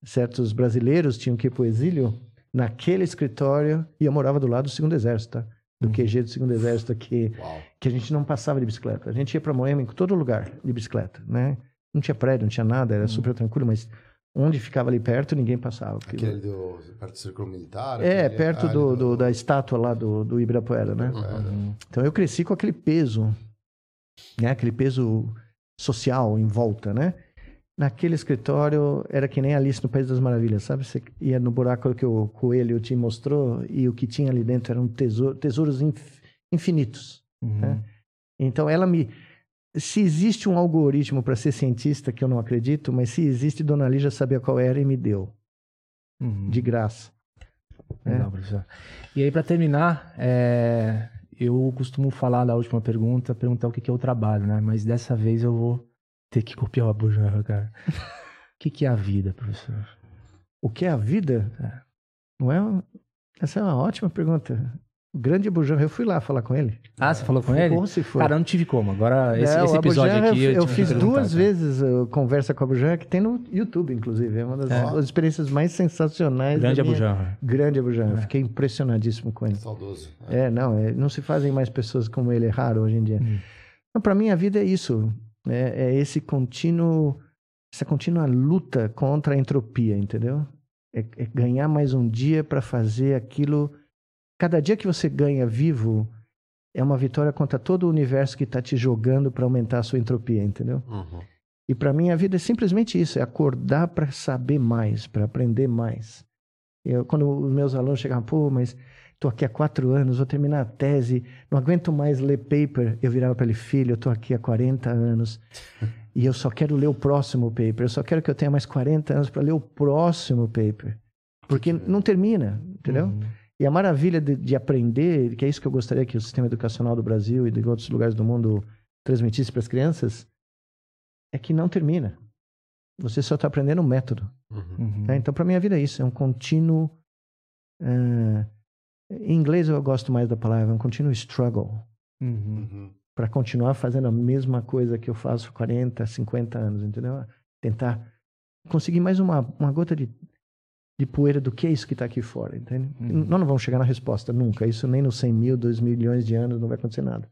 certos brasileiros tinham que ir para o exílio, naquele escritório, e eu morava do lado do Segundo Exército, tá? do uhum. QG do Segundo Exército, que, que a gente não passava de bicicleta. A gente ia para Moema em todo lugar de bicicleta, né? Não tinha prédio, não tinha nada, era uhum. super tranquilo, mas onde ficava ali perto, ninguém passava. Aquele do, perto do Círculo Militar? É, perto do, do, da estátua lá do, do Ibirapuera, né? Uhum. Então eu cresci com aquele peso, né? Aquele peso social em volta, né? Naquele escritório era que nem Alice no País das Maravilhas, sabe? Você ia no buraco que o coelho te mostrou e o que tinha ali dentro eram tesouro, tesouros infinitos. Uhum. Né? Então ela me. Se existe um algoritmo para ser cientista, que eu não acredito, mas se existe, Dona Lígia sabia qual era e me deu. Uhum. De graça. Legal, é. professor. E aí, para terminar, é... eu costumo falar da última pergunta, perguntar o que é o trabalho, né? Mas dessa vez eu vou ter que copiar o Abujanra, cara. O que, que é a vida, professor? O que é a vida? É. Não é? Essa é uma ótima pergunta. Grande Abujanra, eu fui lá falar com ele. Ah, você falou com ele? Como se foi. Cara, eu não tive como. Agora, esse, é, esse episódio aqui. Eu, eu fiz duas cara. vezes uh, conversa com o Abujanra, que tem no YouTube, inclusive. É uma das, é. das experiências mais sensacionais. Grande Abujanra. Grande Abujanra. É. Fiquei impressionadíssimo com ele. Saudoso. É, não, é, não se fazem mais pessoas como ele, é raro hoje em dia. Hum. Então, para mim, a vida é isso. É, é esse contínuo, essa contínua luta contra a entropia, entendeu? É, é ganhar mais um dia para fazer aquilo. Cada dia que você ganha vivo é uma vitória contra todo o universo que está te jogando para aumentar a sua entropia, entendeu? Uhum. E para mim a vida é simplesmente isso: é acordar para saber mais, para aprender mais. Eu, quando os meus alunos chegavam, pô, mas Estou aqui há quatro anos, vou terminar a tese, não aguento mais ler paper. Eu virava para ele, filho, eu estou aqui há 40 anos e eu só quero ler o próximo paper. Eu só quero que eu tenha mais 40 anos para ler o próximo paper. Porque não termina, entendeu? Uhum. E a maravilha de, de, aprender, que é isso que eu gostaria que o sistema educacional do Brasil e de outros lugares do mundo transmitisse para as crianças, é que não termina. Você só está aprendendo um método. Uhum. Né? Então, para mim, a vida é isso. É um contínuo... Uh, em inglês eu gosto mais da palavra, um contínuo struggle. Uhum. uhum. Para continuar fazendo a mesma coisa que eu faço 40, 50 anos, entendeu? Tentar conseguir mais uma, uma gota de, de poeira do que é isso que está aqui fora, entende? Uhum. Nós não vamos chegar na resposta nunca. Isso nem nos 100 mil, 2 milhões de anos não vai acontecer nada.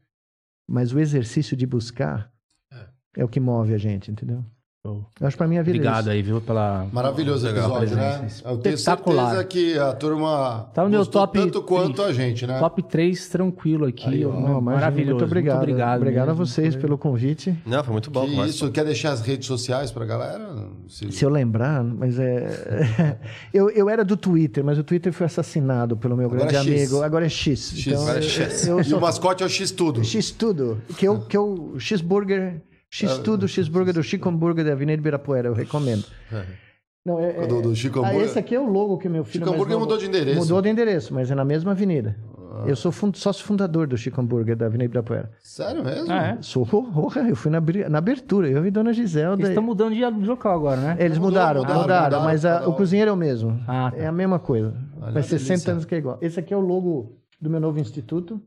Mas o exercício de buscar é, é o que move a gente, entendeu? Eu acho pra mim a vida Obrigado é aí, viu, pela... Maravilhoso episódio, né? Eu tenho certeza que a turma tá no meu top tanto quanto a gente, né? Top 3 tranquilo aqui. Aí, ó, maravilhoso. Muito obrigado. Muito obrigado, obrigado a vocês pelo convite. Não, foi muito bom. Que isso, quer deixar as redes sociais pra galera? Se, Se eu lembrar, mas é... eu, eu era do Twitter, mas o Twitter foi assassinado pelo meu agora grande é amigo. Agora é X. X. Então, agora é X. Eu, eu sou... E o mascote é o X Tudo. X Tudo. Que eu, que eu... X-Burger... X-Tudo, X-Burger do Chico Hambúrguer da Avenida Ibirapuera, eu recomendo. Não, é, é, do, do Chico ah, esse aqui é o logo que meu filho Chico Hambúrguer mudou de endereço. Mudou de endereço, mas é na mesma avenida. Ah. Eu sou fund, sócio fundador do Chico Hambúrguer da Avenida Ibirapuera. Sério mesmo? Ah, é? Sou, porra, eu fui na, na abertura, eu vi Dona Giselda. Eles estão mudando de local agora, né? Eles mudou, mudaram, mudaram, mudaram, mudaram, mas a, o cozinheiro é o mesmo. Ah, tá. É a mesma coisa. Olha Faz 60 anos que é igual. Esse aqui é o logo do meu novo instituto,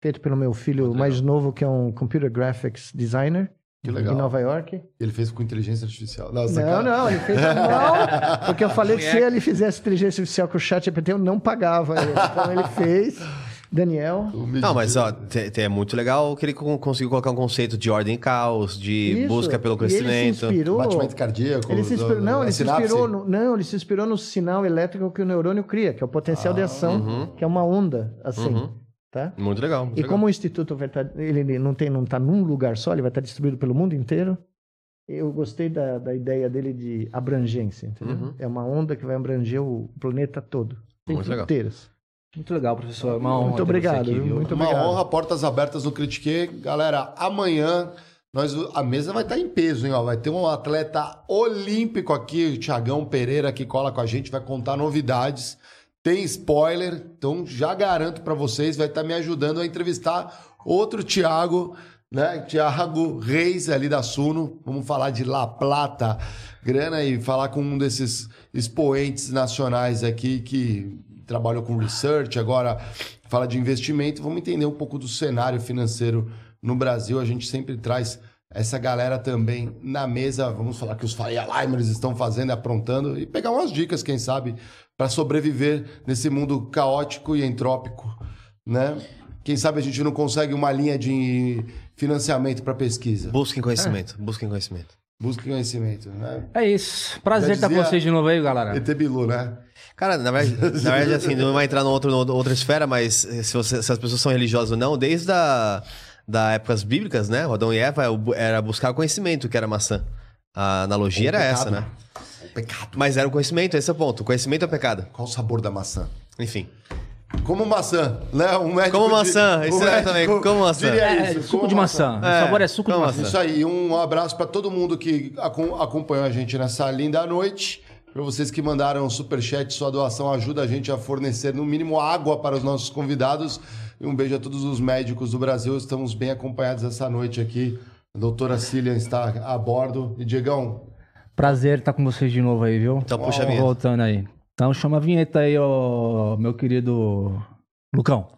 feito pelo meu filho mais novo, que é um Computer Graphics Designer. Que legal. em Nova York. Ele fez com inteligência artificial. Não, Não, sacanagem. não, ele fez a mão, porque eu falei que se ele fizesse inteligência artificial com o chat GPT, eu não pagava ele. Então ele fez. Daniel. Não, mas ó, é muito legal que ele con- conseguiu colocar um conceito de ordem e caos, de Isso. busca pelo E ele se crescimento. inspirou. Batimento cardíaco. Ele se inspirou, não, ele se inspirou no, não, ele se inspirou no sinal elétrico que o neurônio cria, que é o potencial de ação, uhum. que é uma onda, assim, Uhum. Tá? Muito legal. Muito E legal. como o instituto vai estar, ele ele não tem, não está num lugar só, ele vai estar distribuído pelo mundo inteiro. Eu gostei da, da ideia dele de abrangência, entendeu? Uhum. É uma onda que vai abranger o planeta todo. Tem Muito legal. fronteiras. Muito legal, professor. É Uma honra Muito obrigado, aqui? Muito Uma obrigado. honra, portas abertas no Critique. Galera, amanhã nós, a mesa vai estar em peso, hein? ó. Vai ter um atleta olímpico aqui, o Thiagão Pereira, que cola com a gente, vai contar novidades. Tem spoiler, então já garanto para vocês, vai estar me ajudando a entrevistar outro Thiago, né? Thiago Reis ali da Suno. Vamos falar de La Plata, grana e falar com um desses expoentes nacionais aqui que trabalham com research, agora fala de investimento. Vamos entender um pouco do cenário financeiro no Brasil. A gente sempre traz essa galera também na mesa. Vamos falar que os Faria Limers estão fazendo, aprontando e pegar umas dicas, quem sabe, para sobreviver nesse mundo caótico e entrópico, né? Quem sabe a gente não consegue uma linha de financiamento para pesquisa. Busquem conhecimento, busquem conhecimento. Busque conhecimento, né? É isso. Prazer estar com vocês de novo aí, galera. ET Bilu, né? Cara, na verdade, na verdade assim, não vai entrar numa outro, numa outra esfera, mas se, você- se as pessoas são religiosas ou não, desde a, da épocas bíblicas, né? Adão e Eva era buscar conhecimento, que era maçã. A analogia era essa, né? Pecado. Mas era o conhecimento, esse é o ponto. O conhecimento é pecado. Qual o sabor da maçã? Enfim. Como maçã, né? Um médico Como de- maçã, um isso é também, como maçã. diria É, isso, suco como de maçã. É, O sabor é suco de maçã. Isso aí, um abraço para todo mundo que acom- acompanhou a gente nessa linda noite. Para vocês que mandaram o superchat, sua doação ajuda a gente a fornecer no mínimo água para os nossos convidados. E um beijo a todos os médicos do Brasil. Estamos bem acompanhados essa noite aqui. A doutora Cília está a bordo. E Diegão, Prazer estar com vocês de novo aí, viu? Então puxa a vinheta. Voltando aí. Então chama a vinheta aí, ó, meu querido Lucão.